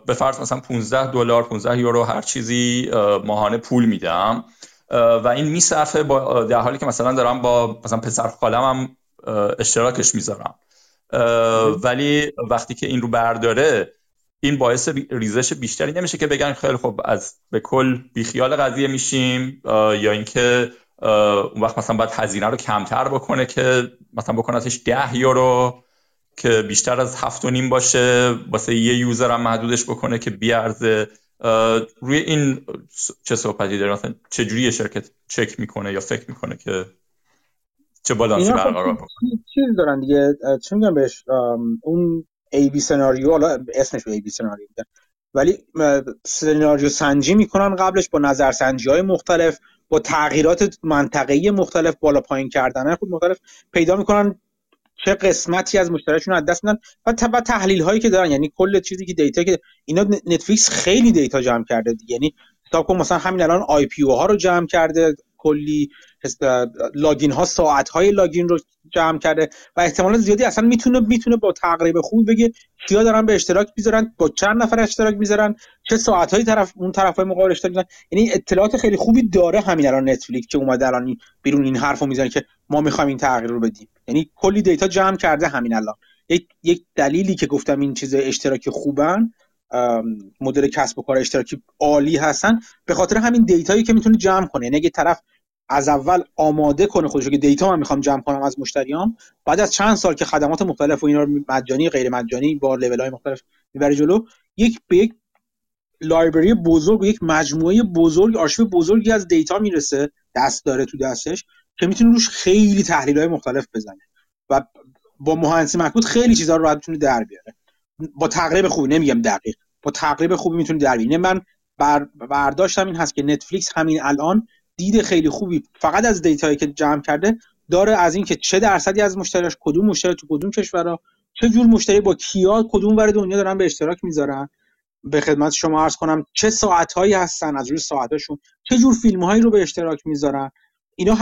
I: به فرض مثلا 15 دلار 15 یورو هر چیزی ماهانه پول میدم. و این میصرفه با در حالی که مثلا دارم با مثلا پسر خالم اشتراکش می‌ذارم. ولی وقتی که این رو برداره این باعث ریزش بیشتری نمیشه که بگن خیلی خب از به کل بیخیال قضیه میشیم یا اینکه اون وقت مثلا باید هزینه رو کمتر بکنه که مثلا بکنتش ده یورو که بیشتر از هفت و نیم باشه واسه یه یوزر هم محدودش بکنه که بیارزه. روی این چه صحبتی داره؟ مثلا چجوری شرکت چک می‌کنه یا فکر می‌کنه که چه بالانسی برقرار بکنه؟
A: چیز دارن دیگه. چون میگم بهش؟ اون AB scenario حالا اسمش AB scenario میگن. ولی سناریو سنجی می‌کنن قبلش با نظرسنجی های مختلف با تغییرات منطقه‌ای مختلف بالا پایین کردن خود مختلف پیدا می‌کنن. چه قسمتی از مشتریشون از دست میدن و تحلیل هایی که دارن یعنی کل چیزی که data که اینا نتفلیکس خیلی data جمع کرده. یعنی حساب کن مثلا همین الان IP ها رو جمع کرده کلی. login ها ساعت های login رو جمع کرده و احتمال زیادی اصلا می‌تونه می‌تونه با تقریب خوب بگه کیا دارن به اشتراک می‌ذارن با چند نفر اشتراک می‌ذارن چه ساعت های طرف اون طرف های مقابل اشتراک می‌ذارن. یعنی اطلاعات خیلی خوبی داره همین الان نتفلیکس که اومده الان بیرون این حرفو می‌زنه که ما می‌خوایم این تغییر رو بدیم. یعنی کلی data جمع کرده همین الان. یک یک دلیلی که گفتم این چیز اشتراکی خوبن مدل کسب و کار اشتراکی عالی هستن به خاطر همین data یی که می‌تونه جمع کنه. یعنی اگه طرف از اول آماده کنه خودش که data من می‌خوام جمع کنم از مشتریام. بعد از چند سال که خدمات مختلف و اینا رو مجانی غیر مجانی با لول های مختلف می‌بره جلو یک به یک library بزرگ و یک مجموعه بزرگ آرشیو بزرگی از data می‌رسه دست داره تو دستش که می‌تونه روش خیلی تحلیل های مختلف بزنه. و با مهندسی مکبود خیلی چیزا رو راحت در بیاره. با تقریب خوبی نمیگم دقیق با تقریب خوبی می‌تونه در بیاره. من بر برداشتم این هست که نتفلیکس همین الان دید خیلی خوبی فقط از data یی که جمع کرده داره از اینکه چه درصدی از مشتریاش کدوم مشتری تو کدوم کشورها چه جور مشتری با کیا کدوم ور دنیا دارن به اشتراک می‌ذارن. به خدمت شما عرض کنم چه ساعتهایی هستن از روی ساعتاشون چه جور فیلمهایی رو به اشتراک می‌ذارن. اینا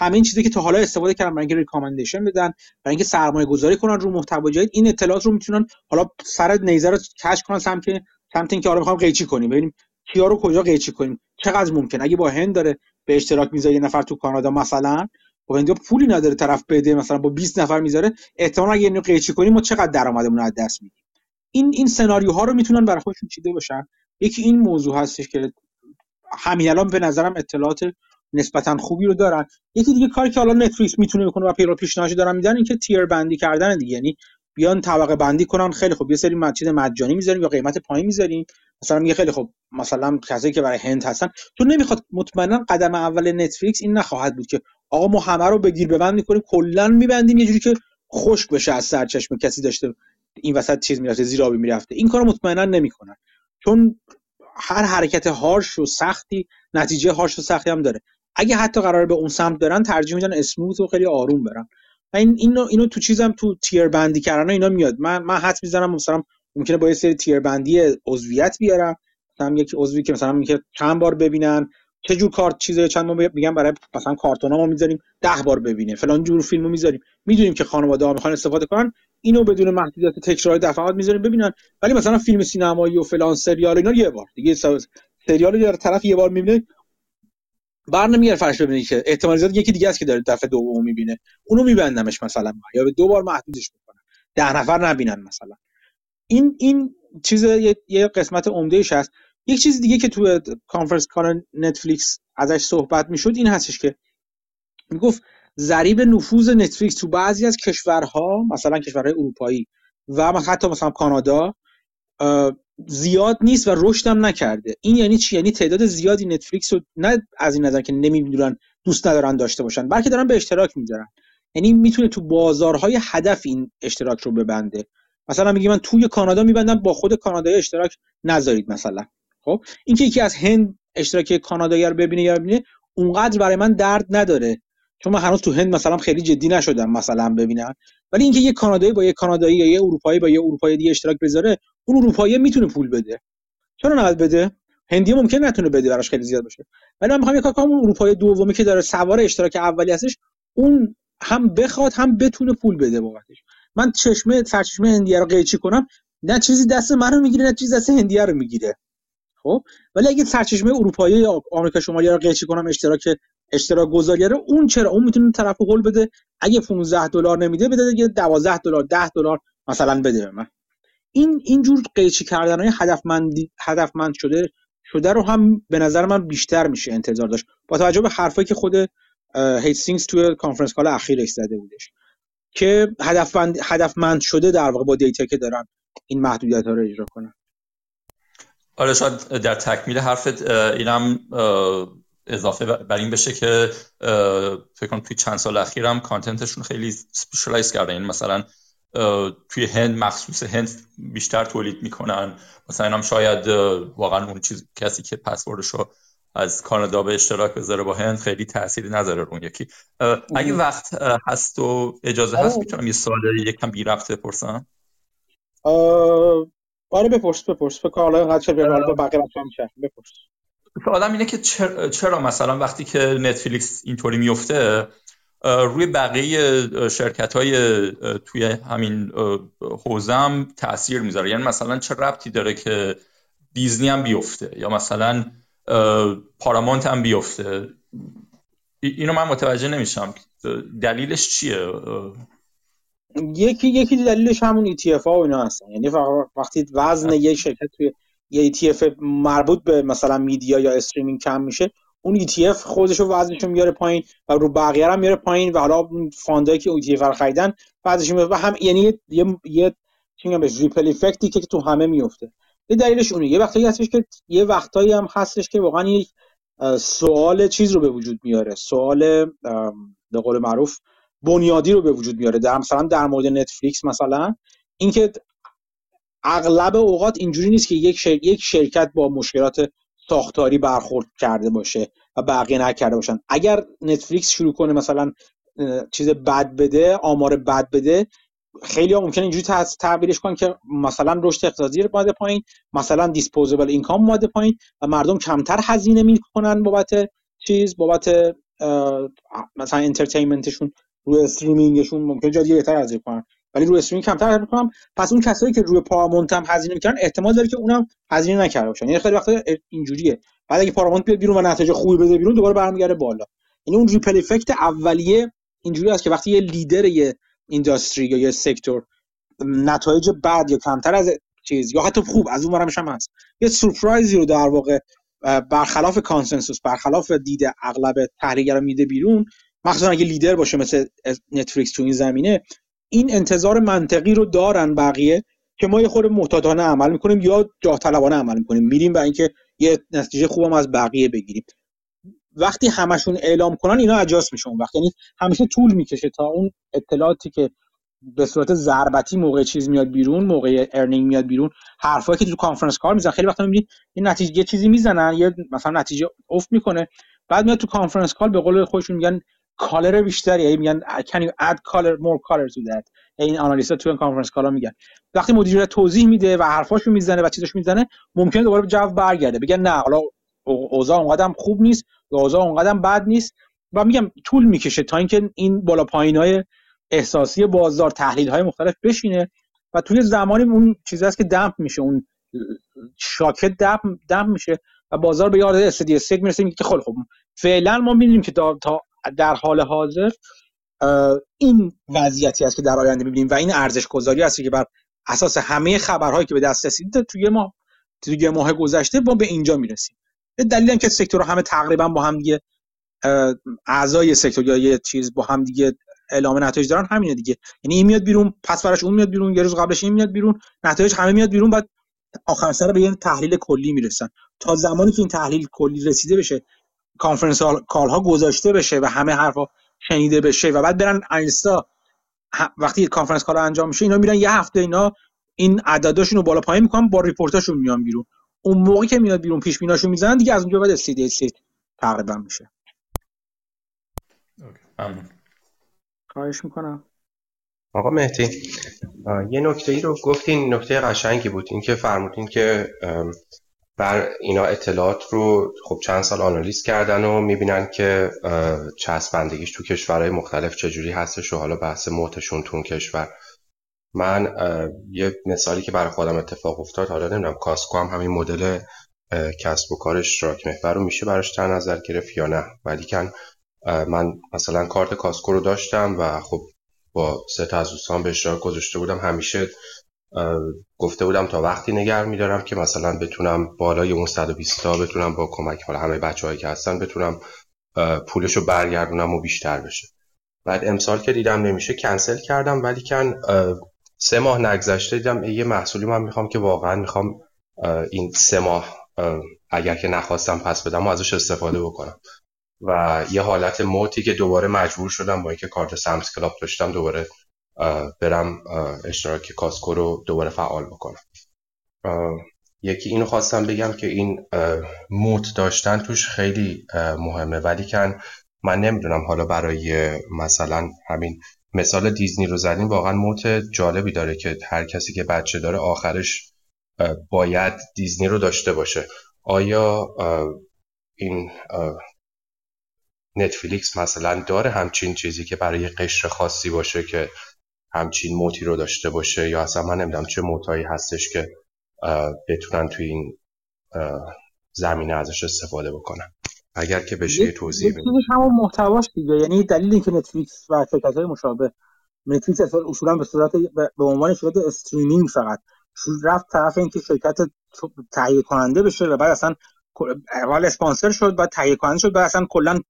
A: این چیزی که تا حالا استفاده کردن برای اینکه recommendation بدن برای اینکه سرمایه گذاری کنن رو محتوا جدید این اطلاعات رو می‌تونن حالا سر نیزه رو کش کنن سمت سمت اینکه آره می‌خوام قیچی کنیم. ببینیم کیا رو کجا قیچی کنیم؟ چقدر ممکن؟ اگه با هند داره به اشتراک می‌ذاره یه نفر تو کانادا مثلا خب هندیا پولی نداره طرف بده مثلا با 20 نفر می‌ذاره احتمالاً اگه اینو قیچی کنیم ما چقدر درآمدمون از دست میدیم؟ این این سناریوها رو می‌تونن برای خودشون چیده باشن؟ یکی این موضوع هستش که همین الان به نظرم اطلاعات نسبتا خوبی رو دارن. یکی دیگه کاری که حالا نتفلیکس می‌تونه بکنه و پیرو پیشنهادی دارن میدن این که تیر بندی کردن دیگه. یعنی بیان طبقه بندی کنن خیلی خوب. یه سری چیز مجانی می‌ذاریم یا قیمت پایین می‌ذاریم. مثلا میگه خیلی خوب مثلا کسایی که برای هند هستن تو نمی‌خواد مطمئنا قدم اول نتفلیکس این نخواهد بود که آقا ما همه رو بگیر ببند می‌کنیم کلا میبندیم یه جوری که خشک بشه از سرچشمه. کسی داشته این وسط چیز می‌رفته زیر آبی می‌رفته. این کارو مطمئنا نمی‌کنن. چون هر حرکت هارش و سختی نتیجه هارش و سختی هم داره. اگه حتی قرار به اون سمت برن ترجیح میدن اسموت و خیلی آروم برن. این اینو اینو تو چیزم تو تیر بندی کردن اینا میاد. من من حد می‌زنم مثلا ممکنه با یه سری تیر بندی عضویت بیارم. مثلا یک عضوی که مثلا میگه چند بار ببینن چه جور کارت چیزه چند ما میگم برای مثلا کارتونا ما می‌ذاریم ده بار ببینه. فلان جور فیلمو می‌ذاریم. می‌دونیم که خانواده ها می‌خوان استفاده کنن اینو بدون محدودیت تکرار دفعات می‌ذاریم ببینن. ولی مثلا فیلم سینمایی و فلان سریال اینا یه بار. دیگه سریال رو طرف یه بار می‌بینه بر نمیگره refresh ببینی که احتمال زیاد یکی دیگه است که داره دفعه دوم می‌بینه. اونو میبندمش مثلا. یا به دو بار محدودش می‌کنم ده نفر نبینن مثلا. این این چیز یه, قسمت عمدهش هست. یک چیز دیگه که تو conference call نتفلیکس ازش صحبت می‌شد این هستش که می‌گفت ضریب نفوذ نتفلیکس تو بعضی از کشورها مثلا کشورهای اروپایی و حتی مثلا کانادا زیاد نیست و رشد هم نکرده. این یعنی چی؟ یعنی تعداد زیادی نتفلیکس رو نه از این نظر که نمی‌دونن دوست ندارن داشته باشن بلکه دارن به اشتراک می‌ذارن یعنی می‌تونه تو بازارهای هدف این اشتراک رو ببنده. مثلا میگه من توی کانادا میبندم با خود کانادایی اشتراک نذارید مثلا. خب؟ اینکه یکی از هند اشتراک کانادایی رو ببینه یا ببینه اونقدر برای من درد نداره. چون من هنوز تو هند مثلا خیلی جدی نشدم مثلا ببینم. ولی اینکه یه کانادایی با یه کانادایی یا یه اروپایی با یه اروپایی دیگه اشتراک بذاره اون اروپایی می‌تونه پول بده. چرا نباید بده؟ هندی ممکن نتونه بده براش خیلی زیاد باشه. ولی من می‌خوام یه کار کنم اون اروپایی دومی که داره سوار اشتراک اولی هستش اون هم بخواد هم بتونه پول بده بابتش. من چشمه سرچشمه هندیه رو قیچی کنم نه چیزی دست منو می‌گیره نه چیزی دست هندیه رو می‌گیره. خب؟ ولی اگه سرچشمه اروپایی آمریکا شمالی رو قیچی کنم اشتراک اشتراک گذاری رو اون چرا؟ اون می‌تونه طرف هول بده. اگه 15 دلار نمیده بده دیگه 12 دلار 10 دلار مثلا بده به من. این اینجور قیچی کردن های هدفمندی هدفمند شده شده رو هم به نظر من بیشتر میشه انتظار داشت. با توجه به حرفایی که خود هیستینگز توی conference call اخیرش زده بودش که هدفمند هدفمند شده در واقع با data که دارن این محدودیت ها رو اجرا کنن.
I: آره شاید در تکمیل حرفت اینم اضافه بر این بشه که فکر کنم توی چند سال اخیرم content شون خیلی specialize کردن. این مثلا توی هند مخصوص هند بیشتر تولید می‌کنن. مثلا هم شاید واقعا اون چیز کسی که پسوردشو از کانادا به اشتراک بذاره با هند خیلی تأثیری نداره اون یکی. اگه وقت هست و اجازه هست می‌تونم یه سوال یکم بی رفت بپرسم.
A: آره بپرس بپرس. فکر اینقدر چه بقیه میشه. بپرس.
I: آدم اینه که چرا, چرا مثلا وقتی که نتفلیکس اینطوری میفته روی بقیه شرکت های توی همین حوزه هم تاثیر می‌ذاره. یعنی مثلا چه ربطی داره که دیزنی هم بیفته یا مثلا پارامونت هم بیفته؟ اینو من متوجه نمیشم. دلیلش چیه؟
A: یکی یکی دلیلش همون ETF ها و اینا هستن. یعنی وقتی وزن یک شرکت توی یه ETF مربوط به مثلا میدیا یا استریمینگ کم میشه اون ETF خودش رو وزنش میاره پایین و رو بقیه هم میاره پایین و حالا فاندایی که ETF رو خریدن وزنش و هم یعنی یه یه بهش؟ ریپل افکتی که تو همه میفته. یه دلیلش اونه. یه وقتایی هستش که یه وقتایی هم هستش که واقعا یک سوال چیز رو به وجود میاره. سوال به قول معروف بنیادی رو به وجود میاره. در مثلا در مورد نتفلیکس مثلا اینکه اغلب اوقات اینجوری نیست که یک یک شرکت با مشکلات ساختاری برخورد کرده باشه و بقیه نکرده باشن. اگر نتفلیکس شروع کنه مثلا چیز بد بده آمار بد بده خیلی ها ممکنه اینجوری تعبیرش کنن که مثلا رشد اقتصادی اومده پایین مثلا disposable income اومده پایین و مردم کمتر هزینه می‌کنن بابت چیز بابت مثلا entertainment شون روی streaming شون ممکنه جای بهتر هزینه کنن. ولی روی streaming کمتر می‌کنم. پس اون کسایی که روی پارامونت هم هزینه می‌کنن احتمال داره که اونم هزینه نکرده باشن. یعنی خیلی وقتا اینجوریه. بعد اگه پارامونت بیاد بیرون و نتیجه خوبی بده بیرون دوباره برمیگرده بالا. یعنی اون ripple effect اولیه اینجوری است که وقتی یه لیدر یه industry یا یه sector نتایج بد یا کمتر از چیز یا حتی خوب از اون هم هست. یه surprise ی رو در واقع برخلاف consensus برخلاف دید اغلب تحلیلگرا میده بیرون مخصوصا اگه لیدر باشه مثل نتفلیکس تو این زمینه این انتظار منطقی رو دارن بقیه که ما یه خورده محتاطانه عمل می‌کنیم یا جاه طلبانه عمل می‌کنیم. میریم برای اینکه یه نتیجه خوبم از بقیه بگیریم. وقتی همشون اعلام کنن اینا اجاس میشه اون وقت یعنی همیشه طول می‌کشه تا اون اطلاعاتی که به صورت ضربتی موقع چیز میاد بیرون موقع earning میاد بیرون حرفایی که تو conference call می‌زنن. خیلی وقتا می‌بینید این نتیجه یه چیزی می‌زنن یه مثلا نتیجه افت می‌کنه. بعد میاد تو conference call به قول خودشون میگن color بیشتری یعنی میگن can you add color more color to that این آنالیست تو کانفرنس کالا میگن. وقتی مدیر توضیح میده و حرفاشو می‌زنه و چیزاشو می‌زنه ممکنه دوباره جو برگرده. بگن نه حالا اوضاع اونقدر خوب نیست یا اوضاع اونقدر بد نیست. و میگم طول می‌کشه تا اینکه این بالا پایین های احساسی بازار تحلیل های مختلف بشینه و توی زمانی اون چیزی هست که دمپ میشه اون شاکت دمپ, دمپ میشه و بازار به یاد استدی سگ می‌رسه میگه که خب خب فعلا ما می‌دونیم که تا در حال حاضر این وضعیتی است که در آینده می‌بینیم و این ارزش گذاری است که بر اساس همه خبرهایی که به دست رسید توی ما توی ماه گذشته ما به اینجا می‌رسیم. دلیل که سکتور همه تقریبا با هم دیگه اعضای سکتور یا یه چیز با هم دیگه اعلام نتایج دارن همینه دیگه. یعنی این میاد بیرون پس براش اون میاد بیرون یه روز قبلش این میاد بیرون نتایج همه میاد بیرون بعد آخر سر به یه تحلیل کلی می‌رسن. تا زمانی که این تحلیل کلی رسیده بشه conference call ها گذاشته بشه و همه حرفا شنیده بشه و بعد برن اینستا وقتی conference call انجام میشه اینا میرن یه هفته اینا این عدداشون رو بالا پایین می‌کنن با report اشون میان بیرون. اون موقعی که میاد بیرون پیش بیناشو می‌زنن دیگه از اونجا بعد steady تقریبا میشه. خواهش می‌کنم.
F: آقا مهدی یه نکته ای رو گفتین نکته قشنگی بود. این که فرمودین که بر اینا اطلاعات رو خب چند سال آنالیز کردن و می‌بینن که چسبندگیش تو کشورهای مختلف چجوری هستش و حالا بحث موتشون تو کشور. من یه مثالی که برای خودم اتفاق افتاد حالا نمی‌دونم کاسکو هم همین مدل کسب و کار اشتراک محور رو میشه براش در نظر گرفت یا نه. ولی کن من مثلا کارت کاسکو رو داشتم و خب با سه تا از دوستان به اشتراک گذاشته بودم. همیشه گفته بودم تا وقتی نگر میدارم که مثلا بتونم بالای اون 120 تا بتونم با کمک حالا همه بچه‌هایی که هستن بتونم پولش رو برگردونم و بیشتر بشه. بعد امسال که دیدم نمیشه کنسل کردم ولی کن سه ماه نگذشته دیدم یه محصولی من می‌خوام که واقعا می‌خوام این سه ماه اگر که نخواستم پس بدم و ازش استفاده بکنم. و یه حالت موتی که دوباره مجبور شدم با اینکه کارت سمت کلاب داشتم دوباره برم اشتراک کاسکو رو دوباره فعال بکنم. یکی اینو خواستم بگم که این موت داشتن توش خیلی مهمه. ولی کن من نمی‌دونم حالا برای مثلا همین مثال دیزنی رو زدیم واقعا موت جالبی داره که هر کسی که بچه داره آخرش باید دیزنی رو داشته باشه. آیا این نتفلیکس مثلا داره همچین چیزی که برای قشر خاصی باشه که همچین moat ی رو داشته باشه یا اصلا من نمی‌دونم چه moat ایی هستش که بتونن توی این زمینه ازش استفاده بکنن. اگر که بشه یه توضیح بدید.
A: همون محتواش دیگه یعنی دلیل اینکه نتفلیکس و شرکت های مشابه نتفلیکس اصولا به صورت به عنوان شرکت streaming فقط رفت طرف اینکه شرکت تهیه کننده بشه و بعد اصلا اول اسپانسر شد بعد تهیه کننده شد بعد اصلا کلا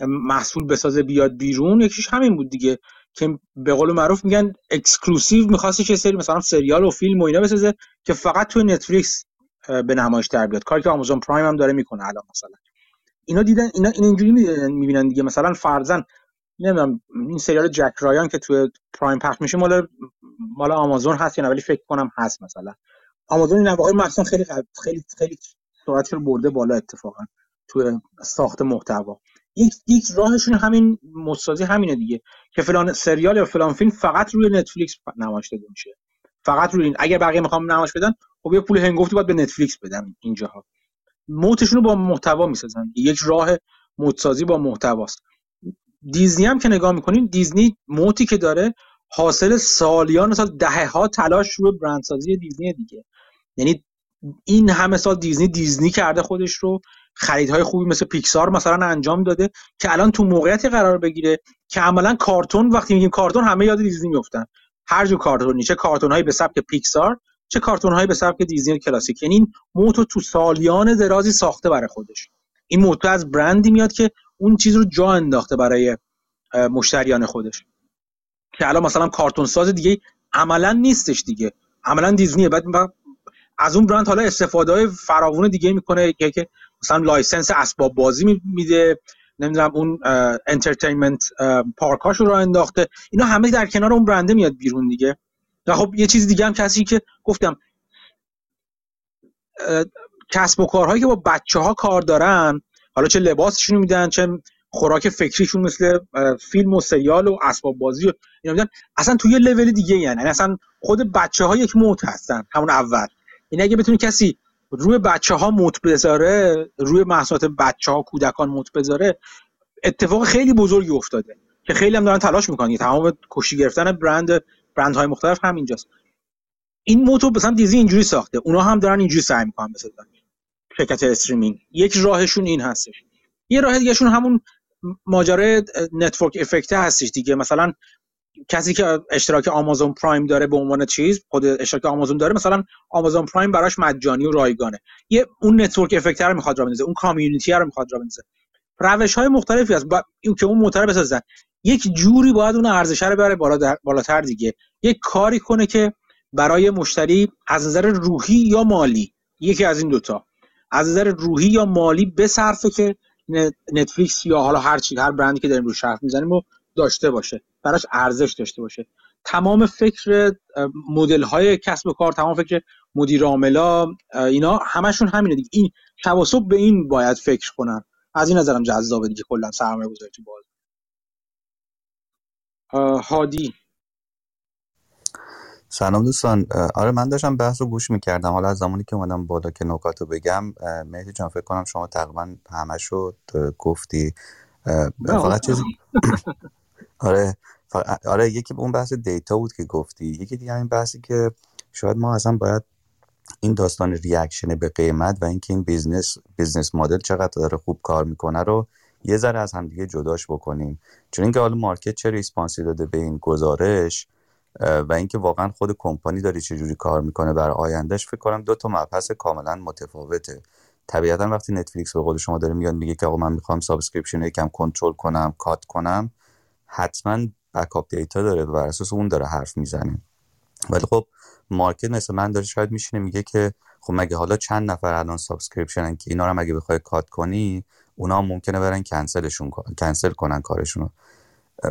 A: محصول بسازه بیاد بیرون یکیش همین بود دیگه. که به قول معروف میگن exclusive میخواستش یه سری مثلا سریال و فیلم و اینا بسازه که فقط تو نتفلیکس به نمایش در بیاد. کاری که آمازون پرایم هم داره می‌کنه الان مثلا. اینا دیدن اینا این اینجوری می‌بینن دیگه. مثلا فرضاً نمی‌دونم این سریال جک رایان که تو پرایم پخش میشه مال مال آمازون هست یا ولی فکر کنم هست مثلا. آمازون این واقعا مثلا خیلی خیلی خیلی سرعتش رو برده بالا اتفاقا تو ساخت محتوا. یک یک راهشون همین مستازی همینه دیگه که فلان سریال یا فلان فیلم فقط روی نتفلیکس نمایش داده میشه. فقط روی این. اگر بقیه می‌خوام نمایش بدن خب یه پول هنگفتی باید به نتفلیکس بدن اینجاها. موتشون رو با محتوا می‌سازن. یک راه موتسازی با محتواست. دیزنی هم که نگاه می‌کنین دیزنی موتی که داره حاصل سالیان سال دهه ها تلاش روی برندسازی دیزنی دیگه. یعنی این همه سال دیزنی دیزنی کرده خودش رو خریدهای خوبی مثل پیکسار مثلا انجام داده که الان تو موقعیتی قرار بگیره که عملا کارتون وقتی میگیم کارتون همه یاد دیزنی میفتن هر جو کارتونی چه کارتون به سبک پیکسار چه کارتون به سبک دیزنی کلاسیک. یعنی این موتو تو سالیان درازی ساخته برای خودش. این موتو از برندی میاد که اون چیز رو جا انداخته برای مشتریان خودش. که الان مثلا کارتون ساز دیگه عملا نیستش دیگه. عملا دیزنیه. بعد از اون برند حالا استفاده های فراوون دیگه می‌کنه که مثلا license اسباب بازی میده نمی‌دونم اون entertainment park اشو رو انداخته. اینا همه در کنار اون برنده میاد بیرون دیگه. و خب یه چیز دیگه هم کسی که گفتم کسب و کارهایی که با بچه ها کار دارن حالا چه لباسشون میدن چه خوراک فکریشون مثل فیلم و سریال و اسباب بازی و اینا میدن اصلا توی لول دیگه یعنی اصلا خود بچه ها یک موت هستن همون اول. این اگه بتونی کسی روی بچه ها موت بذاره روی محصولات بچه ها کودکان موت بذاره اتفاق خیلی بزرگی افتاده که خیلی هم دارن تلاش می‌کنن تمام کشی گرفتن برند برند های مختلف همینجاست این moat و مثلا دیزنی اینجوری ساخته. اونا هم دارن اینجوری سعی می‌کنن بسازن شرکت streaming. یک راهشون این هستش. یه راه دیگهشون همون ماجرای network effect هستش دیگه. مثلا کسی که اشتراک آمازون پرایم داره به عنوان چیز خود اشتراک آمازون داره مثلا آمازون پرایم براش مجانی و رایگانه. یه اون network effect رو می‌خواد را بندازه اون community رو می‌خواد را بندازه. روش های مختلفی هست. با... که اون moat رو بسازن یک جوری باید اون ارزش رو بره بالا بالاتر دیگه. یک کاری کنه که برای مشتری از نظر روحی یا مالی یکی از این دوتا از نظر روحی یا مالی بصرفه که نتفلیکس یا حالا هر چی هر برندی که داریم روش حرف می‌زنیم رو داشته باشه. براش ارزش داشته باشه. تمام فکر مدل های کسب و کار تمام فکر مدیر عاملا اینا همشون همینه دیگه. این شب به این باید فکر کنن. از این نظرم جذابه دیگه کلا سرمایه گذاری تو باز هادی.
J: سلام دوستان. آره من داشتم بحث رو گوش می‌کردم. حالا از زمانی که اومدم بالا که نکات رو بگم مهدی جان فکر کنم شما تقریبا همه شد گفتی. فقط چیزی آره آره یکی اون بحث data بود که گفتی. یکی دیگه این بحثی که شاید ما اصلا باید این داستان reaction به قیمت و اینکه این business business model چقدر داره خوب کار می‌کنه رو یه ذره از همدیگه جداش بکنیم. چون اینکه حالا market چه response ی داده به این گزارش و اینکه واقعا خود کمپانی داره چجوری کار می‌کنه برای آیندهش فکر کنم دو تا مبحث کاملا متفاوته. طبیعتا وقتی نتفلیکس به قول شما داره میاد میگه که آقا من می‌خوام subscription یکم کنترل کنم cut کنم حتما backup data داره و بر اساس اون داره حرف می‌زنه. ولی خب market مثل من داره شاید میشینه میگه که خب مگه حالا چند نفر الان subscription که اینا رو مگه بخوای cut کنی اونا ممکنه برن کنسلشون کنسل کنن کارشون رو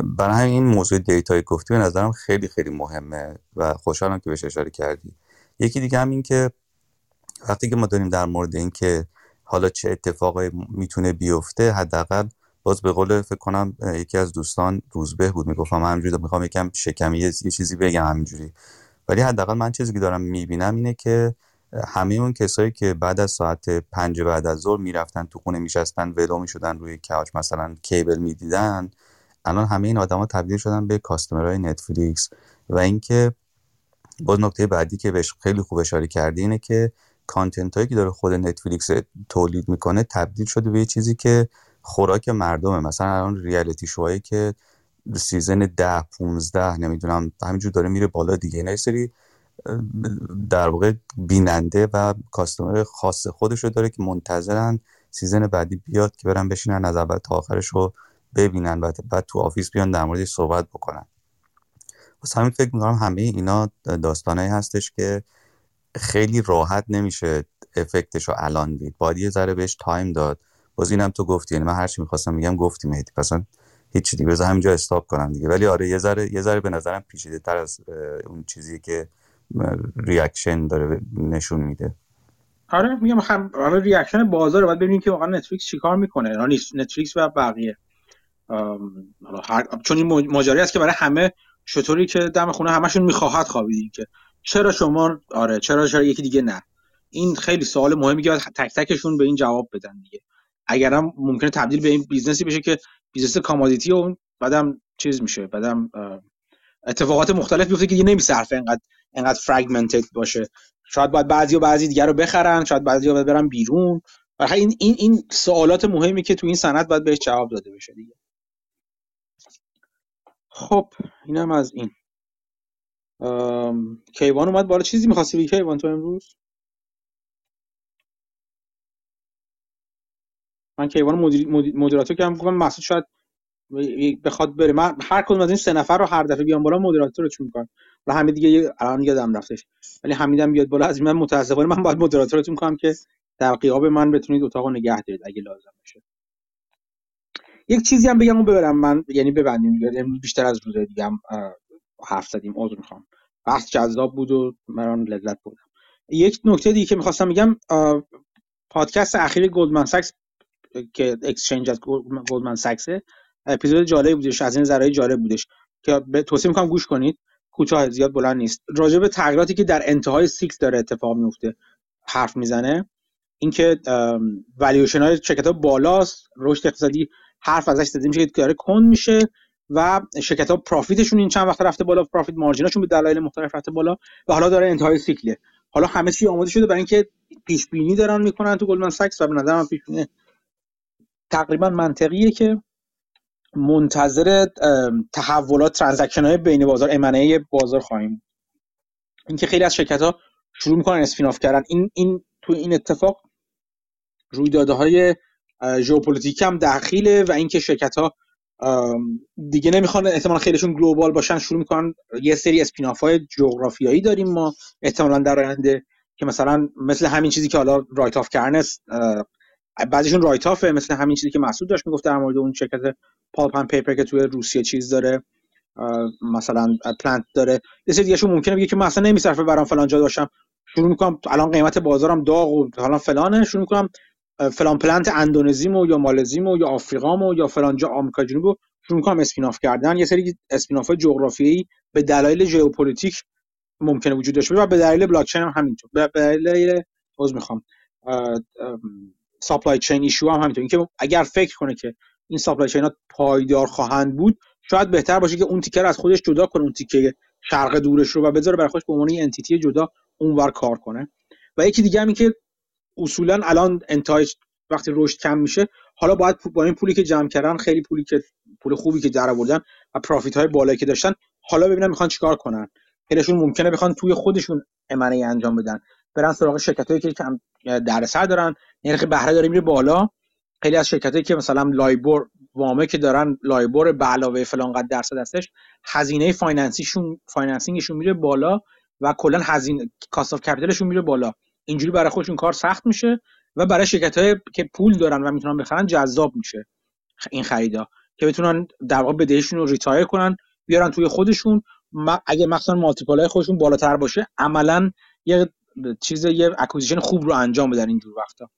J: برای همین این موضوع دیتای گفتی به نظرم خیلی خیلی مهمه و خوشحالم که بهش اشاره کردی. یکی دیگه هم این که وقتی که ما داریم در مورد این که حالا چه اتفاقی می‌تونه بیفته حداقل باز به قول فکر کنم یکی از دوستان روزبه بود می‌گفتم همینجوری می‌خوام یکم شکمی یه چیزی بگم همینجوری. ولی حداقل من چیزی که دارم می‌بینم اینه که همه اون کسایی که بعد از ساعت پنج بعد از ظهر می‌رفتن تو خونه میشستن ولو می‌شدن روی couch مثلا cable می‌دیدن الان همه این آدما تبدیل شدن به customer های نتفلیکس. و اینکه باز نکته بعدی که بهش خیلی خوب اشاره کردی اینه که content هایی که داره خود نتفلیکس تولید می‌کنه تبدیل شده به یه چیزی که خوراک مردمه. مثلا الان reality show هایی که season ده 15 نمی‌دونم همینجور داره میره بالا دیگه. اینا سری در واقع بیننده و customer خاص خودش رو داره که منتظرن season بعدی بیاد که برن بشینن از اول تا آخرش رو ببینن و بعد تو office بیان در موردش صحبت بکنن. واسه همین فکر می‌کنم همه اینا داستانهایی هستش که خیلی راحت نمیشه effect ش رو الان دید. باید یه ذره بهش time داد. باز اینم تو گفتی. یعنی من هرچی می‌خواستم میگم گفتی مهدی. پس هیچ دیگه بذار همینجا stop کنم دیگه. ولی آره یه ذره یه ذره به نظرم پیچیده تر از اون چیزی که reaction داره نشون میده.
A: آره میگم هم آره reaction بازار باید ببینیم که واقعا نتفلیکس چیکار می‌کنه. یعنی نتفلیکس و بقیه. هر... چون این ماجرایی است که برای همه شتری که دم خونه همشون می‌خواهد خوابیدین که. چرا شما آره چرا چرا یکی دیگه نه؟ این خیلی سوال مهمی که تک تکشون به این جواب بدن دیگه. اگرم ممکنه تبدیل به این business ی بشه که business commodity و بعدم چیز میشه بعدم اتفاقات مختلف بیفته که دیگه نمیصرفه انقدر انقدر فرگمنتد باشه. شاید باید بعضی و بعضی دیگر رو بخرن شاید بعضی باید برن بیرون. این این این سوالات مهمی که تو این سند باید بهش جواب داده بشه دیگه. خب اینم از این. کیوان اومد بالا. چیزی می‌خواستی کیوان تو امروز؟ من کیوان مدیر مدیراتور کردم گفتم مسعود شاید بخواد بره. من هر کدوم از این سه نفر رو هر دفعه بیام بالا مدیراتورش می‌کنم. و همه دیگه الان یادم رفتش. ولی حمیدم بیاد بالا از من متاسفانه من باید مدیراتورتون کنم که در قیاب من بتونید اتاق نگه دارید اگه لازم باشه. یک چیزی هم بگم و ببرم. من یعنی ببندیم دیگه. بیشتر از روزهای دیگه هم حرف زدیم. عذر می‌خوام. بحث جذاب بود و من لذت بردم. یک نکته دیگه که می‌خواستم بگم پادکست اخیر گلدمن ساکس که Exchanges از گلدمن ساکسه اپیزود جالب بودش از این ذرای جالب بودش که به توصیه می‌کنم گوش کنید کوتاه زیاد بلند نیست. راجع به تغییراتی که در انتهای سیکس داره اتفاق میفته حرف می‌زنه اینکه والیوشن های شرکت ها بالاست رشد اقتصادی حرف ازش زده میشه که داره کند میشه و شرکت ها profit شون این چند وقت رفته بالا profit margin اشون به دلایل مختلف رفته بالا و حالا داره انتهای cycle ه. حالا همه چی آماده شده برای اینکه پیش بینی دارن می‌کنن تو Goldman Sachs و به نظر من پیش بینی تقریبا منطقیه که منتظر تحولات transaction های بین بازار M&A بازار خواهیم اینکه خیلی از شرکت ها شروع می‌کنن spin off کردن. این این تو این اتفاق رویدادهای ژئوپلیتیک هم دخیله و اینکه شرکت ها دیگه نمی‌خوان احتمال خیلیشون global باشن شروع می‌کنن یه سری spin off های جغرافیایی داریم ما. احتمالا در آینده که مثلا مثل همین چیزی که حالا write off کردنش بعضیشون write off ه مثل همین چیزی که مسعود داشت می‌گفت در مورد اون شرکت pulp paper که توی روسیه چیز داره مثلا plant داره. یه سری دیگهشون ممکنه بگه که من اصلا نمیصرفه برام فلان جا داشتم. شروع می‌کنم الان قیمت بازارم داغ و حالا فلانه. شروع می‌کنم فلان plant اندونزیمو یا مالزیمو یا آفریقامو یا فلان جا آمریکا جنوبی شروع می‌کنم spin off کردن. یه سری spin off جغرافیایی به دلایل ژئوپلیتیک ممکنه وجود داشته و به دلیل بلاک چین هم همینطور. به دلیل عذر می‌خوام. supply chain issue هم همینطور. اینکه اگر فکر کنه که این supply chain ها پایدار خواهند بود شاید بهتر باشه که اون تیکه رو از خودش جدا کنه اون تیکه شرق دورش رو و بذاره برای خودش به عنوان entity جدا اونور کار کنه. و یکی دیگه هم که اصولا الان انتهای وقتی رشد کم میشه حالا باید با این پولی که جمع کردن خیلی پولی که پول خوبی که در آوردن و profit های بالایی که داشتن حالا ببینن می‌خوان چیکار کنن. خیلیشون ممکنه بخوان توی خودشون M&A انجام بدن. برن سراغ شرکتایی که کم دردسر دارن. نرخ بهره داره میره بالا. خیلی از شرکتایی که مثلا LIBOR وامه که دارن LIBOR به علاوه فلان قد درصد هستش هزینه finance یشون financing شون میره بالا و کلا هزینه cost of capital شون میره بالا. اینجوری برای خودشون کار سخت میشه و برای شرکت که پول دارن و می‌تونن بخرن جذاب میشه این خریدا. که بتونن در واقع بدهشون رو retire کنن بیارن توی خودشون. اگه مثلا multiple خودشون بالاتر باشه عملا یه چیز یه acquisition خوب رو انجام بدن اینجور وقتا.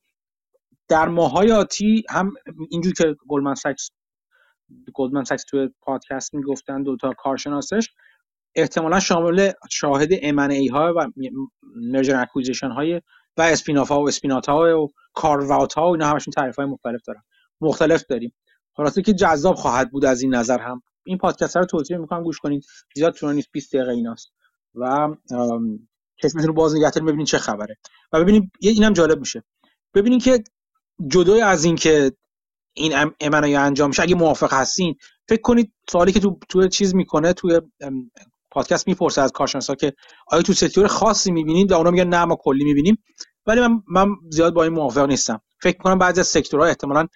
A: در ماهای آتی هم اینجور که Goldman Sachs Goldman Sachs توی پادکست می‌گفتن دو تا کارشناسش احتمالا شامل شاهد ای ها و merger acquisition های و spin off ها و spin off ها و کارواوت ها و اینا همشون تعریف های مختلف دارن. مختلف داریم. خلاصه که جذاب خواهد بود از این نظر هم. این پادکست رو توصیه می‌کنم گوش کنید. زیاد طولانی نیست 20 دقیقه ایناست. و چشمتون رو باز نگه ببینید چه خبره. و ببینید اینم جالب میشه. ببینید که جدای از این که این امنای انجام میشه اگه موافق هستین فکر کنید سوالی که تو تو چیز می‌کنه توی پادکست می‌پرسه از کارشناسا که آیا تو sector خاصی می‌بینید و اونا میگن نه ما کلی می‌بینیم. ولی من من زیاد با این موافق نیستم. فکر کنم بعضی از sector ها احتمالاً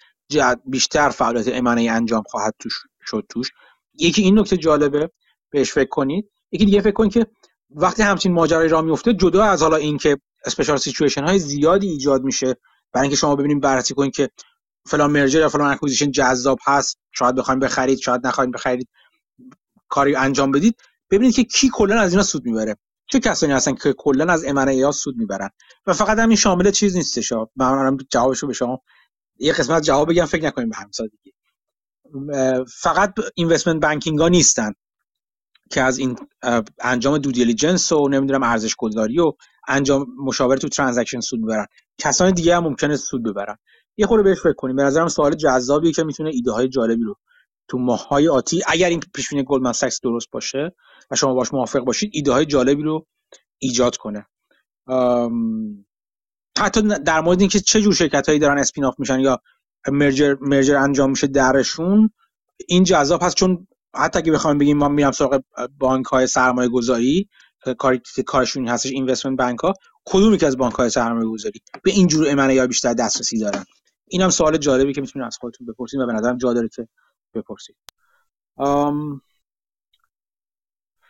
A: بیشتر فعالیت M&A انجام خواهد توش شد توش. یکی این نکته جالبه بهش فکر کنید. یکی دیگه فکر کنید که وقتی همچین ماجرای راه میفته جدا از حالا اینکه special situation های زیادی ایجاد میشه برای اینکه شما ببینید بررسی کنید که فلان merger یا فلان acquisition جذاب هست شاید بخواید بخرید شاید نخواید بخرید کاری انجام بدید ببینید که کی کلا از اینا سود می‌بره. چه کسانی هستن که کلا از M&A ها سود می‌برن؟ و فقط همین شامل چیز نیستش من جوابشو به شما یه قسمت جواب بگم فکر نکنیم به همین فقط investment banking ها نیستن. که از این انجام due diligence و نمی‌دونم ارزش گذاری و انجام مشاوره تو transaction سود ببرن کسان دیگه هم ممکنه سود ببرن. یه خورده بهش فکر کنیم. به نظرم سوال جذابیه که می‌تونه ایده های جالبی رو تو ماهای آتی اگر این پیش بینی Goldman Sachs درست باشه و شما باش موافق باشید ایده های جالبی رو ایجاد کنه. حتی در مورد اینکه چه جور شرکت هایی دارن spin off میشن یا merger merger انجام میشه درشون این جذاب هست چون حتی اگه بخوایم بگیم ما میرم سراغ بانک های سرمایه گذاری کاری کارشون هستش investment bank ها کدومی که از بانک های سرمایه گذاری به این جور M&A ها بیشتر دسترسی دارن. این هم سوال جالبی که می‌تونید از خودتون بپرسید و به نظرم جا داره که بپرسید.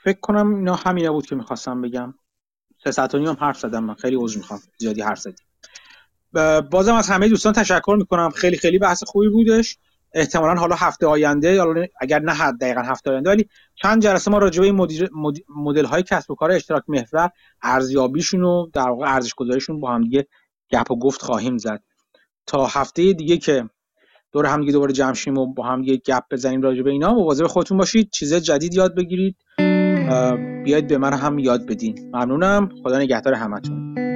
A: فکر کنم اینا همینا بود که می‌خواستم بگم. سه ساعت هم حرف زدم. من خیلی عذر می‌خوام زیادی حرف زدیم بازم از همه دوستان تشکر می‌کنم. خیلی خیلی بحث خوبی بودش. احتمالا حالا هفته آینده اگر نه حد دقیقا هفته آینده ولی چند جلسه ما راجع به این مدل های کسب و کار اشتراک محور ارزیابیشون و در واقع ارزش گذاریشون با هم دیگه گپ و گفت خواهیم زد. تا هفته دیگه که دور هم دیگه دوباره جمع شیم و با هم دیگه گپ بزنیم راجع به اینا مواظب خودتون باشید. چیز جدید یاد بگیرید. بیاید به من هم یاد بدین. ممنونم. خدا نگهدار همتون.